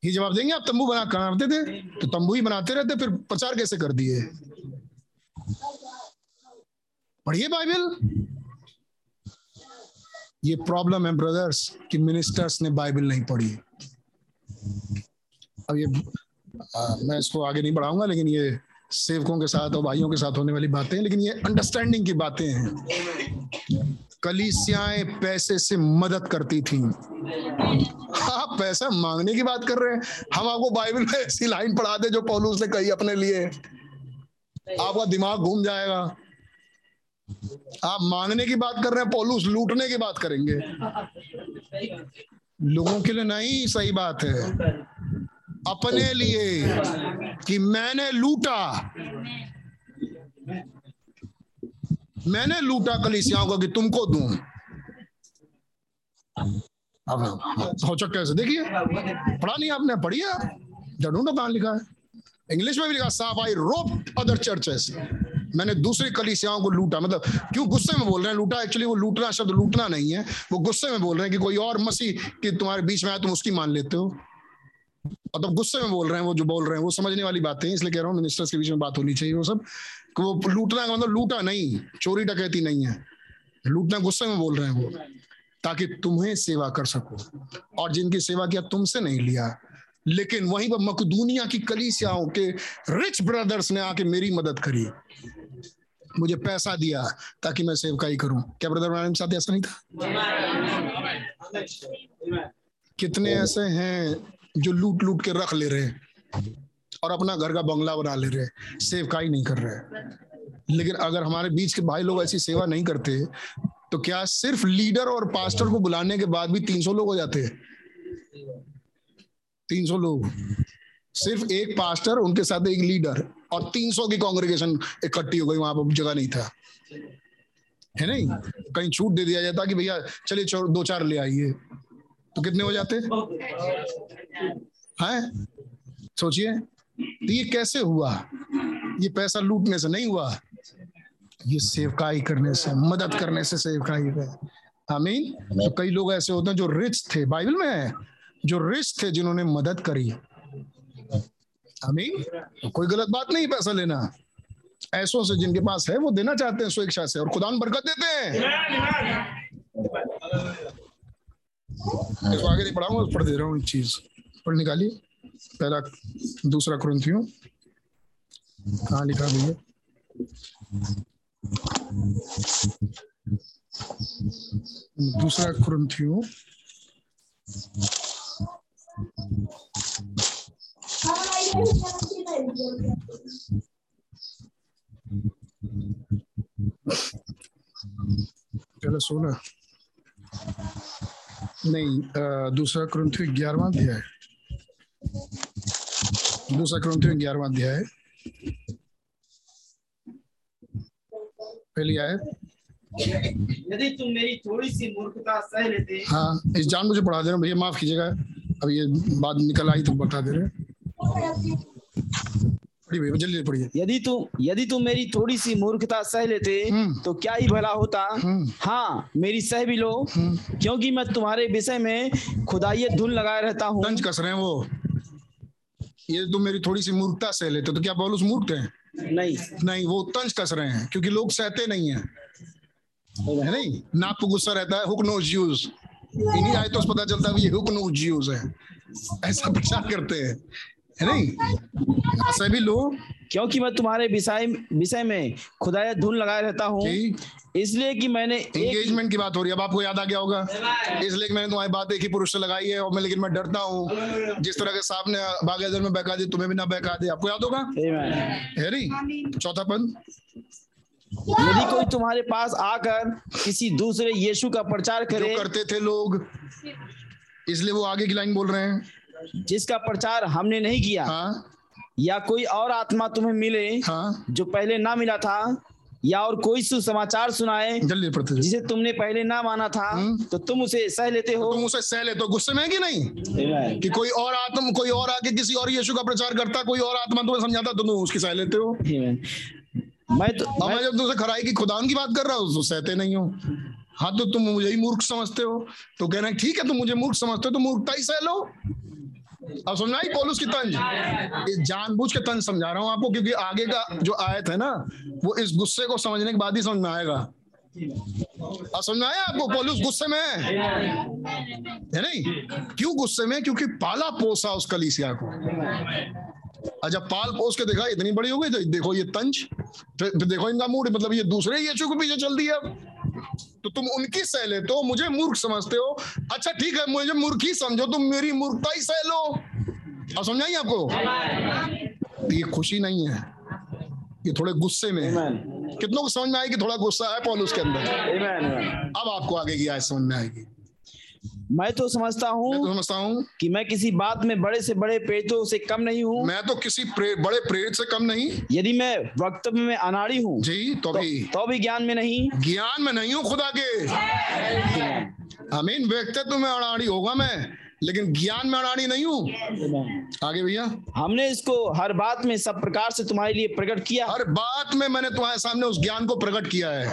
ये जवाब देंगे आप? तंबू बना बनाते थे तो तंबू ही बनाते रहते फिर प्रचार कैसे कर दिए? पढ़िए बाइबल। ये प्रॉब्लम है ब्रदर्स कि मिनिस्टर्स ने बाइबल नहीं पढ़ी। अब ये आ, मैं इसको आगे नहीं बढ़ाऊँगा लेकिन ये सेवकों के साथ और भाइयों के साथ होने वाली बातें हैं लेकिन ये अंडरस्टैंडिंग की बातें हैं। कलीसियाएँ पैसे से मदद करती थी। आप पैसा मांगने की बात कर रहे हैं? हम आपको बाइबल में ऐसी लाइन पढ़ा दे जो पौलुस ने कही अपने लिए। आपका दिमाग घूम जाएगा। आप मांगने की बात कर रहे हैं, पौलुस लूटने की बात करेंगे। लोगों के लिए नहीं, सही बात है। अपने लिए कि मैंने लूटा। मैंने लूटा कलिसियाओं को कि तुमको दूँ। अब हो चक्कर से देखिए पढ़ा नहीं आपने पढ़िए ढूंढो कहाँ लिखा है? इंग्लिश में भी लिखा साफ़ आई रोप अदर चर्चेस। मैंने दूसरी कलीसियाओं को लूटा मतलब क्यों गुस्से में बोल रहे हैं? लूटा एक्चुअली वो लूटना शब्द लूटना नहीं है। वो गुस्से में बोल रहे हैं कि कोई और मसीह कि तुम्हारे बीच में आया तुम उसकी मान लेते हो। मतलब गुस्से में बोल रहे हैं वो जो बोल रहे हैं वो समझने वाली बातें हैं इसलिए कह रहा हूँ मिनिस्टर्स के बीच में बात होनी चाहिए वो सब। वो लूटना का मतलब लूटा नहीं, चोरी डकैती नहीं है। लूटना गुस्से में बोल रहे हैं वो, ताकि तुम्हें सेवा कर सको। और जिनकी सेवा किया तुमसे नहीं लिया। लेकिन वहीं पर मकदूनिया की कलीसियाओं के रिच ब्रदर्स ने आके मेरी मदद करी। मुझे पैसा दिया ताकि मैं सेवकाई करूँ। क्या ब्रदर के साथ ऐसा नहीं था? कितने ऐसे हैं जो लूट लूट के रख ले रहे हैं। और अपना घर का बंगला बना ले रहे हैं। सेवकाई नहीं कर रहे लेकिन अगर हमारे बीच के भाई लोग ऐसी सेवा नहीं करते तो क्या सिर्फ़ लीडर और पास्टर को बुलाने के बाद भी 300 लोग हो जाते हैं? 300 लोग। सिर्फ़ एक पास्टर, उनके साथ एक लीडर और 300 की कांग्रेगेशन इकट्ठी हो गई, वहाँ पर जगह नहीं था। है नहीं? कहीं छूट दे दिया जाता कि भैया, चलिए दो चार ले आइए। तो कितने हो जाते? हैं? सोचिए। तो ये कैसे हुआ? ये पैसा लूटने से नहीं हुआ? ये सेवकाई करने से मदद करने से सेवकाई है आमीन। तो कई लोग ऐसे होते हैं जो रिच थे बाइबल में है जो रिच थे जिन्होंने मदद करी। आमीन। तो कोई गलत बात नहीं पैसा लेना। ऐसों से जिनके पास है वो देना चाहते हैं स्वेच्छा से और खुदा बरकत देते हैं। इसको आगे नहीं पढ़ाऊँगा पढ़ दे रहा हूँ एक चीज़। पढ़ निकालिए। पहला दूसरा क्रंथियों कहा लिखा भैया दूसरा क्रंथियों चलो सोलह। नहीं दूसरा क्रंथियों ग्यारहवा दिया है दूसरा क्रंथियों ग्यारहवा दिया है। पहली आयत यदि तुम मेरी थोड़ी सी मूर्खता सह लेते हाँ। इस जान मुझे पढ़ा दे रहे भैया माफ़ कीजिएगा। अब ये बात निकल आई तो बता दे रहे जल्दी पढ़िए। यदि तुम यदि तुम मेरी थोड़ी सी मूर्खता सह लेते तो क्या ही भला होता? हाँ मेरी सह भी लो क्योंकि मैं तुम्हारे विषय में खुदाई धुन लगाए रहता हूँ। कस रहे हैं वो। ये तुम मेरी थोड़ी सी मूर्खता सह लेते तो क्या पौलुस मूर्ख है? नहीं। नहीं वो तंज कस रहे हैं क्योंकि लोग सहते नहीं है। है नहीं? नाप गुस्सा रहता है हुक नो यूज़। इन्हीं आए तो पता चलता है ये हुक नो यूज़ है। ऐसा प्रचार करते हैं। है नहीं? सभी लोग क्योंकि मैं तुम्हारे विषय विषय में खुदाया धुन लगाए रहता हूँ। इसलिए कि मैंने एंगेजमेंट की बात हो रही है। अब आपको याद आ गया होगा। इसलिए मैंने तुम्हारी बात एक ही पुरुष से लगाई है और मैं लेकिन मैं डरता हूँ। जिस तरह के सांप ने बागेदर में बहका दी तुम्हें भी ना बहका दे। आपको याद होगा? है नहीं? चौथा पद। यदि कोई तुम्हारे पास आकर किसी दूसरे यीशु का प्रचार करे करते थे लोग इसलिए वो आगे की लाइन बोल रहे हैं। जिसका प्रचार हमने नहीं किया हाँ? या कोई और आत्मा तुम्हें मिले हाँ? जो पहले ना मिला था या और कोई सुसमाचार सुनाए जिसे तुमने पहले ना माना था हुँ? तो तुम उसे सह लेते हो। तुम उसे सह लेते हो। गुस्से में कि नहीं? कि कोई और आत्मा कोई और आके किसी और यीशु का प्रचार करता कोई और आत्मा तुम्हें समझाता तो तुम उसकी सह लेते हो। मैं तो मैं, मैं जब तुमसे खराई की खुदान की बात कर रहा हूँ तो सहते नहीं हो। हाँ तो तुम मुझे ही मूर्ख समझते हो। तो कहना ठीक है तुम मुझे मूर्ख समझते हो तो मूर्खता ही सह लो। अब समझना ही पोलूस की तंज जानबूझ के तंज समझा रहा हूँ आपको, क्योंकि आगे का जो आयत है ना, वो इस गुस्से को समझने के बाद ही समझ में आएगा। अब समझ आपको? पोलूस गुस्से में है नहीं? क्यों गुस्से में? क्योंकि पाला पोसा उस कलीसिया को। अच्छा पाल पोस के देखा इतनी बड़ी हो गई तो देखो ये तंज फिर देखो इनका मूड मतलब ये दूसरे यीशु के पीछे चल दिया। तो तुम उनकी सह लेते हो मुझे मूर्ख समझते हो। अच्छा ठीक है मुझे मूर्ख ही समझो तुम मेरी मूर्खता ही सह लो। अब समझाइए आपको? ये खुशी नहीं है। ये थोड़े गुस्से में कितनों को समझ में आएगी थोड़ा गुस्सा है पॉल उसके अंदर? अब आपको आगे की आय समझ में आएगी। मैं तो समझता हूँ तो समझता हूँ कि मैं किसी बात में बड़े से बड़े प्रेरितों से कम नहीं हूँ। मैं तो किसी प्रे, बड़े प्रेरित से कम नहीं। यदि मैं वक्तव्य में अनाड़ी हूँ जी तो भी। तो, तो भी ज्ञान में नहीं। ज्ञान में नहीं हूँ खुदा के। अमीन व्यक्तित्व में अनाड़ी होगा मैं। लेकिन ज्ञान में अड़ाड़ी नहीं हूँ। आगे भैया। हमने इसको हर बात में सब प्रकार से तुम्हारे लिए प्रकट किया। हर बात में मैंने तुम्हारे सामने उस ज्ञान को प्रकट किया है।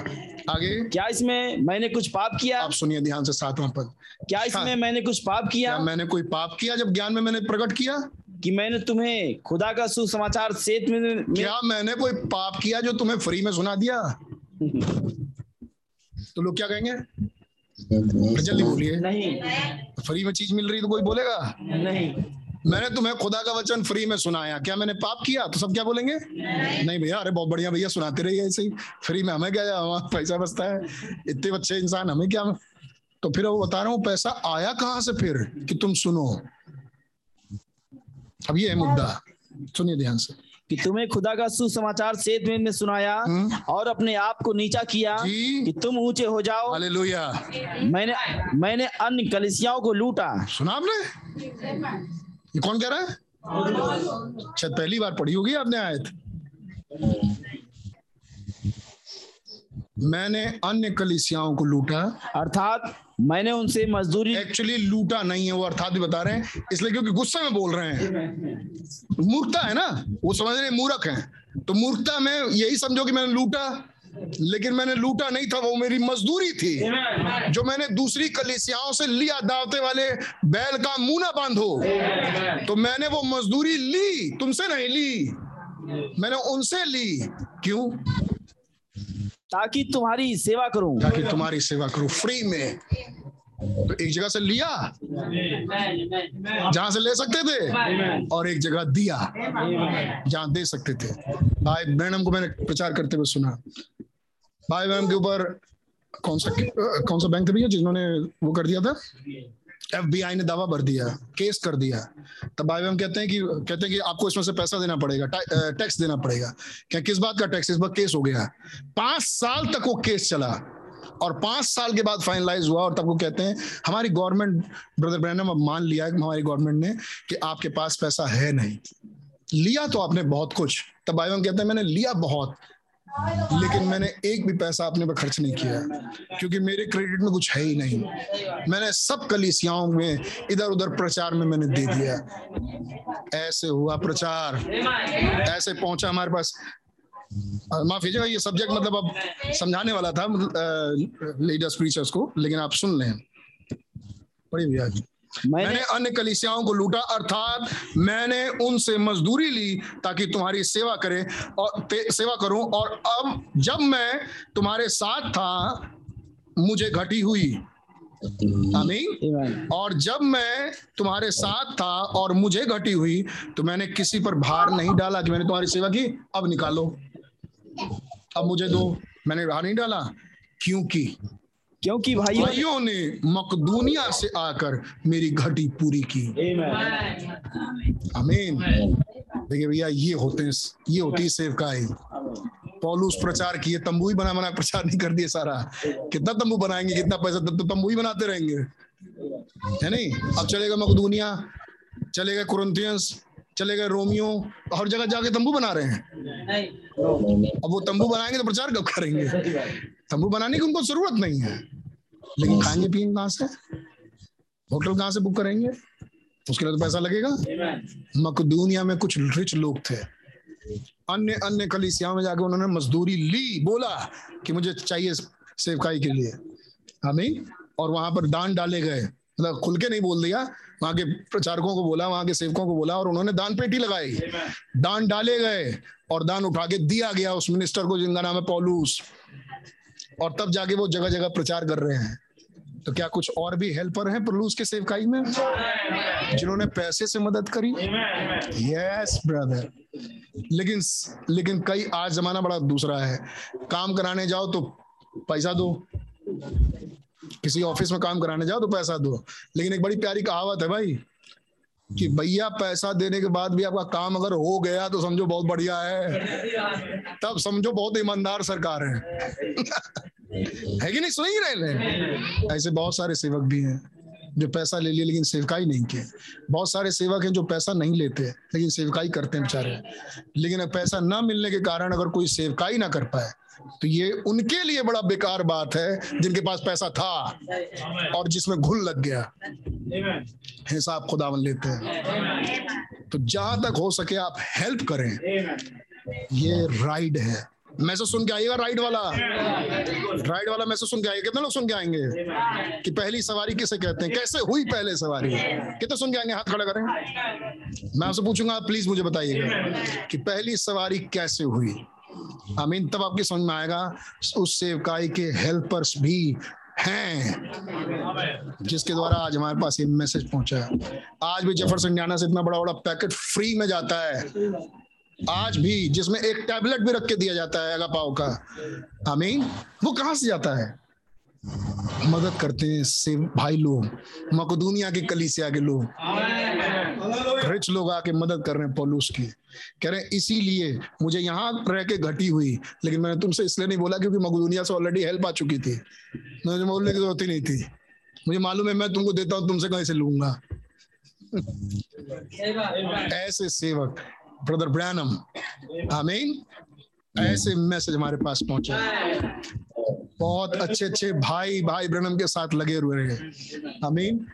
आगे। क्या इसमें मैंने कुछ पाप किया? आप सुनिए ध्यान से सातवां पद। क्या इसमें मैंने कुछ पाप किया? क्या मैंने कोई पाप किया जब ज्ञान में मैंने प्रकट किया? कि मैंने तुम्हें खुदा का सुसमाचार सेत में, में क्या मैंने कोई पाप किया जो तुम्हें फ्री में सुना दिया? तो लोग क्या कहेंगे? जल्दी बोलिए। नहीं। फ्री में चीज़ मिल रही तो कोई बोलेगा? नहीं। मैंने तुम्हें खुदा का वचन फ्री में सुनाया। क्या मैंने पाप किया? तो सब क्या बोलेंगे? नहीं। भैया अरे बहुत बढ़िया भैया सुनाते रहिए ऐसे ही। फ्री में हमें क्या हमारा पैसा बचता है। इतने अच्छे इंसान हमें क्या? तो फिर वो बता रहा हूँ पैसा आया कहाँ से फिर? कि तुम सुनो। अब ये है मुद्दा। सुनिए ध्यान से। कि तुम्हें खुदा का सुसमाचार सेत में सुनाया और अपने आप को नीचा किया। कि तुम ऊँचे हो जाओ। हालेलुया। मैंने मैंने अन्य कलिसियाओं को लूटा। सुना आपने? ये कौन कह रहा है? शायद पहली बार पढ़ी होगी आपने आयत। मैंने अन्य कलिसियाओं को लूटा। अर्थात मैंने उनसे मजदूरी एक्चुअली लूटा नहीं है, वो अर्थात भी बता रहे हैं। इसलिए क्योंकि गुस्से में बोल रहे हैं। मूर्खता है ना? वो समझ रहे मूर्ख हैं। तो मूर्खता में यही समझो कि मैंने लूटा, लेकिन मैंने लूटा नहीं था, वो मेरी मजदूरी थी। जो मैंने दूसरी कलिसियाओं से लिया, दावते वाले बैल का मुँह बांधो तो मैंने वो मजदूरी ली। तुमसे नहीं ली। मैंने उनसे ली। क्यों? ताकि तुम्हारी सेवा करूँ। ताकि तुम्हारी सेवा करूँ। फ्री में। तो एक जगह से लिया? जहाँ से ले सकते थे? और एक जगह दिया। जहाँ दे सकते थे। भाई ब्रैनम को मैंने प्रचार करते हुए सुना। भाई बहन के ऊपर कौन सा कौन सा बैंक था भैया जिन्होंने वो कर दिया था? एफबीआई ने दावा भर दिया केस कर दिया। तब भाई बहन कहते हैं कि, कहते हैं कि आपको इसमें से पैसा देना पड़ेगा टैक्स देना पड़ेगा। क्या, किस बात का टैक्स इस बार केस हो गया। पाँच साल तक वो केस चला। और पाँच साल के बाद फाइनलाइज हुआ और तब वो कहते हैं, हमारी गवर्नमेंट ब्रदर ब्रैनम अब मान लिया हमारी गवर्नमेंट ने कि आपके पास पैसा है नहीं। लिया तो आपने बहुत कुछ। तब भाई कहते हैं, मैंने लिया बहुत। लेकिन मैंने एक भी पैसा अपने पर खर्च नहीं किया, क्योंकि मेरे क्रेडिट में कुछ है ही नहीं। मैंने सब कलिसियाओं में इधर उधर प्रचार में मैंने दे दिया। ऐसे हुआ प्रचार। ऐसे पहुँचा हमारे पास। माफ़ कीजिएगा, ये सब्जेक्ट मतलब अब समझाने वाला था लीडर्स प्रीचर्स को, लेकिन आप सुन लें। पढ़िए भैया जी। मैंने, मैंने अन्य कलिसियाओं को लूटा अर्थात मैंने उनसे मजदूरी ली ताकि तुम्हारी सेवा करे और सेवा करूँ। और अब जब मैं तुम्हारे साथ था मुझे घटी हुई। आमीन। और जब मैं तुम्हारे साथ था और मुझे घटी हुई तो मैंने किसी पर भार नहीं डाला कि मैंने तुम्हारी सेवा की। अब निकालो। अब मुझे दो। मैंने भार नहीं डाला। क्योंकि क्योंकि भाई भाइयों ने मकदूनिया से आकर मेरी घटी पूरी की। अमीन देखिए भैया ये होते हैं ये होती है सेवकाई पौलुस प्रचार किए तंबू ही बना बना प्रचार नहीं कर दिए सारा। कितना तंबू बनाएँगे कितना पैसा तब तो तंबू ही बनाते रहेंगे। है नहीं? अब चलेगा मकदूनिया चलेगा कुरंथियंस चले गए रोमियो हर जगह जाके तंबू बना रहे हैं। अब वो तंबू बनाएँगे तो प्रचार कब करेंगे? तंबू बनाने की उनको ज़रूरत नहीं है। लेकिन खाएँगे पियेंगे कहाँ से? होटल कहाँ से बुक करेंगे? उसके लिए तो पैसा लगेगा। मकदूनिया में कुछ रिच लोग थे। अन्य अन्य कलिसिया में जाके उन्होंने मजदूरी ली। बोला कि मुझे चाहिए सेवकाई के लिए। हमें और वहाँ पर दान डाले गए। मतलब खुल के नहीं बोल दिया। वहाँ के प्रचारकों को बोला वहाँ के सेवकों को बोला और उन्होंने दान पेटी लगाई। दान डाले गए और दान उठा के दिया गया उस मिनिस्टर को जिनका नाम है पॉलूस और तब जाके वो जगह जगह प्रचार कर रहे हैं। तो क्या कुछ और भी हेल्पर हैं प्रलूस के सेवकाई में? जिन्होंने पैसे से मदद करी? यस ब्रदर लेकिन लेकिन कई आज जमाना बड़ा दूसरा है। काम कराने जाओ तो पैसा दो। किसी ऑफ़िस में काम कराने जाओ तो पैसा दो। लेकिन एक बड़ी प्यारी कहावत है भाई, कि भैया पैसा देने के बाद भी आपका काम अगर हो गया तो समझो बहुत बढ़िया है। तब समझो बहुत ईमानदार सरकार है। है कि नहीं? सुन ही रहे ऐसे बहुत सारे सेवक भी हैं जो पैसा ले लिए, लेकिन सेवकाई नहीं किए। बहुत सारे सेवक हैं जो पैसा नहीं लेते, लेकिन सेवकाई करते हैं बेचारे। लेकिन पैसा ना मिलने के कारण अगर कोई सेवकाई ना कर पाए तो ये उनके लिए बड़ा बेकार बात है, जिनके पास पैसा था और जिसमें घुल लग गया। हिसाब खुदावन लेते हैं। तो जहाँ तक हो सके आप हेल्प करें। ये राइड है। मैसेज सुन के आइएगा राइड वाला। राइड वाला मैसेज सुन के आइएगा। कितने लोग सुन के आएँगे? कि पहली सवारी किसे कहते हैं? कैसे हुई पहले सवारी? कितने सुन के आएँगे? हाथ खड़ा करें। मैं आपसे पूछूँगा, आप प्लीज़ मुझे बताइएगा कि पहली सवारी कैसे हुई? आमीन, तब आपकी समझ में आएगा, उस सेवकाई के हेल्पर्स भी हैं, जिसके द्वारा आज हमारे पास ये मैसेज पहुँचा है। आज भी ज़फ़र इंडियाना से इतना बड़ा बड़ा पैकेट फ्री में जाता है। आज भी जिसमें एक टैबलेट भी रख के दिया जाता है अगा पाव का। आमीन। वो कहाँ से जाता है? मदद करते हैं से भाई लोग। मकदूनिया के कलीसिया के लोग। रिच लोग आके मदद कर रहे हैं पॉलूस की। कह रहे हैं इसीलिए मुझे यहाँ रह के घटी हुई लेकिन मैंने तुमसे इसलिए नहीं बोला क्योंकि मकदूनिया से ऑलरेडी हेल्प आ चुकी थी। मुझे बोलने की ज़रूरत ही नहीं थी। मुझे मालूम है मैं तुमको देता हूँ तुमसे कहीं से लूँगा। ऐसे सेवक। ब्रदर ब्रैनम आमीन ऐसे मैसेज हमारे पास पहुँचा। बहुत अच्छे अच्छे भाई भाई ब्रनम के साथ लगे हुए रहे आमीन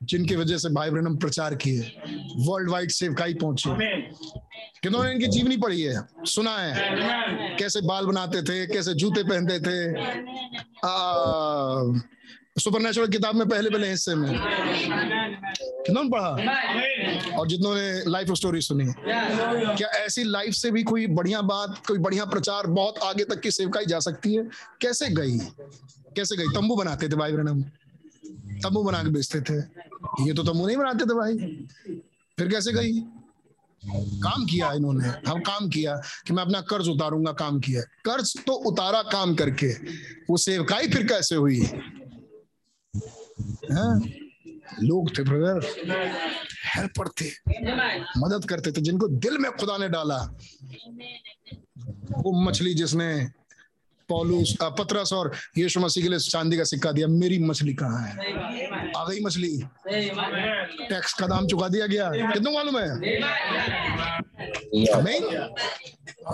जिनकी वजह से भाई ब्रनम प्रचार किए। वर्ल्ड वाइड सेवकाई पहुँची। किन्होंने इनकी जीवनी पढ़ी है? सुना है। कैसे बाल बनाते थे कैसे जूते पहनते थे। सुपर किताब में पहले पहले हिस्से में। किन्होंने पढ़ा? और जितनों लाइफ स्टोरी सुनी। क्या ऐसी लाइफ से भी कोई बढ़िया बात, कोई बढ़िया प्रचार बहुत आगे तक की सेवकाई जा सकती है? कैसे गई? कैसे गई? तंबू बनाते थे भाई ब्रनम तंबू बना के बेचते थे। ये तो तंबू नहीं बनाते थे भाई। फिर कैसे गई? काम किया इन्होंने। हम काम किया कि मैं अपना कर्ज उतारूँगा, काम किया। कर्ज तो उतारा काम करके। वो सेवकाई फिर कैसे हुई? लोग थे ब्रदर हेल्पर थे, मदद करते थे, जिनको दिल में खुदा ने डाला। वो मछली जिसने पौलुस पतरस और यीशु मसीह के लिए चांदी का सिक्का दिया, मेरी मछली कहाँ है? आ गई मछली। टैक्स का दाम चुका दिया गया। कितना मालूम है? नहीं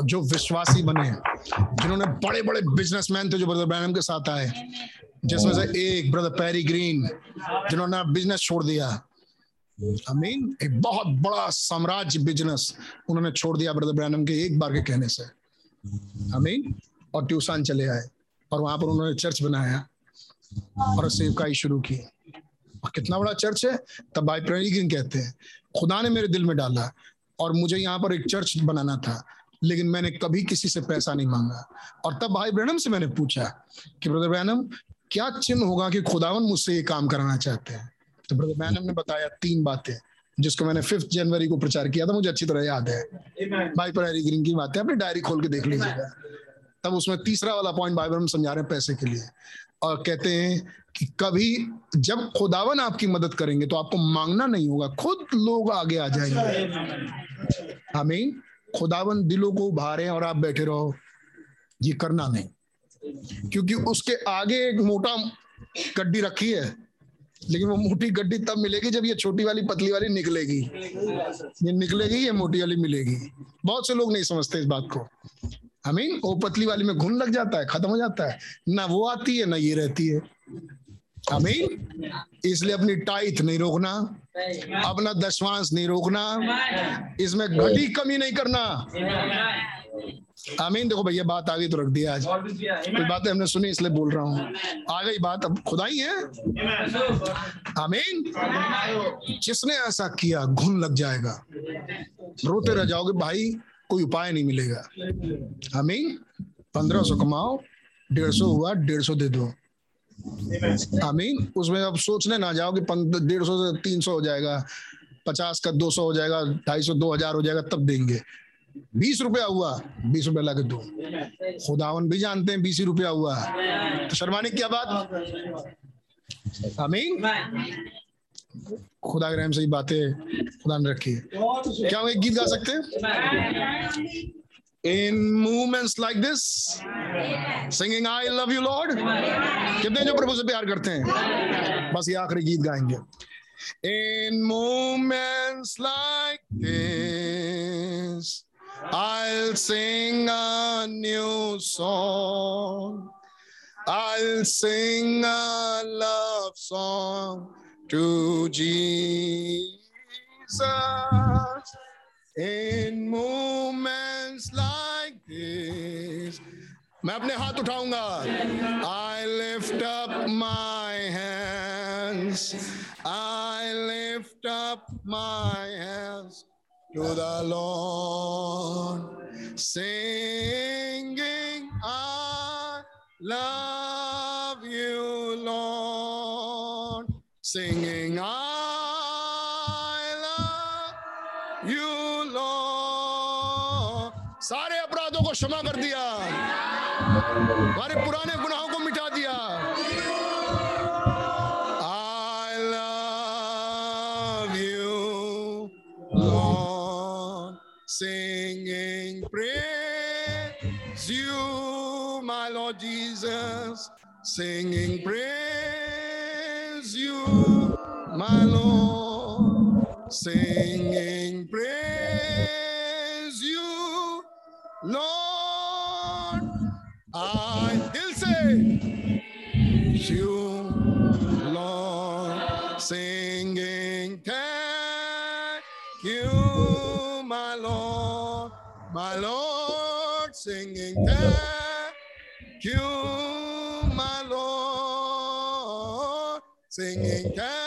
जो विश्वासी बने, जिन्होंने बड़े बड़े बिजनेसमैन थे, जो ब्रदर ब्रैनम के साथ आए जिसमें से एक ब्रदर पैरी ग्रीन जिन्होंने बिज़नेस छोड़ दिया। अमीन एक बहुत बड़ा साम्राज्य बिज़नेस उन्होंने छोड़ दिया ब्रदर ब्रैनम के एक बार के कहने से। अमीन और ट्यूसान चले आए और वहाँ पर उन्होंने चर्च बनाया और सेवकाई शुरू की। और कितना बड़ा चर्च है? तब भाई प्रेरिगिन कहते हैं खुदा ने मेरे दिल में डाला और मुझे यहाँ पर एक चर्च बनाना था लेकिन मैंने कभी किसी से पैसा नहीं मांगा। और तब भाई ब्रैनम से मैंने पूछा कि ब्रदर ब्रैनम क्या चिन्ह होगा कि खुदावन मुझसे ये काम कराना चाहते हैं? तो ब्रदर ब्रैनम ने बताया तीन बातें जिसको मैंने फिफ्थ जनवरी को प्रचार किया था मुझे अच्छी तरह याद है। भाई प्रेरी ग्रीन की बात अपनी डायरी खोल के देख लीजिएगा। तब उसमें तीसरा वाला पॉइंट बाइबल में समझा रहे हैं पैसे के लिए। और कहते हैं कि कभी जब खुदावन आपकी मदद करेंगे तो आपको मांगना नहीं होगा खुद लोग आगे आ जाएँगे। आमीन खुदावन दिलों को उभारे और आप बैठे रहो। ये करना नहीं। क्योंकि उसके आगे एक मोटा गड्डी रखी है, लेकिन वो मोटी गड्डी तब मिलेगी जब ये छोटी वाली, पतली वाली निकलेगी। ये निकलेगी, ये मोटी वाली मिलेगी। बहुत से लोग नहीं समझते इस बात को। मीन वो पतली वाली में घुन लग जाता है, खत्म हो जाता है। ना वो आती है, ना ये रहती है। अमीन इसलिए अपनी टाइट नहीं रोकना, अपना दशवांश नहीं रोकना। इसमें घटी कमी नहीं करना। आमीन देखो भैया बात आ गई तो रख दिया आज। कुछ बातें हमने सुनी इसलिए बोल रहा हूँ। आ गई बात अब खुदा ही। है आमीन। जिसने ऐसा किया घुन लग जाएगा। रोते रह जाओगे भाई कोई उपाय नहीं मिलेगा। आमीन। पंद्रह सौ कमाओ डेढ़ सौ हुआ डेढ़ सौ दे दो। आमीन। उसमें अब सोचने ना जाओ कि डेढ़ सौ से तीन सौ हो जाएगा पचास का दो सौ हो जाएगा ढाई सौ दो हज़ार हो जाएगा तब देंगे। बीस रुपया हुआ, बीस रुपया ला दो। खुदावन भी जानते हैं, बीस रुपया हुआ तो शर्माने क्या बात? आमीन। खुदा के रहम से बातें खुदा ने रखी क्या हम एक गीत गा सकते हैं? In movements like this, singing, i love you, lord. कितने जो प्रभु से प्यार करते हैं? बस ये आखिरी गीत गाएँगे। In moments like this i'll sing a new song i'll sing a love song to jesus in moments like this मैं अपने हाथ उठाऊंगा I lift up my hands I lift up my hands to the Lord singing I love you Lord singing I love you Lord सारे अपराधों को क्षमा कर दिया हमारे पुराने गुनाहों singing praise you my Lord. Singing Thank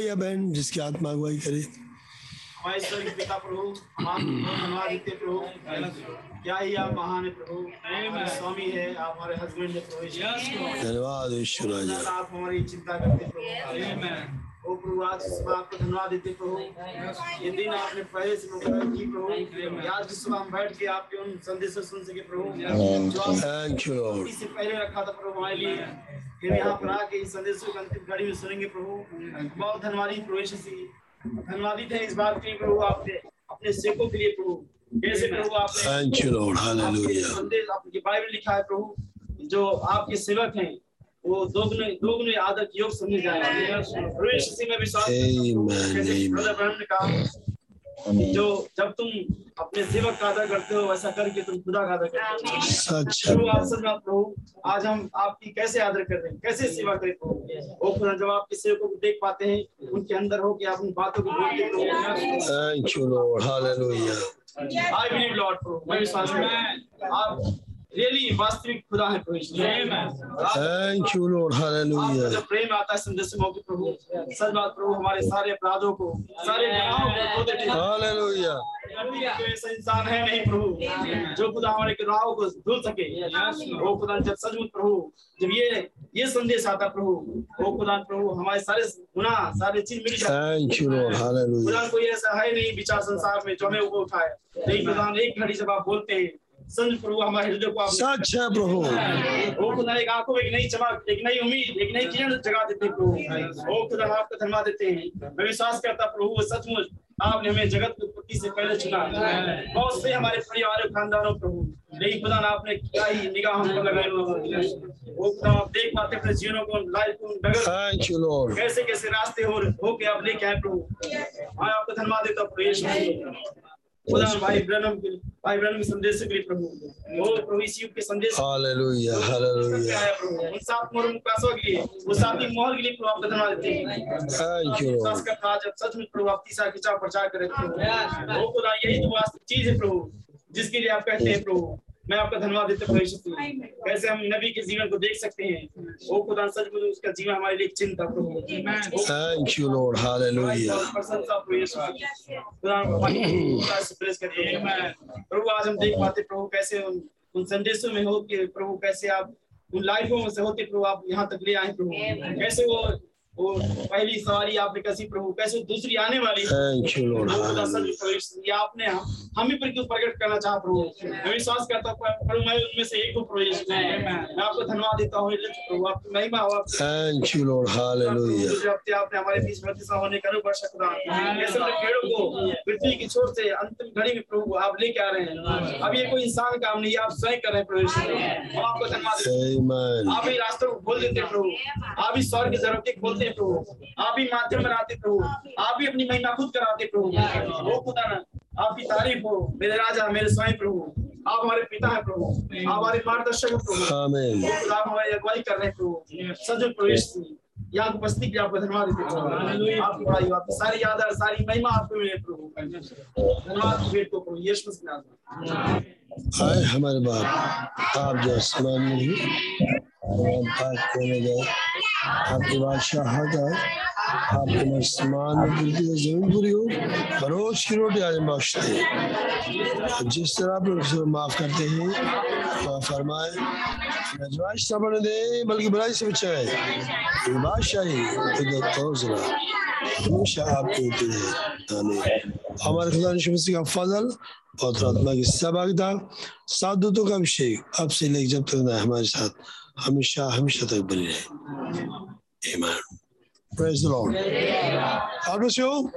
भाई या बहन जिसकी आत्मा अगुवाई करे। हमारे पिता प्रभु प्रभु क्या ही आप महान है प्रभु। स्वामी है आप हमारे हस्बैंड है प्रभु। धन्यवाद ईश्वर आप हमारी चिंता करते प्रभु। ओ प्रभु आज सुबह आपको धन्यवाद देते प्रभु। ये दिन आपने पहले से की प्रभु। आज की सुबह हम बैठ के आपके उन संदेशों सुन सके प्रभु। जो पहले रखा था प्रभु हमारे लिए। फिर यहाँ पर आके इस संदेशों को अंतिम घड़ी में सुनेंगे प्रभु। बहुत धन्यवादी प्रभु यीशु धन्यवादित है इस बात के लिए प्रभु आपने अपने सेवकों के लिए प्रभु। कैसे प्रभु आपने संदेश आपकी बाइबल लिखा है प्रभु जो आपके सेवक हैं वो दोगुने दोगुने आदर योग समझे जाए मसीह में विश्वास ने कहा जो जब तुम अपने सेवक का आदर करते हो वैसा करके तुम खुदा का आदर करते हो। सच। है प्रभु आप प्रभु आज हम आपकी कैसे आदर कर रहे हैं? कैसे सेवा करें? प्रभु ओ खुदा जब आपके सेवकों को देख पाते हैं उनके अंदर हो कि आप उन बातों को बोलते प्रभु thank you lord hallelujah I believe lord प्रभु मैं विश्वास करता हूँ आप रियली वास्तविक खुदा है थैंक यू लॉर्ड आपका हालेलुया जब प्रेम आता है संदेश में होगी प्रभु सच बात प्रभु हमारे सारे अपराधों को सारे गुनाहों को धो देते हैं। हालेलुया कोई ऐसा इंसान है नहीं प्रभु जो खुदा हमारे गुनाहों को धुल सके ओ खुदा जब सचमुच प्रभु जब ये ये संदेश आता प्रभु वो खुदा प्रभु हमारे सारे गुनाह सारे चीज़ मिल जाए थैंक यू लॉर्ड हालेलुया खुदा कोई ऐसा है नहीं विचार संसार में जो हमें वो उठाए नहीं खुदा एक घड़ी जब आप बोलते हैं संत प्रभु हमारे हृदय को सच है प्रभु। ओ खुदा एक आँखों में एक नई चमक एक नई उम्मीद एक नई किरण जगा देते प्रभु। ओ खुदा आपका धन्यवाद देते हैं। मैं विश्वास करता प्रभु वो सचमुच आपने हमें जगत की उत्पत्ति से पहले चुना। बहुत से हमारे परिवार खानदानों प्रभु लेकिन खुदा आपने क्या ही निगाह हम पर प्रभु। वो खुदा आप देख पाते अपने जीवनों को लाइफ को नगर. कैसे कैसे रास्ते हो हो के आप लेके आए प्रभु। मैं आपको धन्यवाद देता हूँ। खुदा भाई ब्रनम के भाई ब्रनम संदेश के लिए प्रभु ओ प्रभु इस के संदेश Hallelujah. पे Hallelujah. आया प्रभु। उन सात मोहर मुकासों के लिए वो सातवीं मोहर के लिए प्रभु आपका धन्यवाद देते हैं। Thank you, विश्वास Lord. करता जब सच में प्रभु आप तीसरा खिंचाव प्रचार करें। प्रभु वो खुदा यही तो वास्तविक चीज़ है प्रभु जिसके लिए आप कहते हैं प्रभु। मैं आपका धन्यवाद देता हूँ कैसे हम नबी के जीवन को देख सकते हैं? वो खुदा सच में उसका जीवन हमारे लिए चिंता प्रभु वो Thank you, Lord. प्रभु यीशु मसीह। खुदा हमारी खुदा से प्रेस करते हैं। प्रभु आज हम देख पाते प्रभु कैसे उन उन संदेशों में हो कि प्रभु कैसे आप उन लाइफों में से होते प्रभु आप यहाँ तक ले आए प्रभु। कैसे वो वो पहली सवारी आपने कसी प्रभु कैसे दूसरी आने वाली? है ये आपने हम हम ही पर क्यों प्रकट करना चाहा प्रभु मैं विश्वास करता हूँ प्रभु मैं उनमें से एक हूँ। प्रभु मैं आपको धन्यवाद देता हूँ प्रभु आपकी महिमा हो आपकी. Hallelujah. आपने हमारे बीच होने का खुदा भेड़ों को पृथ्वी की छोर से अंतिम घड़ी में प्रभु आप लेके आ रहे हैं। अब ये कोई इंसान काम नहीं है, आप स्वयं कर रहे हैं प्रभु आपको धन्यवाद हैं. आप ही रास्तों को खोल देते प्रभु। आप ही स्वर्ग के दरवाजे हैं प्रभु। आप ही माध्यम बनाते प्रभु। आप ही अपनी महिमा खुद कराते प्रभु। वो खुदा ना आपकी तारीफ़ हो। मेरे राजा मेरे स्वयं प्रभु। आप हमारे पिता हैं प्रभु। आप हमारे मार्गदर्शक प्रभु। आप हमारी अगुवाई कर रहे हैं प्रभु। प्रवेश यहाँ उपस्थित के आपको धन्यवाद देते हैं प्रभु। आपकी बड़ाई हो, आपकी सारी सारी महिमा आपको मिले प्रभु। धन्यवाद की भेंट को प्रभु यीशु मसीह के नाम में। आए हमारे बाप। आप जो आसमान में आपकी आपके पृथ्वी और ज़मीन पूरी हो। रोज की रोटी आज हैं। जिस तरह आप लोग माफ़ करते हैं, माफ़ फरमाए बने दे, बल्कि बुराई से बचाए। बादशाही हमेशा आपकी हमारे खुदा का फजल और सहभागिता सात दूतों का अभिषेक अब से लेकर जब तक हमारे साथ। हमेशा हमेशा तक बनी रहे Amen. Praise the Lord. God bless you.